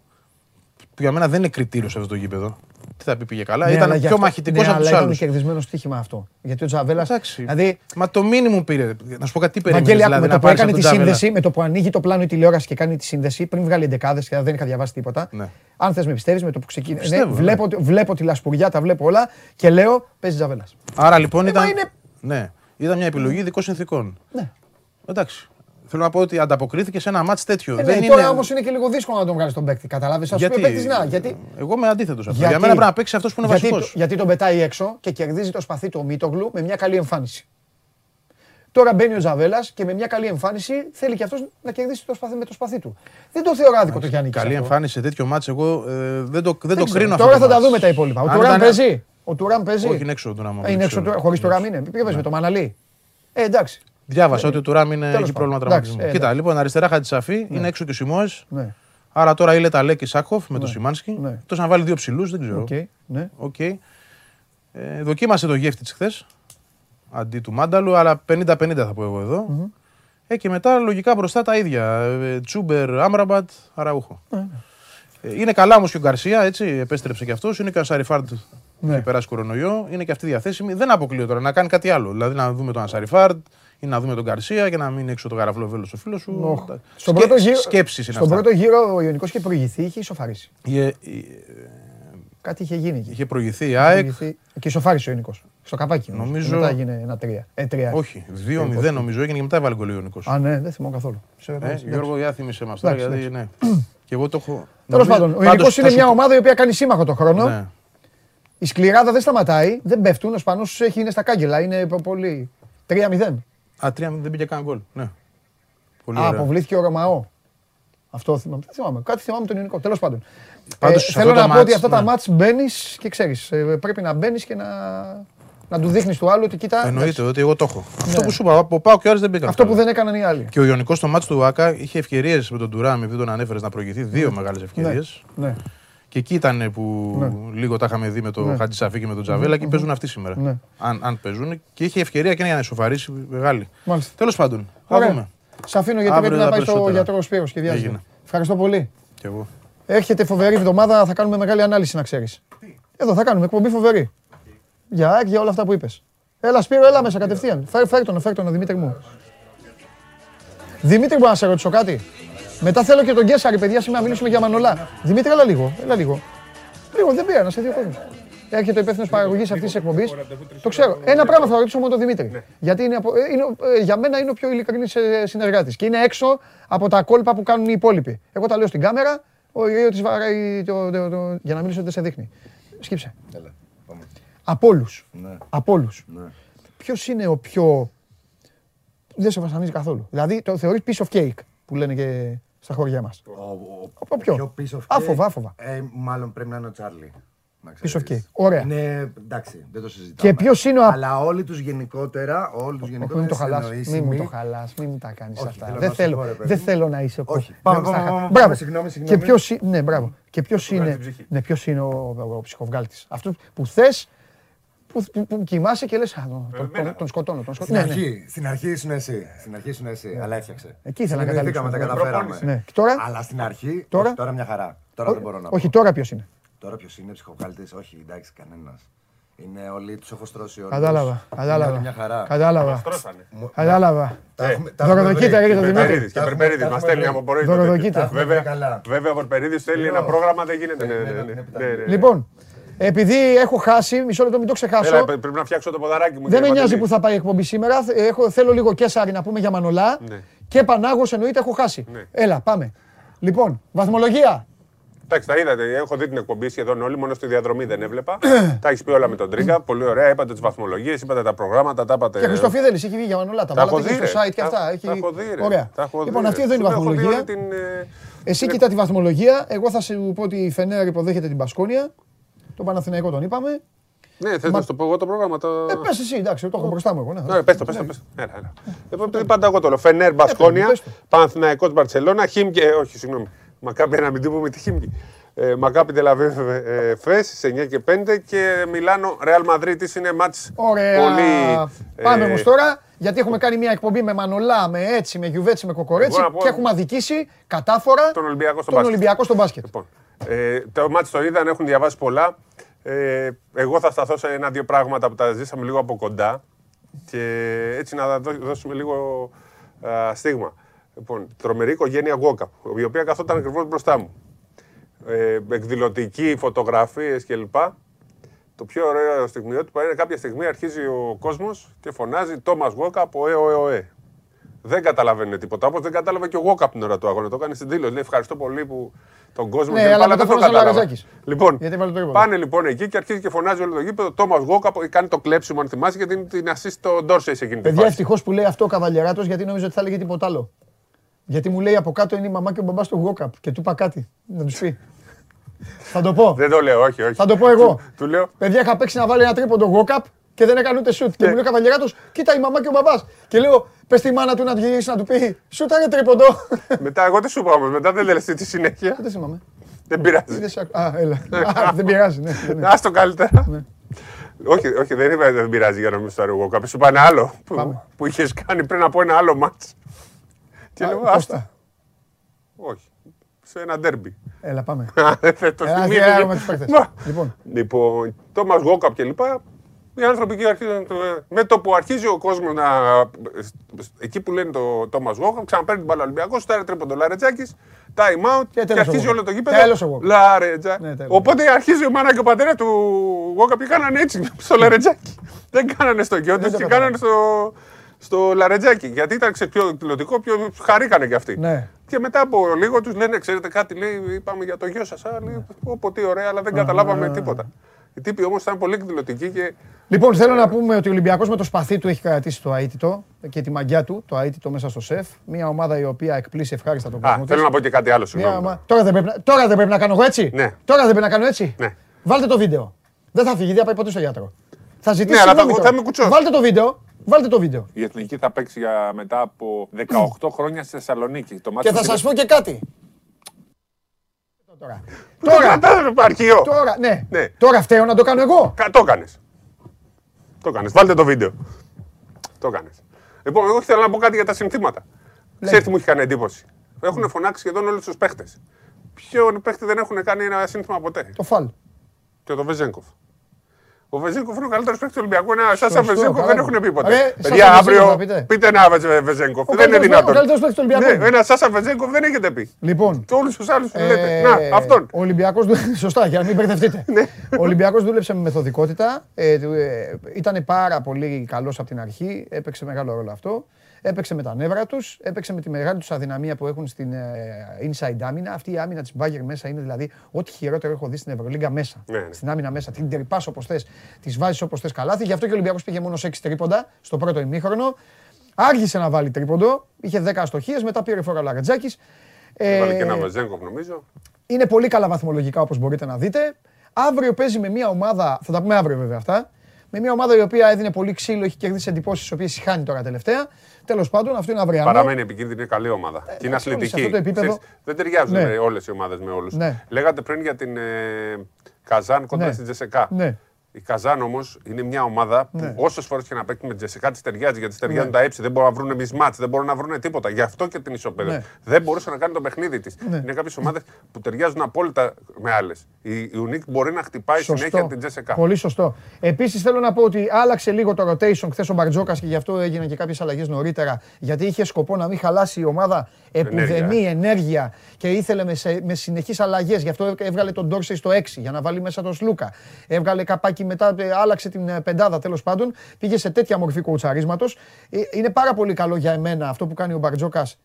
που για μένα δεν είναι κριτήριο σε αυτό το γήπεδο. Τι θα πει πήγε καλά. Ναι, ήταν πιο μαχητικός ναι, από τους άλλους. Ήταν κερδισμένο στοίχημα αυτό. Γιατί ο Τζαβέλας. Δηλαδή... Μα το μήνυμα πήρε. Να σου πω κάτι, τι περίμενε. Δηλαδή, με το που έκανε τη σύνδεση, με το που ανοίγει το πλάνο η τηλεόραση και κάνει τη σύνδεση, πριν βγάλει εντεκάδες και δεν είχα διαβάσει τίποτα. Ναι. Αν θες με πιστεύεις, με το που ξεκίνησε. Ναι, βλέπω, βλέπω τη λασπουριά, τα βλέπω όλα και λέω παίζει Τζαβέλας. Άρα λοιπόν ήταν. Ναι, ήταν μια επιλογή ειδικών συνθήκων. Ναι. Εντάξει. Θέλω να πω ότι ανταποκρίθηκε σε ένα μάτ τέτοιο. Ε, δεν ναι, τώρα όμως είναι και λίγο δύσκολο να τον βγάλεις τον παίκτη. Καταλάβει. Α πούμε παίκτης να. Γιατί... Εγώ είμαι αντίθετος αυτό. Για μένα πρέπει να παίξει αυτός που είναι βασικός. Γιατί τον πετάει έξω και κερδίζει το σπαθί του Μίτογλου με μια καλή εμφάνιση. Τώρα μπαίνει ο Ζαβέλας και με μια καλή εμφάνιση θέλει και αυτός να κερδίσει το σπαθί με το σπαθί του. Δεν το θεωρώ άδικο το Γιάννη. Καλή εμφάνιση σε τέτοιο μάτ, εγώ ε, δεν το, δεν το κρίνω αυτό. Τώρα θα τα δούμε τα υπόλοιπα. Ο Τουράν παίζει. Ο Τουράν παίζει. Όχι, είναι έξω ο Τουράν. Είναι έξω χωρίς Τουράν είναι. Ποιο με το Μαναλί. Ε, εντάξει. Διάβασα ότι ο Τουράμ είναι, έχει πρόβλημα τραυματισμού. Ε, Κοίτα, λοιπόν, αριστερά Χατζησαφή, ναι. είναι έξω και ο Σιμόε. Ναι. Άρα τώρα είναι τα Λέκη Σάκοφ με τον ναι. Σιμάνσκι. Ναι. Εκτό να βάλει δύο ψηλούς, δεν ξέρω. Okay. Ναι. Okay. Ε, δοκίμασε το γεύτη χθες αντί του Μάνταλου, αλλά 50-50 θα πω εγώ εδώ. Mm-hmm. Ε, και μετά λογικά μπροστά τα ίδια. Ε, Τσούμπερ, Άμραμπατ, Αραούχο. Mm-hmm. Ε, είναι καλά όμως και ο Γκαρσία, έτσι, επέστρεψε κι αυτός. Είναι και ο Σαριφάρντ ναι. έχει περάσει κορονοϊό. Είναι και αυτή διαθέσιμη. Δεν αποκλείω τώρα να κάνει κάτι άλλο. Δηλαδή να δούμε τον Ασαριφάρντ, ή να δούμε τον Καρσία και να μην έξω το καραφλό βέλο στο φίλος σου. Oh. Στον πρώτο γύρο, σκέψεις είναι στον πρώτο γύρο ο Ιωνικός είχε προηγηθεί, είχε ισοφαρίσει. Ε, Κάτι είχε γίνει εκεί. Είχε προηγηθεί η ΑΕΚ. Και ισοφάρισε ο Ιωνικός. Στο καπάκι. Νομίζω. Και μετά έγινε ένα τρία. Ε, τρία. Όχι, 2-0 νομίζω έγινε και μετά έβαλε γκολ ο Ιωνικός. Α, ναι, δεν θυμάμαι καθόλου. Ε, Γιώργο, για θύμισε μας τώρα. Γιατί, ναι. Και εγώ το έχω. Τέλος πάντων, ο Ιωνικός είναι μια ομάδα η οποία κάνει σύμμαχο το χρόνο. Ναι. Η σκληράδα δεν σταματάει, δεν πέφτουν. Ο Σπανός έχει είναι στα κάγκελα. Είναι πολύ. 3-0. Α, τρία δεν πήγε καν γκολ. Ναι. Πολύ Α, αποβλήθηκε ο Ρωμαό. Αυτό θυμάμαι. Δεν θυμάμαι. Κάτι θυμάμαι τον ελληνικό. Τέλος πάντων. Πάντως, ε, θέλω να πω ότι αυτά ναι. τα μάτς μπαίνεις και ξέρεις. Ε, πρέπει να μπαίνεις και να, να του δείχνεις του άλλου ότι κοίτα. Εννοείται ότι εγώ το έχω. Ναι. Αυτό που σου είπα, από πάω και άλλοι δεν πήγαν. Αυτό που δεν έκαναν οι άλλοι. Και ο Ιωνικός στο μάτς του Άκα είχε ευκαιρίες με τον Τουράμι, επειδή τον ανέφερες να προηγηθεί. Δύο ναι. μεγάλε ευκαιρίες. Ναι. Και εκεί ήταν που ναι. λίγο τα είχαμε δει με τον ναι. Χατζησαφή και με τον Τζαβέλα και παίζουν αυτοί σήμερα. Ναι. Αν, αν παίζουν. Και είχε ευκαιρία και για να ισοφαρίσει μεγάλη. Τέλος πάντων. Θα δούμε. Σ' αφήνω γιατί πρέπει να πάει στο γιατρός Σπύρος και διάστημα. Ευχαριστώ πολύ. Και εγώ. Έρχεται φοβερή εβδομάδα, θα κάνουμε μεγάλη ανάλυση να ξέρεις. Εδώ θα κάνουμε εκπομπή φοβερή. Για για όλα αυτά που είπες. Έλα Σπύρο, έλα μέσα κατευθείαν. Φέρ τον, φέρ τον, Δημήτρη μου. Δημήτρη, μπορώ να σε ρωτήσω κάτι. Μετά θέλω και τον Γκέσσαρη, παιδιά, σήμερα να μιλήσουμε για Μανολά. Δημήτρη, έλα λίγο. Έλα λίγο. Λίγο, δεν πήρα να σε δύο κόσμο. Έρχεται ο υπεύθυνος παραγωγής αυτής της εκπομπής. Το ξέρω. Ένα πράγμα θα ρωτήσω μόνο τον Δημήτρη. Γιατί είναι, είναι, ε, για μένα είναι ο πιο ειλικρινής ε, συνεργάτης. Και είναι έξω από τα κόλπα που κάνουν οι υπόλοιποι. Εγώ τα λέω στην κάμερα, ο Ιωάννης της βαράει για να μιλήσω δεν σε δείχνει. Σκύψε. Από όλους. Ναι. Από όλους. Ναι. Ποιος είναι ο πιο. Δεν σε βασανίζει καθόλου. Δηλαδή το θεωρείς piece of cake που λένε και στα χωριά μας. Από ποιο; Άφοβα, άφοβα. Ε, μάλλον πρέπει να είναι ο Τσάρλι. Πίσω και. Ωραία. Είναι, εντάξει, δεν το συζητάμε. Και ποιος είναι ο. Αλλά όλοι τους γενικότερα. Όλοι τους γενικότερα μην το χαλάς. Μην μου το χαλάς, μην μου τα κάνεις αυτά. Δεν θέλω, δεν θέλω να είσαι ο Όχι, πάμε, πάμε, Μπράβο. Συγγνώμη, συγγνώμη. Και ποιο ναι, μπράβο. Και ποιος είναι, ναι, ποιος είναι ο, ο ψυχοβγάλτη. Αυτός που θες που, που, που κοιμάσαι και λες. Τον, τον, τον σκοτώνω. Τον σκοτώνω. Στην, ναι, αρχή, ναι. στην αρχή ήσουν εσύ. Στην αρχή ήσουν εσύ. Ναι. Αλλά έφτιαξε. Εκεί ήθελα να καταλήξουμε. Τα καταφέραμε. Ναι. Τώρα, αλλά στην αρχή. Τώρα, τώρα μια χαρά. Τώρα δεν μπορώ να πω. Όχι, τώρα ποιος είναι; Τώρα ποιος είναι ψυχοκάλτη, όχι, εντάξει, κανένας. Είναι όλοι τους έχω στρώσει όλοι. Κατάλαβα. Κατάλαβα. Μια χαρά. Κατάλαβα. Κατάλαβα. Δωροδοκίτα έρχεται το Δημήτρη. Και Περπερίδης μας στέλνει από πρωί. Δωροδοκίτα. Βέβαια, ο Περπερίδης θέλει ένα πρόγραμμα, δεν γίνεται. Λοιπόν, επειδή έχω χάσει, μισό λεπτό μην το ξεχάσω. Έλα, πρέπει να φτιάξω το ποδαράκι μου. Δεν με νοιάζει που θα πάει η εκπομπή σήμερα. Έχω, θέλω λίγο και Σάρι να πούμε για Μανολά. Ναι. Και Πανάγος εννοείται έχω χάσει. Ναι. Έλα, πάμε. Λοιπόν, βαθμολογία. Εντάξει, τα είδατε. Έχω δει την εκπομπή σχεδόν όλοι, μόνο στη διαδρομή δεν έβλεπα. τα έχεις πει όλα με τον Τρίγκα. Πολύ ωραία. Είπατε τις βαθμολογίες, είπατε τα προγράμματα, τα είπατε. Και Χριστοφίδελης έχει βγει για Μανολά. Τα βάλατε στο site και αυτά. Τα έχω δει. Ωραία. Λοιπόν, αυτή εδώ είναι η βαθμολογία. Ε, Εσύ κοιτά τη βαθμολογία. Εγώ θα σου πω ότι η Φενέρ υποδέχεται την Πασκόνια. Το Παναθηναϊκό τον είπαμε. Ναι, θες να το πω εγώ το πρόγραμμα. Το... Ε, πες εσύ, εντάξει, το έχω μπροστά μου εγώ. Ναι, ναι πες το, πες το. Πες. Έλα, έλα. Ε, πάντα εγώ το λέω. Φενέρ, Μπασκόνια, Παναθηναϊκός, Μπαρσελόνα, Χίμκι, ε, όχι, συγγνώμη. Μακάμπι να μην την πούμε τη Χίμκι. Ε, Μακάπι Τελαβίβ Φες σε 9 και 5 και Μιλάνο Ρεάλ Μαδρίτης είναι μάτς Ωραία. πολύ... Πάμε όμως τώρα, γιατί έχουμε κάνει μια εκπομπή με Μανολά, με έτσι, με Γιουβέτσι, με Κοκορέτσι και έχουμε αδικήσει κατάφορα τον Ολυμπιακό στο, τον μπάσκετ. Ολυμπιακό στο μπάσκετ. Λοιπόν, ε, το μάτς το είδαν, έχουν διαβάσει πολλά. Ε, εγώ θα σταθώ σε ένα-δύο πράγματα που τα ζήσαμε λίγο από κοντά και έτσι να δώσουμε λίγο α, στίγμα. Λοιπόν, τρομερή οικογένεια Γκόκα, η οποία καθόταν ακριβώς μπροστά μου. Ε, εκδηλωτική, φωτογραφίες κλπ. Το πιο ωραίο στιγμιότυπο είναι κάποια στιγμή αρχίζει ο κόσμος και φωνάζει Τόμας Γόκα από ΕΟΕΟΕ. Δεν καταλαβαίνει τίποτα. Όπως δεν κατάλαβε και ο Γόκα την ώρα του αγώνα. Το έκανε στην δήλωση. Λέει ευχαριστώ πολύ που τον κόσμο ναι, αλλά δεν το κατάλαβα. Λοιπόν, πάνε λοιπόν εκεί και αρχίζει και φωνάζει όλο το γήπεδο. Τόμα Γόκα κάνει το κλέψιμο, αν θυμάσαι, γιατί είναι την assist στο Ντόρσε σε εκείνη Παιδιά, ευτυχώς που λέει αυτό ο καβαλιαράτο, γιατί νομίζω ότι θα έλεγε τίποτα άλλο. Γιατί μου λέει από κάτω είναι η μαμά και ο μπαμπάς του Γόκαπ και του είπα κάτι να τους πει. Θα το πω. Δεν το λέω, όχι, όχι. Θα το πω εγώ. Του, λέω. Παιδιά, είχα παίξει να βάλει ένα τρίποντο γόκαπ και δεν έκανε ούτε σουτ. Και μου λέει ο καβαλιαράτο, κοίτα η μαμά και ο μπαμπάς. Και λέω, πες τη μάνα του να γυρίσει να του πει, σουτ είναι τρίποντο. Μετά, εγώ τι σου πω όμως, μετά δεν λες τη συνέχεια. Δεν θυμάμαι. Δεν πειράζει. Α, έλα. Δεν πειράζει, ναι. ναι. Α το καλύτερα. Ναι. Όχι, όχι, δεν είπα δεν πειράζει για να μην στο αργό. Κάποιο σου πάνε άλλο που είχες κάνει πριν από ένα άλλο μάτς. Και λέω, άστα. Όχι. Σε ένα ντέρμπι. Έλα, πάμε. το Λοιπόν, λοιπόν Τόμα Γόκαπ και λοιπά. Οι άνθρωποι εκεί αρχίζουν. Με το που αρχίζει ο κόσμος να. Εκεί που λένε το Τόμα Γόκαπ, ξαναπαίρνει την μπάλα Ολυμπιακός, στάρει τρίποντο Λαρετζάκη, time out και, και αρχίζει όλο το γήπεδο. Λαρετζά. Ναι, Οπότε αρχίζει ο μάνα και ο πατέρα του Γόκαπ και κάνανε έτσι στο Λαρετζάκη. Δεν κάνανε στο γιο και κάνανε στο στο Λαρετζάκι. Γιατί ήταν πιο εκδηλωτικό, πιο χαρήκανε κι αυτοί. Ναι. Και μετά από λίγο τους λένε, ξέρετε κάτι, λέει, είπαμε για το γιο σας. Πω, τι ωραία, αλλά δεν καταλάβαμε τίποτα. Οι τύποι όμως ήταν πολύ εκδηλωτικοί και. Λοιπόν, θέλω να πούμε ότι ο Ολυμπιακός με το σπαθί του έχει κρατήσει το αίτητο και τη μαγιά του, το αίτητο μέσα στο σεφ. Μια ομάδα η οποία εκπλήσει ευχάριστα τον κόσμο. Θέλω να πω και κάτι άλλο. Ομα... Τώρα, δεν πρέπει... Τώρα δεν πρέπει να κάνω εγώ έτσι; Ναι. Τώρα δεν πρέπει να κάνω έτσι; Ναι. Βάλτε το βίντεο. Δεν θα φύγει, δεν θα πάει ποτέ στο γιατρό. Θα ζητήσει. Ναι, αλλά θα, θα με Βάλτε το βίντεο. Βάλτε το βίντεο. Η Εθνική θα παίξει για μετά από 18 χρόνια στη Θεσσαλονίκη. Το και θα σας πω και κάτι. Τώρα. Τώρα. Τώρα, τώρα, ναι. ναι. Τώρα φταίω να το κάνω εγώ. Κα, το έκανες. Το έκανε. Βάλτε το βίντεο. Το έκανε. Λοιπόν, εγώ ήθελα να πω κάτι για τα συνθήματα. Ξέρετε τι μου έχει κάνει εντύπωση; Έχουν φωνάξει σχεδόν όλους τους παίχτες. Ποιον παίχτη δεν έχουν κάνει ένα σύνθημα ποτέ; Το φαλ. Και το Βεζέγκοφ. Ο Βεζέγκοφ είναι ο καλύτερος παίκτης του Ολυμπιακού. Ένα Σάσα Βεζέγκοφ δεν έχουν πει ποτέ. Παιδιά, αύριο πείτε ένα Βεζέγκοφ. Δεν είναι δυνατόν. Ναι, ένα Σάσα Βεζέγκοφ δεν έχετε πει. Λοιπόν. Και όλους τους άλλους που λέτε. Να, αυτόν. Ο Ολυμπιακός. Σωστά, για να μην μπερδευτείτε. Ναι. Ο Ολυμπιακός δούλεψε με μεθοδικότητα. Ε, ε, ήταν πάρα πολύ καλός από την αρχή. Έπαιξε μεγάλο ρόλο αυτό. Έπαιξε με τα νεύρα τους, έπαιξε με τη μεγάλη τους αδυναμία που έχουν στην uh, inside άμυνα. Αυτή η άμυνα της Μπάγκερ μέσα είναι δηλαδή ό,τι χειρότερο έχω δει στην Ευρωλίγκα μέσα. Ναι, ναι. Στην άμυνα μέσα. Την τερπάς όπως θες, τη βάζεις όπως θες καλάθι. Γι' αυτό και ο Ολυμπιακός πήγε μόνος σε 6 τρίποντα στο πρώτο ημίχρονο. Άργησε να βάλει τρίποντο, είχε 10 αστοχίες, μετά πήρε φορά Λαρατζάκη. Ε, βάλει και ένα Βεζέγκοφ νομίζω. Είναι πολύ καλά βαθμολογικά όπως μπορείτε να δείτε. Αύριο παίζει με μια ομάδα, θα τα πούμε αύριο βέβαια αυτά, με μια ομάδα η οποία έδινε πολύ ξύλο, έχει κερδίσει εντυπώσεις, τι οποίες χάνει τώρα τελευταία. Τέλος πάντων, αυτό είναι αυριανό. Παραμένει επικίνδυνη, είναι καλή ομάδα. Ε, και είναι αθλητική. δεν ταιριάζουν ναι. όλες οι ομάδες με όλους. Ναι. Λέγατε πριν για την ε, Καζάν κοντά ναι. στην Τζεσεκά. Ναι. Η Καζάν όμως είναι μια ομάδα που ναι. όσες φορές και να παίξει με Τζεσικά της ταιριάζει γιατί της ταιριάζουν ναι. τα έψη. Δεν μπορούν να βρουν μισμάτ, δεν μπορούν να βρουν τίποτα. Γι' αυτό και την ισοπαίδευε. Ναι. Δεν μπορούσε να κάνει το παιχνίδι της. Ναι. Είναι κάποιες ομάδες που ταιριάζουν απόλυτα με άλλες. Η, η Ουνίκ μπορεί να χτυπάει σωστό. συνέχεια την Τζεσικά. Πολύ σωστό. Επίσης θέλω να πω ότι άλλαξε λίγο το rotation χθες ο Μπαρτζόκας και γι' αυτό έγιναν και κάποιες αλλαγές νωρίτερα. Γιατί είχε σκοπό να μην χαλάσει η ομάδα επουδενή ενέργεια και ήθελε με, σε, με συνεχείς αλλαγές. Γι' αυτό έβγαλε τον Ντόρσεϊ στο 6 για να βάλει μέσα τον Σλούκα. Έβγαλε καπάκι μετά, ε, άλλαξε την ε, πεντάδα τέλος πάντων. Πήγε σε τέτοια μορφή κοουτσαρίσματο. Ε, είναι πάρα πολύ καλό για εμένα αυτό που κάνει ο Μπαρτζόκας.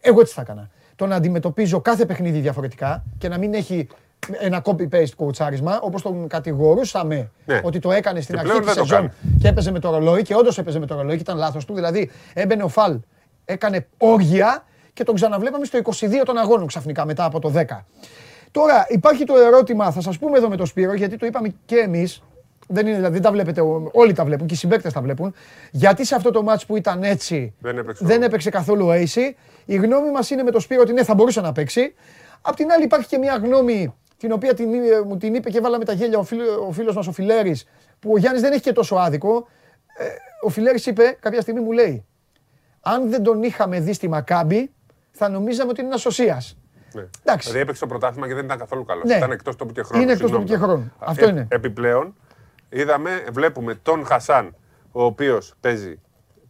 Εγώ έτσι θα έκανα. Το να αντιμετωπίζω κάθε παιχνίδι διαφορετικά και να μην έχει ένα copy-paste κοουτσάρισμα, όπως τον κατηγορούσαμε ναι. ότι το έκανε στην αρχή της σεζόν και έπαιζε με το ρολόι και όντως έπαιζε με το ρολόι και ήταν λάθος του. Δηλαδή έμπαινε ο Φαλ έκανε όργια και τον ξαναβλέπαμε στο 22 των αγώνων ξαφνικά μετά από το 10. Τώρα υπάρχει το ερώτημα, θα σας πούμε εδώ με το Σπύρο, γιατί το είπαμε και εμείς, δεν είναι, δηλαδή, δεν τα βλέπετε, όλοι τα βλέπουν και οι συμπαίκτες τα βλέπουν. Γιατί σε αυτό το μάτς που ήταν έτσι δεν έπαιξε, δεν έπαιξε καθόλου AC. Η γνώμη μας είναι με το Σπύρο ότι ναι, θα μπορούσε να παίξει. Απ' την άλλη υπάρχει και μια γνώμη την οποία την, μου την είπε και βάλαμε τα γέλια ο, φίλο, ο φίλος μας ο Φιλέρης, που ο Γιάννης δεν έχει και τόσο άδικο. Ε, ο Φιλέρης είπε, κάποια στιγμή μου λέει, αν δεν τον είχαμε δει στη Μακάμπη, θα νομίζαμε ότι είναι ένας σωσία. Ναι. Δηλαδή έπαιξε το πρωτάθλημα και δεν ήταν καθόλου καλό. Ναι. Ήταν εκτός τοπικού και χρόνου. Είναι εκτός τοπικού και χρόνου. Αυτό ε, είναι. Επιπλέον, είδαμε, βλέπουμε τον Χασάν, ο οποίος παίζει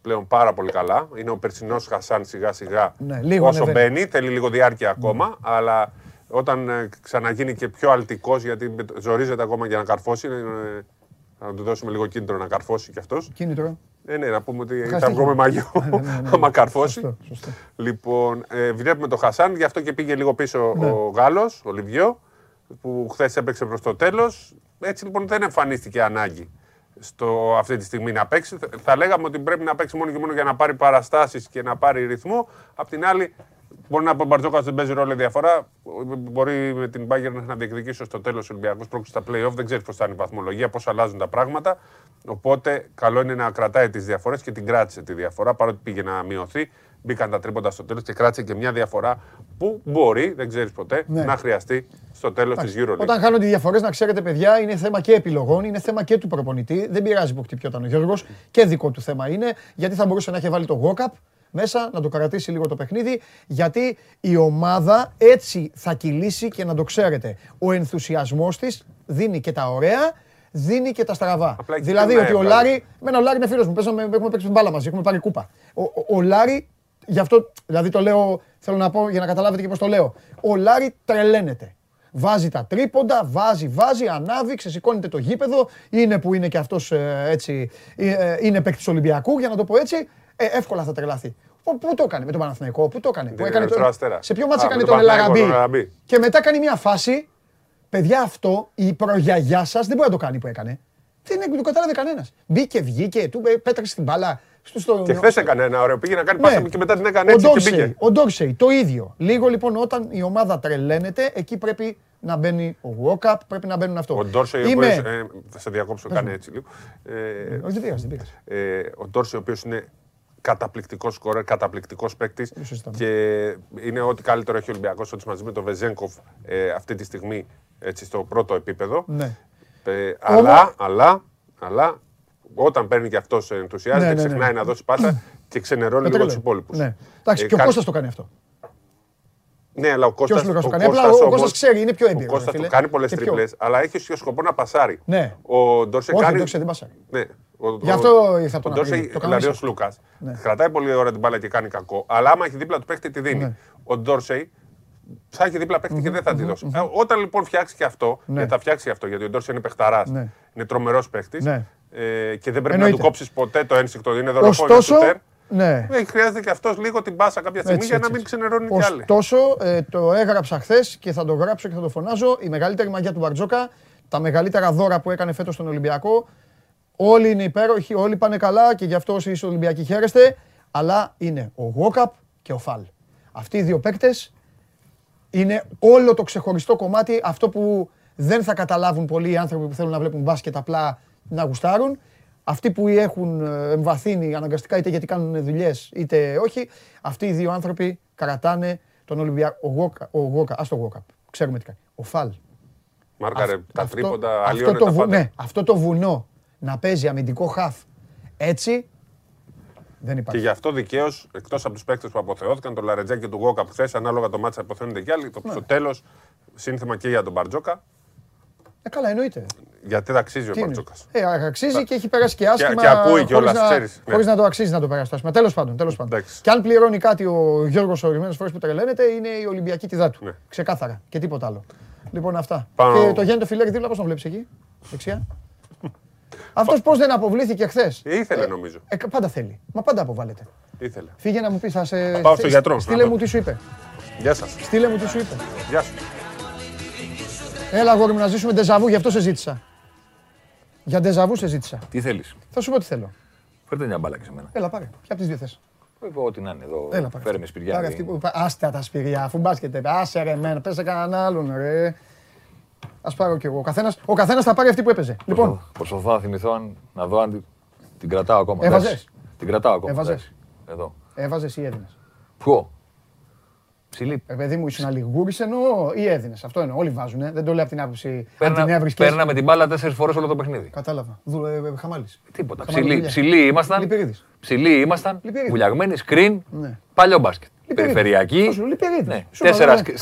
πλέον πάρα πολύ καλά. Είναι ο περσινός Χασάν σιγά σιγά. Ναι, λίγο όσο μπαίνει, θέλει λίγο διάρκεια ακόμα, αλλά όταν ε, ξαναγίνει και πιο αλτικός, γιατί ζορίζεται ακόμα για να καρφώσει, να του δώσουμε λίγο κίνητρο να καρφώσει κι αυτός. Κίνητρο. Ε, ναι, να πούμε ότι θα βγούμε μαγιό ναι, ναι, ναι, άμα καρφώσει. Λοιπόν, ε, βλέπουμε τον Χασάν, γι' αυτό και πήγε λίγο πίσω ο Γάλλος, ο Λιβιό, που χθες έπαιξε προς το τέλος. Έτσι λοιπόν δεν εμφανίστηκε ανάγκη στο, αυτή τη στιγμή να παίξει. Θα λέγαμε ότι πρέπει να παίξει μόνο και μόνο για να πάρει παραστάσεις και να πάρει ρυθμό. Απ' την άλλη, Μπορεί να πω ο Μπαρτζόκα δεν παίζει ρόλο διαφορά. Μπορεί με την Bayern να διεκδικήσει στο τέλος ο Ολυμπιακός πρόκληση στα playoff. Δεν ξέρεις πώς θα είναι η βαθμολογία, πώς αλλάζουν τα πράγματα. Οπότε καλό είναι να κρατάει τις διαφορές και την κράτησε τη διαφορά παρότι πήγε να μειωθεί. Μπήκαν τα τρίποντα στο τέλος και κράτησε και μια διαφορά που μπορεί, δεν ξέρεις ποτέ, ναι. να χρειαστεί στο τέλος της EuroLeague. Όταν χάνονται οι διαφορές, να ξέρετε, παιδιά, είναι θέμα και επιλογών, είναι θέμα και του προπονητή. Δεν πειράζει που χτυπιόταν ο Γιώργος και δικό του θέμα είναι, γιατί θα μπορούσε να έχει βάλει το walk μέσα, να το κρατήσει λίγο το παιχνίδι, γιατί η ομάδα έτσι θα κυλήσει και να το ξέρετε. Ο ενθουσιασμός της δίνει και τα ωραία, δίνει και τα στραβά. δηλαδή ότι ο Λάρη, εμένα ο Λάρη είναι φίλος μου, παίζαμε, έχουμε παίξει μπάλα μαζί, έχουμε πάρει κούπα. Ο, ο, ο Λάρη, γι' αυτό δηλαδή το λέω, θέλω να πω για να καταλάβετε και πώς το λέω. Ο Λάρη τρελαίνεται. Βάζει τα τρίποντα, βάζει, βάζει, ανάβει, ξεσηκώνεται το γήπεδο. Είναι που είναι και αυτός ε, έτσι. Ε, ε, είναι παίκτης Ολυμπιακού, για να το πω έτσι ε, εύκολα θα τρελαθεί. Πού το έκανε με τον Παναθηναϊκό, πού το έκανε. Που έκανε το... Σε ποιο μάτσα έκανε τον Ελαραμπή. Και μετά κάνει μια φάση. Παιδιά, αυτό η προγιαγιά σας δεν μπορεί να το κάνει που έκανε. Δεν το κατάλαβε κανένας. Μπήκε, βγήκε, του πέταξε την μπάλα. Στο, και χθες έκανε ένα ωραίο. Πήγε να κάνει ναι. και μετά την έκανε έτσι ο και πήγε. Ο Ντόρσεϊ, το ίδιο. Λίγο λοιπόν όταν η ομάδα τρελαίνεται, εκεί πρέπει να μπαίνει ο Walkup, πρέπει να μπαίνουν αυτό. Ο Ντόρσεϊ, Είμαι... ε, θα σε διακόψω, κάνει έτσι λίγο. Ε, Όχι, δεν πειράζει, ε, ο Ντόρσεϊ, ο οποίος είναι καταπληκτικό σκόρερ, καταπληκτικός παίκτης. Και είναι ό,τι καλύτερο έχει ο Ολυμπιακός, ότι μαζί με τον Βεζέγκοφ ε, αυτή τη στιγμή έτσι, στο πρώτο επίπεδο. Ναι. Ε, αλλά, αλλά, αλλά, όταν παίρνει και αυτός ενθουσιάζεται, ναι, ναι, ναι. ξεχνάει να δώσει πάτα και ξενερώνει λίγο τους υπόλοιπους. Ναι. Εντάξει, ε, και ο Κώστας το κάνει αυτό. Ναι, αλλά ο Κώστας, ο Κώστας, κάνει, απλά ο Κώστας ξέρει, είναι πιο έμπειρος. Ο Κώστας το κάνει πολλές τριπλές, αλλά έχει ως σκοπό να πασάρει. Ναι. Ο Ντόρσε κάνει... Όχι, δεν πασάρει. Ναι. Γι' αυτό ήρθα από τον Δηλαδή ο Λούκας ναι. κρατάει πολύ ώρα την μπάλα και κάνει κακό, αλλά άμα έχει δίπλα του παίχτη τη δίνει. Ναι. Ο Ντόρσεϊ θα έχει δίπλα παίχτη και δεν θα τη δώσει. Ε, όταν λοιπόν φτιάξει και αυτό, ναι. και θα φτιάξει αυτό, γιατί ο Ντόρσεϊ είναι παιχταράς, είναι τρομερός παίχτης ε, και δεν πρέπει να του κόψεις ποτέ το ένστικτο, είναι δολοφόνο του ναι. Ε, χρειάζεται και αυτός λίγο την πάσα κάποια στιγμή έτσι, για να μην ξενερώνει κι άλλοι. Ωστόσο, ε, το έγραψα χθες και θα το γράψω και θα το φωνάζω. Η μεγαλύτερη μαγιά του Μπαρτζόκα, τα μεγαλύτερα δώρα που έκανε φέτος στον Ολυμπιακό. Όλοι είναι υπέροχοι, όλοι πάνε καλά και γι' αυτό όσοι είστε Ολυμπιακοί χαίρεστε. Αλλά είναι ο Γόκαπ και ο Φαλ. Αυτοί οι δύο παίκτες είναι όλο το ξεχωριστό κομμάτι, αυτό που δεν θα καταλάβουν πολλοί οι άνθρωποι που θέλουν να βλέπουν μπάσκετ απλά να γουστάρουν αυτοί που έχουν ε, εμβαθύνει αναγκαστικά είτε γιατί κάνουν δουλειές είτε όχι, αυτοί οι δύο άνθρωποι κρατάνε τον Ολυμπιακό. Ο Γόκα, ο Γόκα, ας το Γόκα, ξέρουμε τι κάνει. Ο Φαλ. Μάρκαρε τα τρίποντα, αλλιώνε τα πάντα. Ναι, αυτό το βουνό να παίζει αμυντικό χαφ έτσι δεν υπάρχει. Και γι' αυτό δικαίως, εκτός από τους παίκτες που αποθεώθηκαν, το Λαρετζάκι και του Γόκα που χθε, ανάλογα το μάτσα αποθεώνεται κι άλλοι, ναι. στο τέλος σύνθημα και για τον Μπαρτζόκα. Ε, καλά, εννοείται. Γιατί δεν αξίζει ο Μπαρτζόκας. Ε, αξίζει και έχει περάσει και άσχημα. Και, ακούει κιόλας, ξέρεις. Χωρίς ναι. να το αξίζει να το περάσει το άσχημα. Τέλος πάντων. Τέλος πάντων. Και αν πληρώνει κάτι ο Γιώργος ορισμένες φορές που τρελαίνεται, είναι η Ολυμπιακή κηδά του. Ναι. Ξεκάθαρα. Και τίποτα άλλο. Λοιπόν, αυτά. Πάνω... Και το Γιάννη το φιλέρι δίπλα, πώς τον βλέπεις εκεί. Δεξιά; Αυτός πώς δεν αποβλήθηκε χθες; Ήθελε νομίζω. Ε, πάντα θέλει. Μα πάντα αποβάλλεται. Ήθελε. Φύγε να μου πεις, θα σε. Πάω στο γιατρό. Στείλε μου τι σου είπε. Γεια σας. Στείλε μου τι σου είπε. Γεια σου. Έλα, αγόρι μου, να ζήσουμε ντεζαβού, γι' αυτό σε ζήτησα. Για ντεζαβού σε ζήτησα. Τι θέλεις; Θα σου πω τι θέλω. Φέρτε μια μπάλα και σε μένα. Έλα, πάρε. Ποια από τις δύο θες. Βέβαια, ό,τι να είναι εδώ. Φέρε με σπηριά. Άστα τα σπηριά, αφού μπάσκετ. Άσε ρε μένα, πέσε κανέναν άλλον ρε. Α πάρω κι εγώ. Ο καθένα ο καθένας θα πάρει αυτή που έπαιζε. Λοιπόν. Προσπαθώ να θυμηθώ αν, να δω αν την κρατάω ακόμα. Έβαζες; Την κρατάω ακόμα. Έβαζες; Εδώ. Έβαζες ή έδινες; Ποιο. Ψηλή. Ε, παιδί μου, ήσουν αλληγούρη εννοώ ή έδινες; Αυτό εννοώ. Όλοι βάζουν. Δεν το λέω από την άποψη. Παίρνα, Παίρναμε την μπάλα τέσσερις φορές όλο το παιχνίδι. Κατάλαβα. Δου, ε, ε, χαμάλης. Τίποτα. Ψηλή, ψηλή ήμασταν. Λιπηρίδης. Ψηλή ήμασταν. Βουλιαγμένοι, screen. Ναι. Παλιό μπάσκετ. Περιφερειακή. Ναι. Τέσσερα στάκ.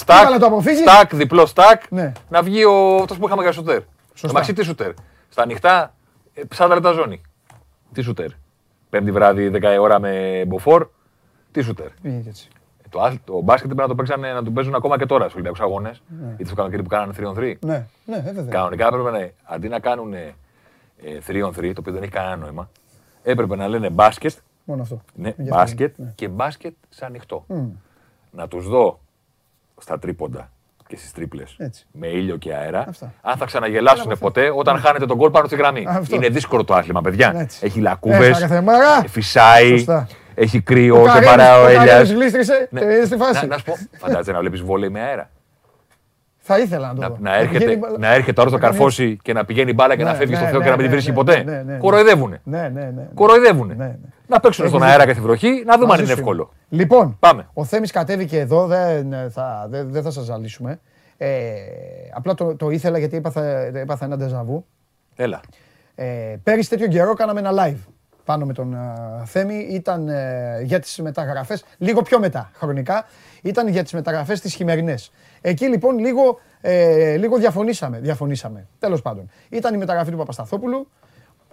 Στάκ, διπλό στάκ. Ναι. Να βγει ο αυτός που είχαμε για σουτέρ. Μαξί τι σουτέρ. Στα ανοιχτά, ψάτα λεπτά ζώνη. Τι σουτέρ. Πέμπτη βράδυ, 10 ώρα με μποφόρ. Τι σουτέρ. Το, το μπάσκετ πρέπει να το παίξαν, να του παίζουν ακόμα και τώρα στους Ολυμπιακούς Αγώνες. Ναι. Ή τους καλοκαίρι που κάνανε 3-3. Ναι, ναι, βέβαια. Κανονικά έπρεπε να, αντί να κάνουν 3-3, το οποίο δεν έχει κανένα νόημα, έπρεπε να λένε μπάσκετ. Μόνο αυτό. Ναι, μπάσκετ ναι. και μπάσκετ σε ανοιχτό. Mm. Να τους δω στα τρίποντα και στις τρίπλες με ήλιο και αέρα. Αυτά. Αν θα ξαναγελάσουν ποτέ όταν ναι. χάνετε τον κόλ πάνω στη γραμμή. Αυτό. Είναι δύσκολο το άθλημα, παιδιά. Έτσι. Έχει λακκούβες, φυσάει. Σωστά. Έχει κρύο, δεν παρά ο Έλιας. γλίστρισε, ναι. στη φάση. Να, σου πω, φαντάζεσαι να βλέπεις βόλεϊ με αέρα. Θα ήθελα να το δω. Να, έρχεται, να έρχεται τώρα το καρφώσει και να πηγαίνει μπάλα και να ναι, φεύγει στο ναι, Θεό και να μην τη βρίσκει ποτέ. Κοροϊδεύουνε. Κοροϊδεύουνε. Να παίξουν στον αέρα και στη βροχή, να δούμε αν είναι εύκολο. Λοιπόν, Πάμε. ο Θέμης κατέβηκε εδώ, δεν θα, δεν θα σας ζαλίσουμε. Ε, απλά το, το ήθελα γιατί έπαθα, έπαθα ένα ντεζαβού. Έλα. Ε, πέρυσι τέτοιο καιρό κάναμε ένα live πάνω με τον uh, Θέμη. Ήταν uh, για τις μεταγραφές, λίγο πιο μετά χρονικά, ήταν για τις μεταγραφές τις χειμερινές. Εκεί λοιπόν λίγο, ε, λίγο διαφωνήσαμε, διαφωνήσαμε, τέλος πάντων. Ήταν η μεταγραφή του Παπασταθόπουλου.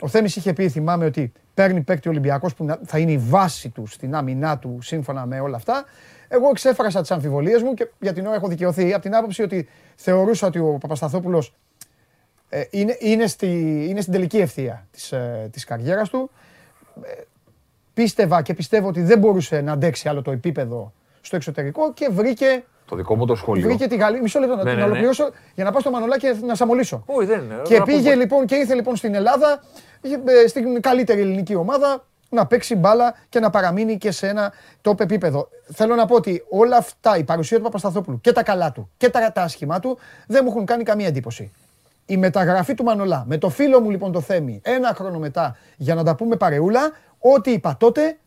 Ο Θέμης είχε πει, θυμάμαι, ότι παίρνει παίκτη Ολυμπιακός που θα είναι η βάση του στην άμυνά του σύμφωνα με όλα αυτά. Εγώ εξέφρασα τις αμφιβολίες μου και για την ώρα έχω δικαιωθεί από την άποψη ότι θεωρούσα ότι ο Παπασταθόπουλος ε, είναι, είναι, στη, είναι στην τελική ευθεία της, ε, της καριέρας του πίστευα και πιστεύω ότι δεν μπορούσε να αντέξει άλλο το επίπεδο στο εξωτερικό και βρήκε. Το δικό μου το σχολείο. Βρήκε τη Γαλλία. Μισό λεπτό να ναι, την ναι, ναι. ολοκληρώσω για να πάω στο Μανολά και να σαμολήσω. Όχι, δεν είναι. Και πήγε λοιπόν και ήρθε λοιπόν στην Ελλάδα, ε, στην καλύτερη ελληνική ομάδα, να παίξει μπάλα και να παραμείνει και σε ένα top επίπεδο. Θέλω να πω ότι όλα αυτά, η παρουσία του Παπασταθόπουλου και τα καλά του και τα, τα άσχημά του δεν μου έχουν κάνει καμία εντύπωση η μεταγραφή του Μανολά με το φίλο μου λοιπόν το Θέμη ένα χρόνο μετά για να τα πούμε παρεούλα, ό,τι είπα τότε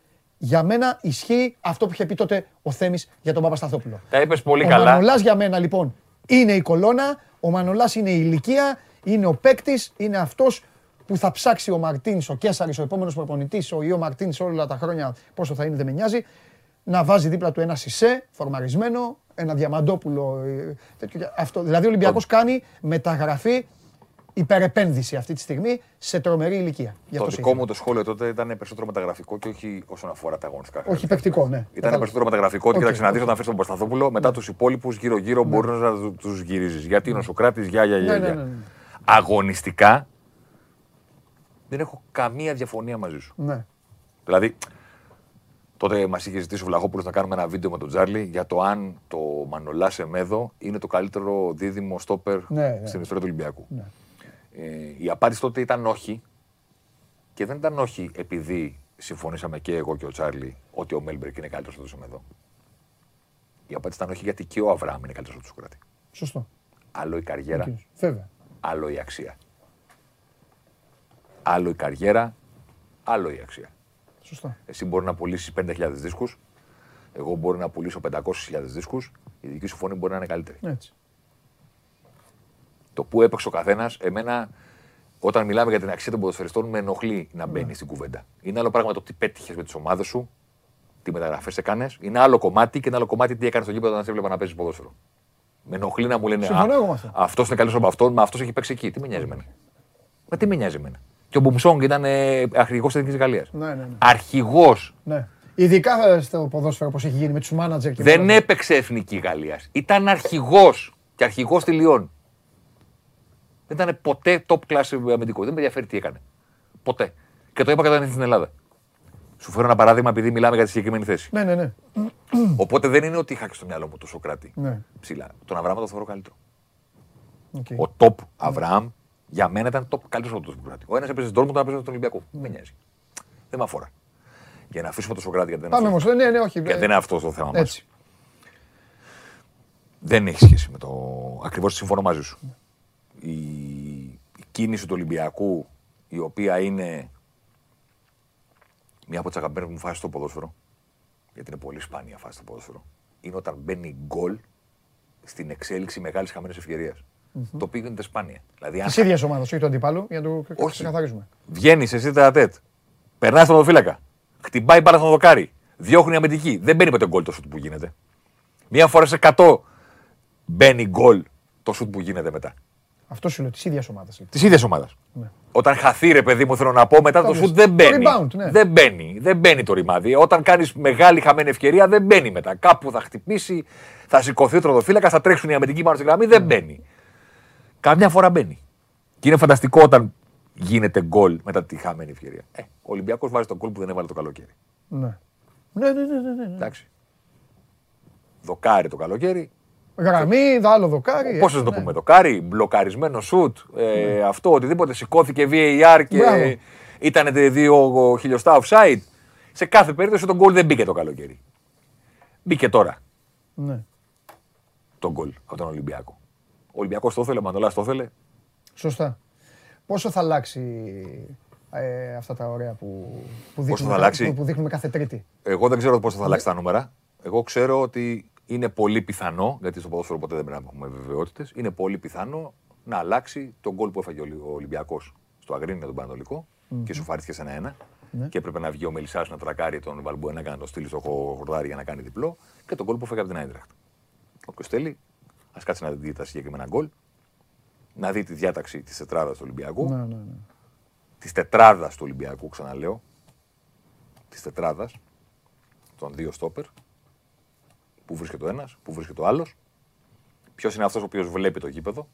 για μένα ισχύει αυτό που είχε πει τότε ο Θέμης για τον Παπασταθόπουλο. Τα είπες πολύ ο καλά. Ο Μανολάς για μένα λοιπόν είναι η κολόνα, ο Μανολάς είναι η ηλικία, είναι ο παίκτης, είναι αυτός που θα ψάξει ο Μαρτίν, ο Κέσσαρη, ο επόμενος προπονητής, ο Ιω Μαρτίν όλα τα χρόνια, πόσο θα είναι δεν με νοιάζει, να βάζει δίπλα του ένα σισέ, φορμαρισμένο, ένα διαμαντόπουλο. Ε, τέτοιο, αυτό. Δηλαδή ο Ολυμπιακός κάνει μεταγραφή υπερεπένδυση αυτή τη στιγμή σε τρομερή ηλικία. το, δικό μου το σχόλιο τότε ήταν περισσότερο μεταγραφικό και όχι όσον αφορά τα αγωνιστικά. Όχι παικτικό, ναι. Ήταν περισσότερο μεταγραφικό ότι κοίταξε να δει όταν φέρει τον Πασταθόπουλο, μετά τους υπόλοιπους γύρω-γύρω μπορείς να του γυρίζεις. Γιατί είναι ο Σοκράτης, γεια, γεια, γεια. Ναι, ναι, ναι, Αγωνιστικά δεν έχω καμία διαφωνία μαζί σου. Ναι. Δηλαδή, Τότε μας είχε ζητήσει ο Βλαχόπουλος να κάνουμε ένα βίντεο με τον Τζάρλι για το αν το Μανολάς Σεμέδο είναι το καλύτερο δίδυμο στόπερ ναι, ναι. στην ιστορία του Ολυμπιακού. Ναι. Ε, η απάντηση τότε ήταν όχι. Και δεν ήταν όχι επειδή συμφωνήσαμε και εγώ και ο Τσάρλι ότι ο Μέλμπερκ είναι καλύτερος από το Σεμέδο. Η απάντηση ήταν όχι γιατί και ο Αβραάμ είναι καλύτερος από τον Σοκράτη. Σωστό. Άλλο η καριέρα. Βέβαια. Άλλο η αξία. Άλλο η καριέρα, άλλο η αξία. Σωστά. Εσύ μπορεί να πουλήσεις 5.000 δίσκους. Εγώ μπορεί να πουλήσω 500.000 δίσκους. Η δική σου φωνή μπορεί να είναι καλύτερη. Έτσι. Το που έπαιξε ο καθένας, εμένα όταν μιλάμε για την αξία των ποδοσφαιριστών, με ενοχλεί να μπαίνει ναι. στην κουβέντα. Είναι άλλο πράγμα το τι πέτυχες με τις ομάδες σου, τι μεταγραφές έκανες. Είναι άλλο κομμάτι και ένα άλλο κομμάτι τι έκανες στο γήπεδο όταν σε έβλεπα να παίζεις ποδόσφαιρο. Με ενοχλεί να μου λένε Αυτό είναι καλύτερο από αυτόν, μα αυτός έχει παίξει εκεί. Τι με νοιάζει εμένα; Μα τι με νοιάζει εμένα; Και ο Μπουμσόγκ ήταν ε, αρχηγός της Εθνικής Γαλλίας. Ναι, ναι, ναι. Αρχηγός. Ναι. Ειδικά στο ποδόσφαιρο όπω έχει γίνει με τους μάνατζερ και Δεν έπαιξε Εθνική Γαλλίας. Ήταν αρχηγός και αρχηγός στη Λιόν. Δεν ήταν ποτέ top class αμυντικό. Δεν με ενδιαφέρει τι έκανε. Ποτέ. Και το είπα κατά στην Ελλάδα. Σου φέρω ένα παράδειγμα επειδή μιλάμε για τη συγκεκριμένη θέση. Ναι, ναι, ναι. Οπότε δεν είναι ότι είχα και στο μυαλό μου το Σοκράτη. Ναι. Ψηλά. Τον Αβραάμ το θεωρώ καλύτερο. Okay. Ο top Αβραάμ για μένα ήταν το καλύτερο από τον Σοκράτη. Ο ένας έπαιζε στον Τόρμουντ, ο ένα έπαιζε στον Ολυμπιακό. Δεν με νοιάζει. Δεν με αφορά. Για να αφήσουμε το Σοκράτη γιατί δεν Πάμε όμως, ναι, ναι, όχι. Γιατί δεν είναι αυτός το θέμα μας. Δεν έχει σχέση με το... Ακριβώς συμφωνώ μαζί σου. Η... η κίνηση του Ολυμπιακού, η οποία είναι μία από τις αγαπημένες μου φάσεις στο ποδόσφαιρο, γιατί είναι πολύ σπάνια φάση στο ποδόσφαιρο, είναι όταν μπαίνει γκολ στην εξέλιξη μεγάλης χαμένης ευκαιρίας. Mm-hmm. Το οποίο είναι σπάνια. Δηλαδή, Της ίδιας ομάδας, όχι του αντιπάλου, για να το ξεκαθαρίσουμε. Βγαίνεις εσύ τερατέτ, περνάει στον φύλακα, χτυπάει μπάλα στον δοκάρι, διώχνει αμυντική. Δεν μπαίνει με τον γκολ το σουτ που γίνεται. Μία φορά σε 100 μπαίνει γκολ το σουτ που γίνεται μετά. Αυτός σου λέω, της ίδιας ομάδας. Της ίδιας ομάδας. Ναι. Όταν χαθεί, ρε παιδί μου, θέλω να πω, μετά το σουτ δεν μπαίνει. ναι. Δεν μπαίνει. Δεν μπαίνει το ρημάδι. Όταν κάνεις μεγάλη χαμένη ευκαιρία, δεν μπαίνει μετά. Κάπου θα χτυπήσει, θα σηκωθεί ο τροδοφύλακα, θα τρέξουν οι αμυντικοί πάνω στη γραμμή, δεν ναι. μπαίνει. Καμιά φορά μπαίνει. Και είναι φανταστικό όταν γίνεται γκολ μετά τη χαμένη ευκαιρία. Ε, ο Ολυμπιακός βάζει τον γκολ που δεν έβαλε το καλοκαίρι. Ναι. Ναι, ναι, ναι, ναι, ναι. Εντάξει. Δοκάρι το καλοκαίρι, Γραμμή, άλλο δοκάρι. Πώς να το ναι. πούμε, δοκάρι, μπλοκαρισμένο σουτ, ε, ναι. αυτό, οτιδήποτε σηκώθηκε VAR και ήταν δύο χιλιοστά offside. Σε κάθε περίπτωση το γκολ δεν μπήκε το καλοκαίρι. Μπήκε τώρα. Ναι. Το γκολ από τον Ολυμπιακό. Ο Ολυμπιακός το ήθελε, ο Μανολά το ήθελε. Σωστά. Πόσο θα αλλάξει ε, αυτά τα ωραία που, που, δείχνουμε, θα που, δείχνουμε κάθε Τρίτη; Εγώ δεν ξέρω πόσο θα αλλάξει τα νούμερα. Εγώ ξέρω ότι είναι πολύ πιθανό, γιατί στο ποδόσφαιρο ποτέ δεν πρέπει να έχουμε βεβαιότητες, είναι πολύ πιθανό να αλλάξει τον γκολ που έφαγε ο Ολυμπιακός στο Αγρίνιο τον Πανατολικό mm-hmm. και σοφάριθηκε σε ένα-ένα. Ναι. Και έπρεπε να βγει ο Μελισσάς να τρακάρει τον Βαλμπουένα να το στείλει στο χορδάρι για να κάνει διπλό. Και τον γκολ που έφαγε από την Άιντραχτ. Όποιος θέλει, ας κάτσει να δει τα συγκεκριμένα γκολ, να δει τη διάταξη της τετράδας του Ολυμπιακού. Ναι, ναι, ναι. Της τετράδας του Ολυμπιακού, ξαναλέω. Της τετράδας των δύο στόπερ Πού βρίσκεται ο ένας, πού βρίσκεται ο άλλος. Ποιος είναι αυτός ο οποίος βλέπει το γήπεδο.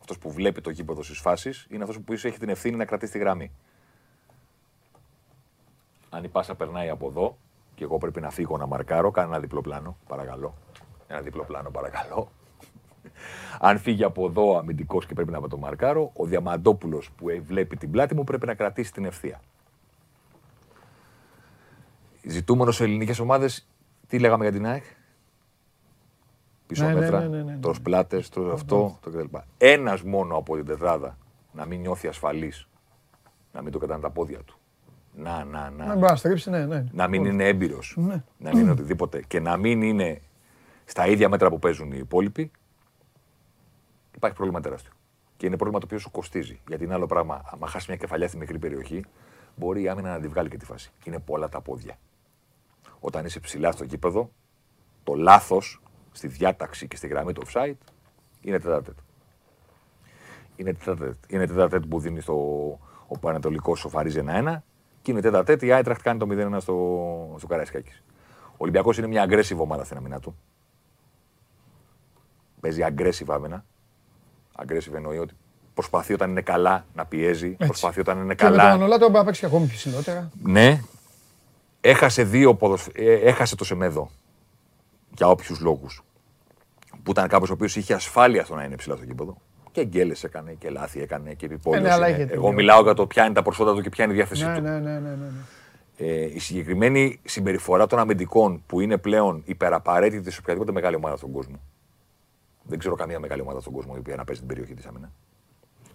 Αυτός που βλέπει το γήπεδο στις φάσεις είναι αυτός που έχει την ευθύνη να κρατήσει τη γραμμή. Αν η πάσα περνάει από εδώ και εγώ πρέπει να φύγω να μαρκάρω, κάνω ένα διπλό πλάνο, παρακαλώ. Ένα διπλό πλάνο, παρακαλώ. Αν φύγει από εδώ αμυντικός και πρέπει να το μαρκάρω, ο Διαμαντόπουλος που βλέπει την πλάτη μου πρέπει να κρατήσει την ευθεία. Ζητούμενος σε ελληνικές ομάδες τι λέγαμε για την ΑΕΚ; Πίσω ναι, μέτρα, ναι, ναι, ναι, ναι. τρως πλάτες, τρως αυτό, το κτλ. Ένας μόνο από την τετράδα να μην νιώθει ασφαλής, να μην το κατάνε τα πόδια του. Να, να, να. Να στρίψει, ναι, ναι. Να μην είναι έμπειρος, ναι. να μην είναι οτιδήποτε και να μην είναι στα ίδια μέτρα που παίζουν οι υπόλοιποι, υπάρχει πρόβλημα τεράστιο. Και είναι πρόβλημα το οποίο σου κοστίζει. Γιατί είναι άλλο πράγμα. Αν χάσει μια κεφαλιά στη μικρή περιοχή, μπορεί η άμυνα να τη βγάλει και τη φάση. Είναι πολλά τα πόδια όταν είσαι ψηλά στο γήπεδο, το λάθος στη διάταξη και στη γραμμή του offside είναι τετάρτετ. Είναι τετάρτετ. Είναι τετάρτετ που δίνει στο, ο Πανατολικό σοφαρίζει 1-1 και είναι τετάρτετ η Άιτραχτ κάνει το 0-1 στο, στο Καραϊσκάκης. Ο Ολυμπιακός είναι μια aggressive ομάδα στην αμυνά του. Παίζει aggressive άμυνα. Aggressive εννοεί ότι προσπαθεί όταν είναι καλά να πιέζει. Έτσι. Προσπαθεί όταν είναι και καλά. Και με τον Ανολάτο μπορεί να παίξει ακόμη ψηλότερα. Ναι, έχασε, δύο ε, έχασε το Σεμέδο για όποιους λόγους. Που ήταν κάποιος ο οποίος είχε ασφάλεια στο να είναι ψηλά στο κήπεδο. Και γκέλε έκανε και λάθη έκανε και επιπόλαιε. Ε, ναι, Εγώ μιλάω για το ποια είναι τα προσόντα του και ποια είναι η διάθεσή ναι, του. Ναι, ναι, ναι, ναι. Ε, η συγκεκριμένη συμπεριφορά των αμυντικών που είναι πλέον υπεραπαραίτητη σε οποιαδήποτε μεγάλη ομάδα στον κόσμο. Δεν ξέρω καμία μεγάλη ομάδα στον κόσμο η οποία να παίζει την περιοχή της άμυνα.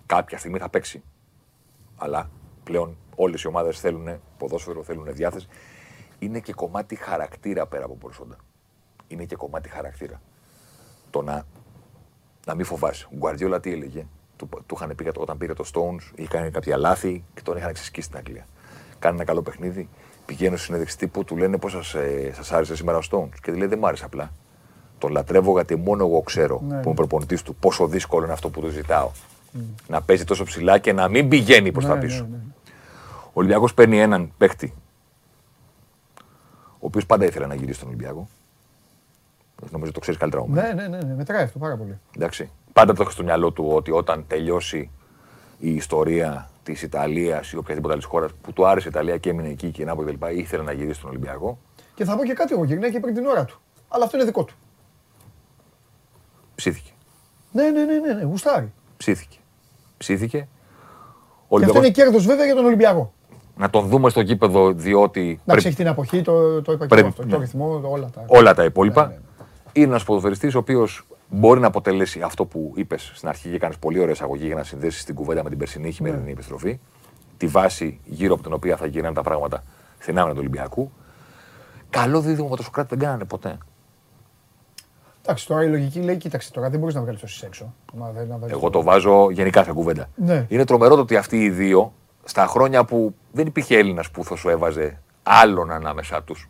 Κάποια στιγμή θα παίξει. Αλλά πλέον όλες οι ομάδες θέλουν ποδόσφαιρο, θέλουν διάθεση είναι και κομμάτι χαρακτήρα πέρα από προσόντα. Είναι και κομμάτι χαρακτήρα. Το να, να μην φοβάσαι. Ο Γκουαρτιόλα τι έλεγε; Του, του είχαν πει όταν πήρε το Stones, είχε κάνει κάποια λάθη και τον είχαν εξασκήσει στην Αγγλία. Κάνει ένα καλό παιχνίδι. Πηγαίνω στη συνέντευξη τύπου, του λένε πώς σας ε, άρεσε σήμερα ο Stones; Και του λέει δεν μου άρεσε απλά. Τον λατρεύω γιατί μόνο εγώ ξέρω ναι, που είμαι ναι. προπονητής του πόσο δύσκολο είναι αυτό που του ζητάω. Mm. Να παίζει τόσο ψηλά και να μην πηγαίνει προς ναι, τα πίσω. Ναι, ναι. Ο Ολυμπιακός παίρνει έναν παίχτη ο οποίος πάντα ήθελε να γυρίσει στον Ολυμπιακό. Νομίζω το ξέρεις καλύτερα Ναι, ναι, ναι, ναι, μετράει αυτό πάρα πολύ. Εντάξει. Πάντα το έχει στο μυαλό του ότι όταν τελειώσει η ιστορία της Ιταλίας ή οποιαδήποτε άλλης χώρας που του άρεσε η Ιταλία και έμεινε εκεί και να κλπ. ήθελε να γυρίσει στον Ολυμπιακό. Και θα πω και κάτι εγώ, γυρνάει και πριν την ώρα του. Αλλά αυτό είναι δικό του. Ψήθηκε. Ναι, ναι, ναι, ναι, ναι γουστάρει. Ψήθηκε. Ψήθηκε. Και αυτό είναι κέρδος βέβαια για τον Ολυμπιακό. Να τον δούμε στο γήπεδο διότι. Εντάξει, έχει την αποχή, το, το είπα πρέπει, αυτό, το ρυθμό, όλα τα. Όλα τα υπόλοιπα. Ναι, ναι. Είναι ένας ποδοσφαιριστής ο οποίος μπορεί να αποτελέσει αυτό που είπες στην αρχή και κάνεις πολύ ωραία εισαγωγή για να συνδέσεις την κουβέντα με την περσινή χειμερινή ναι. επιστροφή. Τη βάση γύρω από την οποία θα γίνανε τα πράγματα στην άμυνα του Ολυμπιακού. Καλό δίδυμο με το Σοκράτη δεν κάνανε ποτέ. Εντάξει, τώρα η λογική λέει: Κοίταξε, τώρα δεν μπορείς να βγάλεις τόσες έξω. Εγώ το βάζω γενικά σε κουβέντα. Ναι. Είναι τρομερό το ότι αυτοί οι δύο, στα χρόνια που δεν υπήρχε Έλληνας που θα σου έβαζε άλλον ανάμεσά τους.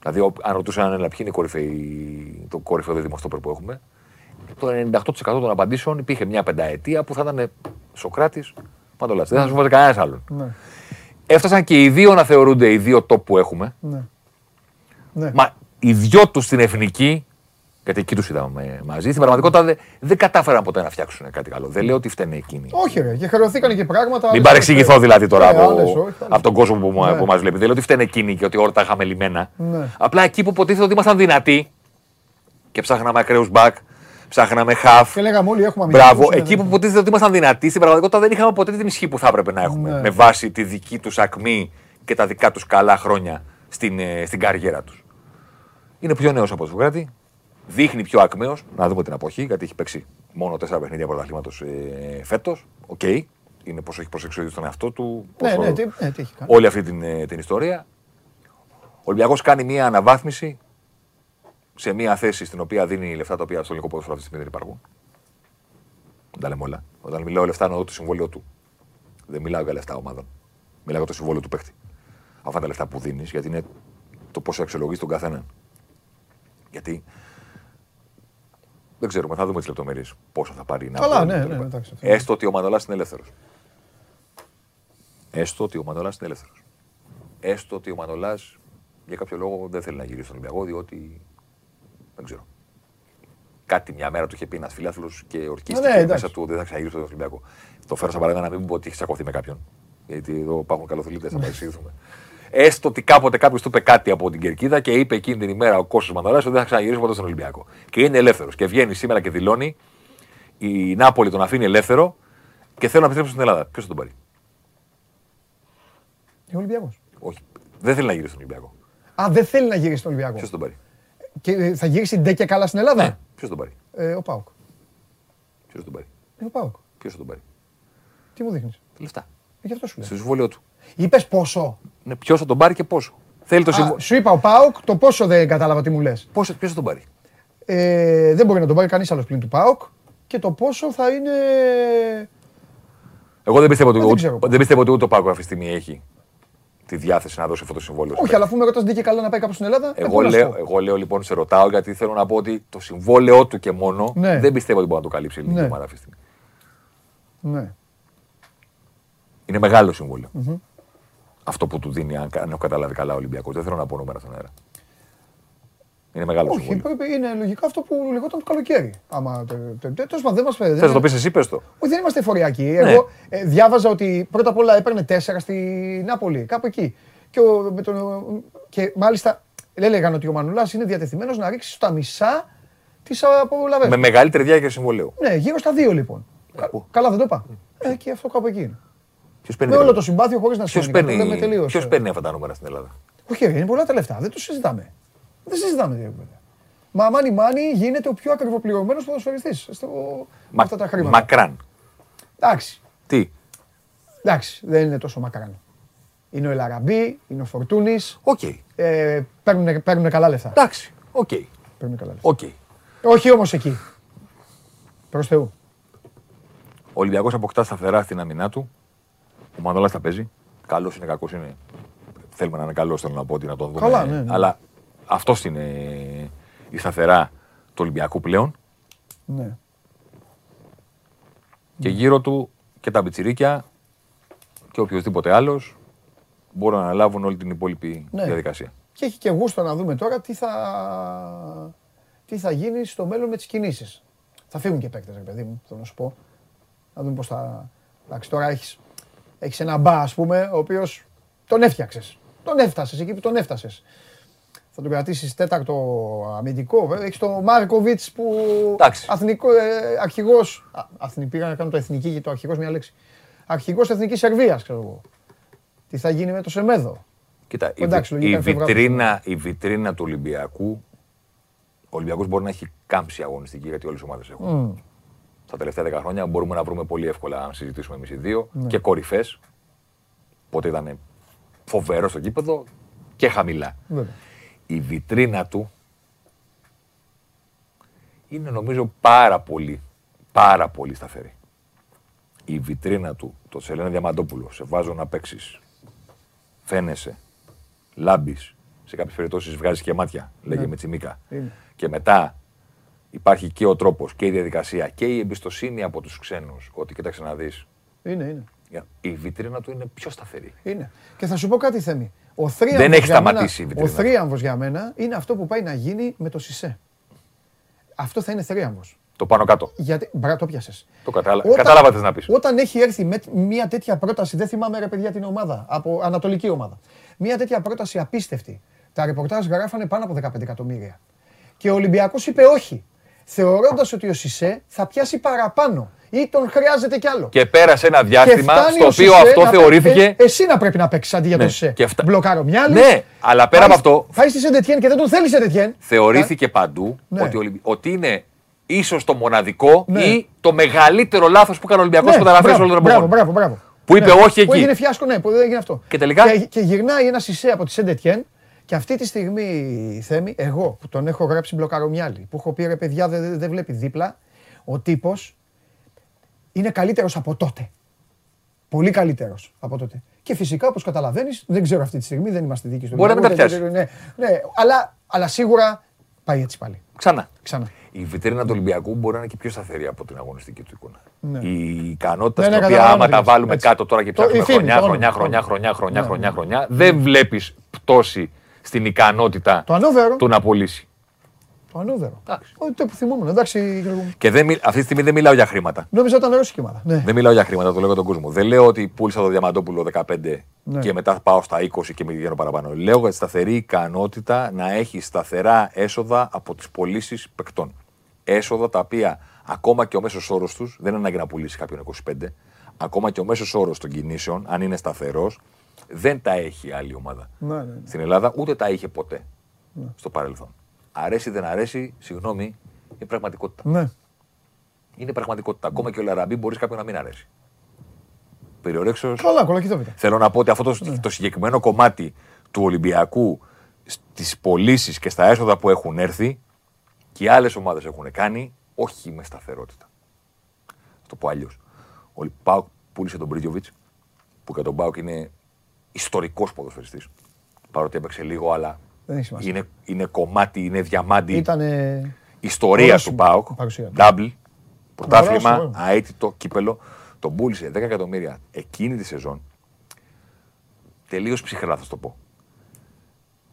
Δηλαδή, αν ρωτούσαν ένα ποιοι είναι κορυφαίοι, το κορυφαίο δημοστόπερ που έχουμε, το 98% των απαντήσεων υπήρχε μια πενταετία που θα ήταν Σοκράτης, Παντολάς. Δεν θα σου βάζει κανένας άλλον. Ναι. Έφτασαν και οι δύο να θεωρούνται οι δύο top που έχουμε. Ναι. Ναι. Μα οι δυο τους στην εθνική γιατί εκεί τους είδαμε μαζί. Στην πραγματικότητα δεν, δεν κατάφεραν ποτέ να φτιάξουν κάτι καλό. Δεν λέω ότι φταίνε εκείνοι. Όχι, ρε, και χρεωθήκαν και πράγματα. Μην παρεξηγηθώ δηλαδή τώρα ναι, από, από τον κόσμο που, ναι. που μας βλέπει. Δεν λέω ότι φταίνε εκείνοι και ότι όλα τα είχαμε λιμένα. Ναι. Απλά εκεί που υποτίθεται ότι ήμασταν δυνατοί και ψάχναμε ακραίους μπακ, ψάχναμε χαφ. Και λέγαμε όλοι έχουμε Μπράβο, ναι, εκεί που υποτίθεται ότι ήμασταν δυνατοί, στην πραγματικότητα δεν είχαμε ποτέ την ισχύ που θα έπρεπε να έχουμε. Με βάση τη δική τους ακμή και τα δικά τους καλά χρόνια στην, ε, στην καριέρα τους. Είναι πιο νέος από το Σωκράτη, Δείχνει πιο ακμαίος, να δούμε την αποχή, γιατί έχει παίξει μόνο τέσσερα παιχνίδια πρωταθλήματος ε, φέτος. OK. Okay. Είναι πώς έχει προσέξει στον εαυτό του. Ναι, ναι, τι, ναι, τι έχει κάνει. Όλη αυτή την, ε, την ιστορία. Ο Ολυμπιακός κάνει μια αναβάθμιση σε μια θέση στην οποία δίνει λεφτά τα οποία στο ελληνικό ποδόσφαιρο αυτή τη στιγμή δεν υπάρχουν. Δεν τα λέμε όλα. Όταν μιλάω λεφτά, εννοώ το συμβόλαιο του. Δεν μιλάω για λεφτά ομάδων. Μιλάω για το συμβόλαιο του παίχτη. Αυτά τα λεφτά που δίνεις, γιατί είναι το πώς αξιολογεί τον καθένα. Γιατί δεν ξέρουμε, θα δούμε τις λεπτομέρειες. Πόσο θα πάρει να Καλά, ναι, ναι, εντάξει. Έστω ότι ο Μαντολά είναι ελεύθερος. Έστω ότι ο Μαντολά είναι ελεύθερος. Έστω ότι ο Μαντολά για κάποιο λόγο δεν θέλει να γυρίσει στον Ολυμπιακό, διότι. Δεν ξέρω. Κάτι μια μέρα του είχε πει ένας φιλάθλος και ορκίστηκε ναι, μέσα του δεν θα ξαναγυρίσει στον Ολυμπιακό. Το φέρω σαν παράδειγμα να μην πω ότι έχει τσακωθεί με κάποιον. Γιατί εδώ υπάρχουν καλοθελίτε, θα παρεξηγηθούμε. Έστω ότι κάποτε κάποιος του είπε κάτι από την κερκίδα και είπε εκείνη την ημέρα ο Κώσο Μανδαρά ότι δεν θα ξαναγυρίσει ποτέ στον Ολυμπιακό. Και είναι ελεύθερος. Και βγαίνει σήμερα και δηλώνει η Νάπολη τον αφήνει ελεύθερο και θέλω να επιστρέψει στην Ελλάδα. Ποιος θα τον πάρει; Ο Ολυμπιακός. Όχι. Δεν θέλει να γυρίσει στον Ολυμπιακό. Α, δεν θέλει να γυρίσει στον Ολυμπιακό. Ποιος τον πάρει; Και ε, θα γυρίσει ντε και καλά στην Ελλάδα; Ναι. Ποιος τον πάρει; Ε, ο Πάουκ. Ποιος τον πάρει; Ε, ο Πάουκ. Ποιος τον πάρει; Τι μου δείχνεις; Λεφτά. Ε, γι' αυτό σου λέω. Στο συμβόλαιο του. Είπες πόσο; Ναι, ποιος θα τον πάρει και πόσο. Θέλει το συμβόλαιο. Σου είπα ο Πάοκ, το πόσο δεν κατάλαβα τι μου λες. Ποιος θα τον πάρει; Ε, δεν μπορεί να τον πάρει κανείς άλλος πλην του Πάοκ και το πόσο θα είναι. Εγώ δεν πιστεύω, ότι, δεν, δεν πιστεύω ότι ούτε ο Πάοκ αυτή τη στιγμή έχει τη διάθεση να δώσει αυτό το συμβόλαιο. Όχι, αλλά αφού με ρωτάς και καλά να πάει κάπου στην Ελλάδα. Εγώ, λέω, εγώ λέω λοιπόν, σε ρωτάω γιατί θέλω να πω ότι το συμβόλαιό του και μόνο ναι. δεν πιστεύω ότι μπορεί να το καλύψει η ελληνική ναι. ομάδα αυτή τη στιγμή. Ναι. Είναι μεγάλο συμβόλαιο. Mm-hmm. Αυτό που του δίνει, αν έχω καταλάβει καλά ο Ολυμπιακός. Δεν θέλω να πω νούμερα στον αέρα. Είναι μεγάλο Όχι, συμβόλαιο. Πρέπει, είναι λογικό αυτό που λεγόταν το καλοκαίρι. Άμα, τέλος πάντων, δεν μα φέρει. Θες να το πεις εσύ, πες το. Όχι, δεν είμαστε εφοριακοί. Ναι. Εγώ ε, διάβαζα ότι πρώτα απ' όλα έπαιρνε τέσσερα στη Νάπολη, κάπου εκεί. Και, ο, με τον, και μάλιστα έλεγαν ότι ο Μανουλάς είναι διατεθειμένος να ρίξει στα μισά τι απολαυέ. Με μεγαλύτερη διάρκεια συμβολίου. Ναι, γύρω στα δύο λοιπόν. Ε, καλά, δεν το είπα. Ε, και αυτό κάπου εκεί με όλο το συμπάθειο χωρίς να σου παίρνει. Ποιος παίρνει αυτά τα νούμερα στην Ελλάδα; Όχι, είναι πολλά τα λεφτά. Δεν το συζητάμε. Δεν συζητάμε τίποτα. Μα μάνι μάνι γίνεται ο πιο ακριβοπληρωμένος ποδοσφαιριστής Μα, αυτά τα χρήματα. Μακράν. Εντάξει. Τι; Εντάξει, δεν είναι τόσο μακράν. Είναι ο Ελ Αραμπί, είναι ο Φορτούνης. OK. Okay. Ε, παίρνουν, παίρνουν καλά λεφτά. Εντάξει. OK. Okay. Παίρνουν καλά λεφτά. Okay. Όχι όμως εκεί. Προς Θεού. Ο Ολυμπιακός αποκτά σταθερά στην αμυνά του. Ο Μανολά θα παίζει. Καλός είναι, κακός είναι. Θέλουμε να είναι καλός, θέλω να πω ότι να τον δούμε. Καλά, ναι, ναι. Αλλά αυτός είναι η σταθερά του Ολυμπιακού πλέον. Ναι. Και γύρω του και τα μπιτσιρίκια και οποιοδήποτε άλλος μπορούν να αναλάβουν όλη την υπόλοιπη ναι. διαδικασία. Και έχει και γούστο να δούμε τώρα τι θα, τι θα γίνει στο μέλλον με τις κινήσεις. Θα φύγουν και παίκτες, ρε παιδί μου, θέλω να σου πω. Να δούμε πώς θα. Εντάξει, τώρα έχεις έχεις ένα μπα, ας πούμε, ο οποίος τον έφτιαξες. Τον έφτασες εκεί που τον έφτασες. Θα τον κρατήσεις τέταρτο αμυντικό. Έχεις τον Μάρκοβιτς που. Αθηνικό, ε, αρχηγός. Αθηνική, πήγα να κάνω το εθνική και το αρχηγός μια λέξη. Αρχηγός εθνικής Σερβίας, ξέρω εγώ. Τι θα γίνει με το Σεμέδο; Κοίτα, Εντάξει, η, η, βιτρίνα, η βιτρίνα του Ολυμπιακού, ο Ολυμπιακός μπορεί να έχει κάμψη αγωνιστική γιατί όλες οι ομάδες έχουν. Mm. Τα τελευταία 10 χρόνια μπορούμε να βρούμε πολύ εύκολα αν συζητήσουμε εμείς οι δύο ναι. και κορυφές. Πότε ήταν φοβερό στο κήπεδο και χαμηλά. Η βιτρίνα του είναι νομίζω πάρα πολύ, πάρα πολύ σταθερή. Η βιτρίνα του, το Σελένα Διαμαντόπουλο, σε βάζω να παίξεις. Φαίνεσαι, λάμπεις, σε κάποιες περιπτώσεις βγάζεις και μάτια, λέγε ναι. με τσιμίκα. Και μετά υπάρχει και ο τρόπος και η διαδικασία και η εμπιστοσύνη από τους ξένους ότι κοίταξε να δεις. Είναι, είναι. Η βιτρίνα του είναι πιο σταθερή. Είναι. Και θα σου πω κάτι θέμη. Ο Δεν έχει σταματήσει μένα, η Ο θρίαμβος για μένα είναι αυτό που πάει να γίνει με το Σισε. Αυτό θα είναι θρίαμβος. Το πάνω κάτω. Γιατί... Μπρά, το πιάσες. Το κατάλα... Όταν... κατάλαβα να πεις. Όταν έχει έρθει με μια τέτοια πρόταση, δεν θυμάμαι ρε παιδιά την ομάδα, από ανατολική ομάδα. Μια τέτοια πρόταση απίστευτη. Τα ρεπορτάζ γράφανε πάνω από 15 εκατομμύρια. Και ο Ολυμπιακός είπε όχι. Θεωρώντας ότι ο Σισε θα πιάσει παραπάνω ή τον χρειάζεται κι άλλο. Και πέρασε ένα διάστημα στο οποίο αυτό θεωρήθηκε. Ε, εσύ να πρέπει να παίξεις αντί για τον ναι. Σισε. Και φτα... Μπλοκάρω μια Ναι, αλλά πέρα από αυτό. Φάει στη Σεντετιέν και δεν τον θέλει Σεντετιέν. Θεωρήθηκε παντού ναι. ότι, ότι είναι ίσως το μοναδικό ναι. ή το μεγαλύτερο λάθος που έκανε ο Ολυμπιακός που τα όλο τον Μπράβο, μπράβο, μπράβο. Που είπε όχι εκεί. Που έγινε φιάσκο, ναι, που δεν έγινε αυτό. Και τελικά; Και, γυρνάει ένα Σισε από τη Σεντετιέν και αυτή τη στιγμή, Θέμη, εγώ που τον έχω γράψει μπλοκαρομιάλι, που έχω πει ρε παιδιά δεν δε βλέπει δίπλα, ο τύπος είναι καλύτερος από τότε. Πολύ καλύτερος από τότε. Και φυσικά, όπως καταλαβαίνεις, δεν ξέρω αυτή τη στιγμή, δεν είμαστε δίκοι στο Μπορεί να μην ναι, ναι, αλλά, αλλά σίγουρα πάει έτσι πάλι. Ξανά. Ξανά. Η βιτρίνα του Ολυμπιακού μπορεί να είναι και πιο σταθερή από την αγωνιστική του εικόνα. Ναι. Η ικανότητα στην οποία, άμα τα βάλουμε κάτω τώρα και ψάχνουμε χρονιά, χρονιά, χρονιά, χρονιά, χρονιά, χρονιά, χρονιά, δεν βλέπεις πτώση στην ικανότητα του να πωλήσει. Το ανώδερο. Όχι το που θυμόμουν. Εντάξει, και δεν, αυτή τη στιγμή δεν μιλάω για χρήματα. Νόμιζα ήταν ρώσικη Ναι. Δεν μιλάω για χρήματα, το λέω για τον κόσμο. Δεν λέω ότι πούλησα το Διαμαντόπουλο 15 ναι. και μετά πάω στα 20 και με πηγαίνω παραπάνω. Λέω για τη σταθερή ικανότητα να έχει σταθερά έσοδα από τις πωλήσει παικτών. Έσοδα τα οποία ακόμα και ο μέσος όρος τους δεν είναι ανάγκη να πουλήσει κάποιον 25. Ακόμα και ο μέσος όρος των κινήσεων, αν είναι σταθερός, δεν τα έχει άλλη ομάδα. Ναι, ναι, ναι. Στην Ελλάδα ούτε τα είχε ποτέ ναι. στο παρελθόν. Αρέσει δεν αρέσει, συγγνώμη, είναι πραγματικότητα. Ναι. Είναι πραγματικότητα. Ακόμα και ο Λαραμπή μπορείς κάποιον να μην αρέσει. Περιορέξως. Καλά, κολλά, Θέλω να πω ότι αυτό το, ναι. το συγκεκριμένο κομμάτι του Ολυμπιακού στις πωλήσεις και στα έσοδα που έχουν έρθει και οι άλλες ομάδες έχουν κάνει, όχι με σταθερότητα. Θα το πω αλλιώς. Ο Πάουκ πούλησε τον Μπρίτζοβιτς, που για τον Πάουκ είναι ιστορικός ποδοσφαιριστής. Παρότι έπαιξε λίγο, αλλά είναι, είναι κομμάτι, είναι διαμάντι. Ήτανε... Ιστορίας του ΠΑΟΚ. Double. Πρωτάθλημα, αίτητο κύπελο. Τον πούλησε 10 εκατομμύρια εκείνη τη σεζόν. Τελείως ψυχρά θα το πω.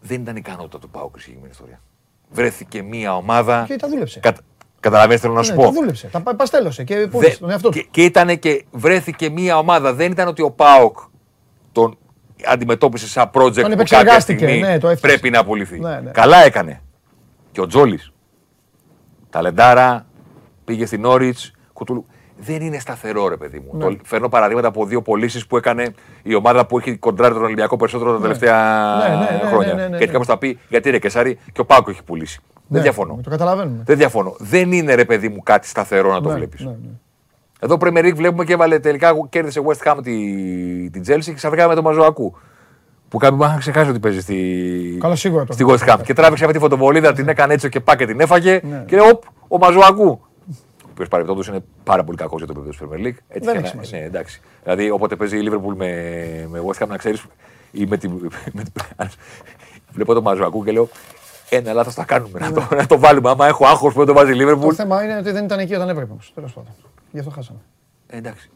Δεν ήταν ικανότητα του ΠΑΟΚ η συγκεκριμένη ιστορία. Βρέθηκε μία ομάδα. Και τα δούλεψε. Κατα... Καταλαβαίνετε, θέλω να σου ναι, πω. Τα δούλεψε. Τα παστέλωσε και πούλησε τον εαυτό του. Και, και, ήτανε και βρέθηκε μία ομάδα. Δεν ήταν ότι ο ΠΑΟΚ τον αντιμετώπισε σαν project που κάποια στιγμή ναι, το πρέπει να απολυθεί. Ναι, ναι. Καλά έκανε. Και ο Τζόλης. Ταλεντάρα, πήγε στην Όριτ, κουτούλου. Δεν είναι σταθερό, ρε παιδί μου. Το, φέρνω παραδείγματα από δύο πωλήσεις που έκανε η ομάδα που έχει κοντράρει τον Ολυμπιακό περισσότερο τα τελευταία χρόνια. Γιατί κάποιο θα πει, γιατί ρε Κεσάρι και ο Πάκο έχει πουλήσει. Δεν διαφωνώ. Το καταλαβαίνουμε. Δεν διαφωνώ. Δεν είναι ρε παιδί μου κάτι σταθερό να το βλέπεις. Εδώ Premier League βλέπουμε και έβαλε τελικά κέρδισε West Ham την τη Chelsea και ξαφνικά με τον Μαζοακού. Που κάποιοι είχαν ξεχάσει ότι παίζει στη, Καλά, σίγουρα στη West Ham. Και τράβηξε αυτή τη φωτοβολίδα, την έκανε έτσι και πά την έφαγε. Ναι. Και λέει, ο Μαζοακού. Ο οποίος παρεμπιπτόντως είναι πάρα πολύ κακός για το επίπεδο της Premier League. Έτσι Δεν και ναι, εντάξει. Δηλαδή, όποτε παίζει η Liverpool με, με West Ham, να ξέρεις. ή με την. Βλέπω τον Μαζοακού και λέω, ένα λάθος θα κάνουμε. Να, το, να το βάλουμε. Άμα έχω άγχος που το βάζει η Liverpool. Το θέμα είναι ότι δεν ήταν εκεί όταν έπρεπε. Τέλος πάντων. Γι' αυτό χάσαμε. Ε, εντάξει.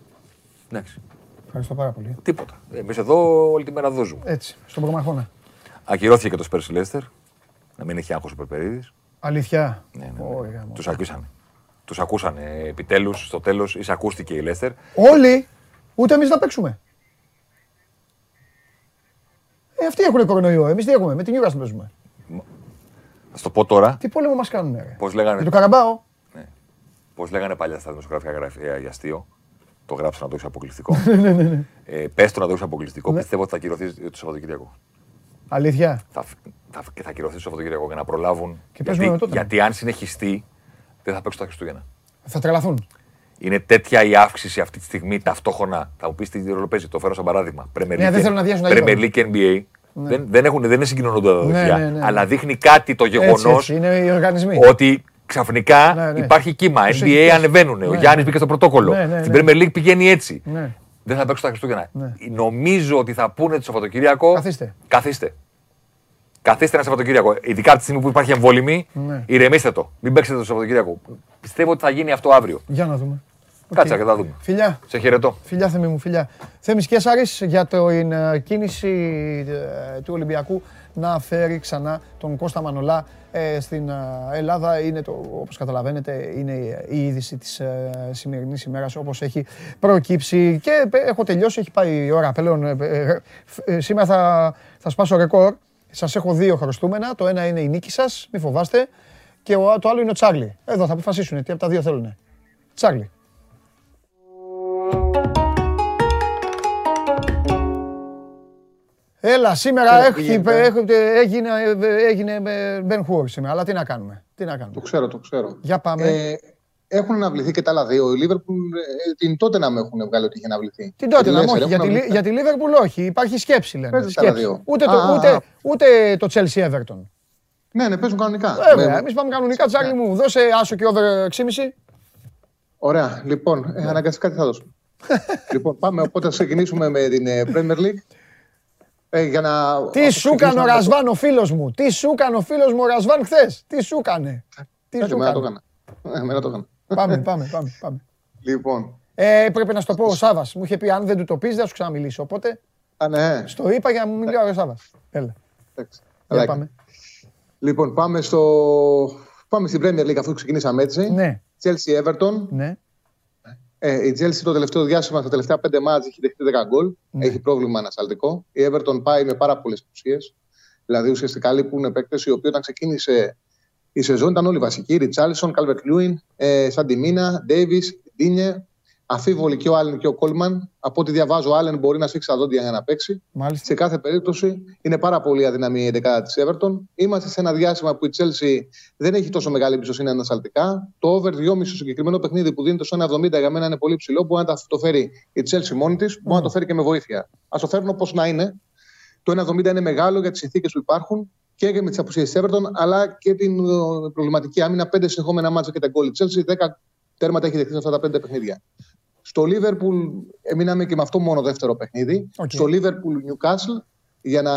εντάξει. Ευχαριστώ πάρα πολύ. Τίποτα. Εμείς εδώ όλη τη μέρα δόζουμε. Έτσι, στον προμαχώνα. Ακυρώθηκε και το Σπέρσι Λέστερ. Να μην έχει άγχος ο Περπερίδης. Αλήθεια; Ναι, ναι, ναι. Τους ακούσανε. Τους ακούσανε επιτέλους στο τέλος. Εισακούστηκε η Λέστερ. Όλοι, ούτε εμείς να παίξουμε. Ε, αυτοί έχουν κορονοϊό. Εμείς τι έχουμε, με την Ιούρα παίζουμε. Θα το πω τώρα. Τι πόλεμο μας κάνουν, ρε. Πώς λέγανε; Για το Καραμπάο. Ναι. Πώς λέγανε παλιά στα δημοσιογραφικά γραφεία για αστείο. Το γράψω να το έχει αποκλειστικό. ναι, ναι, ναι. Ε, Πες το να το έχει αποκλειστικό. Ναι. Πιστεύω ότι θα ακυρωθεί το Σαββατοκύριακο. Αλήθεια; Θα, θα, και θα ακυρωθεί το Σαββατοκύριακο για να προλάβουν. Και γιατί, τότε. γιατί αν συνεχιστεί, δεν θα παίξουν τα Χριστούγεννα. Θα τρελαθούν. Είναι τέτοια η αύξηση αυτή τη στιγμή ταυτόχρονα. Θα μου πεις τι ρόλο παίζει. Το φέρω σαν παράδειγμα. Premier ναι, League και NBA. Ναι. Δεν, δεν, έχουν, δεν είναι συγκοινωνούντα τα δοχεία. Ναι, ναι, αλλά δείχνει κάτι το γεγονός ότι ξαφνικά ναι, ναι. υπάρχει κύμα. NBA ανεβαίνουν. Ο Γιάννης μπήκε στο πρωτόκολλο. Στην Premier League πηγαίνει έτσι. Δεν θα παίξουν τα Χριστούγεννα. Νομίζω ότι θα πούνε το Σαββατοκύριακο. Καθίστε. Καθίστε. Καθίστε ένα Σαββατοκύριακο. Ειδικά από τη στιγμή που υπάρχει εμβόλυμη, ηρεμήστε το. Μην παίξετε το Σαββατοκύριακο. Πιστεύω ότι θα γίνει αυτό αύριο. Για να δούμε. Κάτσε και θα δούμε. Φιλιά. Σε χαιρετώ. Φιλιά, Θέμη μου, φιλιά. Θέμης Κέσαρης για την ε, κίνηση ε, του Ολυμπιακού να φέρει ξανά τον Κώστα Μανολά ε, στην Ελλάδα. Είναι το, όπως καταλαβαίνετε, είναι η είδηση της σημερινής ημέρας όπως έχει προκύψει. Και έχω τελειώσει, έχει πάει η ώρα πλέον. Σήμερα θα, θα σπάσω ρεκόρ. Σας έχω δύο χρωστούμενα. Το ένα είναι η νίκη σας, μη φοβάστε. Και το άλλο είναι ο Τσάρλι. Εδώ θα αποφασίσουν τι από τα δύο θέλουν. Τσάρλι. Έλα, σήμερα έγινε, έγινε Ben Hur σήμερα, αλλά τι να κάνουμε. Τι να κάνουμε. Το ξέρω, το ξέρω. Για πάμε. Ε, έχουν αναβληθεί και τα άλλα δύο. Η Λίβερπουλ ε, την τότε να με έχουν βγάλει ότι είχε αναβληθεί. Την τότε να όχι. Για, τη, για τη Λίβερπουλ όχι. Υπάρχει σκέψη λένε. Σκέψη. Ούτε, το, ούτε, ούτε το Chelsea Everton. Ναι, ναι, παίζουν κανονικά. Βέβαια, εμείς πάμε κανονικά, Τσάρλι μου. Δώσε άσο και over 6,5. Ωραία, λοιπόν, ε, αναγκαστικά τι θα δώσουμε. λοιπόν, πάμε οπότε θα ξεκινήσουμε με την ε, Premier League. Ε, για να... Τι σου έκανε ο Ρασβάν ο φίλος μου; Τι σου έκανε ο φίλος μου ο Ρασβάν χθες; Τι σου έκανε; Τι σου έκανε. το έκανα. το έκανα. Πάμε, πάμε, πάμε. πάμε. Λοιπόν. Ε, πρέπει να σου το πω ο Σάβας. Μου είχε πει αν δεν του το πεις δεν σου ξαναμιλήσω. Οπότε Α, ναι. στο είπα για να μου μιλήσει ο Σάβας. Έλα. Για πάμε. Λοιπόν, πάμε, στο... πάμε στην Premier League αφού ξεκινήσαμε έτσι. Ναι. Chelsea Everton. Ναι. Ε, η Chelsea το τελευταίο διάστημα, στα τελευταία πέντε μάτια έχει δεχτεί 10 γκολ. Ναι. Έχει πρόβλημα ανασταλτικό. Η Everton πάει με πάρα πολλές απουσίε. Δηλαδή ουσιαστικά λείπουν παίκτες οι οποίοι όταν ξεκίνησε η σεζόν ήταν όλοι βασικοί. Ριτσάρλισον, Κάλβερτ Λιούιν, ε, Σαντιμίνα, Ντέιβι, Ντίνιε, Αμφίβολοι και ο Άλεν και ο Κόλμαν. Από ό,τι διαβάζω, ο Άλεν μπορεί να σφίξει τα δόντια για να παίξει. Μάλιστα. Σε κάθε περίπτωση είναι πάρα πολύ αδύναμη η 11 της Everton. Είμαστε σε ένα διάστημα που η Chelsea δεν έχει τόσο μεγάλη εμπιστοσύνη ανασταλτικά. Το over 2,5 στο συγκεκριμένο παιχνίδι που δίνεται στο 1,70 για μένα είναι πολύ ψηλό. Μπορεί να το φέρει η Chelsea μόνη της, μπορεί να το φέρει και με βοήθεια. Ας το φέρουν όπως να είναι. Το 1,70 είναι μεγάλο για τις συνθήκες που υπάρχουν και με τις απουσίες της Everton, αλλά και την ε, προβληματική άμυνα. Πέντε συνεχόμενα μάτσα και τα γκολ. Η Chelsea 10 τέρματα έχει δεχτεί σε αυτά τα πέντε παιχνίδια. Στο Λίβερπουλ έμειναμε και με αυτό μόνο δεύτερο παιχνίδι. Okay. Στο Λίβερπουλ Newcastle για να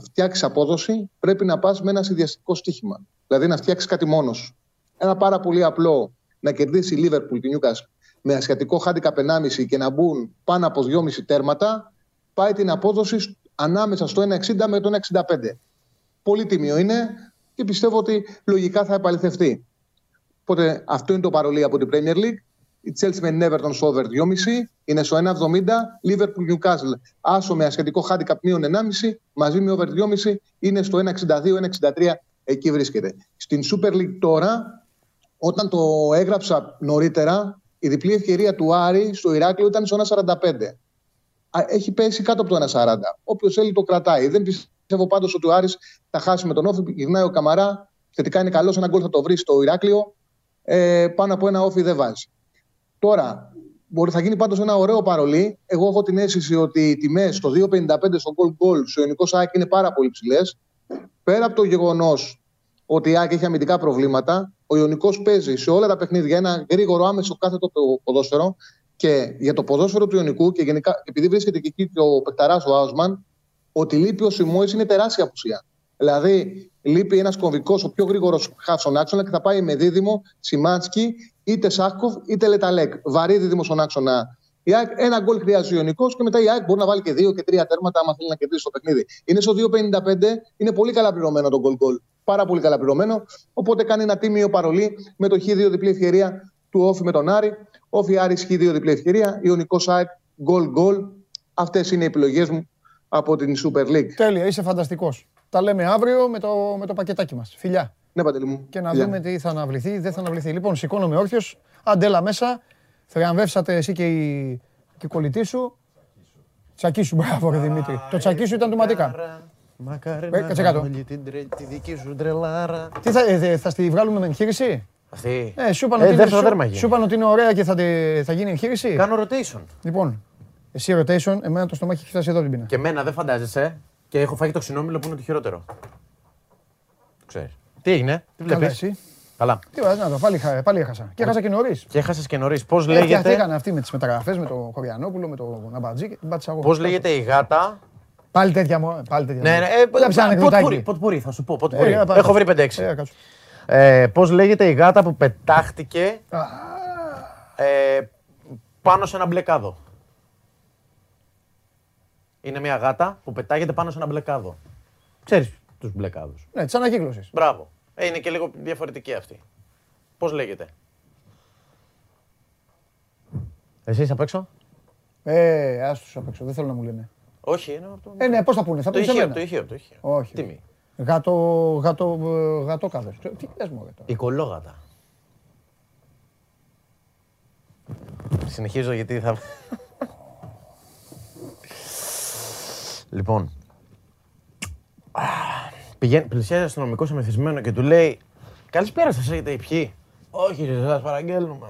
φτιάξει απόδοση πρέπει να πας με ένα συνδυαστικό στοίχημα. Δηλαδή να φτιάξεις κάτι μόνος. Ένα πάρα πολύ απλό να κερδίσει η Λίβερπουλ τη Newcastle με ασιατικό χάντικα 1,5 και να μπουν πάνω από 2,5 τέρματα, πάει την απόδοση ανάμεσα στο 1,60 με το 1,65. Πολύ τιμίο είναι και πιστεύω ότι λογικά θα επαληθευτεί. Οπότε αυτό είναι το παρολί από την Premier League. Η Chelsea με την Everton στο over 2,5 είναι στο 1,70. Liverpool Newcastle άσο με ασχετικό handicap μείον 1,5 μαζί με over 2,5 είναι στο 1,62-1,63. Εκεί βρίσκεται. Στην Super League τώρα, όταν το έγραψα νωρίτερα, η διπλή ευκαιρία του Άρη στο Ηράκλειο ήταν στο 1,45. Έχει πέσει κάτω από το 1,40. Όποιος θέλει το κρατάει. Δεν πιστεύω πάντως ότι ο Άρης θα χάσει με τον Όφη. Γυρνάει ο Καμαρά. Θετικά είναι καλός. Ένα γκολ θα το βρει στο Ηράκλειο. Ε, πάνω από ένα Όφη δεν βάζει. Τώρα, μπορεί, θα γίνει πάντως ένα ωραίο παρολί. Εγώ έχω την αίσθηση ότι οι τιμές στο 2,55 στο goal goal στο Ιωνικό ΣΑΚ είναι πάρα πολύ ψηλές. Πέρα από το γεγονός ότι η ΑΕΚ έχει αμυντικά προβλήματα, ο Ιωνικός παίζει σε όλα τα παιχνίδια ένα γρήγορο άμεσο κάθετο ποδόσφαιρο. Και για το ποδόσφαιρο του Ιωνικού και γενικά, επειδή βρίσκεται και εκεί και ο Πεκταράς ο Άουσμαν, ότι λείπει ο Σιμόης είναι τεράστια απουσία. Δηλαδή, λείπει ένας κομβικός, ο πιο γρήγορος χάφσον άξονα και θα πάει με δίδυμο Σιμάνσκι είτε Σάκοφ είτε Λεταλέκ. Βαρύ δίδυμο στον άξονα. Η ΑΕΚ ένα γκολ χρειάζεται ο Ιωνικός και μετά η ΑΕΚ μπορεί να βάλει και δύο και τρία τέρματα άμα θέλει να κερδίσει το παιχνίδι. Είναι στο 2,55, είναι πολύ καλά πληρωμένο το γκολ γκολ. Πάρα πολύ καλά πληρωμένο. Οπότε κάνει ένα τίμιο παρολί με το Χ2 διπλή ευκαιρία του Όφη με τον Άρη. Όφη Άρη Χ2 διπλή ευκαιρία. Ιωνικός ΑΕΚ γκολ γκολ. Αυτές είναι οι επιλογές μου από την Super League. Τέλεια, είσαι φανταστικός. Τα λέμε αύριο με το, με το πακετάκι μας. Φιλιά. Ναι, Παντελή μου. Και να δούμε τι θα αναβληθεί, δεν θα αναβληθεί. Λοιπόν, σηκώνομαι όρθιος. Αντέλα μέσα. Θριαμβεύσατε εσύ και οι Και κολλητή σου. Τσακί σου, μπράβο, ρε Δημήτρη. Το τσακί σου ήταν του Ματίκα. Μακάρι Ε, κάτσε κάτω. όλη την τρε- τη δική σου τρελάρα. Τι θα, ε, θα στη βγάλουμε με εγχείρηση; Αυτή. Ε, σου είπαν, Ε, ότι, είναι- δεύτερο σου- δέρμα γίνει. σου είπαν ότι είναι ωραία και θα, τη- θα γίνει εγχείρηση; Κάνω rotation. Λοιπόν, εσύ rotation, εμένα το στομάχι έχει φτάσει εδώ την πίνα. Και εμένα δεν φαντάζεσαι και έχω φάει το ξινόμιλο που είναι το χειρότερο. Το ξέρεις. Τι έγινε, τι Καλά, βλέπεις; εσύ. Καλά. Τι ωραία, να το, πάλι, χα- πάλι έχασα. Και έχασα και νωρίς. Και έχασες και νωρίς. Πώς Έτσι λέγεται, έκανα αυτή με τις μεταγραφές, με τον Χωριανόπουλο, με τον Ναμπατζή και την πάτησα εγώ. πώς λέγεται η γάτα; Πάλι τέτοια μου. Πάλι τέτοια. Ναι, μου. ναι, ε, Βλέψε ένα ποτπούρι, ανεκδοτάκι. ποτπούρι, θα σου πω. Ε, Ποτπούρι. για πάμε. Έχω βρει 5-6. Ε, κάτσου. Ε, Πώς λέγεται η γάτα που πετάχτηκε ε, πάνω σε ένα μπλε κάδο. Είναι μια γάτα που πετάγεται πάνω σε ένα μπλε κάδο. Ξέρεις τους μπλε κάδους. Ναι, τη ανακύκλωση. Μπράβο. Ε, είναι και λίγο διαφορετική αυτή. Πώς λέγεται; Εσύ είσαι απ' έξω; Ε, άστου απ' έξω, δεν θέλω να μου λένε. Όχι, είναι από το... Ε, ναι, πώς θα πούνε, θα το πούνε σε ηχείο, μένα. το ηχείο, το ηχείο. Όχι. Τιμή. Γάτο, γάτο, ε, γατόκαδο. Τι λες μου, γάτο. Η κολόγατα. Συνεχίζω γιατί θα... λοιπόν. Α, Πηγαίνει, πλησιάζει αστυνομικός μεθυσμένο και του λέει Καλησπέρα σας, έχετε πιει. Όχι, ρε, σας παραγγέλνουμε.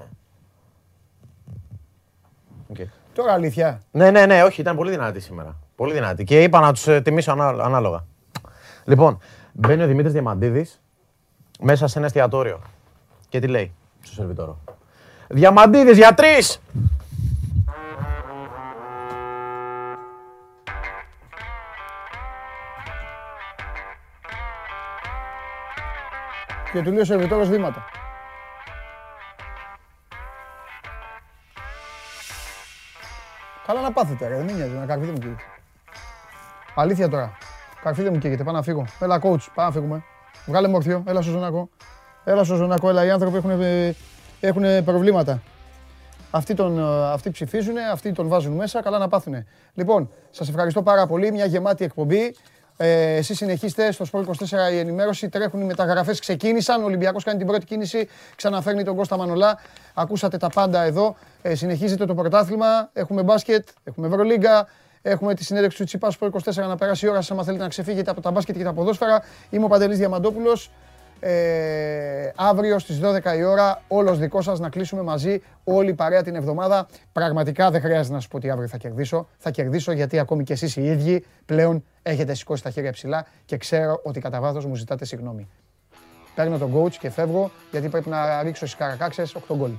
Οκ. Τώρα αλήθεια. Ναι, ναι, ναι, όχι, ήταν πολύ δυνατή σήμερα. Πολύ δυνατή. Και είπα να τους τιμήσω ανά- ανάλογα. Λοιπόν, μπαίνει ο Δημήτρης Διαμαντίδης μέσα σε ένα εστιατόριο. Και τι λέει στο σερβιτόρο. Διαμαντίδης για τρεις! Και του λέει ο σερβιτόρος βήματα. Καλά να πάθετε, ρε, δεν με νοιάζει, να καρφίδι μου καίγεται. Αλήθεια τώρα. Καρφίδι μου καίγεται, πάω να φύγω. Έλα, coach, πάμε να φύγουμε. Βγάλε μορφιό, έλα στο ζωνάκο. Έλα στο ζωνάκο, έλα, οι άνθρωποι έχουν, ε, έχουν προβλήματα. Αυτοί, τον, ε, αυτοί ψηφίζουν, αυτοί τον βάζουν μέσα, καλά να πάθουν. Λοιπόν, σας ευχαριστώ πάρα πολύ, μια γεμάτη εκπομπή. Ε, εσείς συνεχίστε στο Sport 24 η ενημέρωση, τρέχουν οι μεταγραφές, ξεκίνησαν, ο Ολυμπιακός κάνει την πρώτη κίνηση, ξαναφέρνει τον Κώστα Μανολά. Ακούσατε τα πάντα εδώ, ε, συνεχίζεται το πρωτάθλημα, έχουμε μπάσκετ, έχουμε Ευρωλίγκα, Έχουμε τη συνέντευξη του Τσιπά Sport 24 να περάσει η ώρα σας, άμα θέλετε να ξεφύγετε από τα μπάσκετ και τα ποδόσφαιρα. Είμαι ο Παντελής Διαμαντόπουλος. Ε, αύριο στις 12 η ώρα, όλος δικός σας να κλείσουμε μαζί όλη η παρέα την εβδομάδα. Πραγματικά δεν χρειάζεται να σας πω ότι αύριο θα κερδίσω. Θα κερδίσω γιατί ακόμη και εσείς οι ίδιοι πλέον έχετε σηκώσει τα χέρια ψηλά και ξέρω ότι κατά βάθος μου ζητάτε συγγνώμη. Παίρνω τον coach και φεύγω γιατί πρέπει να ρίξω στις καρακάξες 8 γκολ.